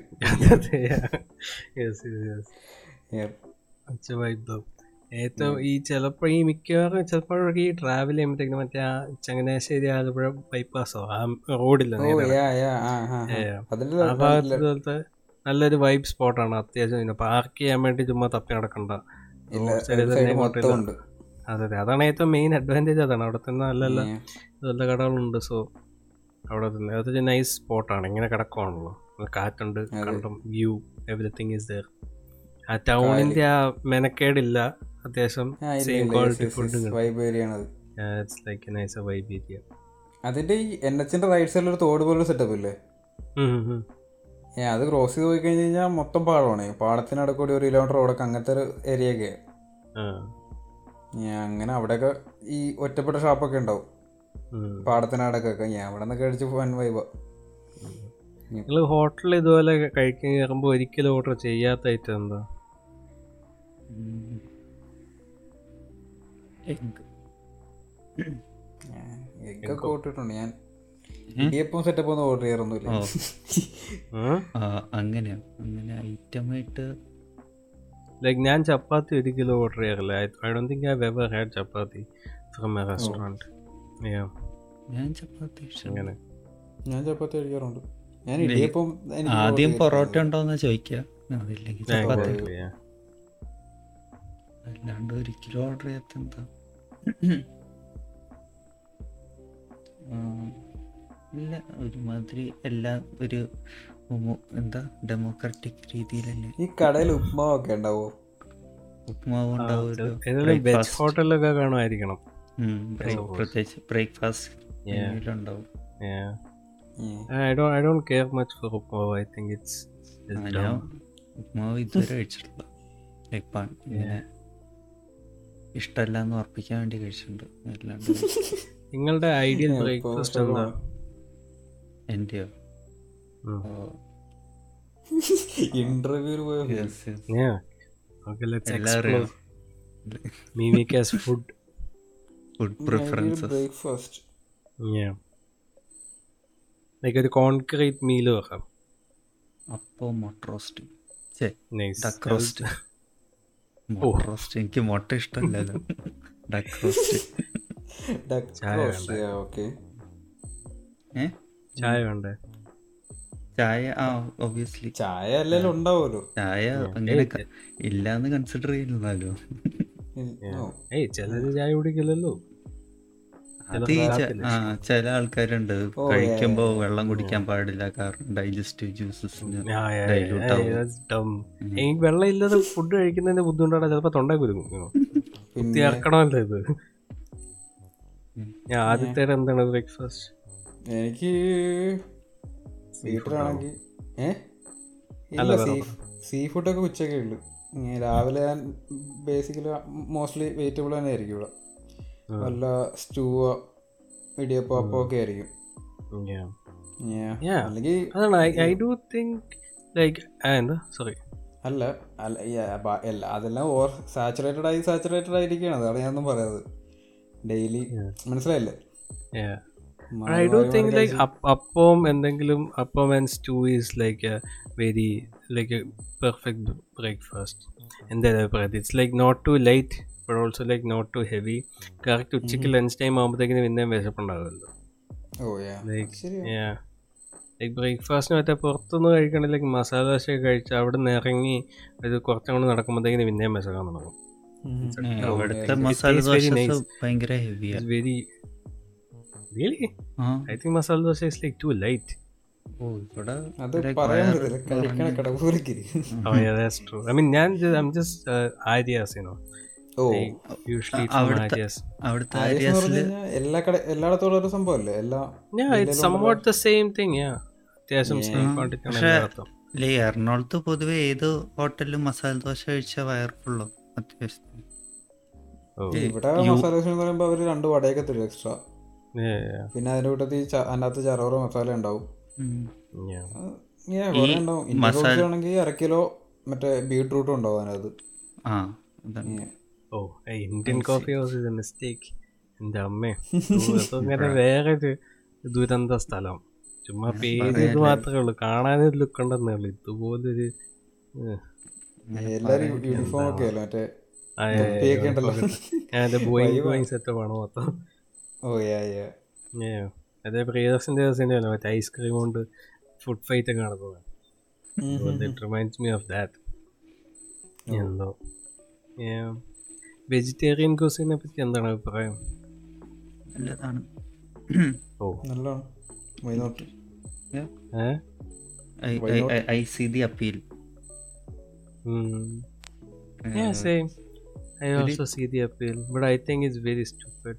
ഏറ്റവും ഈ ചിലപ്പോ ഈ മിക്കവാറും ചിലപ്പോഴൊക്കെ ഈ ട്രാവൽ ചെയ്യുമ്പോഴത്തേക്കും മറ്റേ ആ ചങ്ങനാശ്ശേരി ആലപ്പുഴ ബൈപ്പാസോ ആ റോഡില്ല യാ ആ ഭാഗത്ത് നല്ലൊരു വൈബ് സ്പോട്ടാണ് അത്യാവശ്യം പാർക്ക് ചെയ്യാൻ വേണ്ടി ചുമ്മാ തപ്പി നടക്കണ്ട. അതെ അതെ. അതാണ് ഏറ്റവും മെയിൻ അഡ്വാന്റേജ് അതാണ് അവിടെ തന്നെ നല്ല നല്ല. നല്ല കടകളുണ്ട്. സോ അവിടെ തന്നെ. അതൊരു നൈസ് സ്പോട്ടാണ് ഇങ്ങനെ കിടക്കുവാണല്ലോ. കാറ്റുണ്ട് കണ്ടും വ്യൂ എവറിത്തിങ് ഈസ് ദർ ആ ടൗണിന്റെ ആ മെനക്കേടില്ല. അത്യാവശ്യം same quality food. It's like nice vibe area അതിന്റെ ഈ എൻ എച്ചിന്റെ റൈറ്റ് സൈഡിൽ ഒരു തോട് പോലൊരു സെറ്റപ്പ് ഇല്ലേ? ഏ അത് ക്രോസ് ചെയ്ത് പോയി കഴിഞ്ഞ് കഴിഞ്ഞാൽ മൊത്തം പാടമാണ് പാടത്തിനടക്കം കൂടി ഒരു കിലോമീറ്റർ റോഡൊക്കെ അങ്ങനത്തെ ഒരു ഏരിയ ഒക്കെ. ഞാൻ അങ്ങനെ അവിടെയൊക്കെ ഈ ഒറ്റപ്പെട്ട ഷാപ്പൊക്കെ ഉണ്ടാവും. പാടത്തിനടക്കൊക്കെ ഞാൻ അവിടെ നിന്നൊക്കെ അടിച്ച് വൻ വൈബ നിങ്ങൾ ഹോട്ടലിൽ ഇതുപോലെ കഴിക്കാൻ കയറുമ്പോൾ ഒരിക്കലും ഓർഡർ ചെയ്യാത്ത ഐറ്റം എന്താ എഗ് ഒക്കെ ഓട്ടിട്ടുണ്ട് ഞാൻ ഇടിയപ്പം സെറ്റപ്പ് ഒന്നും ഓർഡർ ചെയ്യാറൊന്നുമില്ല. അങ്ങനെ അങ്ങനെ ഐറ്റമായിട്ട് ലൈക്ക് ഞാൻ ചപ്പാത്തി ഒരിക്കലും ഓർഡർ ചെയ്യാറില്ല. I don't think I ever had chapati from a restaurant ഞാൻ ചപ്പാത്തി അങ്ങനെ. ഞാൻ ചപ്പാത്തി കഴിക്കാറുണ്ട്. ഞാൻ ഇടിയപ്പം ആദ്യം പൊറോട്ട. ഉണ്ടോന്ന് ചോദിക്കുക അതില്ലെങ്കിൽ ചപ്പാത്തി കഴിക്കില്ല, yeah. കിലോ ഒരിക്കലും ഓർഡർ ചെയ്യാത്ത എന്താ? ഇല്ല ഒരുമാതിരി എല്ലാം ഒരു എന്താ ഡെമോക്രാറ്റിക് രീതിയിലല്ലേ. ഈ കടയിൽ ഉപ്മാവൊക്കെ ഉണ്ടാവോ? ഉപ്മാവ് ഉണ്ടാവും വെജ് കാണുമായിരിക്കണം. പ്രത്യേകിച്ച് ബ്രേക്ക്ഫാസ്റ്റ്. ഉണ്ടാവും I. I don't care much for much I think. ഉപ്മാവ് ഇതുവരെ കഴിച്ചിട്ടില്ല. ലൈക്ക് ഇങ്ങനെ ഇഷ്ടമല്ല എന്ന് ഉറപ്പിക്കാൻ വേണ്ടി കഴിച്ചിട്ടുണ്ട്. അല്ലാണ്ട് നിങ്ങളുടെ ഐഡിയൽ ബ്രേക്ക്ഫാസ്റ്റ് എന്താ? എന്റെയോ. ഇന്റർവ്യൂവിൽ പോയ? Food. Food preferences breakfast Yeah. Like ഒരു കോൺക്രീറ്റ് മീൽ വെക്കാം. അപ്പം മുട്ട റോസ്റ്റ് നൈസ് ഡക്ക് റോസ്റ്റ് മുട്ട റോസ്റ്റ് എനിക്ക് മുട്ട ഇഷ്ടമല്ലല്ലോ ഡക്ക് റോസ്റ്റ് ചായ ഓക്കെ ഏ? ചായ വേണ്ടേ? ചായ ആ ഒബിയസ്ലി ചായ അല്ലെങ്കിലും ഉണ്ടാവുമല്ലോ. ചായ അങ്ങനെ ഇല്ലാന്ന് കൺസിഡർ ചെയ്യുന്നല്ലോ. ഏയ് ചിലര് ചായ കുടിക്കില്ലല്ലോ അത് ഈ ചില ആൾക്കാരുണ്ട്. കഴിക്കുമ്പോ വെള്ളം കുടിക്കാൻ പാടില്ല. കാരണം ഡൈജസ്റ്റീവ് ജ്യൂസസിന് ആവും. എനിക്ക് വെള്ളം ഇല്ലാതെ ഫുഡ് കഴിക്കുന്നതിന്റെ ബുദ്ധിമുട്ടാണ്. ചിലപ്പോ തൊണ്ട കുരുങ്ങും ഇറക്കണമല്ലോ ഇത്. ഞാൻ ആദ്യത്തെ എന്താണ് ബ്രേക്ക്ഫാസ്റ്റ് എനിക്ക് വീട്ടിലാണെങ്കിൽ ഏഹ് ഇല്ല സീ സീ ഫുഡൊക്കെ ഉച്ചക്കേ ഉള്ളു. രാവിലെ ഞാൻ ബേസിക്കലി മോസ്റ്റ്ലി വെജിറ്റബിൾ തന്നെ ആയിരിക്കും ഇവിടെ. വല്ല സ്റ്റൂവോ ഇടിയപ്പോ അപ്പോ ഒക്കെ ആയിരിക്കും. അല്ല അല്ല അതെല്ലാം ഓർ സാച്ചുറേറ്റഡ് ആയി സാച്ചുറേറ്റഡ് ആയിരിക്കുകയാണ്. അതാണ് ഞാനൊന്നും പറയാത് ഡെയിലി മനസ്സിലായില്ലേ? I do think like appam എന്തെങ്കിലും appam and stew is like a very like a perfect breakfast എന്റെ അഭിപ്രായത്തിൽ it's like not too light but also like not too heavy correct ഉച്ചയ്ക്ക് ലഞ്ച് ടൈം ആകുമ്പോഴത്തേക്കിന് പിന്നെയും വിശപ്പുണ്ടാകുമല്ലോ like ബ്രേക്ക്ഫാസ്റ്റിന് മറ്റേ പുറത്തുനിന്ന് കഴിക്കണ ലൈക്ക് മസാല ദോശയൊക്കെ കഴിച്ച് അവിടെ നിന്ന് ഇറങ്ങി ഇത് കുറച്ചങ്ങോട്ട് നടക്കുമ്പോഴത്തേക്കിന് പിന്നെയും വിശക്കാൻ തുടങ്ങും. അവിടുത്തെ It മസാല ദോശ. ഭയങ്കര ഹെവിയാണ് very really I think masala dosa is like too light ഞാൻ ഒരു സംഭവമല്ലേ? എറണാകുളത്ത് പൊതുവെ ഏത് ഹോട്ടലിലും മസാല ദോശ കഴിച്ച വയർ അത്യാവശ്യത്തിന്. അത്യാവശ്യം Oh. ഇവിടെ മസാല ദോശ എന്ന് പറയുമ്പോൾ അവർ രണ്ട് വടയൊക്കെ തരും എക്സ്ട്രാ പിന്നെ അതിന്റെ കൂട്ടത്തിൽ അതിനകത്ത് ചറോറ മസാല ഉണ്ടാവും. കുറേ ഉണ്ടാവും. ഇന്ത്യൻ ആണെങ്കിൽ കിലോ മറ്റേ ബീട്രൂട്ടും ഉണ്ടാവും അതിനകത്ത്. Oh, house is a mistake. എന്റെ അമ്മേ. അങ്ങനെ ദുരന്ത സ്ഥലം. ചുമ്മാ പേര് ഇത് മാത്രമേ ഉള്ളൂ. കാണാനൊരു ലുക്ക് ഉണ്ടെന്നേ ഉള്ളൂ. ഇതുപോലൊരു എല്ലാരും യൂണിഫോം ഒക്കെ അല്ലേ? മറ്റേ ബോയിങ് ബോയിങ് സെറ്റപ്പ് ആണ് മൊത്തം. ഓ യാ യാ Yeah. അതേ പ്രിയദർശന്റെ സിനിമയല്ലോ മറ്റേ ഐസ്ക്രീം കൊണ്ട് ഫുഡ് ഫൈറ്റ് ഒക്കെ it reminds me of that എന്തോ. വെജിറ്റേറിയൻ കുസിനെ പറ്റി എന്താണ് അഭിപ്രായം? നല്ലതാണ്. ഓ. നല്ലതാണ് I see the appeal. Yeah, same. I also see the appeal, but I think it's very stupid.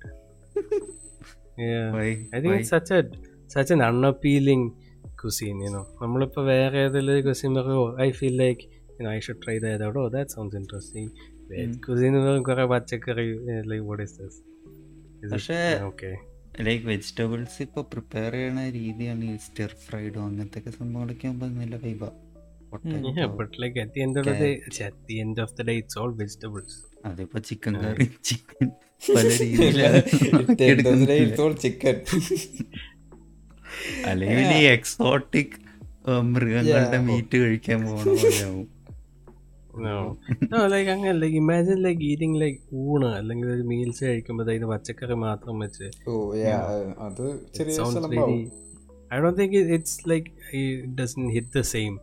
Yeah, I think it's such a such an unappealing cuisine. You know, നമ്മളിപ്പോ വേറെ ഏതെങ്കിലും cuisine പറയുമോ I feel like you know I should try that out. Oh, that sounds interesting. Veg cuisine വെറും കുറെ പച്ചക്കറി like what is this? പക്ഷേ okay. Like vegetables ഇപ്പോൾ prepare ചെയ്യണ രീതിയാണ് ഈ സ്റ്റിർ ഫ്രൈഡോ അങ്ങനത്തെ ഒക്കെ സംഭവങ്ങളൊക്കെ ആകുമ്പോൾ നല്ല വൈബ Yeah, but like at the end of the day, at the end of the day, it's all vegetables. അതിപ്പോ ചിക്കൻ കറി ചിക്കൻ പല രീതിയിലാണ് ചിക്കൻ അല്ലെങ്കിൽ ഈ എക്സോട്ടിക് മൃഗങ്ങളുടെ മീറ്റ് കഴിക്കാൻ പോകണ പോലെയാവും no, like like imagine like ഊണ് അല്ലെങ്കിൽ ഒരു മീൽസ് കഴിക്കുമ്പോൾ അതിന് പച്ചക്കറി മാത്രം വെച്ച്. ഓ യാ അത് ചെറിയ like hit the think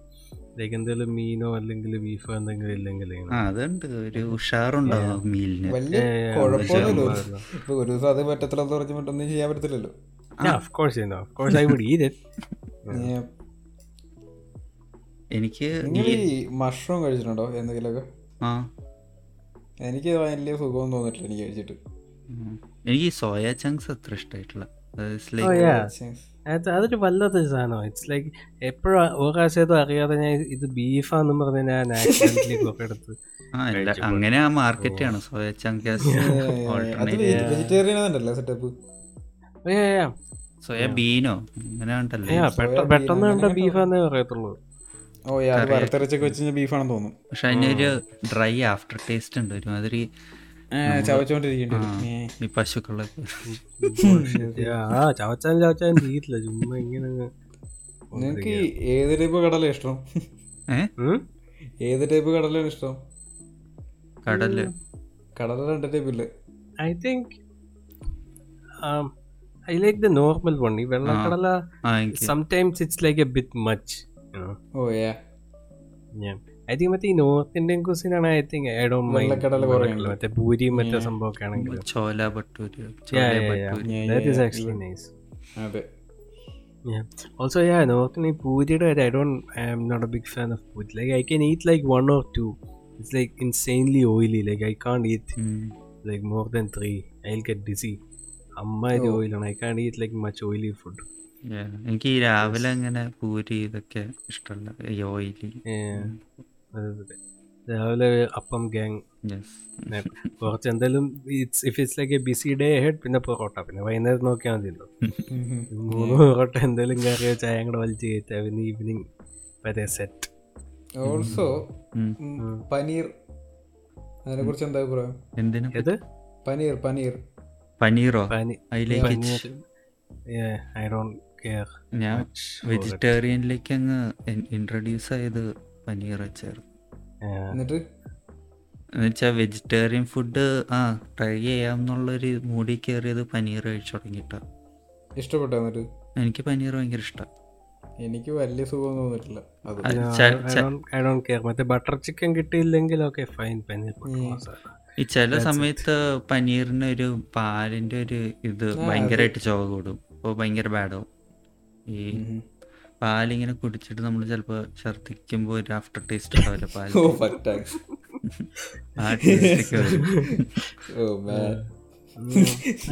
like എന്തെങ്കിലും മീനോ അല്ലെങ്കിൽ ബീഫോ എന്തെങ്കിലും ഇല്ലെങ്കിൽ അതുണ്ട്. ഒരു ഉഷാറുണ്ടാവും മീലിന്. വലിയ കുഴപ്പമൊന്നുമില്ല. ഇപ്പൊ ഒരു ദിവസം അത് പറ്റത്തില്ലെന്ന് പറഞ്ഞ് മറ്റൊന്നും ചെയ്യാൻ പറ്റത്തില്ലല്ലോ. yeah of course you know of course I would eat it. Yeah. എനിക്ക് മഷ്റൂം കഴിച്ചിട്ടുണ്ടോ എന്തെങ്കിലുമൊക്കെ? ആ. എനിക്ക് വലിയ സുഖം തോന്നിട്ടില്ല എനിക്ക് കഴിച്ചിട്ട്. എനിക്ക് സോയ ചങ്ക്സ് അത്ര yeah. അത് അതൊരു വല്ലാത്തൊരു സാധനമാണ്. ഇറ്റ്സ് ലൈക്ക് എപ്പോഴും ഒരാശയത്തും അറിയാതെ ഞാൻ ഇത് ബീഫാന്ന് പറഞ്ഞ് ഞാൻ ആക്സിഡന്റലി ഒക്കെ എടുത്ത് അങ്ങനെ ആ മാർക്കറ്റാണ് സോയ Oh, ബീനോ അങ്ങനെ പെട്ട- പെട്ടെന്ന് കണ്ട ബീഫാന്നേ പറയത്തുള്ളൂ. ഓ യാ അത് വറുത്തരച്ചൊക്കെ വെച്ച് കഴിഞ്ഞാൽ ബീഫാണെന്ന് തോന്നും. പക്ഷെ അതിനൊരു ഡ്രൈ ആഫ്റ്റർ ടേസ്റ്റ് ഉണ്ട്. ഒരുമാതിരി ചവച്ചോണ്ടിരിക്കേണ്ടി Yeah, ആ ചവച്ചാൻ ചവച്ചാൻ ചെയ്തില്ല ചുമ്മാ ഇങ്ങനെ നിങ്ങക്ക് ഏത് ടൈപ്പ് കടല ഇഷ്ടം? ഏത് ടൈപ്പ് കടലാണ് ഇഷ്ടം? കടൽ. കടല രണ്ട് ടൈപ്പ് ഇല്ലേ? I think I like the normal one one. ഈ വെള്ളക്കടല ആ it's like a bit much bit much. You oh ya Think മറ്റേ ഈ നോർത്ത് ഇന്ത്യൻ കുസിൻ ആണ് ഐ തിങ്ക് ഐ ഡോണ്ട് ഉണ്ട്. മറ്റേ പൂരിയും മറ്റേ സംഭവമൊക്കെ ആണെങ്കിൽ chole bhature. Also, yeah, North Indian puri, I don't, I'm not a big fan of puri. Like, I can eat like one or two. It's like insanely oily. Like, I can't eat ഉം. like more than three. I'll get dizzy. അമ്മാതിരി oil ആണ് I can't eat like much oily food Yeah. എനിക്ക് ഈ രാവിലെ അങ്ങനെ പൂരി ഇതൊക്കെ ഇഷ്ടമല്ല ഈ ഓയിലി രാവിലെ അപ്പം ഗ്യാങ് കുറച്ച് എന്തായാലും it's if it's like a busy day ahead പിന്നെ പൊറോട്ട. പിന്നെ വൈകുന്നേരം നോക്കിയാൽ മതിയല്ലോ. മൂന്ന് പൊറോട്ട എന്തെങ്കിലും കറിയോ ചായ കൂടെ വലിച്ച് കയറ്റാ. പിന്നെ ഈവനിങ് വരെ സെറ്റ് ഓൾസോ പനീർ. അതിനെ കുറിച്ച് എന്താ അഭിപ്രായം? എന്തിനും ഏത്? പനീർ പനീർ. പനീറോ? പനി അതിലേക്ക് ഐ ഡോണ്ട് കെയർ ഞാൻ വെജിറ്റേറിയനിലേക്ക് അങ്ങ് ഇൻട്രൊഡ്യൂസ് ആയത് പനീർ വെച്ചായിരുന്നു. എന്നിട്ട്? എന്നുവെച്ചാൽ വെജിറ്റേറിയൻ ഫുഡ് ആ ട്രൈ ചെയ്യാം എന്നുള്ളൊരു മൂടി കയറിയത് പനീർ കഴിച്ചു തുടങ്ങിയിട്ട. ഇഷ്ടപ്പെട്ടോ എന്നിട്ട്? എനിക്ക് പനീർ ഭയങ്കര ഇഷ്ടം. എനിക്ക് വലിയ സുഖം തോന്നിട്ടില്ല അത് ഐ ഡോണ്ട് കെയർ മറ്റേ ബട്ടർ ചിക്കൻ കിട്ടിയില്ലെങ്കിൽ ഓക്കെ ഫൈൻ പനീർ ഈ ചില സമയത്ത് പനീറിന് ഒരു പാലിന്റെ ഒരു ഇത് ഭയങ്കരമായിട്ട് ചോക കൂടും. അപ്പോൾ ഭയങ്കര ബാഡാവും ഈ പാലിങ്ങനെ കുടിച്ചിട്ട് നമ്മൾ ചിലപ്പോൾ ഛർദിക്കുമ്പോ ഒരു ആഫ്റ്റർ ടേസ്റ്റ് ഉണ്ടാവില്ല പാൽ ആ taste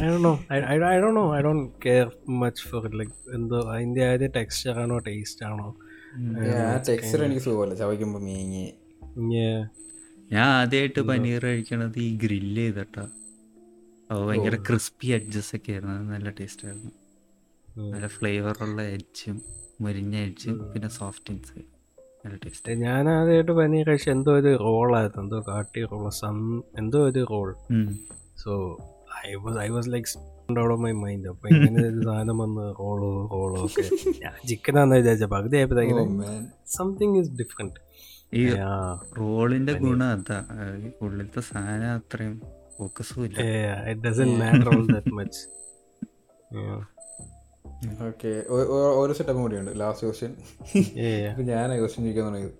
I do I I Dr know I don't care much for like എന്തോ അതിന്റെ ആ ഒരു ടെക്സ്ചർ ആണോ. ടേസ്റ്റ് ആണോ ആ ടെക്സ്ചർ എനിക്ക് സുഖമല്ല. ചവയ്ക്കുമ്പോൾ മീങ്ങി. ഞാൻ ആദ്യമായിട്ട് പനീർ കഴിക്കണത് ഈ ഗ്രില്ല് ചെയ്തിട്ടാ. ഭയങ്കര ക്രിസ്പി അഡ്ജസ്റ്റ് ഒക്കെ ആയിരുന്നു. നല്ല ടേസ്റ്റ് ആയിരുന്നു. നല്ല ഫ്ലേവറുള്ള എഡ്ജും മുരിഞ്ഞ എഡ്ജും പിന്നെ സോഫ്റ്റ് നല്ല ടേസ്റ്റ് ഞാൻ ആദ്യമായിട്ട് പനി കഴിച്ച എന്തോ ഒരു റോളായിരുന്നു എന്തോ കാട്ടി റോൾ സം എന്തോ ഒരു roll so I was I was like out of my mind അപ്പൊ ഇങ്ങനെ ഒരു സാധനം വന്ന് റോളോ റോളോ ഒക്കെ. ഞാൻ ചിക്കനാന്ന് വിചാരിച്ച പകുതി ആയപ്പോഴത്തേക്കും മാൻ സംതിങ് ഇസ് ഡിഫറെന്റ് ഈ റോളിന്റെ ഗുണം അതാ. ആ, ഈ ഉള്ളിലത്തെ സാധനം അത്രയും ഫോക്കസും ഇല്ല. Yeah, it doesn't matter all that much. Yeah. Okay. ഒരു സെറ്റപ്പും കൂടിയുണ്ട്. Last question. ഇപ്പൊ ഞാൻ ക്വസ്റ്റ്യൻ ചോദിക്കാൻ തുടങ്ങിയത്.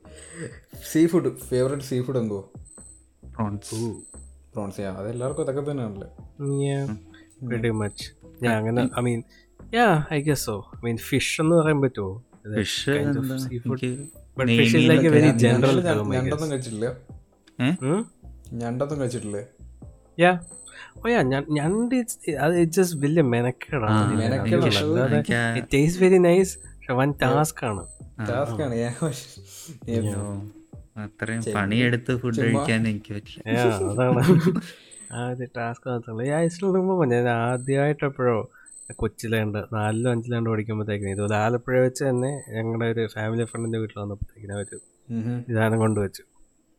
Seafood favourite seafood എന്തോ പ്രോൺസ് പ്രോൺസ് ആ അത് എല്ലാവർക്കും അതൊക്കെ തന്നെയാണല്ലേ? മച്ച് ഞാൻ അങ്ങനെ I mean ya I guess so I mean fish എന്ന് പറയാൻ പറ്റുമോ ഫിഷ് എന്താ? എനിക്ക് But fish is like a very general term, I ഞണ്ടൊന്നും. കഴിച്ചിട്ടില്ല? ഞണ്ടൊന്നും കഴിച്ചിട്ടില്ലേ? Yeah. Oh yeah, ഞ- ഞണ്ട് അത് ജസ്റ്റ് വലിയ മെനക്കേടാണ്. പക്ഷെ വൻ ടാസ്ക് ആണ്. ടാസ്ക് ആണ് ഞാൻ അയ്യോ, അത്രയും പണിയെടുത്ത് ഫുഡ് കഴിക്കാൻ എനിക്ക് പറ്റില്ല. അതാണ്. ആ ഒരു ടാസ്ക് മാത്രമല്ല റിമൂവ് ഞാൻ ആദ്യമായിട്ട് എപ്പോഴോ കൊച്ചിലുണ്ട് നാലിലോ അഞ്ചിലാണ്ട് പഠിക്കുമ്പോഴത്തേക്കിനും ഇതുപോലെ ആലപ്പുഴ വെച്ച് തന്നെ ഞങ്ങളുടെ ഒരു ഫാമിലി ഫ്രണ്ടിന്റെ വീട്ടിൽ വന്നപ്പോഴത്തേക്കിനും അവർ ഇതാനം കൊണ്ടുവച്ചു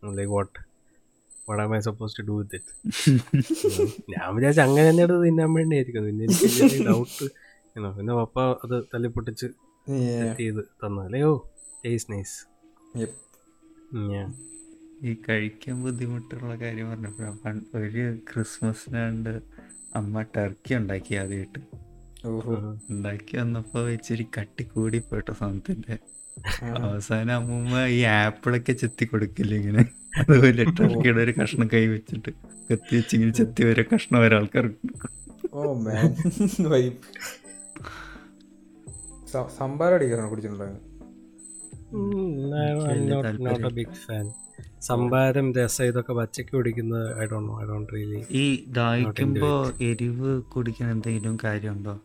like what what am I suppose to do with it ഞാൻ വിചാരിച്ചു അങ്ങനെ തന്നെ തിന്നാൻ തിന്നാൻ വേണ്ടിയായിരിക്കും. പിന്നെ എനിക്ക് ഡൗട്ട് പിന്നെ പപ്പ അത് തല്ലിപ്പൊട്ടിച്ച് പൊട്ടിച്ച് ചെയ്ത് തന്നു. അല്ലേ? ഓ നൈസ് നൈസ് ഈ കഴിക്കാൻ ബുദ്ധിമുട്ടുള്ള കാര്യം പറഞ്ഞപ്പോഴാണ് ഒരു ക്രിസ്മസിനാണ്ട് അമ്മ ടർക്കി ഉണ്ടാക്കി ആദ്യമായിട്ട് ഉണ്ടാക്കി വന്നപ്പോ ഇച്ചിരി കട്ടി കൂടി പോയിട്ടോ സാധനത്തിന്റെ അവസാനം അമ്മൂമ്മ ഈ ആപ്പിളൊക്കെ ചെത്തി കൊടുക്കില്ല ഇങ്ങനെ അതുപോലെ ഇട്ടിടക്കിയുടെ ഒരു കഷ്ണം കൈ വെച്ചിട്ട് കത്തി വെച്ച് ഇങ്ങനെ ചെത്തി വരെ കഷ്ണം വരെ ആൾക്കാർക്ക് കൊടുക്കും. ഓ മാൻ സംഭാരം ബിഗ് ഫാൻ സംഭാരം രസം ഇതൊക്കെ പച്ചക്ക് കുടിക്കുന്നത് I don't know I don't really ഈ ദാഹിക്കുമ്പോ എരിവ് കുടിക്കാൻ എന്തെങ്കിലും കാര്യമുണ്ടോ?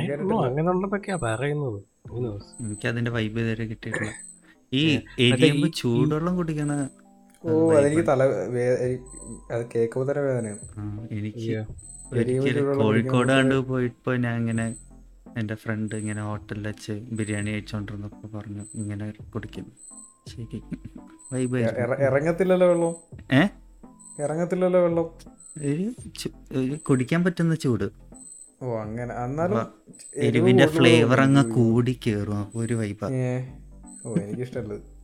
ഐ അങ്ങനെ ഉണ്ടെന്നൊക്കെയാ പറയുന്നത്? എനിക്ക് അതിന്റെ വൈബ് ഇതുവരെ കിട്ടിയിട്ടില്ല. ഈ എരിയുമ്പോ ചൂടുവെള്ളം കുടിക്കണ ഓ അതെനിക്ക് തല അത് കേൾക്കുമ്പോൾ തന്നെ വേദനയാണ്. എനിക്ക് കോഴിക്കോട് കണ്ട് പോയിപ്പോ ഞാൻ ഇങ്ങനെ എന്റെ ഫ്രണ്ട് ഇങ്ങനെ ഹോട്ടലിൽ വെച്ച് ബിരിയാണി കഴിച്ചോണ്ടിരുന്നപ്പോ പറഞ്ഞു ഇങ്ങനെ കുടിക്കുന്നു ശരി. വൈബ് ഇറ- ഇറങ്ങത്തില്ലല്ലോ വെള്ളം? ഏ? ഇറങ്ങത്തില്ലല്ലോ വെള്ളം? ഒരു കുടിക്കാൻ പറ്റുന്ന ചൂട്. ഓ അങ്ങനെ. എന്നാലും എരിവ് എരിവിന്റെ ഫ്ലേവർ അങ്ങ് കൂടി കേറും. ഒരു വൈബ്. ഓ എനിക്കിഷ്ടമല്ലത്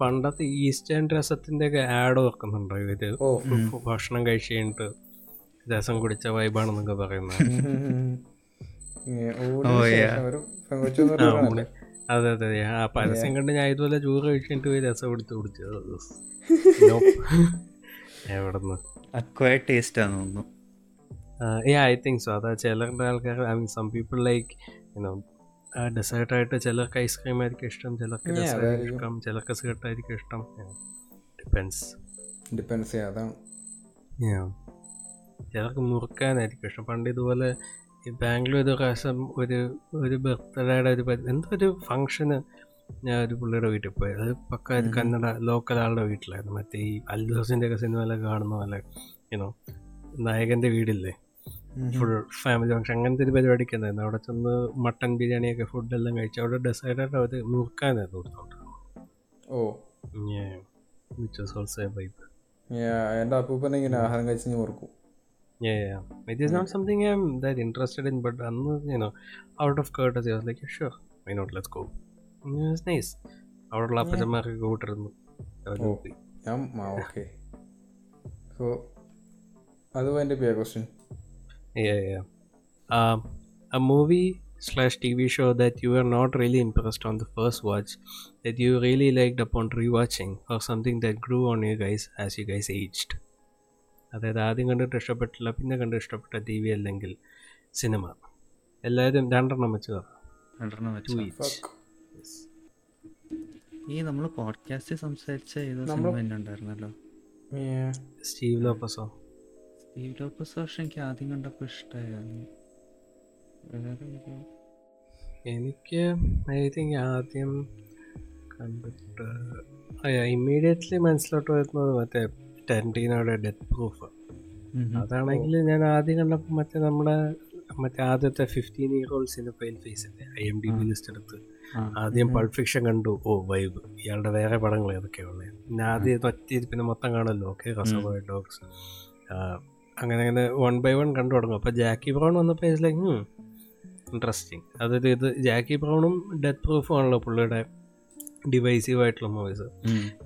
പണ്ടത്തെ ഈസ്റ്റേൺ രസത്തിന്റെ ഒക്കെ ആഡ് വെക്കുന്നുണ്ടോ ഇവർ ഓ. ഭക്ഷണം കഴിച്ച് കഴിഞ്ഞിട്ട് രസം കുടിച്ച വൈബാണെന്നൊക്കെ പറയുന്നത്. അതെ അതെ. ആ പരസ്യം കണ്ട് ഞാൻ ഇതുപോലെ ചൂറ് കഴിച്ചിട്ട് പോയി രസം എടുത്ത് കുടിച്ചത്. എവിടെന്ന്? അക്വയർ ടേസ്റ്റ് ആണെന്ന് തോന്നുന്നു. ഐ തിങ്ക് സോ അതാ ചിലരുടെ ആൾക്കാർ I mean some people like you know dessert ആയിട്ട് ചിലർക്ക് ഐസ്ക്രീം ആയിരിക്കും ഇഷ്ടം ചിലർക്ക്. ഇഷ്ടം ചിലർക്ക് സ്കേർട്ട് ആയിരിക്കും ഇഷ്ടം. ഡിപ്പെൻസ് ഡിപ്പെൻസ് അതാണ്. ചിലർക്ക് മുറുക്കാനായിരിക്കും ഇഷ്ടം. പണ്ട് ഇതുപോലെ ഈ ബാംഗ്ലൂർ ഒരു പ്രാവശ്യം ഒരു ഒരു ബർത്ത്ഡേയുടെ ഒരു എന്തോ ഒരു ഫംഗ്ഷന് ഞാൻ ഒരു പുള്ളിയുടെ വീട്ടിൽ പോയി. അത് പക്ക ഒരു കന്നഡ ലോക്കൽ ആളുടെ വീട്ടിലായിരുന്നു. മറ്റേ ഈ അൽദോസിന്റെ ഒക്കെ സിനിമയിലൊക്കെ കാണുന്ന പോലെ യുനോ നായകന്റെ വീടില്ലേ? ഫുൾ ഫാമിലി ഫംഗ്ഷൻ അങ്ങനത്തെ ഒരു പരിപാടിക്ക് ഉണ്ടായിരുന്നു അവിടെ ചെന്ന് മട്ടൺ ബിരിയാണിയൊക്കെ ഫുഡെല്ലാം കഴിച്ചു അവിടെ ഡെസൈഡായിട്ട് അവർ മുറുക്കാനായിരുന്നു കൊടുത്തോണ്ടിരുന്നത് ഓ which was also a vibe Yeah, എന്റെ അപ്പൂപ്പനെ ഇങ്ങനെ ആഹാരം കഴിച്ച് ഞാൻ Yeah, yeah. It is not something I'm that interested in, but I'm, you know, out of courtesy, I was like, yeah, sure, why not? Let's go. And it was nice. അവിടെയുള്ള അപ്പച്ചന്മാരൊക്കെ കൂട്ടിരുന്നു അവർ ഓ. പോയി. ഞാൻ ആ ഓക്കെ സോ അത് എന്റെ question Yeah, yeah. Um, a movie slash TV show that you were not really impressed on the first watch, that you really liked upon rewatching, or something that grew on you guys as you guys aged. അതായത് ആദ്യം കണ്ടിട്ട് ഇഷ്ടപ്പെട്ടില്ല പിന്നെ കണ്ട് ഇഷ്ടപ്പെട്ട T V അല്ലെങ്കിൽ cinema എല്ലാവരും രണ്ടെണ്ണം വെച്ച് രണ്ടെണ്ണം വെച്ചോ. ഈ നമ്മൾ പോഡ്കാസ്റ്റ് സംസാരിച്ച ഏതോ സിനിമ തന്നെ ഉണ്ടായിരുന്നല്ലോ സ്റ്റീവ് ലോപ്പസോ ലോപ്പസ് പക്ഷെ എനിക്ക് ആദ്യം കണ്ടപ്പോൾ ഇഷ്ടമായിരുന്നു വേറെ ഒരു- എനിക്ക് ഐ തിങ്ക് ആദ്യം കണ്ടിട്ട് ഇമ്മീഡിയറ്റ്ലി മനസ്സിലോട്ട് വരുന്നത് മറ്റേ ടെന്റീനോടെ ഡെത്ത് പ്രൂഫ്. അതാണെങ്കിൽ ഞാൻ ആദ്യം കണ്ടപ്പോൾ മറ്റേ നമ്മുടെ മറ്റേ ആദ്യത്തെ ഫിഫ്റ്റീൻ ഇയർ ഓൾഡ് സിനിമയിൽ ഫേസ് അല്ലേ I M D B list എടുത്ത് ആദ്യം പൾപ്പ് ഫിക്ഷൻ കണ്ടു. Oh vibe. ഇയാളുടെ വേറെ പടങ്ങൾ ഏതൊക്കെയാണ് പിന്നെ ആദ്യം ഒറ്റ പിന്നെ മൊത്തം കാണുമല്ലോ. ഓക്കെ ഡോഗ്സ് അങ്ങനെ അങ്ങനെ വൺ ബൈ വൺ കണ്ടു തുടങ്ങും. അപ്പോൾ ജാക്കി ബ്രൗൺ വന്നപ്പോൾ ഇസ് ലൈക്ക് ഇൻട്രസ്റ്റിംഗ് അതായത് ഇത് ജാക്കി ബ്രൗണും ഡെത്ത് പ്രൂഫും ആണല്ലോ പുള്ളിയുടെ ഡിവൈസീവ് ആയിട്ടുള്ള movies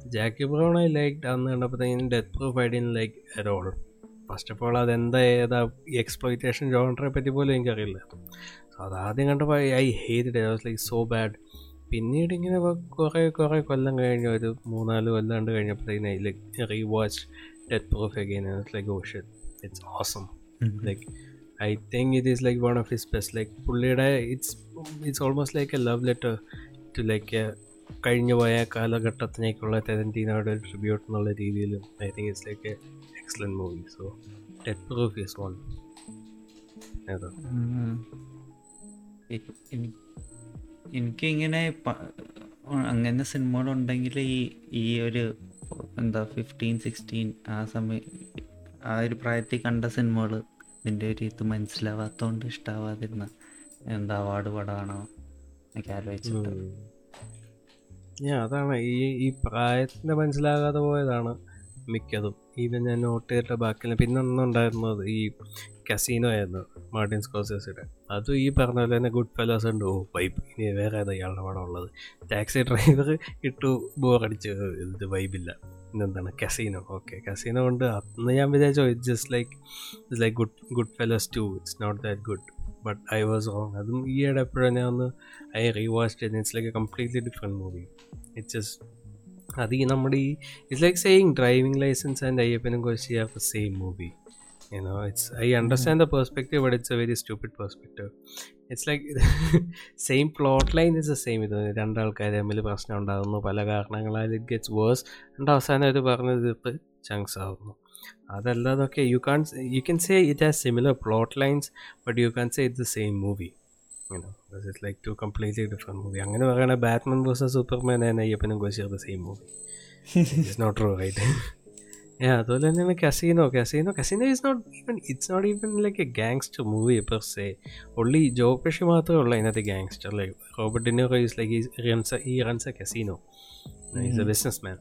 Jackie Brown I like അന്ന് കണ്ടപ്പോഴത്തേക്കും Death Proof I didn't like at all first of all അതെന്താ ഏതാ എക്സ്പ്ലോയിറ്റേഷൻ ജോണറെ പറ്റി പോലും എനിക്കറിയില്ല. സോ അത് ആദ്യം കണ്ടപ്പോൾ I hate I was like so bad പിന്നീട് ഇങ്ങനെ കുറേ കുറേ കൊല്ലം കഴിഞ്ഞ് ഒരു മൂന്നാൽ കൊല്ലം കണ്ട് കഴിഞ്ഞപ്പോഴത്തേക്കും I like rewatch Death Proof again like oh shit it's awesome like I think it is like one of his best like പുള്ളിയുടെ it's it's almost like a love letter to like കഴിഞ്ഞു പോയ കാലഘട്ടത്തിനേക്കുള്ള തെരന്റീനോട് ഒരു tribute എന്നുള്ള രീതിയിലും I think it's like a excellent movie so Death Proof is one ഏതാ എനിക്കിങ്ങനെ അങ്ങനെ സിനിമകളുണ്ടെങ്കിൽ ഈ ഈ ഒരു എന്താ ഫിഫ്റ്റീൻ സിക്സ്റ്റീൻ ആ സമയം ആ ഒരു പ്രായത്തിൽ കണ്ട സിനിമകൾ ഇതിന്റെ ഒരു ഇത് മനസ്സിലാവാത്തതുകൊണ്ട് ഇഷ്ടാവാതിരുന്ന എന്താ അവാർഡ് പടമാണോ എന്നൊക്കെ ആലോചിച്ചിട്ട്. ഞാൻ അതാണ് ഈ ഈ പ്രായത്തിന്റെ മനസ്സിലാകാതെ പോയതാണ് മിക്കതും. ഈവൻ ഞാൻ നോട്ട് ചെയ്തിട്ട് ബാക്കിയുള്ള പിന്നെ ഒന്നുണ്ടായിരുന്നത് ഈ കസീനോ ആയിരുന്നു. മാർട്ടിൻ സ്കോസേസിയുടെ അതും ഈ പറഞ്ഞ പോലെ തന്നെ ഗുഡ് ഫെലോസ് ഉണ്ട്. ഓ വൈബ് ഇനി വേറെ ഏതാ ഇയാളുടെ പടം ഉള്ളത്? ടാക്സി ഡ്രൈവർ ഇട്ടു ബോറടിച്ച്. ഇത് വൈബില്ല പിന്നെന്താണ് കസീനോ. ഓക്കെ കസീനോ കൊണ്ട് അന്ന് ഞാൻ വിചാരിച്ചോ it just like it's like good Goodfellas too it's not that good but I was wrong അതും ഈ ഇടെ എപ്പോഴും ഞാൻ ഒന്ന് I rewatch it's like a completely different movie it's just അത് ഈ നമ്മുടെ ഈ it's like saying Driving Licence and അയ്യപ്പനും Koshi are same movie you know it's i understand the perspective but it's a very stupid perspective. It's like same plot line is the same. ഇത് രണ്ടാൾക്കാർ തമ്മിൽ പ്രശ്നം ഉണ്ടാകുന്നു. പല കാരണങ്ങളാൽ it gets verse രണ്ട് അവസാനം അവർ പറഞ്ഞത് ഇപ്പോൾ ചങ്ക്സ് ആകുന്നു അതല്ലാതൊക്കെ you can't you can say it has similar plot lines but you can't say it the same movie it like two completely different movie അങ്ങനെ പറയുകയാണെങ്കിൽ ബാറ്റ്മാൻ വേഴ്സസ് സൂപ്പർമാൻ ആൻഡ് അയ്യപ്പനും കോശിയർ the same movie it's not true right അതുപോലെ തന്നെയാണ് Casino Casino Casino is not even it's not even like a gangster movie per se only Joe Pesci മാത്രമേ ഉള്ളൂ അതിനകത്ത് gangster like Robert De Niro is like runs ഈ runs a casino is a business man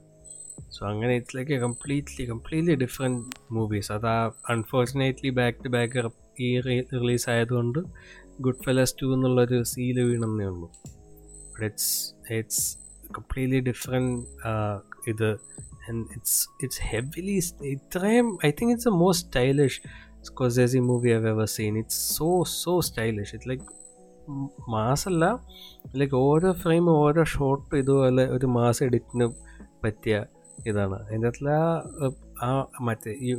so അങ്ങനെ it's like a completely completely different movies അത് ആ unfortunately back to back ഈ release ആയതുകൊണ്ട് Goodfellas two എന്നുള്ളൊരു seal വീണെന്നേ ഉള്ളൂ. But it's it's completely different ഇത്. ഇറ്റ്സ് ഇറ്റ്സ് ഹെവിലി ഇത്രയും I think it's a most stylish Scorsese movie have ever seen it's so so stylish it like മാസല്ല. Like ഓരോ frame ഓരോ ഷോട്ടും ഇതുപോലെ ഒരു മാസ എഡിറ്റിന് പറ്റിയ ഇതാണ്. അതിന്റെ അകത്തുള്ള ആ മറ്റേ ഈ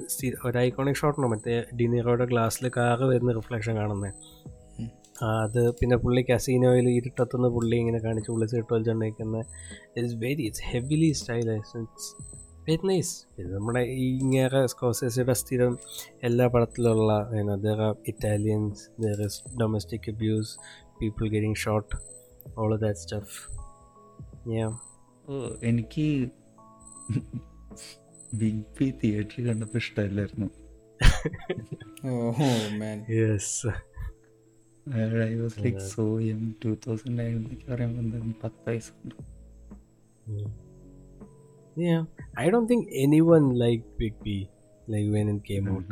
ഒരു ഐക്കോണിക് ഷോട്ടുണ്ട് മറ്റേ ഡിനീറോയുടെ ഗ്ലാസ്സിൽ കാറ് വരുന്ന റിഫ്ലക്ഷൻ കാണുന്നത് അത് പിന്നെ പുള്ളി കസീനോയിൽ ഇരുട്ടത്തുനിന്ന് പുള്ളി ഇങ്ങനെ കാണിച്ച് പുള്ളി സീട്ട് വലിച്ചുകൊണ്ടിരിക്കുന്ന it's very it's heavily stylise it's very nice ഇത് നമ്മുടെ ഈ ഇങ്ങനെ സ്കോസേസിയുടെ സ്ഥിരം എല്ലാ പടത്തിലുള്ള there are Italians there is domestic abuse people getting shot all that stuff oh എനിക്ക് ബിഗ് ബി തിയേറ്ററിൽ കണ്ടപ്പോൾ ഇഷ്ടമല്ലായിരുന്നു. Yes I was like so um two thousand nine എന്നൊക്കെ പറയുമ്പോൾ പത്ത് വയസ്സുണ്ട് Yeah, I don't think anyone liked Big B like when it came out.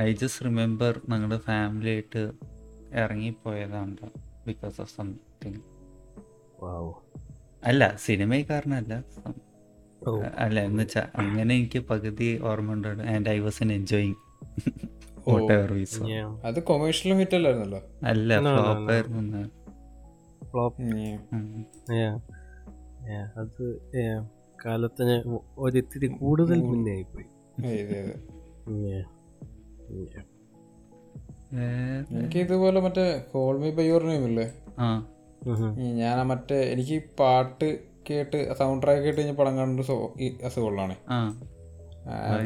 I just remember ഞങ്ങളുടെ family ആയിട്ട് ഇറങ്ങിപ്പോയതാണ് ബിക്കോസ് ഓഫ് സംതിങ് Wow. അല്ല സിനിമയിൽ കാരണമല്ല Oh. അല്ല എന്ന് വെച്ചാൽ അങ്ങനെ എനിക്ക് പകുതി ഓർമ്മ ഉണ്ട് and I was en enjoying അത് കൊമേഴ്ഷ്യൽ ഹിറ്റ് അല്ലായിരുന്നല്ലോ അല്ല ഫ്ലോപ്പ് ആയിരുന്നു. അത് കാലത്തിന് ഒരിത്തിരി കൂടുതൽ മുന്നേ ആയിപ്പോയി. എനിക്ക് ഇതുപോലെ മറ്റേ Call Me by Your Name ഇല്ലേ? ആ. ഞാൻ മറ്റേ എനിക്ക് പാട്ട് കേട്ട് സൗണ്ട് ട്രാക്ക് കേട്ട് കഴിഞ്ഞ പടം കണ്ടു അസുഖമുള്ളതാണ്.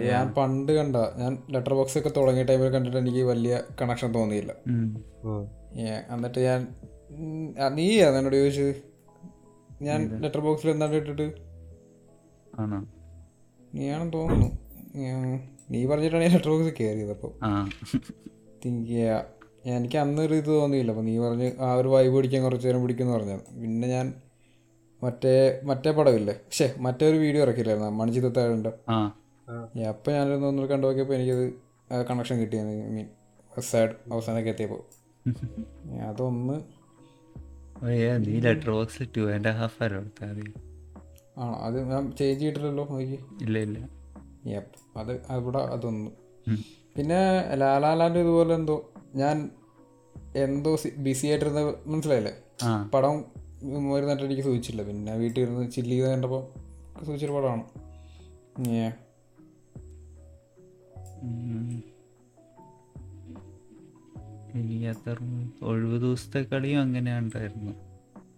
ഞാൻ പണ്ട് കണ്ട. ഞാൻ ലെറ്റർ ബോക്സ് ഒക്കെ തുടങ്ങിയ ടൈമിൽ കണ്ടിട്ട് എനിക്ക് വലിയ കണക്ഷൻ തോന്നിയില്ല. എന്നിട്ട് ഞാൻ നീ എന്നോട് ചോദിച്ചത്? ഞാൻ ലെറ്റർ ബോക്സിൽ എന്താണ് ഇട്ടിട്ട്? ആണോ? നീയാണെന്ന് തോന്നുന്നു. നീ പറഞ്ഞിട്ടാണ് ഞാൻ ലെറ്റർ ബോക്സ് കയറിയത് അപ്പോൾ തിങ്ക് ചെയ്യാ എനിക്ക് അന്നൊരു ഇത് തോന്നിയില്ല. അപ്പോൾ നീ പറഞ്ഞ് ആ ഒരു വൈബ് പിടിക്കാൻ കുറച്ച് നേരം പിടിക്കുമെന്ന് പറഞ്ഞത് പിന്നെ ഞാൻ മറ്റേ മറ്റേ പടമില്ലേ? പക്ഷേ മറ്റേ ഒരു വീഡിയോ ഇറക്കില്ലായിരുന്നു മണിച്ചിത്തത്താഴുണ്ടോ ആ. അപ്പം ഞാനൊന്ന് ഒന്നും കണ്ടു നോക്കിയപ്പോൾ എനിക്കത് കണക്ഷൻ കിട്ടിയെന്ന്. മീൻ സാഡ് അവസാനമൊക്കെ എത്തിയപ്പോൾ അതൊന്ന് നീ Letterboxd two and half ആരോ എടുത്താൽ മതി. ആണോ? അത് ഞാൻ ചേഞ്ച് ചെയ്തിട്ടില്ലല്ലോ നോക്കി. ഇല്ല ഇല്ല. യപ്പ് അത് അവിടെ അതൊന്ന്. പിന്നെ ലാലാലാന്റെ ഇതുപോലെ എന്തോ ഞാൻ എന്തോ ബിസി ആയിട്ടിരുന്ന മനസ്സിലായില്ലേ? പടം ഒരു എനിക്ക് സൂചിച്ചില്ല. പിന്നെ വീട്ടിൽ ഇരുന്ന് ചില്ല് ചെയ്ത് കണ്ടപ്പോൾ സൂചിച്ചൊരു പടമാണ്. ഏ ഒഴിവ് ദിവസത്തെ കളിയും അങ്ങനെ ഉണ്ടായിരുന്നു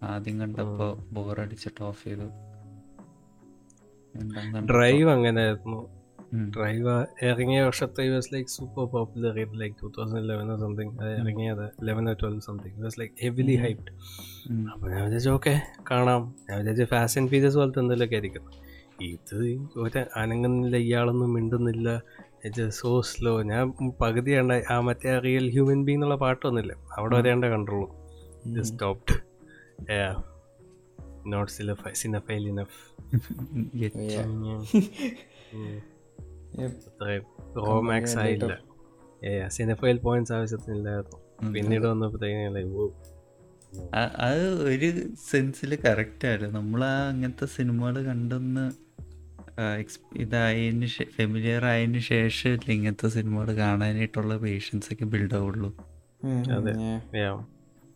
ആദ്യം കണ്ടപ്പോ ബോറടിച്ചിട്ട് ഓഫ് ചെയ്തു. ഡ്രൈവ് അങ്ങനെ ആയിരുന്നു. ഡ്രൈവ് ഇറങ്ങിയ വർഷത്തെ was like super popular in like two thousand eleven something അത് ഇറങ്ങിയത് eleven twelve something was like heavily hyped അപ്പൊ അപ്പോൾ ഞാൻ വിചാരിച്ചു ഓക്കെ കാണാം. ഞാൻ വിചാരിച്ചു ആൻഡ് ഫീച്ചേഴ്സ് പോലത്തെ എന്തെങ്കിലുമൊക്കെ ആയിരിക്കും. ഇത് ഒരു അനങ്ങുന്നില്ല ഇയാളൊന്നും മിണ്ടുന്നില്ല. സോ സ്ലോ ഞാൻ പകുതി കണ്ട ആ മറ്റേ റിയൽ ഹ്യൂമൻ ബീങ് എന്നുള്ള പാട്ടൊന്നുമില്ലേ അവിടെ വരെ കണ്ട കണ്ടുള്ളൂ. സ്റ്റോപ്ഡ് നോട്ട് സിനഫൈൽ ഇനഫ് റോമാക്സ് ആയില്ല. സിനഫൈൽ പോയിന്റ്സ് ആവശ്യത്തിനില്ലായിരുന്നു. പിന്നീട് വന്നപ്പോഴത്തേക്കും അത് ഒരു സെൻസിൽ കറക്റ്റ് ആയിരുന്നു നമ്മൾ ആ അങ്ങനത്തെ സിനിമകൾ കണ്ടൊന്ന് ഇതായതിന് ഫെമിലിയർ ആയതിനു ശേഷം ഇങ്ങനത്തെ സിനിമകൾ കാണാനായിട്ടുള്ള പേഷ്യൻസ് ഒക്കെ ബിൽഡ് ആവുള്ളൂ.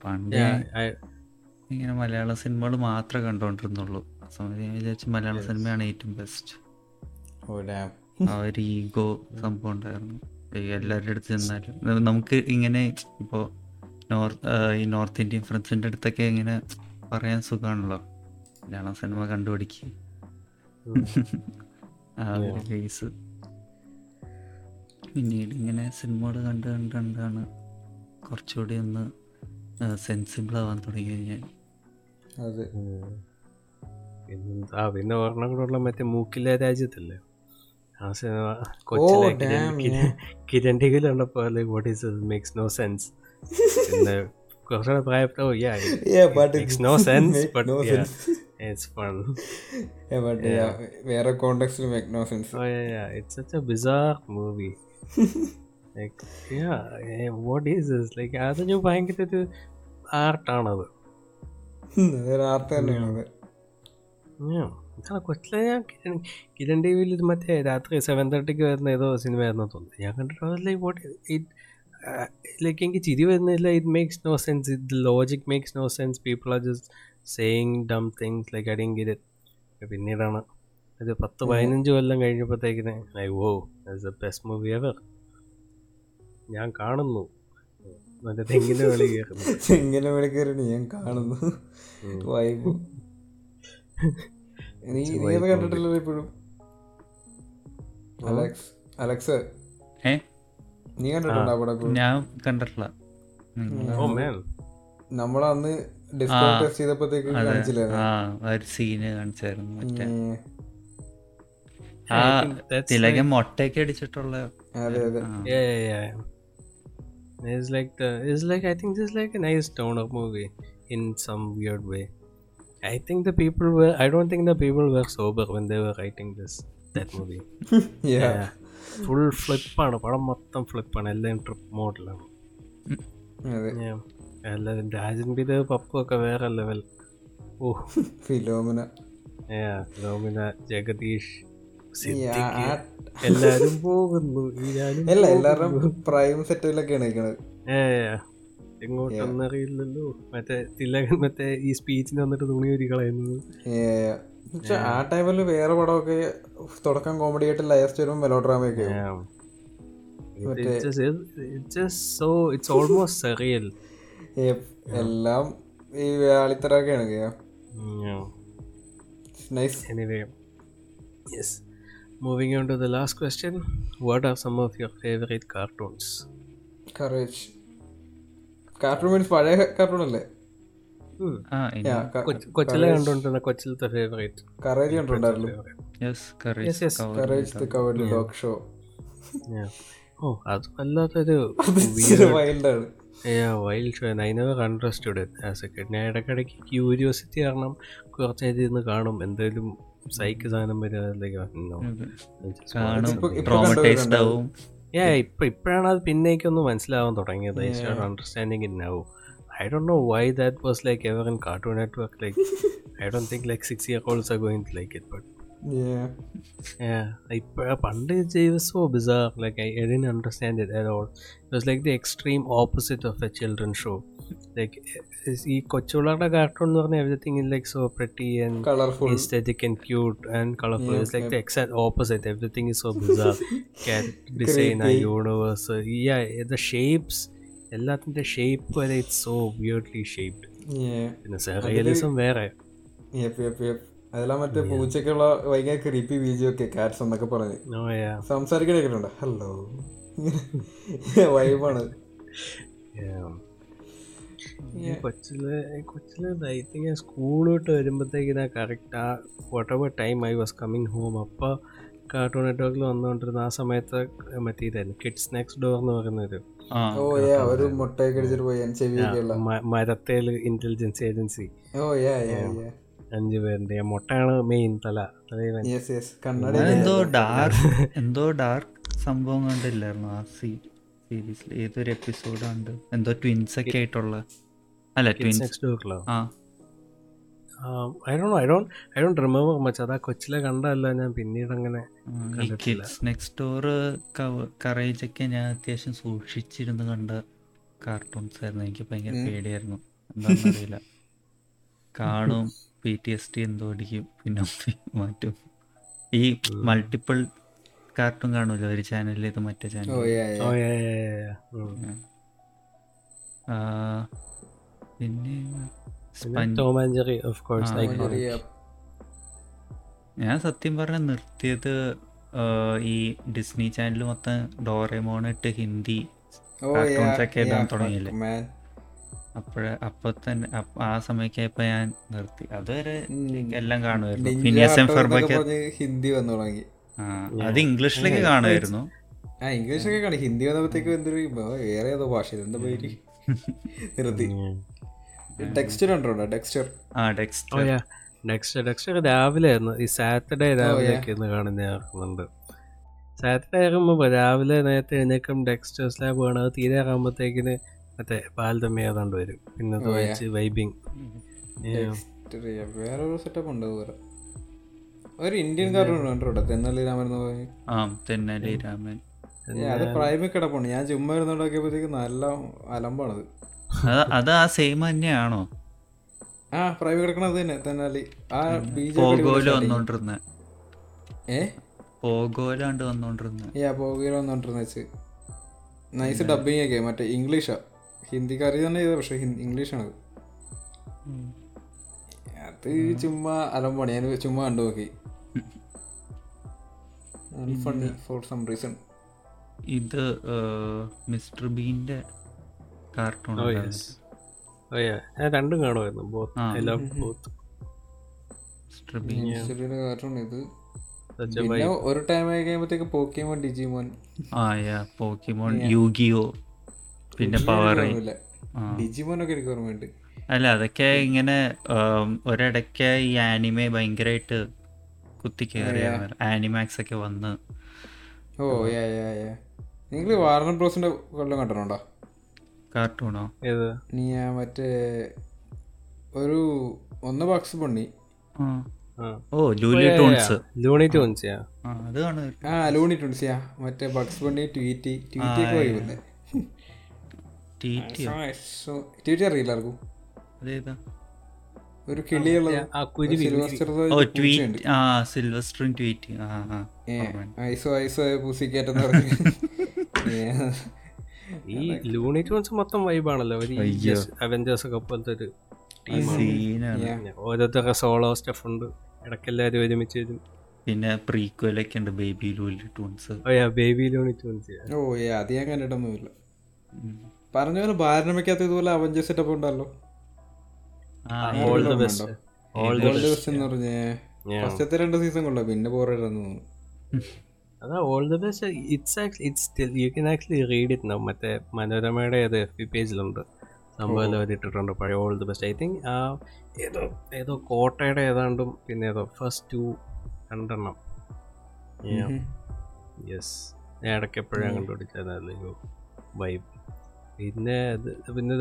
പണ്ട് ഇങ്ങനെ മലയാള സിനിമകൾ മാത്രമേ കണ്ടോണ്ടിരുന്നുള്ളൂ. ആ സമയത്ത് ഞാൻ വിചാരിച്ചു മലയാള സിനിമയാണ് ഏറ്റവും ബെസ്റ്റ് ആ ഒരു ഈഗോ സംഭവം ഉണ്ടായിരുന്നു. എല്ലാവരുടെ അടുത്ത് ചെന്നാലും. നമുക്ക് ഇങ്ങനെ ഇപ്പോൾ നോർത്ത് ഈ നോർത്ത് ഇന്ത്യൻ ഫ്രണ്ട്സിന്റെ അടുത്തൊക്കെ ഇങ്ങനെ പറയാൻ സുഖമാണല്ലോ. മലയാള സിനിമ കണ്ടുപിടിക്കുക ആ ഒരു കേസ് പിന്നീട് ഇങ്ങനെ സിനിമകൾ കണ്ട് കണ്ട് കണ്ടാണ് കുറച്ചുകൂടി ഒന്ന് സെൻസിബിൾ ആവാൻ തുടങ്ങിയത് ഞാൻ. അതെ. ആ പിന്നെ ഒരെണ്ണം കൂടെ ഉള്ള മറ്റേ മൂക്കിലെ രാജ്യത്തല്ലേ? ആ സിനിമ കൊച്ചിലെ damn, കിരണ്ടികൾ കണ്ടപ്പോ what is makes no sense പിന്നെ കുറച്ചുകൂടെ പ്രായപ്പെട്ട ഓ ya Yeah, but it makes no sense make but no sense. It's fun Yeah, but yeah, വേറെ കോണ്ടെക്സ്റ്റിൽ make no sense Oh yeah, yeah. It's such a bizarre movie. like, yeah, yeah what is this? Like, അതൊരു ഭയങ്കര ഒരു ആർട്ടാണത് art തന്നെയാണ് കൊച്ചിലെ ഞാൻ Kiran T വിയിൽ മറ്റേ രാത്രി സെവൻ തേർട്ടിക്ക് വരുന്ന ഏതോ സിനിമ ആയിരുന്നു തോന്നുന്നു ഞാൻ കണ്ടിട്ട് വാട്ട് ഇറ്റ് ലൈക്ക് എനിക്ക് ചിരി വരുന്നില്ല. It makes no sense it logic makes no sense people are just saying dumb things like അടിയും ഗിറ്റ് പിന്നീടാണ്. ഇത് പത്ത് പതിനഞ്ച് കൊല്ലം കഴിഞ്ഞപ്പോഴത്തേക്കിന് like oh the best movie ever ഞാൻ കാണുന്നു. മറ്റേ തെങ്ങിന്റെ വിളി കയറുന്നു. ഇങ്ങനെ വിളിക്കറി ഞാൻ കാണുന്നു. നീ നീ കണ്ടിട്ടില്ലല്ലോ ഇപ്പോഴും? അലക്സ്. അലക്സ്. ഏ? നീ കണ്ടിട്ടുണ്ടോ അവിടെ ഞാൻ കണ്ടിട്ടില്ല നമ്മളന്ന് ഡിസ്കൗണ്ട് ടെസ്റ്റ് ചെയ്തപ്പോഴത്തേക്ക് അതെ കാണിച്ചില്ലായിരുന്നു ആ ആ ഒരു സീന് കാണിച്ചായിരുന്നു മറ്റേ ഉം. ആ I think that's തിലകൻ മൊട്ടയൊക്കെ അടിച്ചിട്ടുള്ള അതെ അതെ ആ. Yeah, yeah, yeah. It's like the it's like I think this is like a nice stoner movie in some weird way. I think the people were I don't think the people were sober when they were writing this that movie. Yeah. Full ഫ്ലിപ്പാണ് പടം മൊത്തം ഫ്ലിപ്പാണ് എല്ലാം trip മോഡിലാണ് എല്ലാവരും രാജൻ പിത് പപ്പു ഒക്കെ വേറെ level oh Philomina. Philomina Jagadish എല്ലാരും പോകുന്നു. അല്ല എല്ലാവരും പ്രൈം സെറ്റിലൊക്കെയാണ് നിൽക്കണത് ഏ എങ്ങോട്ടൊന്നും അറിയില്ലല്ലോ. മറ്റേ തിലകൻ മറ്റേ ഈ സ്പീച്ചിന് വന്നിട്ട് തുണി ഒരു കളയുന്നത്. പക്ഷെ ആ ടൈമിൽ വേറെ പടമൊക്കെ തുടക്കം കോമഡി ആയിട്ട് ലയസ്റ്റ് വരുമ്പോൾ മെലോ ഡ്രാമയൊക്കെ എല്ലാം ഈ വ്യാളിത്തരൊക്കെയാണ് nice anyway yes moving on to the last question what are some of your favourite cartoons Courage cartoon means പഴയ കാർട്ടൂൺ അല്ലേ? കൊച്ചിലെ കണ്ടുകൊണ്ടിരുന്ന കൊച്ചിലത്തെ ഫേവറേറ്റ് കറേജ് ഡോഗ് ഷോ ഓ അത് വല്ലാത്തൊരു വൈൽഡാണ് wild show I never understood as a kid ഞാൻ ഇടയ്ക്കിടയ്ക്ക് curiosity കാരണം കുറച്ച് ഇരുന്ന് കാണും. എന്തെങ്കിലും. സൈക്ക് സാധനം ഇപ്പൊ ഇപ്പോഴാണ് അത് പിന്നേക്കൊന്ന് മനസ്സിലാവാൻ തുടങ്ങിയത്. അണ്ടർസ്റ്റാൻഡിങ് ഇന്നാവും I don't know why that was like ever in Cartoon Network. Like, I don't think like six year olds are going to like it, but Yeah. yeah, like uh, Pandit it was so bizarre. Like I, I didn't understand it at all. It was like the extreme opposite of a children's show. Like is- ഈ കൊച്ചുപിള്ളേരുടെ cartoon എന്ന് പറഞ്ഞാൽ everything is like so pretty and Colorful. aesthetic and cute and colorful. Yep, it's like yep. the exact opposite. Everything is so bizarre. Character design, a Creepy. എല്ലാത്തിന്റെ shape വരെ it's so weirdly shaped. പിന്നെ realism വേറെ. അതെല്ലാം മറ്റേ പൂച്ചക്കുള്ള ഭയങ്കര creepy ബീജം ഒക്കെ Katz എന്നൊക്കെ പറഞ്ഞ്. നോ യാ സംസാരിക്കണേക്കുണ്ട് ഹലോ വൈബാണ് കൊച്ചിൽ കൊച്ചിൽ ഐ തിങ്ക് ഞാൻ സ്കൂൾ വിട്ട് വരുമ്പോഴത്തേക്കിനാ കറക്റ്റ് ആ whatever time I was coming home അപ്പോൾ കാർട്ടൂൺ നെറ്റ്വർക്കിൽ വന്നുകൊണ്ടിരുന്ന ആ സമയത്ത് മറ്റേ ഇതായിരുന്നു കിഡ്സ് നെക്സ്റ്റ് ഡോർ എന്ന് പറയുന്നൊരു ഓ യാ ഒരു മുട്ടയൊക്കെ അടിച്ചിട്ട് പോയി ചെവിയൊക്കെ ഉള്ള. മരത്തേൽ ഇന്റലിജൻസ് ഏജൻസി ഓ യാ യാ യാ അഞ്ചു പേരുടെ മുട്ടയാണ് മെയിൻ തല തലയിവൻ എന്തോ ഡാർക്ക് എന്തോ ഡാർക്ക് സംഭവം കണ്ടില്ലായിരുന്നു ആ സീ സീരീസിൽ ഏതൊരു എപ്പിസോഡ് ഉണ്ട് എന്തോ ട്വിൻസ് ഒക്കെ ആയിട്ടുള്ള. അല്ല ട്വിൻസ് ആ. I don't I do I do remember much അതാ കൊച്ചിലെ കണ്ടല്ല ഞാൻ പിന്നീട് അങ്ങനെ നെക്സ്റ്റ് ഡോർ കറേജ് ഒക്കെ ഞാൻ അത്യാവശ്യം സൂക്ഷിച്ചിരുന്ന് കണ്ട കാർട്ടൂൺസ് ആയിരുന്നു. എനിക്ക് ഭയങ്കര പേടിയായിരുന്നു. എന്താണെന്നറിയില്ല. കാണും പി ടി എസ് ടി എന്തോ അടിക്കും പിന്നെ മാറ്റും. ഈ മൾട്ടിപ്പിൾ കാർട്ടൂൺ കാണുമല്ലോ ഒരു ചാനലിൽ ഇത് മറ്റേ ചാനൽ. ഉം. പിന്നെ Tom and Jerry of course ഞാൻ സത്യം പറഞ്ഞ നിർത്തിയത് ഈ ഡിസ്നി ചാനൽ മൊത്തം ഡോറേമോൺ ഇട്ട് ഹിന്ദി ഓ cartoons ഒക്കെ ഇടാൻ തുടങ്ങിയില്ലേ? മാൻ അപ്പൊ തന്നെ ആ സമയക്കായപ്പോ ഞാൻ നിർത്തി. അതുവരെ എല്ലാം കാണുമായിരുന്നു. ഹിന്ദി വന്നു തുടങ്ങി. അത് ഇംഗ്ലീഷിലേക്ക് കാണുമായിരുന്നു. ആ ഇംഗ്ലീഷൊക്കെ കാണും. ഹിന്ദി വന്നപ്പോഴത്തേക്ക് എന്തൊരു വേറെ ഏതോ ഭാഷ. എന്താ പേര്? നിർത്തി. ടെക്സ്റ്റർ ഉണ്ടോ ടെക്സ്റ്റർ ആ രാവിലെ ആയിരുന്നു ഈ സാറ്റർഡേ രാവിലെ ഒക്കെ ഇന്ന് കാണുന്ന ആക്കുന്നുണ്ട് സാറ്റർഡേ ആകുമ്പോൾ രാവിലെ നേരത്തെ എഴുന്നേക്കും ഡെക്സ്റ്റർ സ്ലാബ് കാണും അത് തീരെ ആകുമ്പോഴത്തേക്കിന് മറ്റേ പാൽതമ്മ ഏതാണ്ട് വരും. പിന്നെ yeah. വായിച്ച് വൈബിങ് വേറൊരു വേറെ ഒരു സെറ്റപ്പ് ഉണ്ട് ഒരു ഇന്ത്യൻ കാർട്ടൂൺ രാമൻ എന്ന് തെന്നാലി രാമൻ. അത് പ്രൈമിൽ കിടപ്പുണ്ട് ഞാൻ ചുമ്മാ ഇരുന്നോണ്ടാക്കിയപ്പോഴത്തേക്ക് നല്ല അലമ്പാണത് അത് ആ സെയിം തന്നെയാണോ? ആ പ്രൈവറ്റ് കിടക്കണത് തന്നെ തെന്നാലി. ആ വന്നോണ്ടിരുന്ന. ഏ? വന്നോണ്ടിരുന്ന. യാ പോകിയിൽ വന്നോണ്ടിരുന്ന വെച്ച്. നൈസ് ഡബിങ് ഒക്കെ മറ്റേ ഇംഗ്ലീഷാ. ഹിന്ദിക്കാരി തന്നെ ചെയ്ത പക്ഷെ ഇംഗ്ലീഷാണ് അത് ചുമ്മാ അലമ്പാണ് ഞാൻ ചുമ്മാ കണ്ടു നോക്കി. ഫണ്ണി ഫോർ സം റീസൺ ഇത് മിസ്റ്റർ ബീന്റെ കാർട്ടൂൺ ഓ യെസ് ഓ രണ്ടും കാണുമായിരുന്നു കാർട്ടൂൺ ഇത്. പിന്നെ ഒരു ടൈം ആയി കഴിയുമ്പോഴത്തേക്ക് പോക്കിമോൻ ഡിജിമോൻ. ആ യാ പോക്കിമോൺ യൂഗിയോ പിന്നെ പവർ. ഡിജിമോൻ ഒക്കെ എനിക്ക് ഓർമ്മയുണ്ട്. അല്ല അതൊക്കെ ഇങ്ങനെ ഒരിടയ്ക്ക് ഈ ആനിമെ ഭയങ്കരമായിട്ട് കുത്തിക്കേറിയ ആനിമാക്സ് ഒക്കെ വന്ന്. ഓ യാ യാ യാ നിങ്ങൾ വാർണർ ബ്രോസിന്റെ കൊല്ലം കണ്ടിട്ടുണ്ടോ? കാർട്ടൂണോ? ഏത്? നീ മറ്റേ ഒരു ഒന്ന് ബക്സ് പണി ആ. ആ. ഓ ലൂണി ടൂൺസ്. ലൂണി ടൂൺസ് ആ. അത് ആ ലൂണി ട്വൻസിയാ മറ്റേ ബക്സ് പൊണ്ണി ട്വീറ്റി ട്വീറ്റി ഒക്കെ വരുന്നത് ട്വീറ്റി അറിയില്ല ആർക്കും. അതേതാ? ഒരു കിളിയുള്ള ആ കുരുവി ഓ ട്വീറ്റ് ആ സിൽവസ്റ്ററും ട്വീറ്റ്. ആ ആ ഐസോ ഐസോ പൂസിക്കേറ്റെന്ന് പറഞ്ഞു. ഈ ലൂണി ടൂൺസ് മൊത്തം വൈബാണല്ലോ ഒരു അവഞ്ചേഴ്സ് ഒക്കെ പോലത്തെ ഒരു ടീമാണ് ഓരോരുത്തരുടെ സോളോ സ്റ്റഫ് ഉണ്ട്. ഇടയ്ക്കെല്ലാവരും ഒരുമിച്ച് വരും. പിന്നെ പ്രീക്വലൊക്കെ ഉണ്ട് Baby Looney Tunes oh ya Baby Looney Tunes oh ഏ അത് ഞാൻ കണ്ടിട്ടൊന്നുമില്ല പറഞ്ഞ പോലെ ഭാരണമയ്ക്കകത്ത് ഇതുപോലെ അവഞ്ചേഴ്സ് സെറ്റപ്പ് ഉണ്ടല്ലോ. ആ all best all the best എന്ന് പറഞ്ഞേ. ഫസ്റ്റത്തെ രണ്ട് സീസൺ കൊള്ളാം. പിന്നെ ബോറായിരുന്നു തോന്നുന്നു. അതാ all the best it's it's still you can actually read it no മറ്റേ മനോരമയുടെ ഏത് എഫ് ബി പേജിലുണ്ട് സംഭവം അവർ ഇട്ടിട്ടുണ്ട്. പഴയ all the best I think ആ ഏതോ ഏതോ കോട്ടയുടെ ഏതാണ്ടും പിന്നെ ഏതോ ഫസ്റ്റ് ടു രണ്ടെണ്ണം. യെസ് ഞാൻ ഇടയ്ക്ക് എപ്പോഴും കണ്ടുപിടിച്ചതല്ലോ വൈബ് പിന്നെ പിന്നെ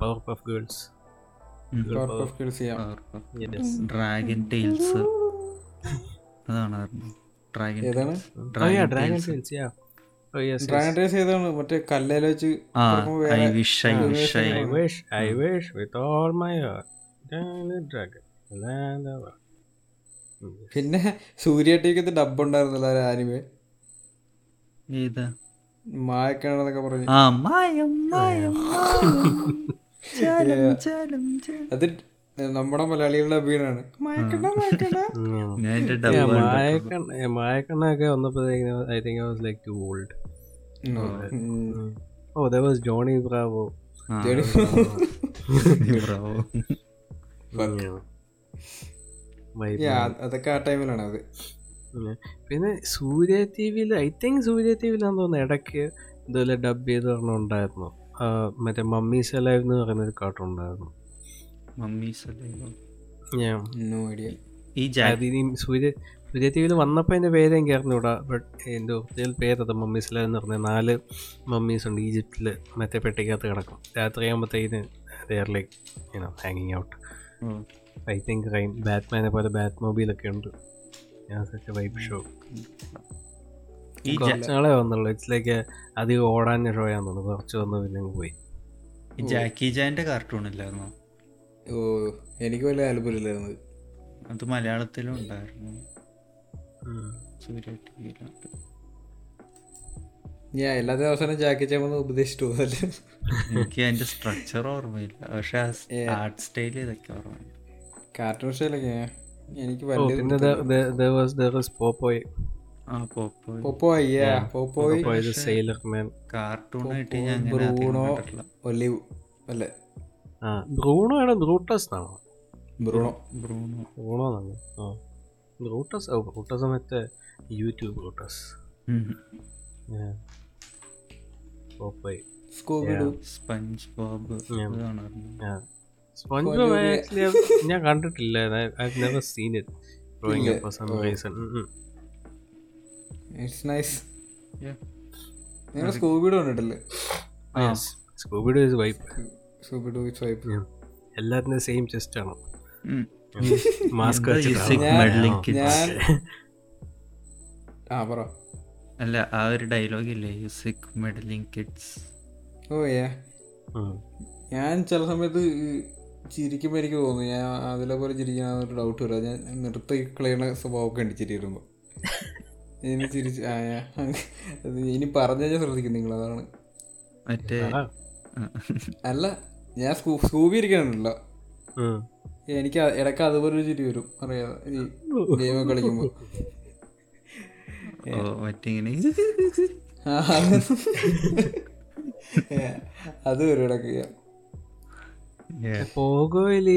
Powerpuff Girls Dragon Tales അതാണ് ഡ്രാഗൺ ഡ്രാഗൺ ഡ്രാഗൺ മറ്റേ കല്ലേല വെച്ച് I wish I wish I wish with all my with all my heart. Dragon, land പിന്നെ സൂര്യ ടീക്കത്ത് ഡബ് ഉണ്ടായിരുന്നല്ലോ ആനിമേ ഏതാ? മായക്കാണെന്നൊക്കെ പറഞ്ഞു. ആ മായം മായം മായം. ചലം, ചലം, ചലം. അത് നമ്മുടെ മലയാളികളുടെ അഭിനയാണ് മായക്കണ്ണൊക്കെ വന്നപ്പോഴത്തേക്കും I think I was like too old oh the was Johnny Bravo അതൊക്കെ ആ ടൈമിലാണ് അത്. പിന്നെ സൂര്യ ടി വിയിൽ ഐ തിങ്ക് സൂര്യ ടി വിയിലാന്ന് തോന്നുന്നു ഇടയ്ക്ക് ഇതുപോലെ ഡബ് ചെയ്ത് പറഞ്ഞുണ്ടായിരുന്നു. മറ്റേ മമ്മീസ് അലൈവ് എന്ന് പറയുന്നൊരു കാർട്ടൂൺ ഉണ്ടായിരുന്നു. മമ്മീസ് അല്ലേ ഞാൻ നോ ഐഡിയ. ഈ സൂര്യ സൂര്യ ടി വിയിൽ വന്നപ്പോൾ എന്റെ പേര് എനിക്ക് അറിഞ്ഞൂടാ ബട്ട് എന്റെ ഒറിജിനൽ പേരത്? മമ്മീസ് എന്ന് പറഞ്ഞ നാല് മമ്മീസ് ഉണ്ട് ഈജിപ്തിൽ മറ്റേ പെട്ടിക്കകത്ത് കിടക്കും. രാത്രി ആകുമ്പോഴത്തേക്കിന് ദർ ലൈക്ക് യുനോ ഹാങ്ങിങ് ഔട്ട് ഐ തിങ്ക് റൈൻ ബാറ്റ്മാനെ പോലെ ബാറ്റ് മൊബൈലൊക്കെ ഉണ്ട്. ഞാൻ സച്ച് വൈബ് ഷോ ഈ ജാ- കുറച്ച് വന്നുള്ളൂ. ഇറ്റ്സ് ലൈക്ക് അധികം ഓടാൻ ഷോ ആണെന്ന് തോന്നുന്നു. കുറച്ച് വന്ന് പിന്നെ പോയി. ഈ ജാക്കി ജാന്റെ കാർട്ടൂൺ ഇല്ലായിരുന്നോ? ഓ എനിക്ക് വലിയ താല്പര്യമില്ലായിരുന്നു. അത് മലയാളത്തിലും ഉണ്ടായിരുന്നു. സൂര്യ ടി വിയിലുണ്ട് ഞാൻ എല്ലാ ദിവസവും ജാക്കി ചേമെന്ന് ഉപദേശിച്ചു എനിക്ക് അതിന്റെ സ്ട്രക്ചർ ഓർമ്മയില്ല. പക്ഷെ ആർട്ട് സ്റ്റൈൽ ഇതൊക്കെ ഓർമ്മയില്ല. കാർട്ടൂൺ സ്റ്റൈലൊക്കെ എനിക്ക് വലിയ പോപ്പോയ് ആ പോപ്പോ പോപ്പോ അയ്യാ പോപ്പോയ് പോപ്പോയ് സെയിലർ മാൻ കാർട്ടൂൺ ആയിട്ട് ഞാൻ ഒലിവ് അല്ലേ? ബ്രൂണോ ആണ് ബ്രൂട്ടസ് ആണോ ബ്രൂണോ. ബ്രൂണോ. ബ്രൂണോ എന്നാണ്. ആ. ബ്രൂട്ടസ് ഓ ബ്രൂട്ടസ് മറ്റേ യൂട്യൂബ് ബ്രൂട്ടസ്. ഉം. Popeye Scooby Doo SpongeBob Yeah. ഇത് സ്പോഞ്ച് ബോബ് ആക്ച്വലി ഞാൻ കണ്ടിട്ടില്ല. Seen it up for some reason it's nice Yeah. നിങ്ങൾ സ്കൂബിഡു കണ്ടിട്ടില്ലേ? സ്കൂബിഡോ ഇസ് വൈപ്പ് എല്ലാത്തിനും സെയിം ചെസ്റ്റ് ആണ്. മാസ്ക് അല്ല ആ ഒരു ഡയലോഗ് ഇല്ലേ? യു സിക് മെഡലിംഗ് കിഡ്സ് ഓ ഏ. ഞാൻ ചില സമയത്ത് ചിരിക്കുമ്പോൾ എനിക്ക് തോന്നുന്നു ഞാൻ അതിലെ പോലെ ചിരിക്കാൻ ഒരു ഡൗട്ട് വരാം. ഞാൻ നിർത്തി കളയുന്ന സ്വഭാവമൊക്കെ ഉണ്ട് ചിരി വരുമ്പോൾ ഇനി ചിരിച്ച് ആ അത് ഇനി പറഞ്ഞാൽ ഞാൻ ശ്രദ്ധിക്കും നിങ്ങൾ അതാണ്. മറ്റേ അല്ല ഞാൻ സ്കൂ സ്കൂബി ഇരിക്കണല്ലോ എനിക്ക് ഇടയ്ക്ക് ഇടയ്ക്ക് അതുപോലെ ഒരു ചിരി വരും. അറിയാതെ ഈ ഗെയിം കളിക്കുമ്പോൾ അത്. വരും ഇടയ്ക്ക്. Yeah. പോഗോയിൽ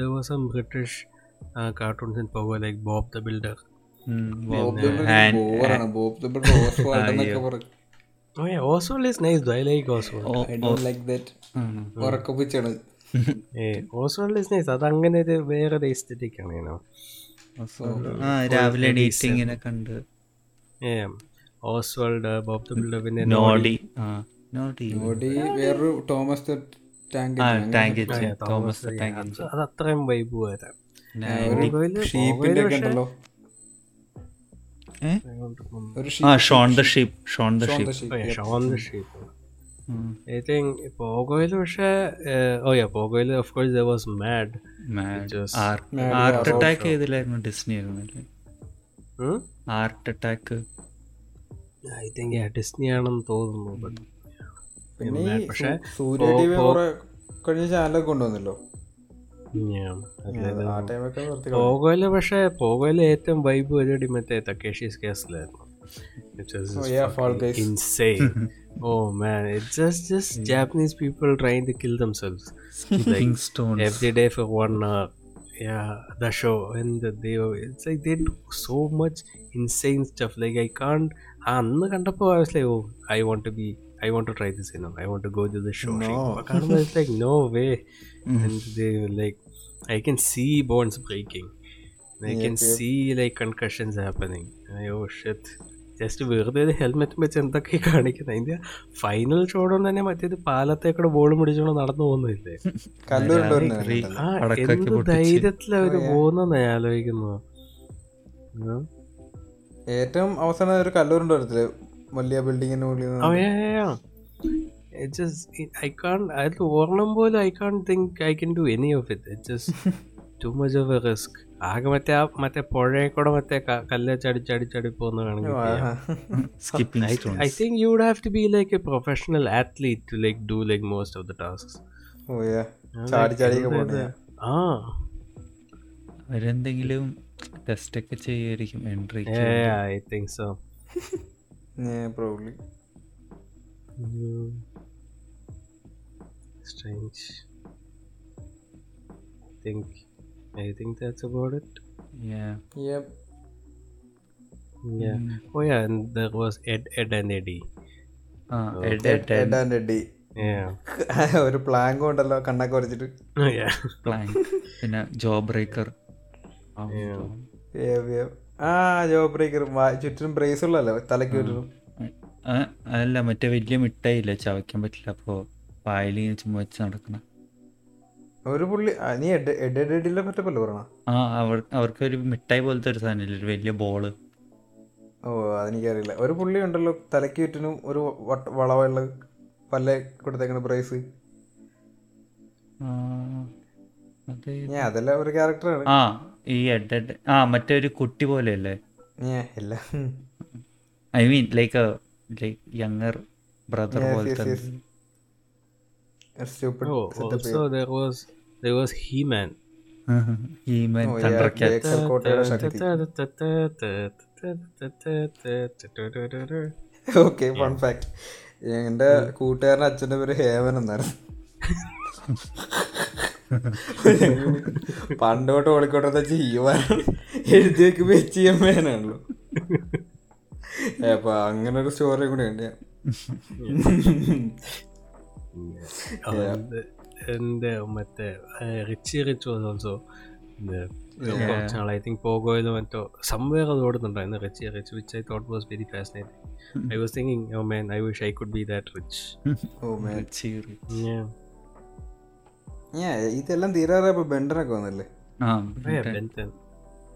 ദിവസം British uh, in Pogo like Bob the Builder. ഉം, Bob Bob the Builder Bob the Builder Oswald എന്നൊക്കെ പറയും. Oh yeah, Oswald is nice. though. I like Oswald. Oh, I don't like that ആണ്. ഉറക്കപ്പിച്ചാണ് ഏ Oswald is അത് അങ്ങനെ ഒരു വേറെ aesthetic ആണ് know. ആ രാവിലെ എണീറ്റ് ഇങ്ങനെ കണ്ട്. ഓസ്വാൾഡ് ബോബ് the Builder, പിന്നെ നോഡി നോഡി ഓടി വേറൊരു തോമസ് ദ തോമസ് ടാങ്ക് അത് അത് അത്രയും വൈബ് വരാം. ഷീപ്പിന്റെ ആ Shaun the Sheep Shaun the Sheep Shaun the Sheep I think പോഗോയിൽ പക്ഷേ oh ya പോഗോയിൽ of course there was mad Just- Art Attack ഏതിലായിരുന്നു? Disney ആയിരുന്നല്ലേ Art Attack I think Disney ആണെന്ന് തോന്നുന്നു but പിന്നെ പക്ഷേ സൂര്യ ടി വി കഴിഞ്ഞ ചാനലൊക്കെ കൊണ്ടുവന്നല്ലോ. ആ ടൈമൊക്കെ നിർത്തി കളഞ്ഞു. പോഗോയിൽ പക്ഷേ പോഗോയിൽ ഏറ്റവും വൈബ് പരിപാടി മറ്റേ തക്കേഷീസ് കേസിലായിരുന്നു Oh, yeah, Fall Guys. insane oh man it's just just japanese people trying to kill themselves like king stone every day for one hour yeah the show and the, they it's like they do so much insane stuff like i can't ആ അന്ന് കണ്ടപ്പോൾ I was like oh I want to be I want to try this you know I want to go to the show No. കാണുമ്പോൾ it's like no way and they like I can see bones breaking. I can see like concussions happening. അയ്യോ Sheth shit. Just വെറുതെ ഒരു helmet വെച്ച് എന്തൊക്കെ കാണിക്കുന്നത് അതിന്റെ final ഷോടൊന്നും തന്നെ മറ്റേത് പാലത്തേക്കൂടെ ബോൾ പിടിച്ചോണ്ട് നടന്നു പോകുന്നില്ലേ? ആ എന്ത്. ധൈര്യത്തിലാ അവർ പോകുന്നെന്ന് ഞാൻ ആലോചിക്കുന്നു. ഏറ്റവും അവസാനം ഒരു കല്ലൂരുണ്ടോ വലിയ ബിൽഡിങ്ങിന് മുകളിൽ Oh just I can't It just I can't. അതിൽ ഓർണം പോലും I can't think I can do any of it it just too much of a risk ആകെ മറ്റേ ആ മറ്റേ പുഴയെ കൂടെ മറ്റേ കല്ല് ചടിച്ചടിച്ചടി പോകുന്ന വേണമെങ്കിൽ skipping I think you would have to be like a professional athlete to like do like most of the task ah. അവരെന്തെങ്കിലും ടെസ്റ്റ് ഒക്കെ ചെയ്യായിരിക്കും entry I think so probably strange I think I think that's about it Yeah. Yep. Yeah. Mm. Oh yeah, and there was Ed, Ed and Eddie. ആ Ed and Eddie. ഒരു plank ഉണ്ടല്ലോ കണ്ണൊക്കെ വരച്ചിട്ട് Oh പിന്നെ ജോ breaker. ആ ജോ breaker ചുറ്റിനും brace ഉള്ളല്ലോ തലക്ക് ചുറ്റിനും അല്ല മറ്റേ വലിയ മിഠായില്ല ചവയ്ക്കാൻ പറ്റില്ല അപ്പോൾ പായലി ചുമ്മാ വെച്ച് നടക്കണം. ഒരു പുള്ളി നീ എഡ് എഡ് എഡിലെ പറ്റപ്പല്ലോ പറയണ? ആ അവർ അവർക്ക് ഒരു മിഠായി പോലത്തെ ഒരു സാധനമില്ല ഒരു വലിയ ബോൾ. ഓ അതെനിക്കറിയില്ല. ഒരു പുള്ളി ഉണ്ടല്ലോ തലയ്ക്ക് ചുറ്റിനും ഒരു വളവുള്ള പല്ല കൊടുത്തേക്കണ പ്രൈസ്. ഞാൻ അതല്ല ഒരു ക്യാരക്ടറാണ് ആ ഈ എഡ് ആ മറ്റേ ഒരു കുട്ടി പോലെയല്ലേ? ഇല്ല. I mean like like younger brother പോലത്തെ yes, stupid Oh, setup also there was there was He-Man. He-Man Oh, yeah, Thundercats Jackson കോട്ടയുടെ ശക്തി ഓക്കെ ഫൺ ഫാക്ട് എന്റെ കൂട്ടുകാരന്റെ അച്ഛന്റെ പേര് ഹേമൻ എന്നായിരുന്നു. പണ്ടോട്ട് ഓളിക്കോട്ടെ ചെയ്യുവാൻ എഴുതി വെക്കുമ്പോ എച്ച് എം ആണല്ലോ. അപ്പൊ അങ്ങനെ ഒരു സ്റ്റോറി കൂടെ ഉണ്ട്. And and uh, മറ്റേ റിച്ചി റിച്ച് വാസ് ഓൾസോ കുറച്ച് നാൾ ഐ തിങ്ക് പോകോയിലോ മറ്റോ സംവേർ അത് ഓടുന്നുണ്ടായിരുന്നു Richie Rich which I thought was very fascinating I was thinking oh man I wish I could be that rich ഞാൻ ഇതെല്ലാം തീരാറായപ്പോ ബെണ്ടനൊക്കെ വന്നല്ലേ?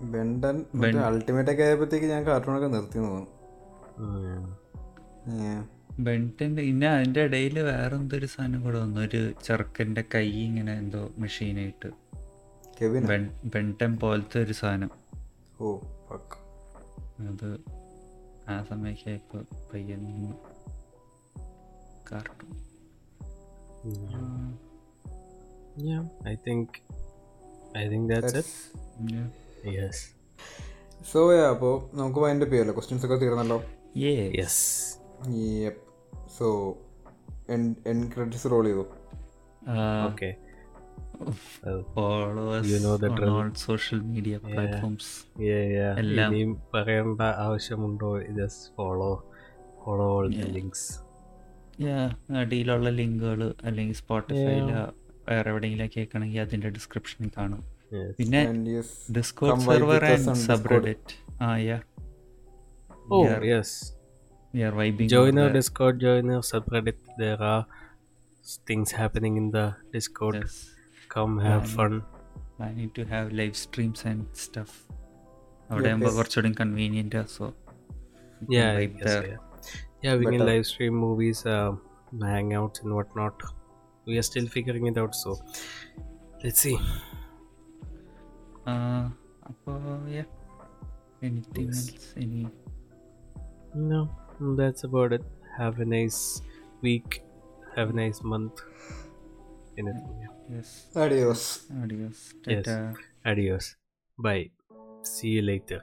ബെൻഡൻ അൾട്ടിമേറ്റ് ഒക്കെ ആയപ്പോഴത്തേക്ക് ഞാൻ കാർട്ടൂണൊക്കെ നിർത്തി തോന്നുന്നു. ബെന്റന്റെ ഇന്ന അതിന്റെ ഇടയിൽ വേറെ എന്തൊരു സാധനം കൂടെ വന്നു? ഒരു ചെറുക്കന്റെ കൈ ഇങ്ങനെ എന്തോ മെഷീനായിട്ട് കെവിൻ ബെന്റൻ പോലത്തെ ഒരു സാധനം. ഓ. അത് ആ സമയമൊക്കെ പയ്യൻ cartoon. Yeah, I think I think that's, That's- it. Yes. So അപ്പോൾ നമുക്ക് അതിന്റെ പേരല്ലോ? ക്വസ്റ്റ്യൻസ് ഒക്കെ തീർന്നല്ലോ. Yes Yes. So end credits roll ചെയ്തു. Okay. Uh, social media platforms. എല്ലാം. പറയേണ്ട ആവശ്യമുണ്ടോ? Just follow follow all links അടിയിലുള്ള ലിങ്കുകൾ അല്ലെങ്കിൽ സ്പോട്ടിഫൈയിൽ വേറെ എവിടെയെങ്കിലും കേൾക്കണമെങ്കിൽ അതിന്റെ ഡിസ്ക്രിപ്ഷനിൽ കാണും. പിന്നെ And yes, Discord server and subreddit ah yeah Oh Yeah. yes. We are vibing Join our Discord, join our subreddit. There are s- things happening in the Discord. Come have fun. Planning to have live streams and stuff അവിടെ ആകുമ്പോൾ കുറച്ചുകൂടി convenient so Yeah, I guess, yeah. Yeah, we can live stream movies, um, hangouts and whatnot. We are still figuring it out, so let's see. അപ്പോൾ yeah anything else any No, that's about it. Have a nice week. Have a nice month. Anything yes. Adios. Adios. Yes. Adios. Bye. See you later.